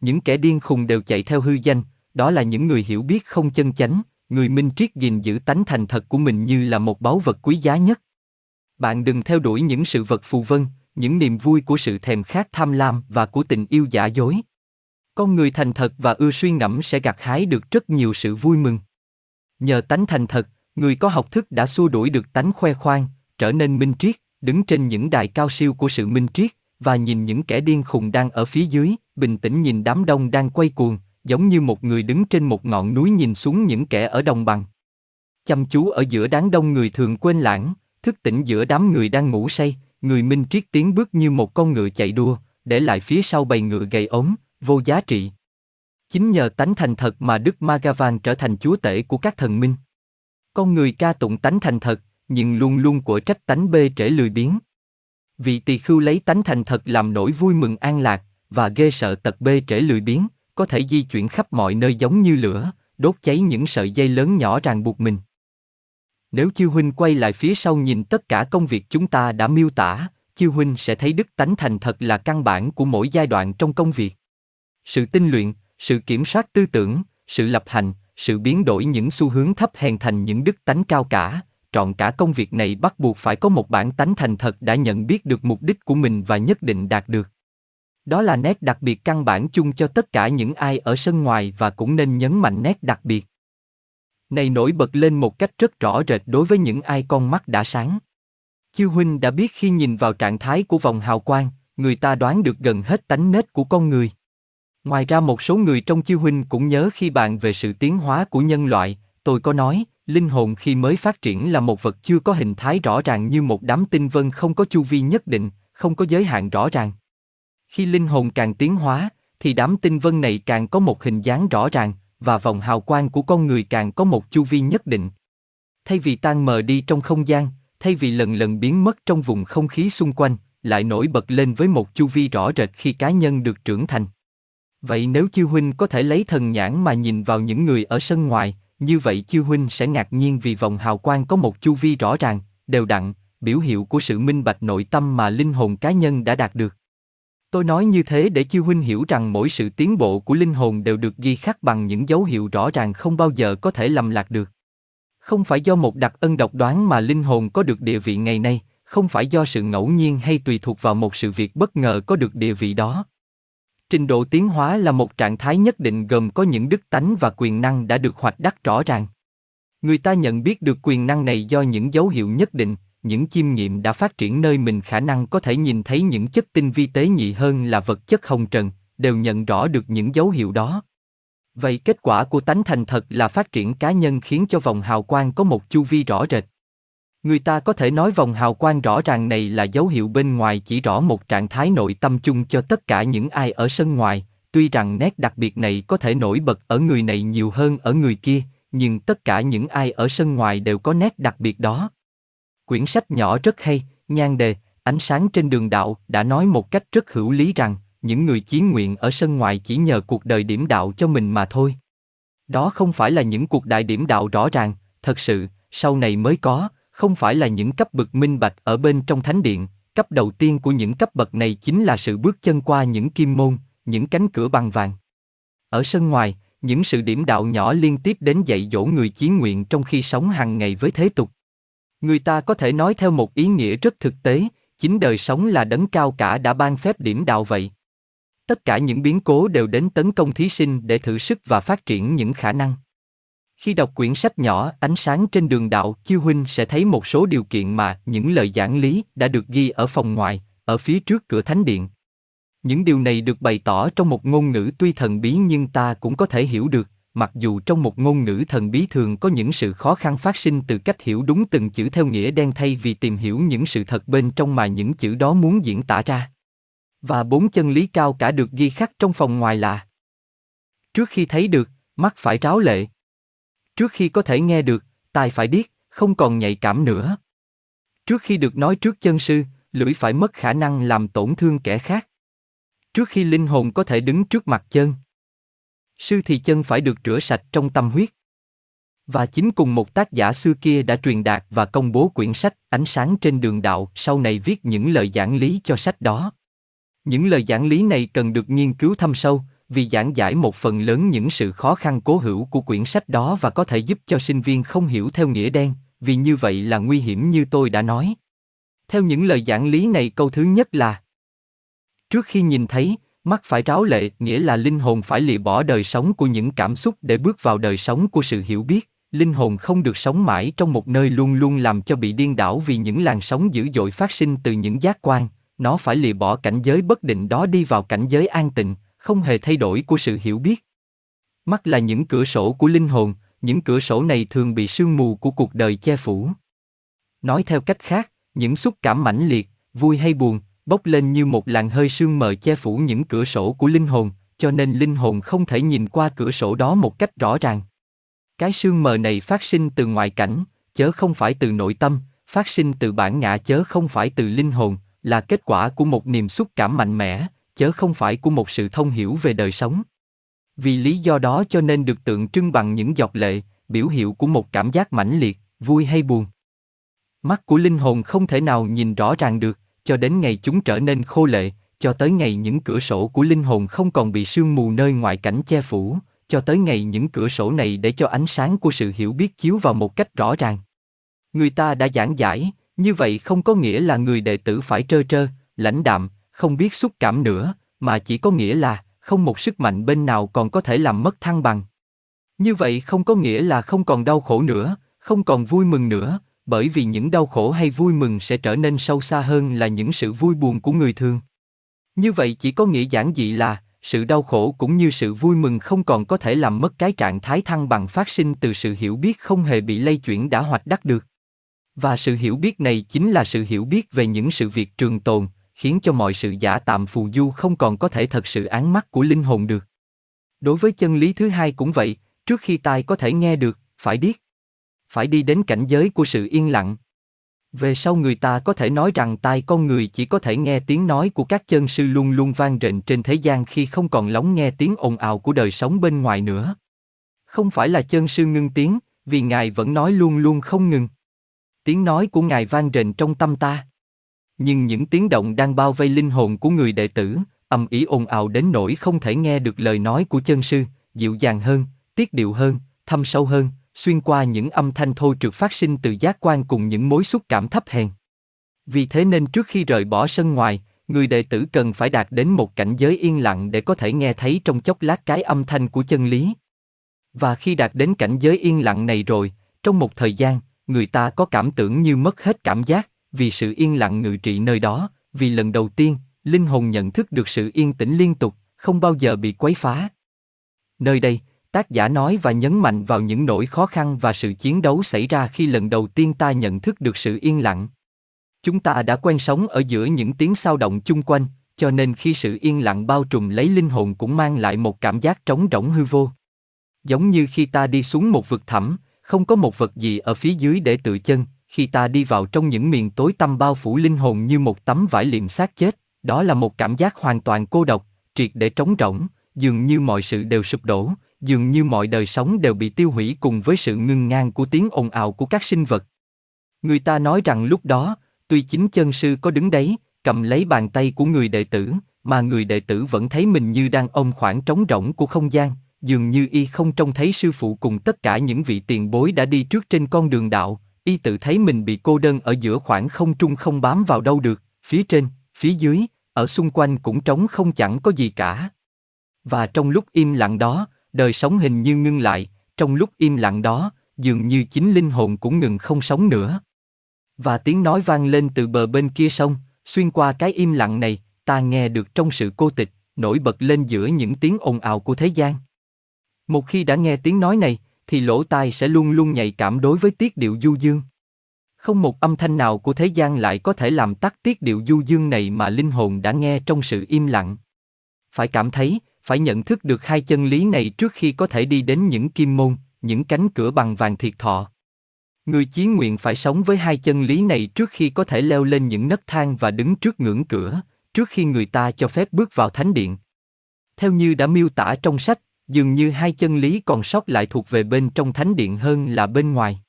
Những kẻ điên khùng đều chạy theo hư danh, đó là những người hiểu biết không chân chánh, người minh triết gìn giữ tánh thành thật của mình như là một báu vật quý giá nhất. Bạn đừng theo đuổi những sự vật phù vân, những niềm vui của sự thèm khát tham lam và của tình yêu giả dối. Con người thành thật và ưa suy ngẫm sẽ gặt hái được rất nhiều sự vui mừng. Nhờ tánh thành thật, người có học thức đã xua đuổi được tánh khoe khoang, trở nên minh triết, đứng trên những đài cao siêu của sự minh triết, và nhìn những kẻ điên khùng đang ở phía dưới, bình tĩnh nhìn đám đông đang quay cuồng, giống như một người đứng trên một ngọn núi nhìn xuống những kẻ ở đồng bằng. Chăm chú ở giữa đám đông người thường quên lãng, thức tỉnh giữa đám người đang ngủ say, người minh triết tiến bước như một con ngựa chạy đua, để lại phía sau bầy ngựa gầy ốm, vô giá trị. Chính nhờ tánh thành thật mà Đức Magavan trở thành chúa tể của các thần minh. Con người ca tụng tánh thành thật, nhưng luôn luôn của trách tánh bê trễ lười biếng. Vị tỳ khưu lấy tánh thành thật làm nỗi vui mừng an lạc, và ghê sợ tật bê trễ lười biếng, có thể di chuyển khắp mọi nơi giống như lửa, đốt cháy những sợi dây lớn nhỏ ràng buộc mình. Nếu Chiêu Huynh quay lại phía sau nhìn tất cả công việc chúng ta đã miêu tả, Chiêu Huynh sẽ thấy đức tánh thành thật là căn bản của mỗi giai đoạn trong công việc. Sự tinh luyện, sự kiểm soát tư tưởng, sự lập hành, sự biến đổi những xu hướng thấp hèn thành những đức tánh cao cả, trọn cả công việc này bắt buộc phải có một bản tánh thành thật đã nhận biết được mục đích của mình và nhất định đạt được. Đó là nét đặc biệt căn bản chung cho tất cả những ai ở sân ngoài và cũng nên nhấn mạnh nét đặc biệt. Này nổi bật lên một cách rất rõ rệt đối với những ai con mắt đã sáng. Chiêu huynh đã biết khi nhìn vào trạng thái của vòng hào quang, người ta đoán được gần hết tánh nết của con người. Ngoài ra một số người trong chiêu huynh cũng nhớ khi bàn về sự tiến hóa của nhân loại, tôi có nói, linh hồn khi mới phát triển là một vật chưa có hình thái rõ ràng như một đám tinh vân không có chu vi nhất định, không có giới hạn rõ ràng. Khi linh hồn càng tiến hóa, thì đám tinh vân này càng có một hình dáng rõ ràng, và vòng hào quang của con người càng có một chu vi nhất định. Thay vì tan mờ đi trong không gian, thay vì lần lần biến mất trong vùng không khí xung quanh, lại nổi bật lên với một chu vi rõ rệt khi cá nhân được trưởng thành. Vậy nếu chư huynh có thể lấy thần nhãn mà nhìn vào những người ở sân ngoài, như vậy chư huynh sẽ ngạc nhiên vì vòng hào quang có một chu vi rõ ràng, đều đặn, biểu hiệu của sự minh bạch nội tâm mà linh hồn cá nhân đã đạt được. Tôi nói như thế để chư huynh hiểu rằng mỗi sự tiến bộ của linh hồn đều được ghi khắc bằng những dấu hiệu rõ ràng không bao giờ có thể lầm lạc được. Không phải do một đặc ân độc đoán mà linh hồn có được địa vị ngày nay, không phải do sự ngẫu nhiên hay tùy thuộc vào một sự việc bất ngờ có được địa vị đó. Trình độ tiến hóa là một trạng thái nhất định gồm có những đức tánh và quyền năng đã được hoạch đắc rõ ràng. Người ta nhận biết được quyền năng này do những dấu hiệu nhất định, những chiêm nghiệm đã phát triển nơi mình khả năng có thể nhìn thấy những chất tinh vi tế nhị hơn là vật chất hồng trần, đều nhận rõ được những dấu hiệu đó. Vậy kết quả của tánh thành thật là phát triển cá nhân khiến cho vòng hào quang có một chu vi rõ rệt. Người ta có thể nói vòng hào quang rõ ràng này là dấu hiệu bên ngoài chỉ rõ một trạng thái nội tâm chung cho tất cả những ai ở sân ngoài, tuy rằng nét đặc biệt này có thể nổi bật ở người này nhiều hơn ở người kia, nhưng tất cả những ai ở sân ngoài đều có nét đặc biệt đó. Quyển sách nhỏ rất hay, nhan đề, ánh sáng trên đường đạo đã nói một cách rất hữu lý rằng, những người chiến nguyện ở sân ngoài chỉ nhờ cuộc đời điểm đạo cho mình mà thôi. Đó không phải là những cuộc đại điểm đạo rõ ràng, thật sự, sau này mới có, không phải là những cấp bậc minh bạch ở bên trong thánh điện, cấp đầu tiên của những cấp bậc này chính là sự bước chân qua những kim môn, những cánh cửa bằng vàng. Ở sân ngoài, những sự điểm đạo nhỏ liên tiếp đến dạy dỗ người chiến nguyện trong khi sống hàng ngày với thế tục. Người ta có thể nói theo một ý nghĩa rất thực tế, chính đời sống là đấng cao cả đã ban phép điểm đạo vậy. Tất cả những biến cố đều đến tấn công thí sinh để thử sức và phát triển những khả năng. Khi đọc quyển sách nhỏ Ánh sáng trên đường đạo, Chiêu Huynh sẽ thấy một số điều kiện mà những lời giảng lý đã được ghi ở phòng ngoài, ở phía trước cửa thánh điện. Những điều này được bày tỏ trong một ngôn ngữ tuy thần bí nhưng ta cũng có thể hiểu được, mặc dù trong một ngôn ngữ thần bí thường có những sự khó khăn phát sinh từ cách hiểu đúng từng chữ theo nghĩa đen thay vì tìm hiểu những sự thật bên trong mà những chữ đó muốn diễn tả ra. Và bốn chân lý cao cả được ghi khắc trong phòng ngoài là Trước khi thấy được, mắt phải ráo lệ. Trước khi có thể nghe được, tai phải điếc, không còn nhạy cảm nữa. Trước khi được nói trước chân sư, lưỡi phải mất khả năng làm tổn thương kẻ khác. Trước khi linh hồn có thể đứng trước mặt chân, sư thì chân phải được rửa sạch trong tâm huyết. Và chính cùng một tác giả xưa kia đã truyền đạt và công bố quyển sách Ánh sáng trên đường đạo sau này viết những lời giảng lý cho sách đó. Những lời giảng lý này cần được nghiên cứu thâm sâu, vì giảng giải một phần lớn những sự khó khăn cố hữu của quyển sách đó và có thể giúp cho sinh viên không hiểu theo nghĩa đen, vì như vậy là nguy hiểm như tôi đã nói. Theo những lời giảng lý này câu thứ nhất là Trước khi nhìn thấy, mắt phải ráo lệ, nghĩa là linh hồn phải lìa bỏ đời sống của những cảm xúc để bước vào đời sống của sự hiểu biết. Linh hồn không được sống mãi trong một nơi luôn luôn làm cho bị điên đảo vì những làn sóng dữ dội phát sinh từ những giác quan. Nó phải lìa bỏ cảnh giới bất định đó đi vào cảnh giới an tịnh, không hề thay đổi của sự hiểu biết. Mắt là những cửa sổ của linh hồn, những cửa sổ này thường bị sương mù của cuộc đời che phủ. Nói theo cách khác, những xúc cảm mãnh liệt, vui hay buồn, bốc lên như một làn hơi sương mờ che phủ những cửa sổ của linh hồn, cho nên linh hồn không thể nhìn qua cửa sổ đó một cách rõ ràng. Cái sương mờ này phát sinh từ ngoại cảnh, chớ không phải từ nội tâm, phát sinh từ bản ngã chớ không phải từ linh hồn, là kết quả của một niềm xúc cảm mạnh mẽ, chớ không phải của một sự thông hiểu về đời sống. Vì lý do đó cho nên được tượng trưng bằng những giọt lệ, biểu hiệu của một cảm giác mãnh liệt, vui hay buồn. Mắt của linh hồn không thể nào nhìn rõ ràng được, cho đến ngày chúng trở nên khô lệ, cho tới ngày những cửa sổ của linh hồn không còn bị sương mù nơi ngoại cảnh che phủ, cho tới ngày những cửa sổ này để cho ánh sáng của sự hiểu biết chiếu vào một cách rõ ràng. Người ta đã giảng giải, như vậy không có nghĩa là người đệ tử phải trơ trơ, lãnh đạm, không biết xúc cảm nữa, mà chỉ có nghĩa là không một sức mạnh bên nào còn có thể làm mất thăng bằng. Như vậy không có nghĩa là không còn đau khổ nữa, không còn vui mừng nữa, bởi vì những đau khổ hay vui mừng sẽ trở nên sâu xa hơn là những sự vui buồn của người thường. Như vậy chỉ có nghĩa giản dị là sự đau khổ cũng như sự vui mừng không còn có thể làm mất cái trạng thái thăng bằng phát sinh từ sự hiểu biết không hề bị lây chuyển đã hoạch đắc được. Và sự hiểu biết này chính là sự hiểu biết về những sự việc trường tồn, khiến cho mọi sự giả tạm phù du không còn có thể thật sự án mắt của linh hồn được. Đối với chân lý thứ hai cũng vậy, trước khi tai có thể nghe được, phải điếc. Phải đi đến cảnh giới của sự yên lặng. Về sau người ta có thể nói rằng tai con người chỉ có thể nghe tiếng nói của các chân sư luôn luôn vang rền trên thế gian khi không còn lóng nghe tiếng ồn ào của đời sống bên ngoài nữa. Không phải là chân sư ngưng tiếng, vì Ngài vẫn nói luôn luôn không ngừng. Tiếng nói của Ngài vang rền trong tâm ta. Nhưng những tiếng động đang bao vây linh hồn của người đệ tử, âm ý ồn ào đến nỗi không thể nghe được lời nói của chân sư, dịu dàng hơn, tiết điệu hơn, thâm sâu hơn, xuyên qua những âm thanh thô trượt phát sinh từ giác quan cùng những mối xúc cảm thấp hèn. Vì thế nên trước khi rời bỏ sân ngoài, người đệ tử cần phải đạt đến một cảnh giới yên lặng để có thể nghe thấy trong chốc lát cái âm thanh của chân lý. Và khi đạt đến cảnh giới yên lặng này rồi, trong một thời gian, người ta có cảm tưởng như mất hết cảm giác, vì sự yên lặng ngự trị nơi đó, vì lần đầu tiên, linh hồn nhận thức được sự yên tĩnh liên tục, không bao giờ bị quấy phá. Nơi đây, tác giả nói và nhấn mạnh vào những nỗi khó khăn và sự chiến đấu xảy ra khi lần đầu tiên ta nhận thức được sự yên lặng. Chúng ta đã quen sống ở giữa những tiếng sao động chung quanh, cho nên khi sự yên lặng bao trùm lấy linh hồn cũng mang lại một cảm giác trống rỗng hư vô. Giống như khi ta đi xuống một vực thẳm, không có một vật gì ở phía dưới để tự chân, khi ta đi vào trong những miền tối tăm bao phủ linh hồn như một tấm vải liệm xác chết, đó là một cảm giác hoàn toàn cô độc, triệt để trống rỗng, dường như mọi sự đều sụp đổ, dường như mọi đời sống đều bị tiêu hủy cùng với sự ngưng ngang của tiếng ồn ào của các sinh vật. Người ta nói rằng lúc đó, tuy chính chân sư có đứng đấy, cầm lấy bàn tay của người đệ tử, mà người đệ tử vẫn thấy mình như đang ôm khoảng trống rỗng của không gian, dường như y không trông thấy sư phụ cùng tất cả những vị tiền bối đã đi trước trên con đường đạo, y tự thấy mình bị cô đơn ở giữa khoảng không trung không bám vào đâu được, phía trên, phía dưới, ở xung quanh cũng trống không chẳng có gì cả. Và trong lúc im lặng đó, đời sống hình như ngưng lại, trong lúc im lặng đó, dường như chính linh hồn cũng ngừng không sống nữa. Và tiếng nói vang lên từ bờ bên kia sông, xuyên qua cái im lặng này, ta nghe được trong sự cô tịch, nổi bật lên giữa những tiếng ồn ào của thế gian. Một khi đã nghe tiếng nói này, thì lỗ tai sẽ luôn luôn nhạy cảm đối với tiết điệu du dương. Không một âm thanh nào của thế gian lại có thể làm tắt tiết điệu du dương này mà linh hồn đã nghe trong sự im lặng. Phải cảm thấy, phải nhận thức được hai chân lý này trước khi có thể đi đến những kim môn, những cánh cửa bằng vàng thiệt thọ. Người chí nguyện phải sống với hai chân lý này trước khi có thể leo lên những nấc thang và đứng trước ngưỡng cửa, trước khi người ta cho phép bước vào thánh điện. Theo như đã miêu tả trong sách, dường như hai chân lý còn sót lại thuộc về bên trong thánh điện hơn là bên ngoài.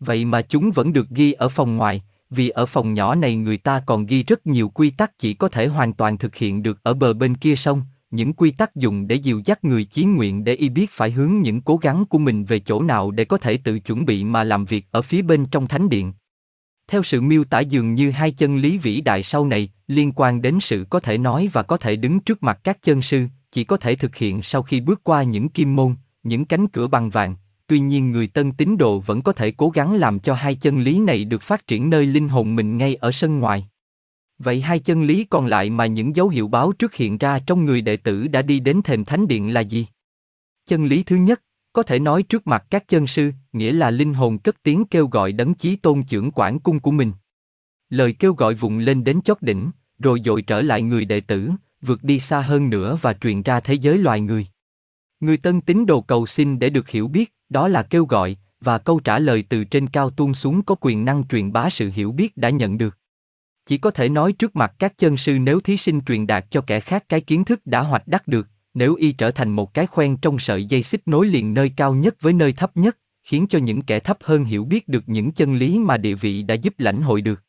Vậy mà chúng vẫn được ghi ở phòng ngoài, vì ở phòng nhỏ này người ta còn ghi rất nhiều quy tắc chỉ có thể hoàn toàn thực hiện được ở bờ bên kia sông, những quy tắc dùng để dìu dắt người chí nguyện để y biết phải hướng những cố gắng của mình về chỗ nào để có thể tự chuẩn bị mà làm việc ở phía bên trong thánh điện. Theo sự miêu tả dường như hai chân lý vĩ đại sau này, liên quan đến sự có thể nói và có thể đứng trước mặt các chân sư, chỉ có thể thực hiện sau khi bước qua những kim môn, những cánh cửa bằng vàng. Tuy nhiên người tân tín đồ vẫn có thể cố gắng làm cho hai chân lý này được phát triển nơi linh hồn mình ngay ở sân ngoài. Vậy hai chân lý còn lại mà những dấu hiệu báo trước hiện ra trong người đệ tử đã đi đến thềm thánh điện là gì? Chân lý thứ nhất, có thể nói trước mặt các chân sư, nghĩa là linh hồn cất tiếng kêu gọi đấng chí tôn trưởng quản cung của mình. Lời kêu gọi vùng lên đến chót đỉnh, rồi dội trở lại người đệ tử, vượt đi xa hơn nữa và truyền ra thế giới loài người. Người tân tín đồ cầu xin để được hiểu biết, đó là kêu gọi, và câu trả lời từ trên cao tuôn xuống có quyền năng truyền bá sự hiểu biết đã nhận được. Chỉ có thể nói trước mặt các chân sư nếu thí sinh truyền đạt cho kẻ khác cái kiến thức đã hoạch đắc được, nếu y trở thành một cái khoen trong sợi dây xích nối liền nơi cao nhất với nơi thấp nhất, khiến cho những kẻ thấp hơn hiểu biết được những chân lý mà địa vị đã giúp lãnh hội được.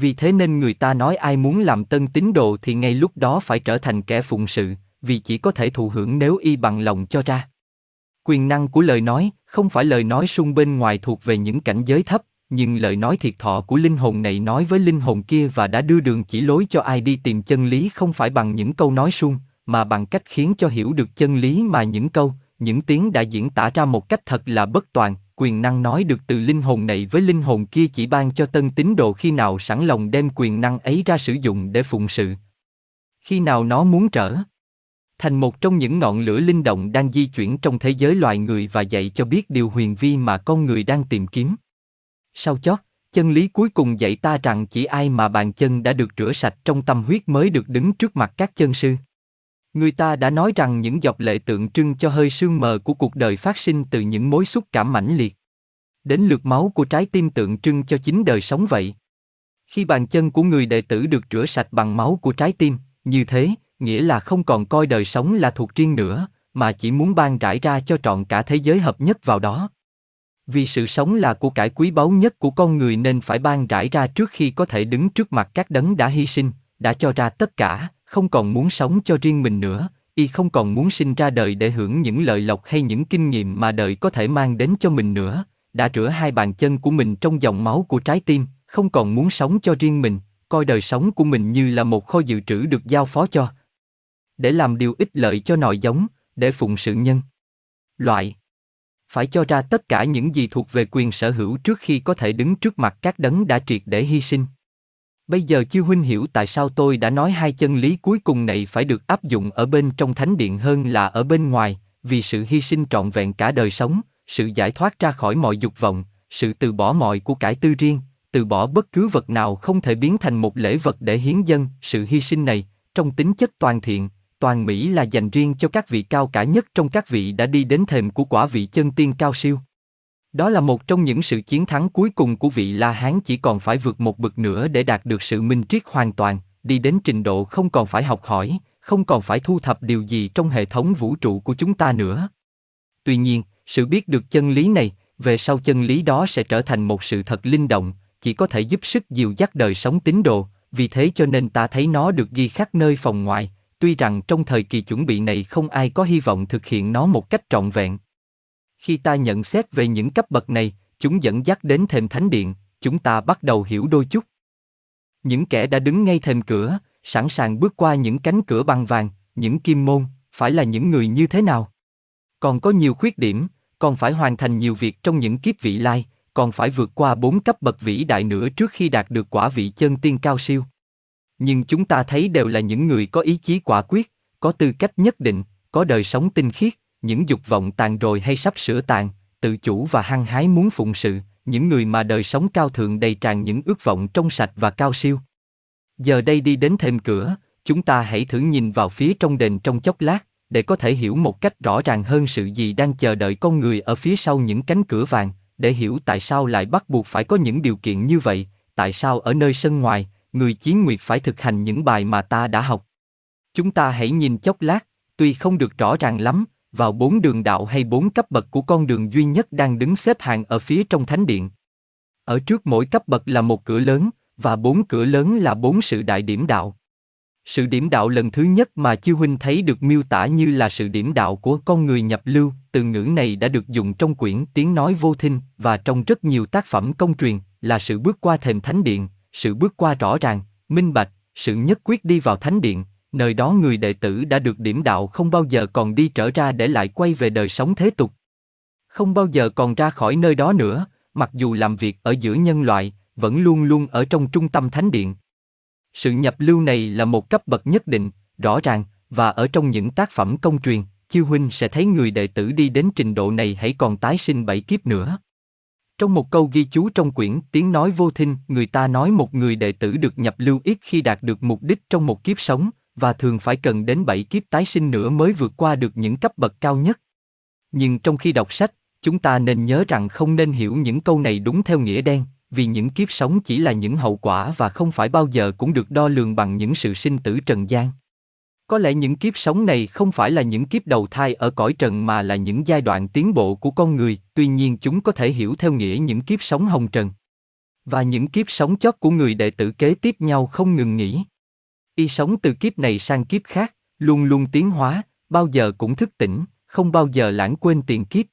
Vì thế nên người ta nói ai muốn làm tân tín đồ thì ngay lúc đó phải trở thành kẻ phụng sự, vì chỉ có thể thụ hưởng nếu y bằng lòng cho ra. Quyền năng của lời nói, không phải lời nói sung bên ngoài thuộc về những cảnh giới thấp, nhưng lời nói thiệt thọ của linh hồn này nói với linh hồn kia và đã đưa đường chỉ lối cho ai đi tìm chân lý không phải bằng những câu nói sung, mà bằng cách khiến cho hiểu được chân lý mà những câu, những tiếng đã diễn tả ra một cách thật là bất toàn, quyền năng nói được từ linh hồn này với linh hồn kia chỉ ban cho tân tín đồ khi nào sẵn lòng đem quyền năng ấy ra sử dụng để phụng sự. Khi nào nó muốn trở thành một trong những ngọn lửa linh động đang di chuyển trong thế giới loài người và dạy cho biết điều huyền vi mà con người đang tìm kiếm. Sau chót, chân lý cuối cùng dạy ta rằng chỉ ai mà bàn chân đã được rửa sạch trong tâm huyết mới được đứng trước mặt các chân sư. Người ta đã nói rằng những giọt lệ tượng trưng cho hơi sương mờ của cuộc đời phát sinh từ những mối xúc cảm mãnh liệt. Đến lượt máu của trái tim tượng trưng cho chính đời sống vậy. Khi bàn chân của người đệ tử được rửa sạch bằng máu của trái tim, như thế, nghĩa là không còn coi đời sống là thuộc riêng nữa, mà chỉ muốn ban rải ra cho trọn cả thế giới hợp nhất vào đó. Vì sự sống là của cải quý báu nhất của con người nên phải ban rải ra trước khi có thể đứng trước mặt các đấng đã hy sinh, đã cho ra tất cả, không còn muốn sống cho riêng mình nữa, y không còn muốn sinh ra đời để hưởng những lợi lộc hay những kinh nghiệm mà đời có thể mang đến cho mình nữa, đã rửa hai bàn chân của mình trong dòng máu của trái tim, không còn muốn sống cho riêng mình, coi đời sống của mình như là một kho dự trữ được giao phó cho. Để làm điều ích lợi cho nội giống, để phụng sự nhân. Loại phải cho ra tất cả những gì thuộc về quyền sở hữu trước khi có thể đứng trước mặt các đấng đã triệt để hy sinh. Bây giờ chư huynh hiểu tại sao tôi đã nói hai chân lý cuối cùng này phải được áp dụng ở bên trong thánh điện hơn là ở bên ngoài, vì sự hy sinh trọn vẹn cả đời sống, sự giải thoát ra khỏi mọi dục vọng, sự từ bỏ mọi của cải tư riêng, từ bỏ bất cứ vật nào không thể biến thành một lễ vật để hiến dân, sự hy sinh này, trong tính chất toàn thiện, toàn Mỹ là dành riêng cho các vị cao cả nhất trong các vị đã đi đến thềm của quả vị chân tiên cao siêu. Đó là một trong những sự chiến thắng cuối cùng của vị La Hán chỉ còn phải vượt một bậc nữa để đạt được sự minh triết hoàn toàn, đi đến trình độ không còn phải học hỏi, không còn phải thu thập điều gì trong hệ thống vũ trụ của chúng ta nữa. Tuy nhiên, sự biết được chân lý này, về sau chân lý đó sẽ trở thành một sự thật linh động, chỉ có thể giúp sức dìu dắt đời sống tín đồ, vì thế cho nên ta thấy nó được ghi khắc nơi phòng ngoại, tuy rằng trong thời kỳ chuẩn bị này không ai có hy vọng thực hiện nó một cách trọn vẹn. Khi ta nhận xét về những cấp bậc này, chúng dẫn dắt đến thềm thánh điện, chúng ta bắt đầu hiểu đôi chút. Những kẻ đã đứng ngay thềm cửa, sẵn sàng bước qua những cánh cửa bằng vàng, những kim môn, phải là những người như thế nào? Còn có nhiều khuyết điểm, còn phải hoàn thành nhiều việc trong những kiếp vị lai, còn phải vượt qua bốn cấp bậc vĩ đại nữa trước khi đạt được quả vị chân tiên cao siêu nhưng chúng ta thấy đều là những người có ý chí quả quyết, có tư cách nhất định, có đời sống tinh khiết, những dục vọng tàn rồi hay sắp sửa tàn, tự chủ và hăng hái muốn phụng sự, những người mà đời sống cao thượng đầy tràn những ước vọng trong sạch và cao siêu. Giờ đây đi đến thềm cửa, chúng ta hãy thử nhìn vào phía trong đền trong chốc lát, để có thể hiểu một cách rõ ràng hơn sự gì đang chờ đợi con người ở phía sau những cánh cửa vàng, để hiểu tại sao lại bắt buộc phải có những điều kiện như vậy, tại sao ở nơi sân ngoài, người chiến nguyệt phải thực hành những bài mà ta đã học. Chúng ta hãy nhìn chốc lát, tuy không được rõ ràng lắm, vào bốn đường đạo hay bốn cấp bậc của con đường duy nhất đang đứng xếp hàng ở phía trong thánh điện. Ở trước mỗi cấp bậc là một cửa lớn, và bốn cửa lớn là bốn sự đại điểm đạo. Sự điểm đạo lần thứ nhất mà Chư Huynh thấy được miêu tả như là sự điểm đạo của con người nhập lưu, từ ngữ này đã được dùng trong quyển Tiếng nói vô thinh và trong rất nhiều tác phẩm công truyền, là sự bước qua thềm thánh điện, sự bước qua rõ ràng, minh bạch, sự nhất quyết đi vào thánh điện, nơi đó người đệ tử đã được điểm đạo không bao giờ còn đi trở ra để lại quay về đời sống thế tục. Không bao giờ còn ra khỏi nơi đó nữa, mặc dù làm việc ở giữa nhân loại, vẫn luôn luôn ở trong trung tâm thánh điện. Sự nhập lưu này là một cấp bậc nhất định, rõ ràng, và ở trong những tác phẩm công truyền, chư huynh sẽ thấy người đệ tử đi đến trình độ này hãy còn tái sinh bảy kiếp nữa. Trong một câu ghi chú trong quyển Tiếng nói vô thinh, người ta nói một người đệ tử được nhập lưu ít khi đạt được mục đích trong một kiếp sống, và thường phải cần đến bảy kiếp tái sinh nữa mới vượt qua được những cấp bậc cao nhất. Nhưng trong khi đọc sách, chúng ta nên nhớ rằng không nên hiểu những câu này đúng theo nghĩa đen, vì những kiếp sống chỉ là những hậu quả và không phải bao giờ cũng được đo lường bằng những sự sinh tử trần gian. Có lẽ những kiếp sống này không phải là những kiếp đầu thai ở cõi trần mà là những giai đoạn tiến bộ của con người, tuy nhiên chúng có thể hiểu theo nghĩa những kiếp sống hồng trần. Và những kiếp sống chót của người đệ tử kế tiếp nhau không ngừng nghỉ. Y sống từ kiếp này sang kiếp khác, luôn luôn tiến hóa, bao giờ cũng thức tỉnh, không bao giờ lãng quên tiền kiếp.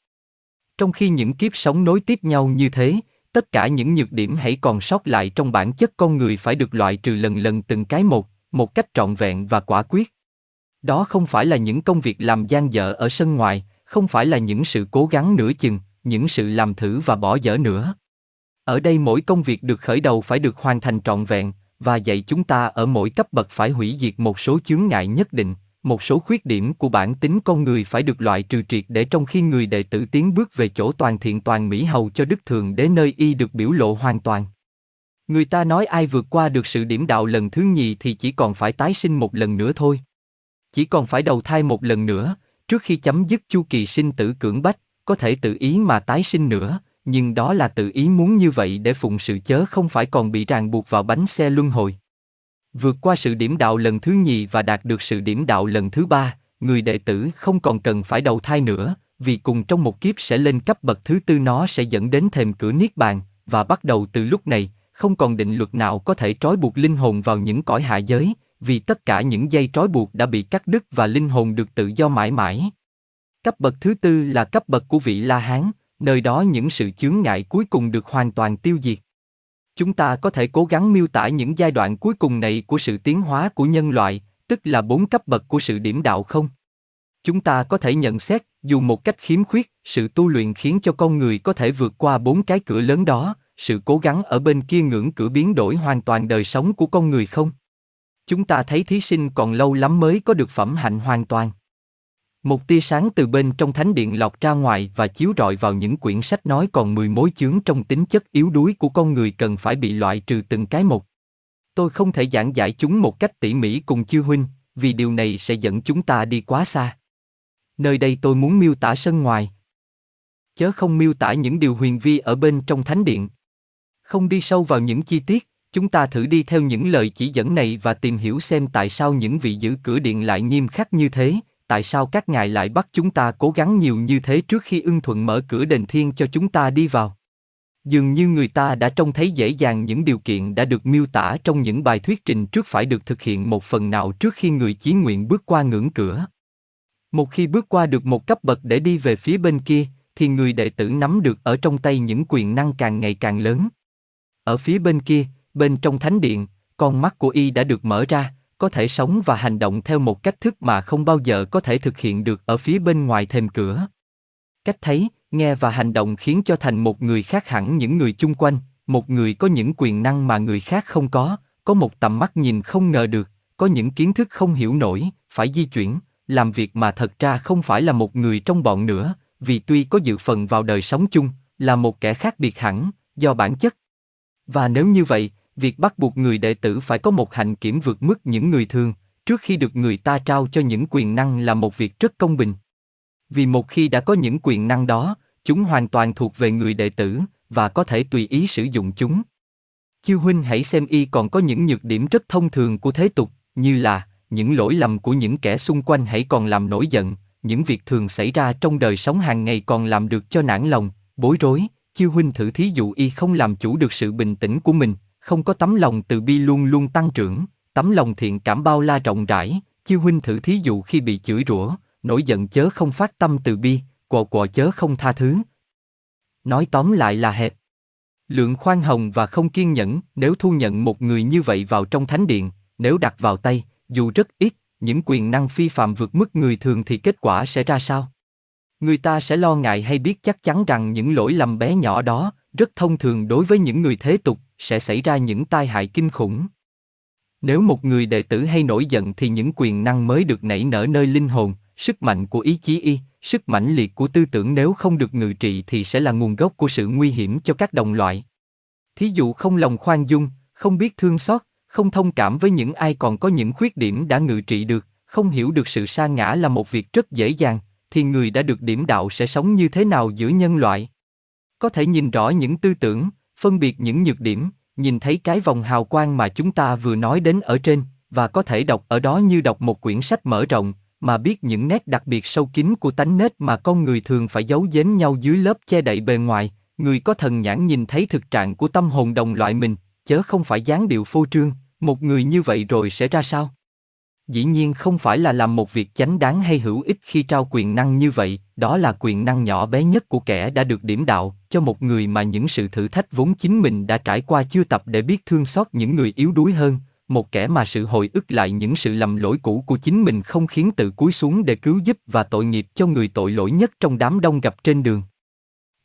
Trong khi những kiếp sống nối tiếp nhau như thế, tất cả những nhược điểm hãy còn sót lại trong bản chất con người phải được loại trừ lần lần từng cái một, một cách trọn vẹn và quả quyết. Đó không phải là những công việc làm gian dở ở sân ngoài, không phải là những sự cố gắng nửa chừng, những sự làm thử và bỏ dở nữa. Ở đây mỗi công việc được khởi đầu phải được hoàn thành trọn vẹn, và dạy chúng ta ở mỗi cấp bậc phải hủy diệt một số chướng ngại nhất định, một số khuyết điểm của bản tính con người phải được loại trừ triệt để trong khi người đệ tử tiến bước về chỗ toàn thiện toàn mỹ hầu cho đức thường đế nơi y được biểu lộ hoàn toàn. Người ta nói ai vượt qua được sự điểm đạo lần thứ nhì thì chỉ còn phải tái sinh một lần nữa thôi. Chỉ còn phải đầu thai một lần nữa, trước khi chấm dứt chu kỳ sinh tử cưỡng bách, có thể tự ý mà tái sinh nữa, nhưng đó là tự ý muốn như vậy để phụng sự chớ không phải còn bị ràng buộc vào bánh xe luân hồi. Vượt qua sự điểm đạo lần thứ nhì và đạt được sự điểm đạo lần thứ ba, người đệ tử không còn cần phải đầu thai nữa, vì cùng trong một kiếp sẽ lên cấp bậc thứ tư nó sẽ dẫn đến thềm cửa niết bàn, và bắt đầu từ lúc này, không còn định luật nào có thể trói buộc linh hồn vào những cõi hạ giới, vì tất cả những dây trói buộc đã bị cắt đứt và linh hồn được tự do mãi mãi. Cấp bậc thứ tư là cấp bậc của vị La Hán, nơi đó những sự chướng ngại cuối cùng được hoàn toàn tiêu diệt. Chúng ta có thể cố gắng miêu tả những giai đoạn cuối cùng này của sự tiến hóa của nhân loại, tức là bốn cấp bậc của sự điểm đạo không? Chúng ta có thể nhận xét, dù một cách khiếm khuyết, sự tu luyện khiến cho con người có thể vượt qua bốn cái cửa lớn đó, sự cố gắng ở bên kia ngưỡng cửa biến đổi hoàn toàn đời sống của con người không? Chúng ta thấy thí sinh còn lâu lắm mới có được phẩm hạnh hoàn toàn. Một tia sáng từ bên trong thánh điện lọt ra ngoài và chiếu rọi vào những quyển sách nói còn mười mối chướng trong tính chất yếu đuối của con người cần phải bị loại trừ từng cái một. Tôi không thể giảng giải chúng một cách tỉ mỉ cùng chư huynh, vì điều này sẽ dẫn chúng ta đi quá xa. Nơi đây tôi muốn miêu tả sân ngoài. Chớ không miêu tả những điều huyền vi ở bên trong thánh điện. Không đi sâu vào những chi tiết, chúng ta thử đi theo những lời chỉ dẫn này và tìm hiểu xem tại sao những vị giữ cửa điện lại nghiêm khắc như thế, tại sao các ngài lại bắt chúng ta cố gắng nhiều như thế trước khi ưng thuận mở cửa đền thiên cho chúng ta đi vào? Dường như người ta đã trông thấy dễ dàng những điều kiện đã được miêu tả trong những bài thuyết trình trước phải được thực hiện một phần nào trước khi người chí nguyện bước qua ngưỡng cửa. Một khi bước qua được một cấp bậc để đi về phía bên kia, thì người đệ tử nắm được ở trong tay những quyền năng càng ngày càng lớn. Ở phía bên kia, bên trong thánh điện, con mắt của y đã được mở ra, có thể sống và hành động theo một cách thức mà không bao giờ có thể thực hiện được ở phía bên ngoài thềm cửa. Cách thấy, nghe và hành động khiến cho thành một người khác hẳn những người chung quanh, một người có những quyền năng mà người khác không có, có một tầm mắt nhìn không ngờ được, có những kiến thức không hiểu nổi, phải di chuyển, làm việc mà thật ra không phải là một người trong bọn nữa, vì tuy có dự phần vào đời sống chung, là một kẻ khác biệt hẳn, do bản chất. Và nếu như vậy, việc bắt buộc người đệ tử phải có một hành kiểm vượt mức những người thường, trước khi được người ta trao cho những quyền năng là một việc rất công bình. Vì một khi đã có những quyền năng đó, chúng hoàn toàn thuộc về người đệ tử, và có thể tùy ý sử dụng chúng. Chư huynh hãy xem y còn có những nhược điểm rất thông thường của thế tục, như là những lỗi lầm của những kẻ xung quanh hãy còn làm nổi giận, những việc thường xảy ra trong đời sống hàng ngày còn làm được cho nản lòng, bối rối, chiêu huynh thử thí dụ y không làm chủ được sự bình tĩnh của mình, không có tấm lòng từ bi luôn luôn tăng trưởng, tấm lòng thiện cảm bao la rộng rãi, chiêu huynh thử thí dụ khi bị chửi rủa, nổi giận chớ không phát tâm từ bi, quọ quọ chớ không tha thứ. Nói tóm lại là hẹp. Lượng khoan hồng và không kiên nhẫn, nếu thu nhận một người như vậy vào trong thánh điện, nếu đặt vào tay, dù rất ít, những quyền năng phi phạm vượt mức người thường thì kết quả sẽ ra sao? Người ta sẽ lo ngại hay biết chắc chắn rằng những lỗi lầm bé nhỏ đó, rất thông thường đối với những người thế tục, sẽ xảy ra những tai hại kinh khủng. Nếu một người đệ tử hay nổi giận thì những quyền năng mới được nảy nở nơi linh hồn, sức mạnh của ý chí y, sức mãnh liệt của tư tưởng nếu không được ngự trị thì sẽ là nguồn gốc của sự nguy hiểm cho các đồng loại. Thí dụ không lòng khoan dung, không biết thương xót, không thông cảm với những ai còn có những khuyết điểm đã ngự trị được, không hiểu được sự sa ngã là một việc rất dễ dàng, thì người đã được điểm đạo sẽ sống như thế nào giữa nhân loại? Có thể nhìn rõ những tư tưởng, phân biệt những nhược điểm, nhìn thấy cái vòng hào quang mà chúng ta vừa nói đến ở trên, và có thể đọc ở đó như đọc một quyển sách mở rộng, mà biết những nét đặc biệt sâu kín của tánh nết mà con người thường phải giấu giếm nhau dưới lớp che đậy bề ngoài, người có thần nhãn nhìn thấy thực trạng của tâm hồn đồng loại mình, chớ không phải dáng điệu phô trương, một người như vậy rồi sẽ ra sao? Dĩ nhiên không phải là làm một việc chánh đáng hay hữu ích khi trao quyền năng như vậy, đó là quyền năng nhỏ bé nhất của kẻ đã được điểm đạo, cho một người mà những sự thử thách vốn chính mình đã trải qua chưa tập để biết thương xót những người yếu đuối hơn, một kẻ mà sự hồi ức lại những sự lầm lỗi cũ của chính mình không khiến tự cúi xuống để cứu giúp và tội nghiệp cho người tội lỗi nhất trong đám đông gặp trên đường.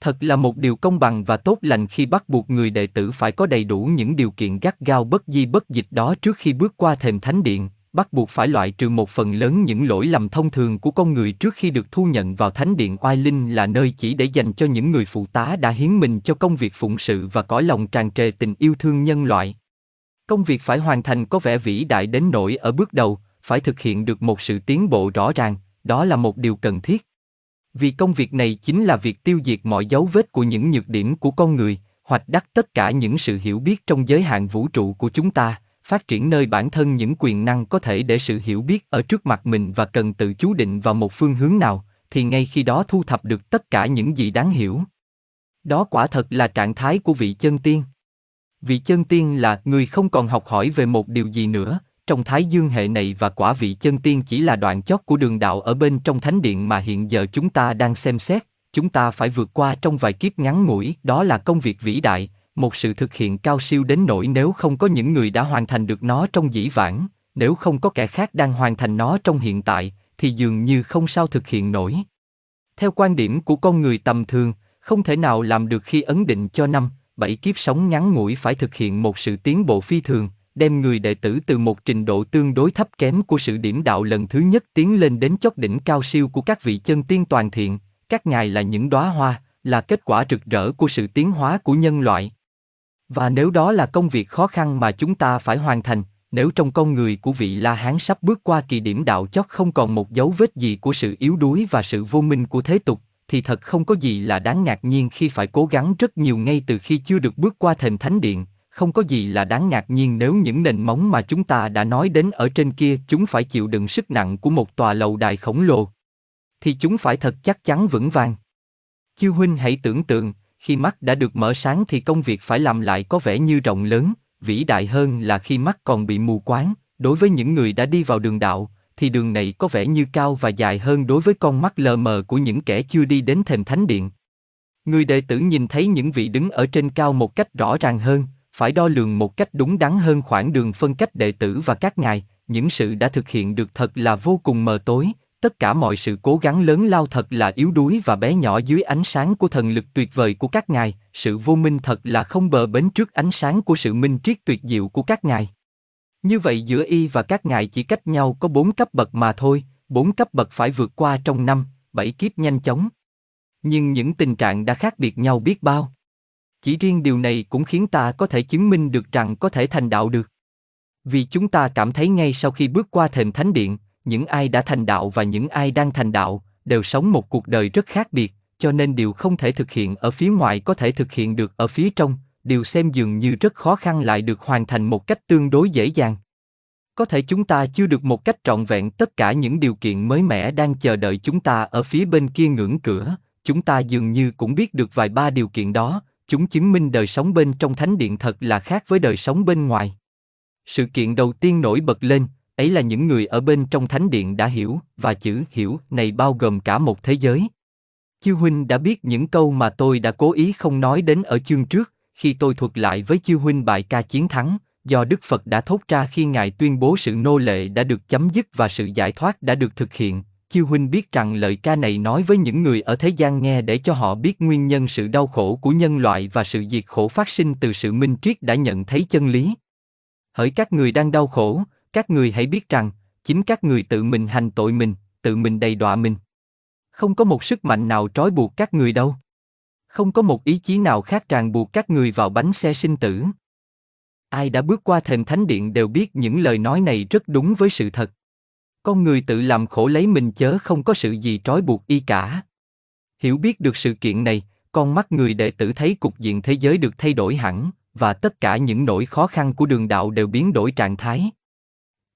Thật là một điều công bằng và tốt lành khi bắt buộc người đệ tử phải có đầy đủ những điều kiện gắt gao bất di bất dịch đó trước khi bước qua thềm thánh điện, bắt buộc phải loại trừ một phần lớn những lỗi lầm thông thường của con người trước khi được thu nhận vào thánh điện oai linh là nơi chỉ để dành cho những người phụ tá đã hiến mình cho công việc phụng sự và cõi lòng tràn trề tình yêu thương nhân loại. Công việc phải hoàn thành có vẻ vĩ đại đến nỗi ở bước đầu, phải thực hiện được một sự tiến bộ rõ ràng, đó là một điều cần thiết. Vì công việc này chính là việc tiêu diệt mọi dấu vết của những nhược điểm của con người, hoạch đắc tất cả những sự hiểu biết trong giới hạn vũ trụ của chúng ta, phát triển nơi bản thân những quyền năng có thể để sự hiểu biết ở trước mặt mình và cần tự chú định vào một phương hướng nào, thì ngay khi đó thu thập được tất cả những gì đáng hiểu. Đó quả thật là trạng thái của vị chân tiên. Vị chân tiên là người không còn học hỏi về một điều gì nữa, trong thái dương hệ này và quả vị chân tiên chỉ là đoạn chót của đường đạo ở bên trong thánh điện mà hiện giờ chúng ta đang xem xét, chúng ta phải vượt qua trong vài kiếp ngắn ngủi, đó là công việc vĩ đại, một sự thực hiện cao siêu đến nỗi nếu không có những người đã hoàn thành được nó trong dĩ vãng, nếu không có kẻ khác đang hoàn thành nó trong hiện tại, thì dường như không sao thực hiện nổi. Theo quan điểm của con người tầm thường, không thể nào làm được khi ấn định cho năm, bảy kiếp sống ngắn ngủi phải thực hiện một sự tiến bộ phi thường, đem người đệ tử từ một trình độ tương đối thấp kém của sự điểm đạo lần thứ nhất tiến lên đến chót đỉnh cao siêu của các vị chân tiên toàn thiện, các ngài là những đóa hoa, là kết quả rực rỡ của sự tiến hóa của nhân loại. Và nếu đó là công việc khó khăn mà chúng ta phải hoàn thành, nếu trong con người của vị La Hán sắp bước qua kỳ điểm đạo chót không còn một dấu vết gì của sự yếu đuối và sự vô minh của thế tục, thì thật không có gì là đáng ngạc nhiên khi phải cố gắng rất nhiều ngay từ khi chưa được bước qua thềm thánh điện, không có gì là đáng ngạc nhiên nếu những nền móng mà chúng ta đã nói đến ở trên kia chúng phải chịu đựng sức nặng của một tòa lầu đài khổng lồ. Thì chúng phải thật chắc chắn vững vàng. Chư huynh hãy tưởng tượng, khi mắt đã được mở sáng thì công việc phải làm lại có vẻ như rộng lớn, vĩ đại hơn là khi mắt còn bị mù quáng. Đối với những người đã đi vào đường đạo, thì đường này có vẻ như cao và dài hơn đối với con mắt lờ mờ của những kẻ chưa đi đến thềm thánh điện. Người đệ tử nhìn thấy những vị đứng ở trên cao một cách rõ ràng hơn, phải đo lường một cách đúng đắn hơn khoảng đường phân cách đệ tử và các ngài, những sự đã thực hiện được thật là vô cùng mờ tối, tất cả mọi sự cố gắng lớn lao thật là yếu đuối và bé nhỏ dưới ánh sáng của thần lực tuyệt vời của các ngài, sự vô minh thật là không bờ bến trước ánh sáng của sự minh triết tuyệt diệu của các ngài. Như vậy giữa y và các ngài chỉ cách nhau có bốn cấp bậc mà thôi, bốn cấp bậc phải vượt qua trong năm, bảy kiếp nhanh chóng. Nhưng những tình trạng đã khác biệt nhau biết bao. Chỉ riêng điều này cũng khiến ta có thể chứng minh được rằng có thể thành đạo được. Vì chúng ta cảm thấy ngay sau khi bước qua thềm thánh điện, những ai đã thành đạo và những ai đang thành đạo đều sống một cuộc đời rất khác biệt, cho nên điều không thể thực hiện ở phía ngoài có thể thực hiện được ở phía trong, điều xem dường như rất khó khăn lại được hoàn thành một cách tương đối dễ dàng. Có thể chúng ta chưa được một cách trọn vẹn tất cả những điều kiện mới mẻ đang chờ đợi chúng ta ở phía bên kia ngưỡng cửa, chúng ta dường như cũng biết được vài ba điều kiện đó, chúng chứng minh đời sống bên trong thánh điện thật là khác với đời sống bên ngoài. Sự kiện đầu tiên nổi bật lên, ấy là những người ở bên trong thánh điện đã hiểu, và chữ hiểu này bao gồm cả một thế giới. Chư huynh đã biết những câu mà tôi đã cố ý không nói đến ở chương trước, khi tôi thuật lại với chư huynh bài ca chiến thắng, do Đức Phật đã thốt ra khi Ngài tuyên bố sự nô lệ đã được chấm dứt và sự giải thoát đã được thực hiện. Chư huynh biết rằng lời ca này nói với những người ở thế gian nghe để cho họ biết nguyên nhân sự đau khổ của nhân loại và sự diệt khổ phát sinh từ sự minh triết đã nhận thấy chân lý. Hỡi các người đang đau khổ, các người hãy biết rằng, chính các người tự mình hành tội mình, tự mình đầy đọa mình. Không có một sức mạnh nào trói buộc các người đâu. Không có một ý chí nào khác ràng buộc các người vào bánh xe sinh tử. Ai đã bước qua thềm thánh điện đều biết những lời nói này rất đúng với sự thật. Con người tự làm khổ lấy mình chớ không có sự gì trói buộc y cả. Hiểu biết được sự kiện này, con mắt người đệ tử thấy cục diện thế giới được thay đổi hẳn, và tất cả những nỗi khó khăn của đường đạo đều biến đổi trạng thái.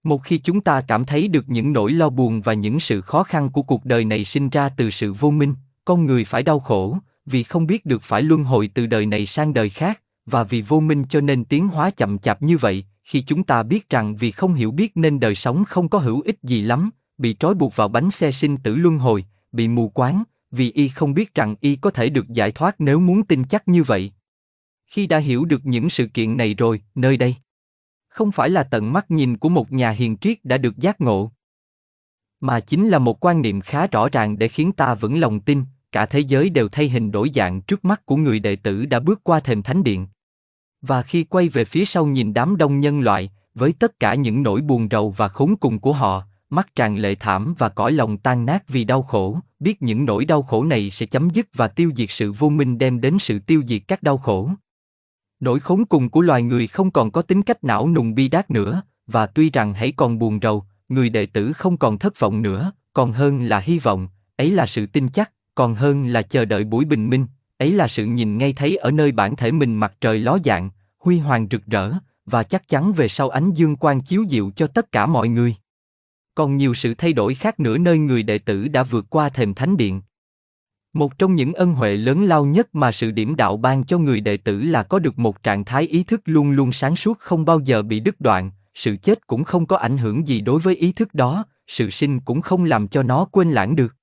Một khi chúng ta cảm thấy được những nỗi lo buồn và những sự khó khăn của cuộc đời này sinh ra từ sự vô minh, con người phải đau khổ, vì không biết được phải luân hồi từ đời này sang đời khác, và vì vô minh cho nên tiến hóa chậm chạp như vậy, khi chúng ta biết rằng vì không hiểu biết nên đời sống không có hữu ích gì lắm, bị trói buộc vào bánh xe sinh tử luân hồi, bị mù quáng, vì y không biết rằng y có thể được giải thoát nếu muốn tin chắc như vậy. Khi đã hiểu được những sự kiện này rồi, nơi đây không phải là tận mắt nhìn của một nhà hiền triết đã được giác ngộ, mà chính là một quan niệm khá rõ ràng để khiến ta vững lòng tin, cả thế giới đều thay hình đổi dạng trước mắt của người đệ tử đã bước qua thềm thánh điện. Và khi quay về phía sau nhìn đám đông nhân loại, với tất cả những nỗi buồn rầu và khốn cùng của họ, mắt tràn lệ thảm và cõi lòng tan nát vì đau khổ, biết những nỗi đau khổ này sẽ chấm dứt và tiêu diệt sự vô minh đem đến sự tiêu diệt các đau khổ. Nỗi khốn cùng của loài người không còn có tính cách não nùng bi đát nữa, và tuy rằng hãy còn buồn rầu, người đệ tử không còn thất vọng nữa, còn hơn là hy vọng, ấy là sự tin chắc, còn hơn là chờ đợi buổi bình minh, ấy là sự nhìn ngay thấy ở nơi bản thể mình mặt trời ló dạng, huy hoàng rực rỡ, và chắc chắn về sau ánh dương quang chiếu diệu cho tất cả mọi người. Còn nhiều sự thay đổi khác nữa nơi người đệ tử đã vượt qua thềm thánh điện. Một trong những ân huệ lớn lao nhất mà sự điểm đạo ban cho người đệ tử là có được một trạng thái ý thức luôn luôn sáng suốt không bao giờ bị đứt đoạn, sự chết cũng không có ảnh hưởng gì đối với ý thức đó, sự sinh cũng không làm cho nó quên lãng được.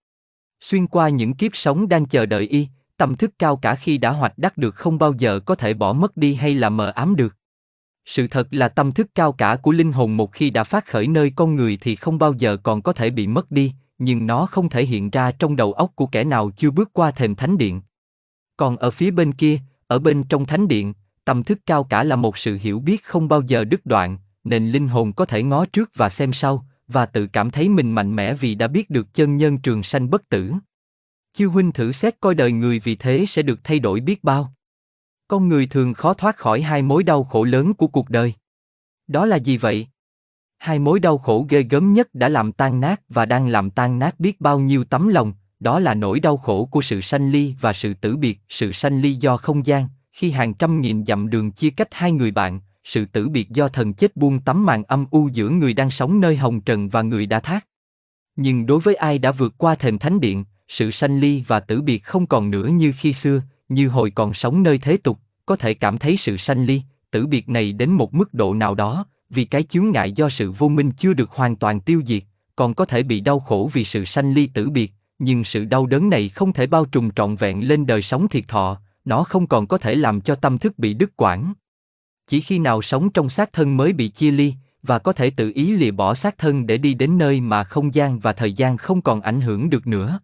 Xuyên qua những kiếp sống đang chờ đợi y, tâm thức cao cả khi đã hoạch đắc được không bao giờ có thể bỏ mất đi hay là mờ ám được. Sự thật là tâm thức cao cả của linh hồn một khi đã phát khởi nơi con người thì không bao giờ còn có thể bị mất đi, nhưng nó không thể hiện ra trong đầu óc của kẻ nào chưa bước qua thềm thánh điện. Còn ở phía bên kia, ở bên trong thánh điện, tâm thức cao cả là một sự hiểu biết không bao giờ đứt đoạn, nên linh hồn có thể ngó trước và xem sau, và tự cảm thấy mình mạnh mẽ vì đã biết được chân nhân trường sanh bất tử. Chư huynh thử xét coi đời người vì thế sẽ được thay đổi biết bao. Con người thường khó thoát khỏi hai mối đau khổ lớn của cuộc đời. Đó là gì vậy? Hai mối đau khổ ghê gớm nhất đã làm tan nát và đang làm tan nát biết bao nhiêu tấm lòng, đó là nỗi đau khổ của sự sanh ly và sự tử biệt, sự sanh ly do không gian, khi hàng trăm nghìn dặm đường chia cách hai người bạn, sự tử biệt do thần chết buông tấm màn âm u giữa người đang sống nơi hồng trần và người đã thác. Nhưng đối với ai đã vượt qua thềm thánh điện, sự sanh ly và tử biệt không còn nữa như khi xưa, như hồi còn sống nơi thế tục, có thể cảm thấy sự sanh ly, tử biệt này đến một mức độ nào đó, vì cái chướng ngại do sự vô minh chưa được hoàn toàn tiêu diệt, còn có thể bị đau khổ vì sự sanh ly tử biệt, nhưng sự đau đớn này không thể bao trùm trọn vẹn lên đời sống thiệt thọ, nó không còn có thể làm cho tâm thức bị đứt quãng. Chỉ khi nào sống trong xác thân mới bị chia ly, và có thể tự ý lìa bỏ xác thân để đi đến nơi mà không gian và thời gian không còn ảnh hưởng được nữa.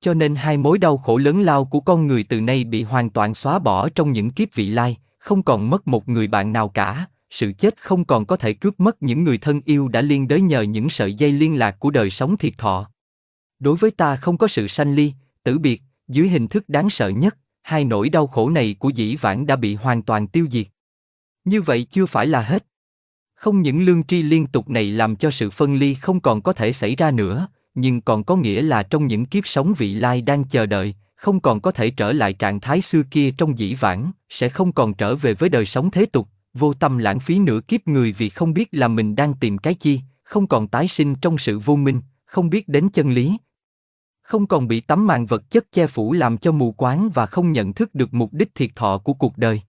Cho nên hai mối đau khổ lớn lao của con người từ nay bị hoàn toàn xóa bỏ trong những kiếp vị lai, không còn mất một người bạn nào cả, sự chết không còn có thể cướp mất những người thân yêu đã liên đới nhờ những sợi dây liên lạc của đời sống thiệt thọ. Đối với ta không có sự sanh ly, tử biệt, dưới hình thức đáng sợ nhất, hai nỗi đau khổ này của dĩ vãng đã bị hoàn toàn tiêu diệt. Như vậy chưa phải là hết. Không những lương tri liên tục này làm cho sự phân ly không còn có thể xảy ra nữa, nhưng còn có nghĩa là trong những kiếp sống vị lai đang chờ đợi, không còn có thể trở lại trạng thái xưa kia trong dĩ vãng, sẽ không còn trở về với đời sống thế tục, vô tâm lãng phí nửa kiếp người vì không biết là mình đang tìm cái chi, không còn tái sinh trong sự vô minh, không biết đến chân lý. Không còn bị tấm màn vật chất che phủ làm cho mù quáng và không nhận thức được mục đích thiệt thọ của cuộc đời.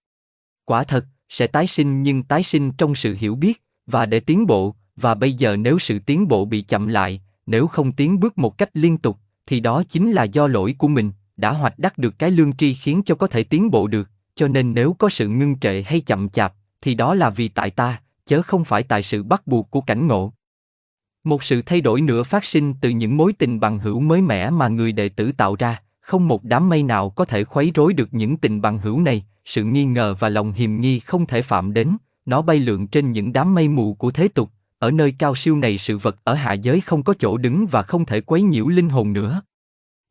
Quả thật, sẽ tái sinh nhưng tái sinh trong sự hiểu biết, và để tiến bộ, và bây giờ nếu sự tiến bộ bị chậm lại, nếu không tiến bước một cách liên tục, thì đó chính là do lỗi của mình, đã hoạch đắc được cái lương tri khiến cho có thể tiến bộ được, cho nên nếu có sự ngưng trệ hay chậm chạp, thì đó là vì tại ta, chớ không phải tại sự bắt buộc của cảnh ngộ. Một sự thay đổi nữa phát sinh từ những mối tình bằng hữu mới mẻ mà người đệ tử tạo ra, không một đám mây nào có thể khuấy rối được những tình bằng hữu này, sự nghi ngờ và lòng hiềm nghi không thể phạm đến, nó bay lượn trên những đám mây mù của thế tục, ở nơi cao siêu này sự vật ở hạ giới không có chỗ đứng và không thể quấy nhiễu linh hồn nữa.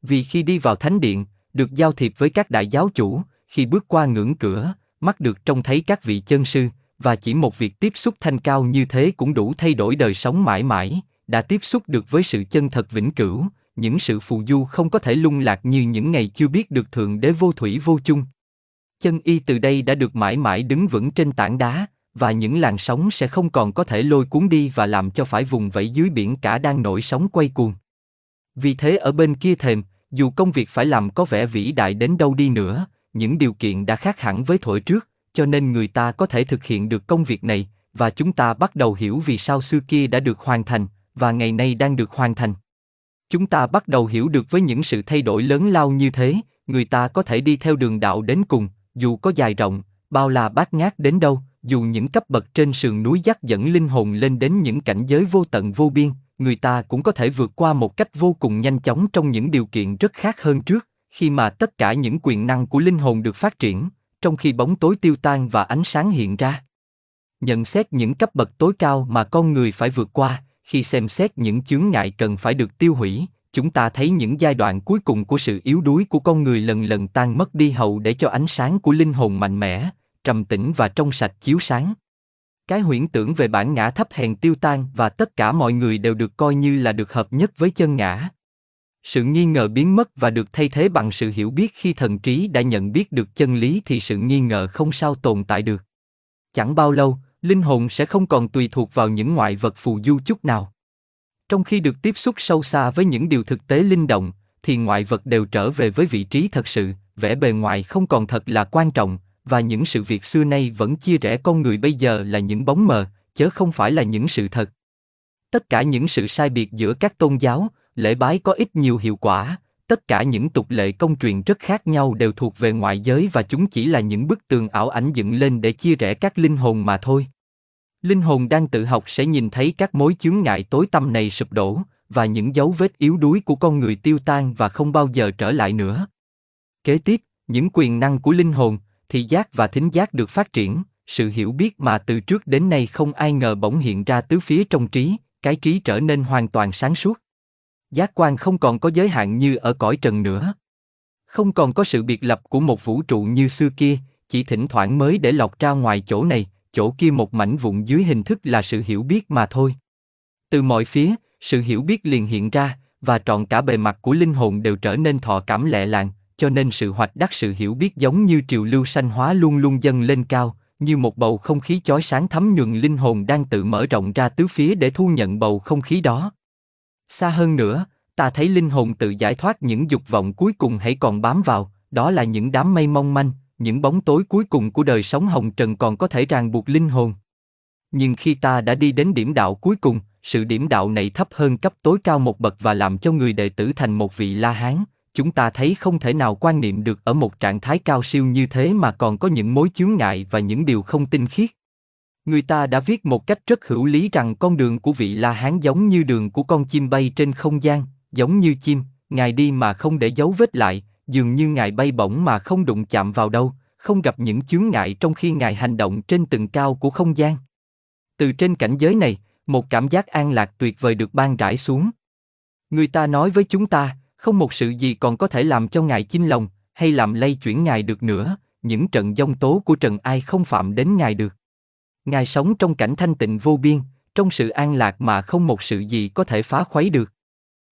Vì khi đi vào thánh điện, được giao thiệp với các đại giáo chủ, khi bước qua ngưỡng cửa, mắt được trông thấy các vị chân sư, và chỉ một việc tiếp xúc thanh cao như thế cũng đủ thay đổi đời sống mãi mãi, đã tiếp xúc được với sự chân thật vĩnh cửu, những sự phù du không có thể lung lạc như những ngày chưa biết được thượng đế vô thủy vô chung. Chân y từ đây đã được mãi mãi đứng vững trên tảng đá, và những làn sóng sẽ không còn có thể lôi cuốn đi và làm cho phải vùng vẫy dưới biển cả đang nổi sóng quay cuồng. Vì thế ở bên kia thềm, dù công việc phải làm có vẻ vĩ đại đến đâu đi nữa, những điều kiện đã khác hẳn với thổi trước, cho nên người ta có thể thực hiện được công việc này, và chúng ta bắt đầu hiểu vì sao xưa kia đã được hoàn thành, và ngày nay đang được hoàn thành. Chúng ta bắt đầu hiểu được với những sự thay đổi lớn lao như thế, người ta có thể đi theo đường đạo đến cùng, dù có dài rộng, bao la bát ngát đến đâu, dù những cấp bậc trên sườn núi dắt dẫn linh hồn lên đến những cảnh giới vô tận vô biên, người ta cũng có thể vượt qua một cách vô cùng nhanh chóng trong những điều kiện rất khác hơn trước, khi mà tất cả những quyền năng của linh hồn được phát triển, trong khi bóng tối tiêu tan và ánh sáng hiện ra. Nhận xét những cấp bậc tối cao mà con người phải vượt qua, khi xem xét những chướng ngại cần phải được tiêu hủy, chúng ta thấy những giai đoạn cuối cùng của sự yếu đuối của con người lần lần tan mất đi hậu để cho ánh sáng của linh hồn mạnh mẽ, trầm tĩnh và trong sạch chiếu sáng. Cái huyễn tưởng về bản ngã thấp hèn tiêu tan và tất cả mọi người đều được coi như là được hợp nhất với chân ngã. Sự nghi ngờ biến mất và được thay thế bằng sự hiểu biết khi thần trí đã nhận biết được chân lý thì sự nghi ngờ không sao tồn tại được. Chẳng bao lâu, linh hồn sẽ không còn tùy thuộc vào những ngoại vật phù du chút nào. Trong khi được tiếp xúc sâu xa với những điều thực tế linh động, thì ngoại vật đều trở về với vị trí thật sự, vẻ bề ngoài không còn thật là quan trọng, và những sự việc xưa nay vẫn chia rẽ con người bây giờ là những bóng mờ, chớ không phải là những sự thật. Tất cả những sự sai biệt giữa các tôn giáo, lễ bái có ít nhiều hiệu quả, tất cả những tục lệ công truyền rất khác nhau đều thuộc về ngoại giới và chúng chỉ là những bức tường ảo ảnh dựng lên để chia rẽ các linh hồn mà thôi. Linh hồn đang tự học sẽ nhìn thấy các mối chướng ngại tối tâm này sụp đổ, và những dấu vết yếu đuối của con người tiêu tan và không bao giờ trở lại nữa. Kế tiếp, những quyền năng của linh hồn, thị giác và thính giác được phát triển, sự hiểu biết mà từ trước đến nay không ai ngờ bỗng hiện ra tứ phía trong trí, cái trí trở nên hoàn toàn sáng suốt. Giác quan không còn có giới hạn như ở cõi trần nữa. Không còn có sự biệt lập của một vũ trụ như xưa kia, chỉ thỉnh thoảng mới để lọc ra ngoài chỗ này, chỗ kia một mảnh vụn dưới hình thức là sự hiểu biết mà thôi. Từ mọi phía, sự hiểu biết liền hiện ra, và trọn cả bề mặt của linh hồn đều trở nên thọ cảm lẹ làng, cho nên sự hoạch đắc sự hiểu biết giống như triều lưu sanh hóa luôn luôn dâng lên cao, như một bầu không khí chói sáng thấm nhuần linh hồn đang tự mở rộng ra tứ phía để thu nhận bầu không khí đó. Xa hơn nữa, ta thấy linh hồn tự giải thoát những dục vọng cuối cùng hãy còn bám vào, đó là những đám mây mong manh, những bóng tối cuối cùng của đời sống hồng trần còn có thể ràng buộc linh hồn. Nhưng khi ta đã đi đến điểm đạo cuối cùng, sự điểm đạo này thấp hơn cấp tối cao một bậc và làm cho người đệ tử thành một vị La Hán, chúng ta thấy không thể nào quan niệm được ở một trạng thái cao siêu như thế mà còn có những mối chướng ngại và những điều không tinh khiết. Người ta đã viết một cách rất hữu lý rằng con đường của vị La Hán giống như đường của con chim bay trên không gian, giống như chim, ngài đi mà không để dấu vết lại, dường như ngài bay bổng mà không đụng chạm vào đâu, không gặp những chướng ngại trong khi ngài hành động trên từng cao của không gian. Từ trên cảnh giới này, một cảm giác an lạc tuyệt vời được ban rải xuống. Người ta nói với chúng ta, không một sự gì còn có thể làm cho ngài chinh lòng, hay làm lay chuyển ngài được nữa, những trận giông tố của trần ai không phạm đến ngài được. Ngài sống trong cảnh thanh tịnh vô biên, trong sự an lạc mà không một sự gì có thể phá khuấy được.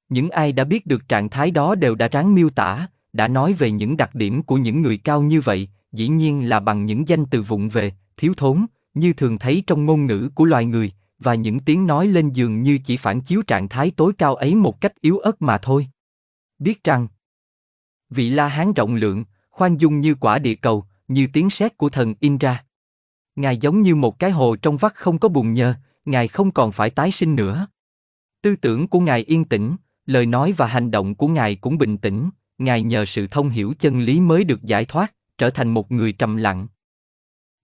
Những ai đã biết được trạng thái đó đều đã ráng miêu tả, đã nói về những đặc điểm của những người cao như vậy, dĩ nhiên là bằng những danh từ vụng về, thiếu thốn, như thường thấy trong ngôn ngữ của loài người, và những tiếng nói lên giường như chỉ phản chiếu trạng thái tối cao ấy một cách yếu ớt mà thôi. Biết rằng, vị La Hán rộng lượng, khoan dung như quả địa cầu, như tiếng sét của thần Indra. Ngài giống như một cái hồ trong vắt không có bùn nhơ, Ngài không còn phải tái sinh nữa. Tư tưởng của Ngài yên tĩnh, lời nói và hành động của Ngài cũng bình tĩnh, Ngài nhờ sự thông hiểu chân lý mới được giải thoát, trở thành một người trầm lặng.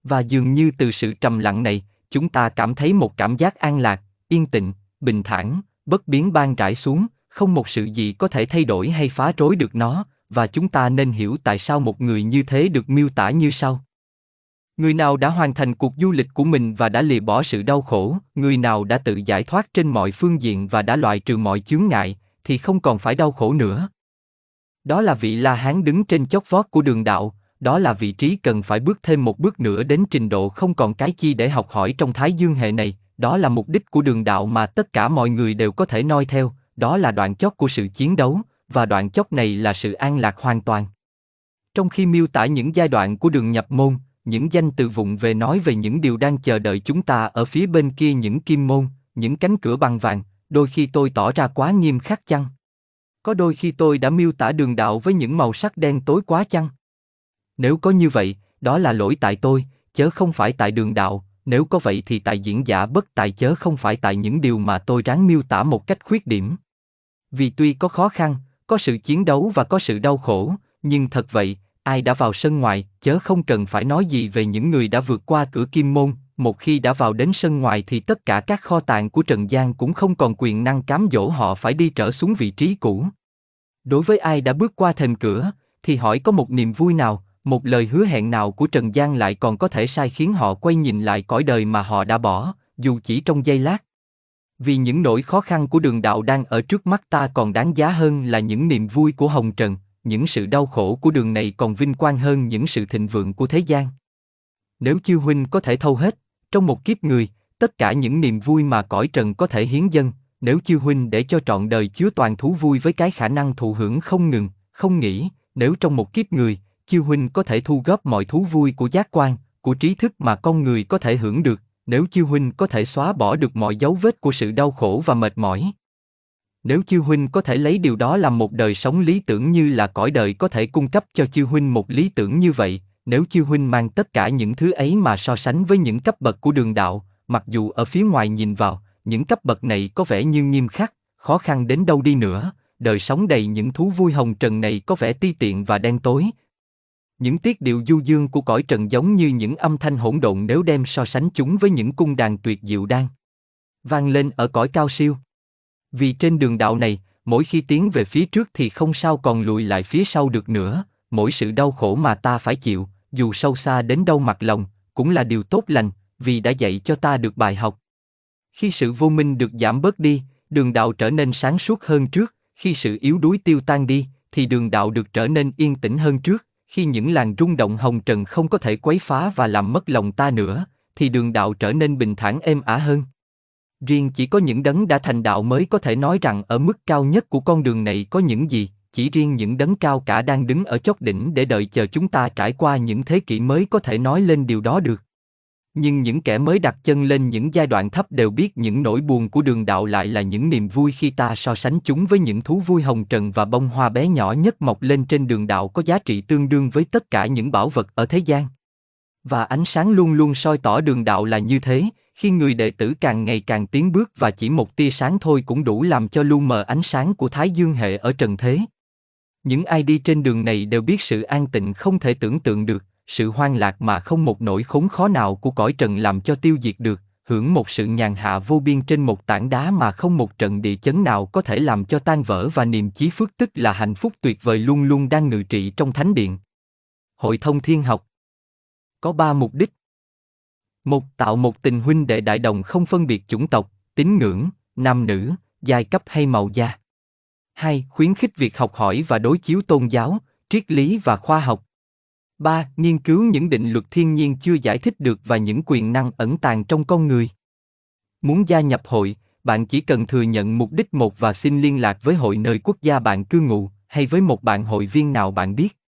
Và dường như từ sự trầm lặng này, chúng ta cảm thấy một cảm giác an lạc, yên tĩnh, bình thản, bất biến ban rải xuống, không một sự gì có thể thay đổi hay phá rối được nó, và chúng ta nên hiểu tại sao một người như thế được miêu tả như sau. Người nào đã hoàn thành cuộc du lịch của mình và đã lìa bỏ sự đau khổ, người nào đã tự giải thoát trên mọi phương diện và đã loại trừ mọi chướng ngại, thì không còn phải đau khổ nữa. Đó là vị La Hán đứng trên chót vót của đường đạo, đó là vị trí cần phải bước thêm một bước nữa đến trình độ không còn cái chi để học hỏi trong Thái Dương hệ này, đó là mục đích của đường đạo mà tất cả mọi người đều có thể noi theo, đó là đoạn chót của sự chiến đấu, và đoạn chót này là sự an lạc hoàn toàn. Trong khi miêu tả những giai đoạn của đường nhập môn, những danh từ vụng về nói về những điều đang chờ đợi chúng ta ở phía bên kia những kim môn, những cánh cửa bằng vàng, đôi khi tôi tỏ ra quá nghiêm khắc chăng? Có đôi khi tôi đã miêu tả đường đạo với những màu sắc đen tối quá chăng? Nếu có như vậy, đó là lỗi tại tôi, chớ không phải tại đường đạo, nếu có vậy thì tại diễn giả bất tài chớ không phải tại những điều mà tôi ráng miêu tả một cách khuyết điểm. Vì tuy có khó khăn, có sự chiến đấu và có sự đau khổ, nhưng thật vậy, ai đã vào sân ngoài, chớ không cần phải nói gì về những người đã vượt qua cửa kim môn, một khi đã vào đến sân ngoài thì tất cả các kho tàng của Trần gian cũng không còn quyền năng cám dỗ họ phải đi trở xuống vị trí cũ. Đối với ai đã bước qua thềm cửa, thì hỏi có một niềm vui nào, một lời hứa hẹn nào của Trần gian lại còn có thể sai khiến họ quay nhìn lại cõi đời mà họ đã bỏ, dù chỉ trong giây lát. Vì những nỗi khó khăn của đường đạo đang ở trước mắt ta còn đáng giá hơn là những niềm vui của Hồng Trần, những sự đau khổ của đường này còn vinh quang hơn những sự thịnh vượng của thế gian. Nếu chư huynh có thể thâu hết, trong một kiếp người, tất cả những niềm vui mà cõi trần có thể hiến dân, nếu chư huynh để cho trọn đời chứa toàn thú vui với cái khả năng thụ hưởng không ngừng, không nghĩ, nếu trong một kiếp người, chư huynh có thể thu góp mọi thú vui của giác quan, của trí thức mà con người có thể hưởng được, nếu chư huynh có thể xóa bỏ được mọi dấu vết của sự đau khổ và mệt mỏi. Nếu chư huynh có thể lấy điều đó làm một đời sống lý tưởng như là cõi đời có thể cung cấp cho chư huynh một lý tưởng như vậy, nếu chư huynh mang tất cả những thứ ấy mà so sánh với những cấp bậc của đường đạo, mặc dù ở phía ngoài nhìn vào, những cấp bậc này có vẻ như nghiêm khắc, khó khăn đến đâu đi nữa, đời sống đầy những thú vui hồng trần này có vẻ ti tiện và đen tối. Những tiết điệu du dương của cõi trần giống như những âm thanh hỗn độn nếu đem so sánh chúng với những cung đàn tuyệt diệu đang vang lên ở cõi cao siêu. Vì trên đường đạo này, mỗi khi tiến về phía trước thì không sao còn lùi lại phía sau được nữa, mỗi sự đau khổ mà ta phải chịu, dù sâu xa đến đâu mặt lòng, cũng là điều tốt lành, vì đã dạy cho ta được bài học. Khi sự vô minh được giảm bớt đi, đường đạo trở nên sáng suốt hơn trước, khi sự yếu đuối tiêu tan đi, thì đường đạo được trở nên yên tĩnh hơn trước, khi những làn rung động hồng trần không có thể quấy phá và làm mất lòng ta nữa, thì đường đạo trở nên bình thản êm ả hơn. Riêng chỉ có những đấng đã thành đạo mới có thể nói rằng ở mức cao nhất của con đường này có những gì, chỉ riêng những đấng cao cả đang đứng ở chót đỉnh để đợi chờ chúng ta trải qua những thế kỷ mới có thể nói lên điều đó được. Nhưng những kẻ mới đặt chân lên những giai đoạn thấp đều biết những nỗi buồn của đường đạo lại là những niềm vui khi ta so sánh chúng với những thú vui hồng trần và bông hoa bé nhỏ nhất mọc lên trên đường đạo có giá trị tương đương với tất cả những bảo vật ở thế gian. Và ánh sáng luôn luôn soi tỏ đường đạo là như thế, khi người đệ tử càng ngày càng tiến bước và chỉ một tia sáng thôi cũng đủ làm cho lu mờ ánh sáng của Thái Dương hệ ở trần thế. Những ai đi trên đường này đều biết sự an tịnh không thể tưởng tượng được, sự hoang lạc mà không một nỗi khốn khó nào của cõi trần làm cho tiêu diệt được, hưởng một sự nhàn hạ vô biên trên một tảng đá mà không một trận địa chấn nào có thể làm cho tan vỡ và niềm chí phước tức là hạnh phúc tuyệt vời luôn luôn đang ngự trị trong thánh điện. Hội thông thiên học có ba mục đích. Một, tạo một tình huynh đệ đại đồng không phân biệt chủng tộc, tín ngưỡng, nam nữ, giai cấp hay màu da. Hai, khuyến khích việc học hỏi và đối chiếu tôn giáo, triết lý và khoa học. 3. Nghiên cứu những định luật thiên nhiên chưa giải thích được và những quyền năng ẩn tàng trong con người. Muốn gia nhập hội, bạn chỉ cần thừa nhận mục đích một và xin liên lạc với hội nơi quốc gia bạn cư ngụ, hay với một bạn hội viên nào bạn biết.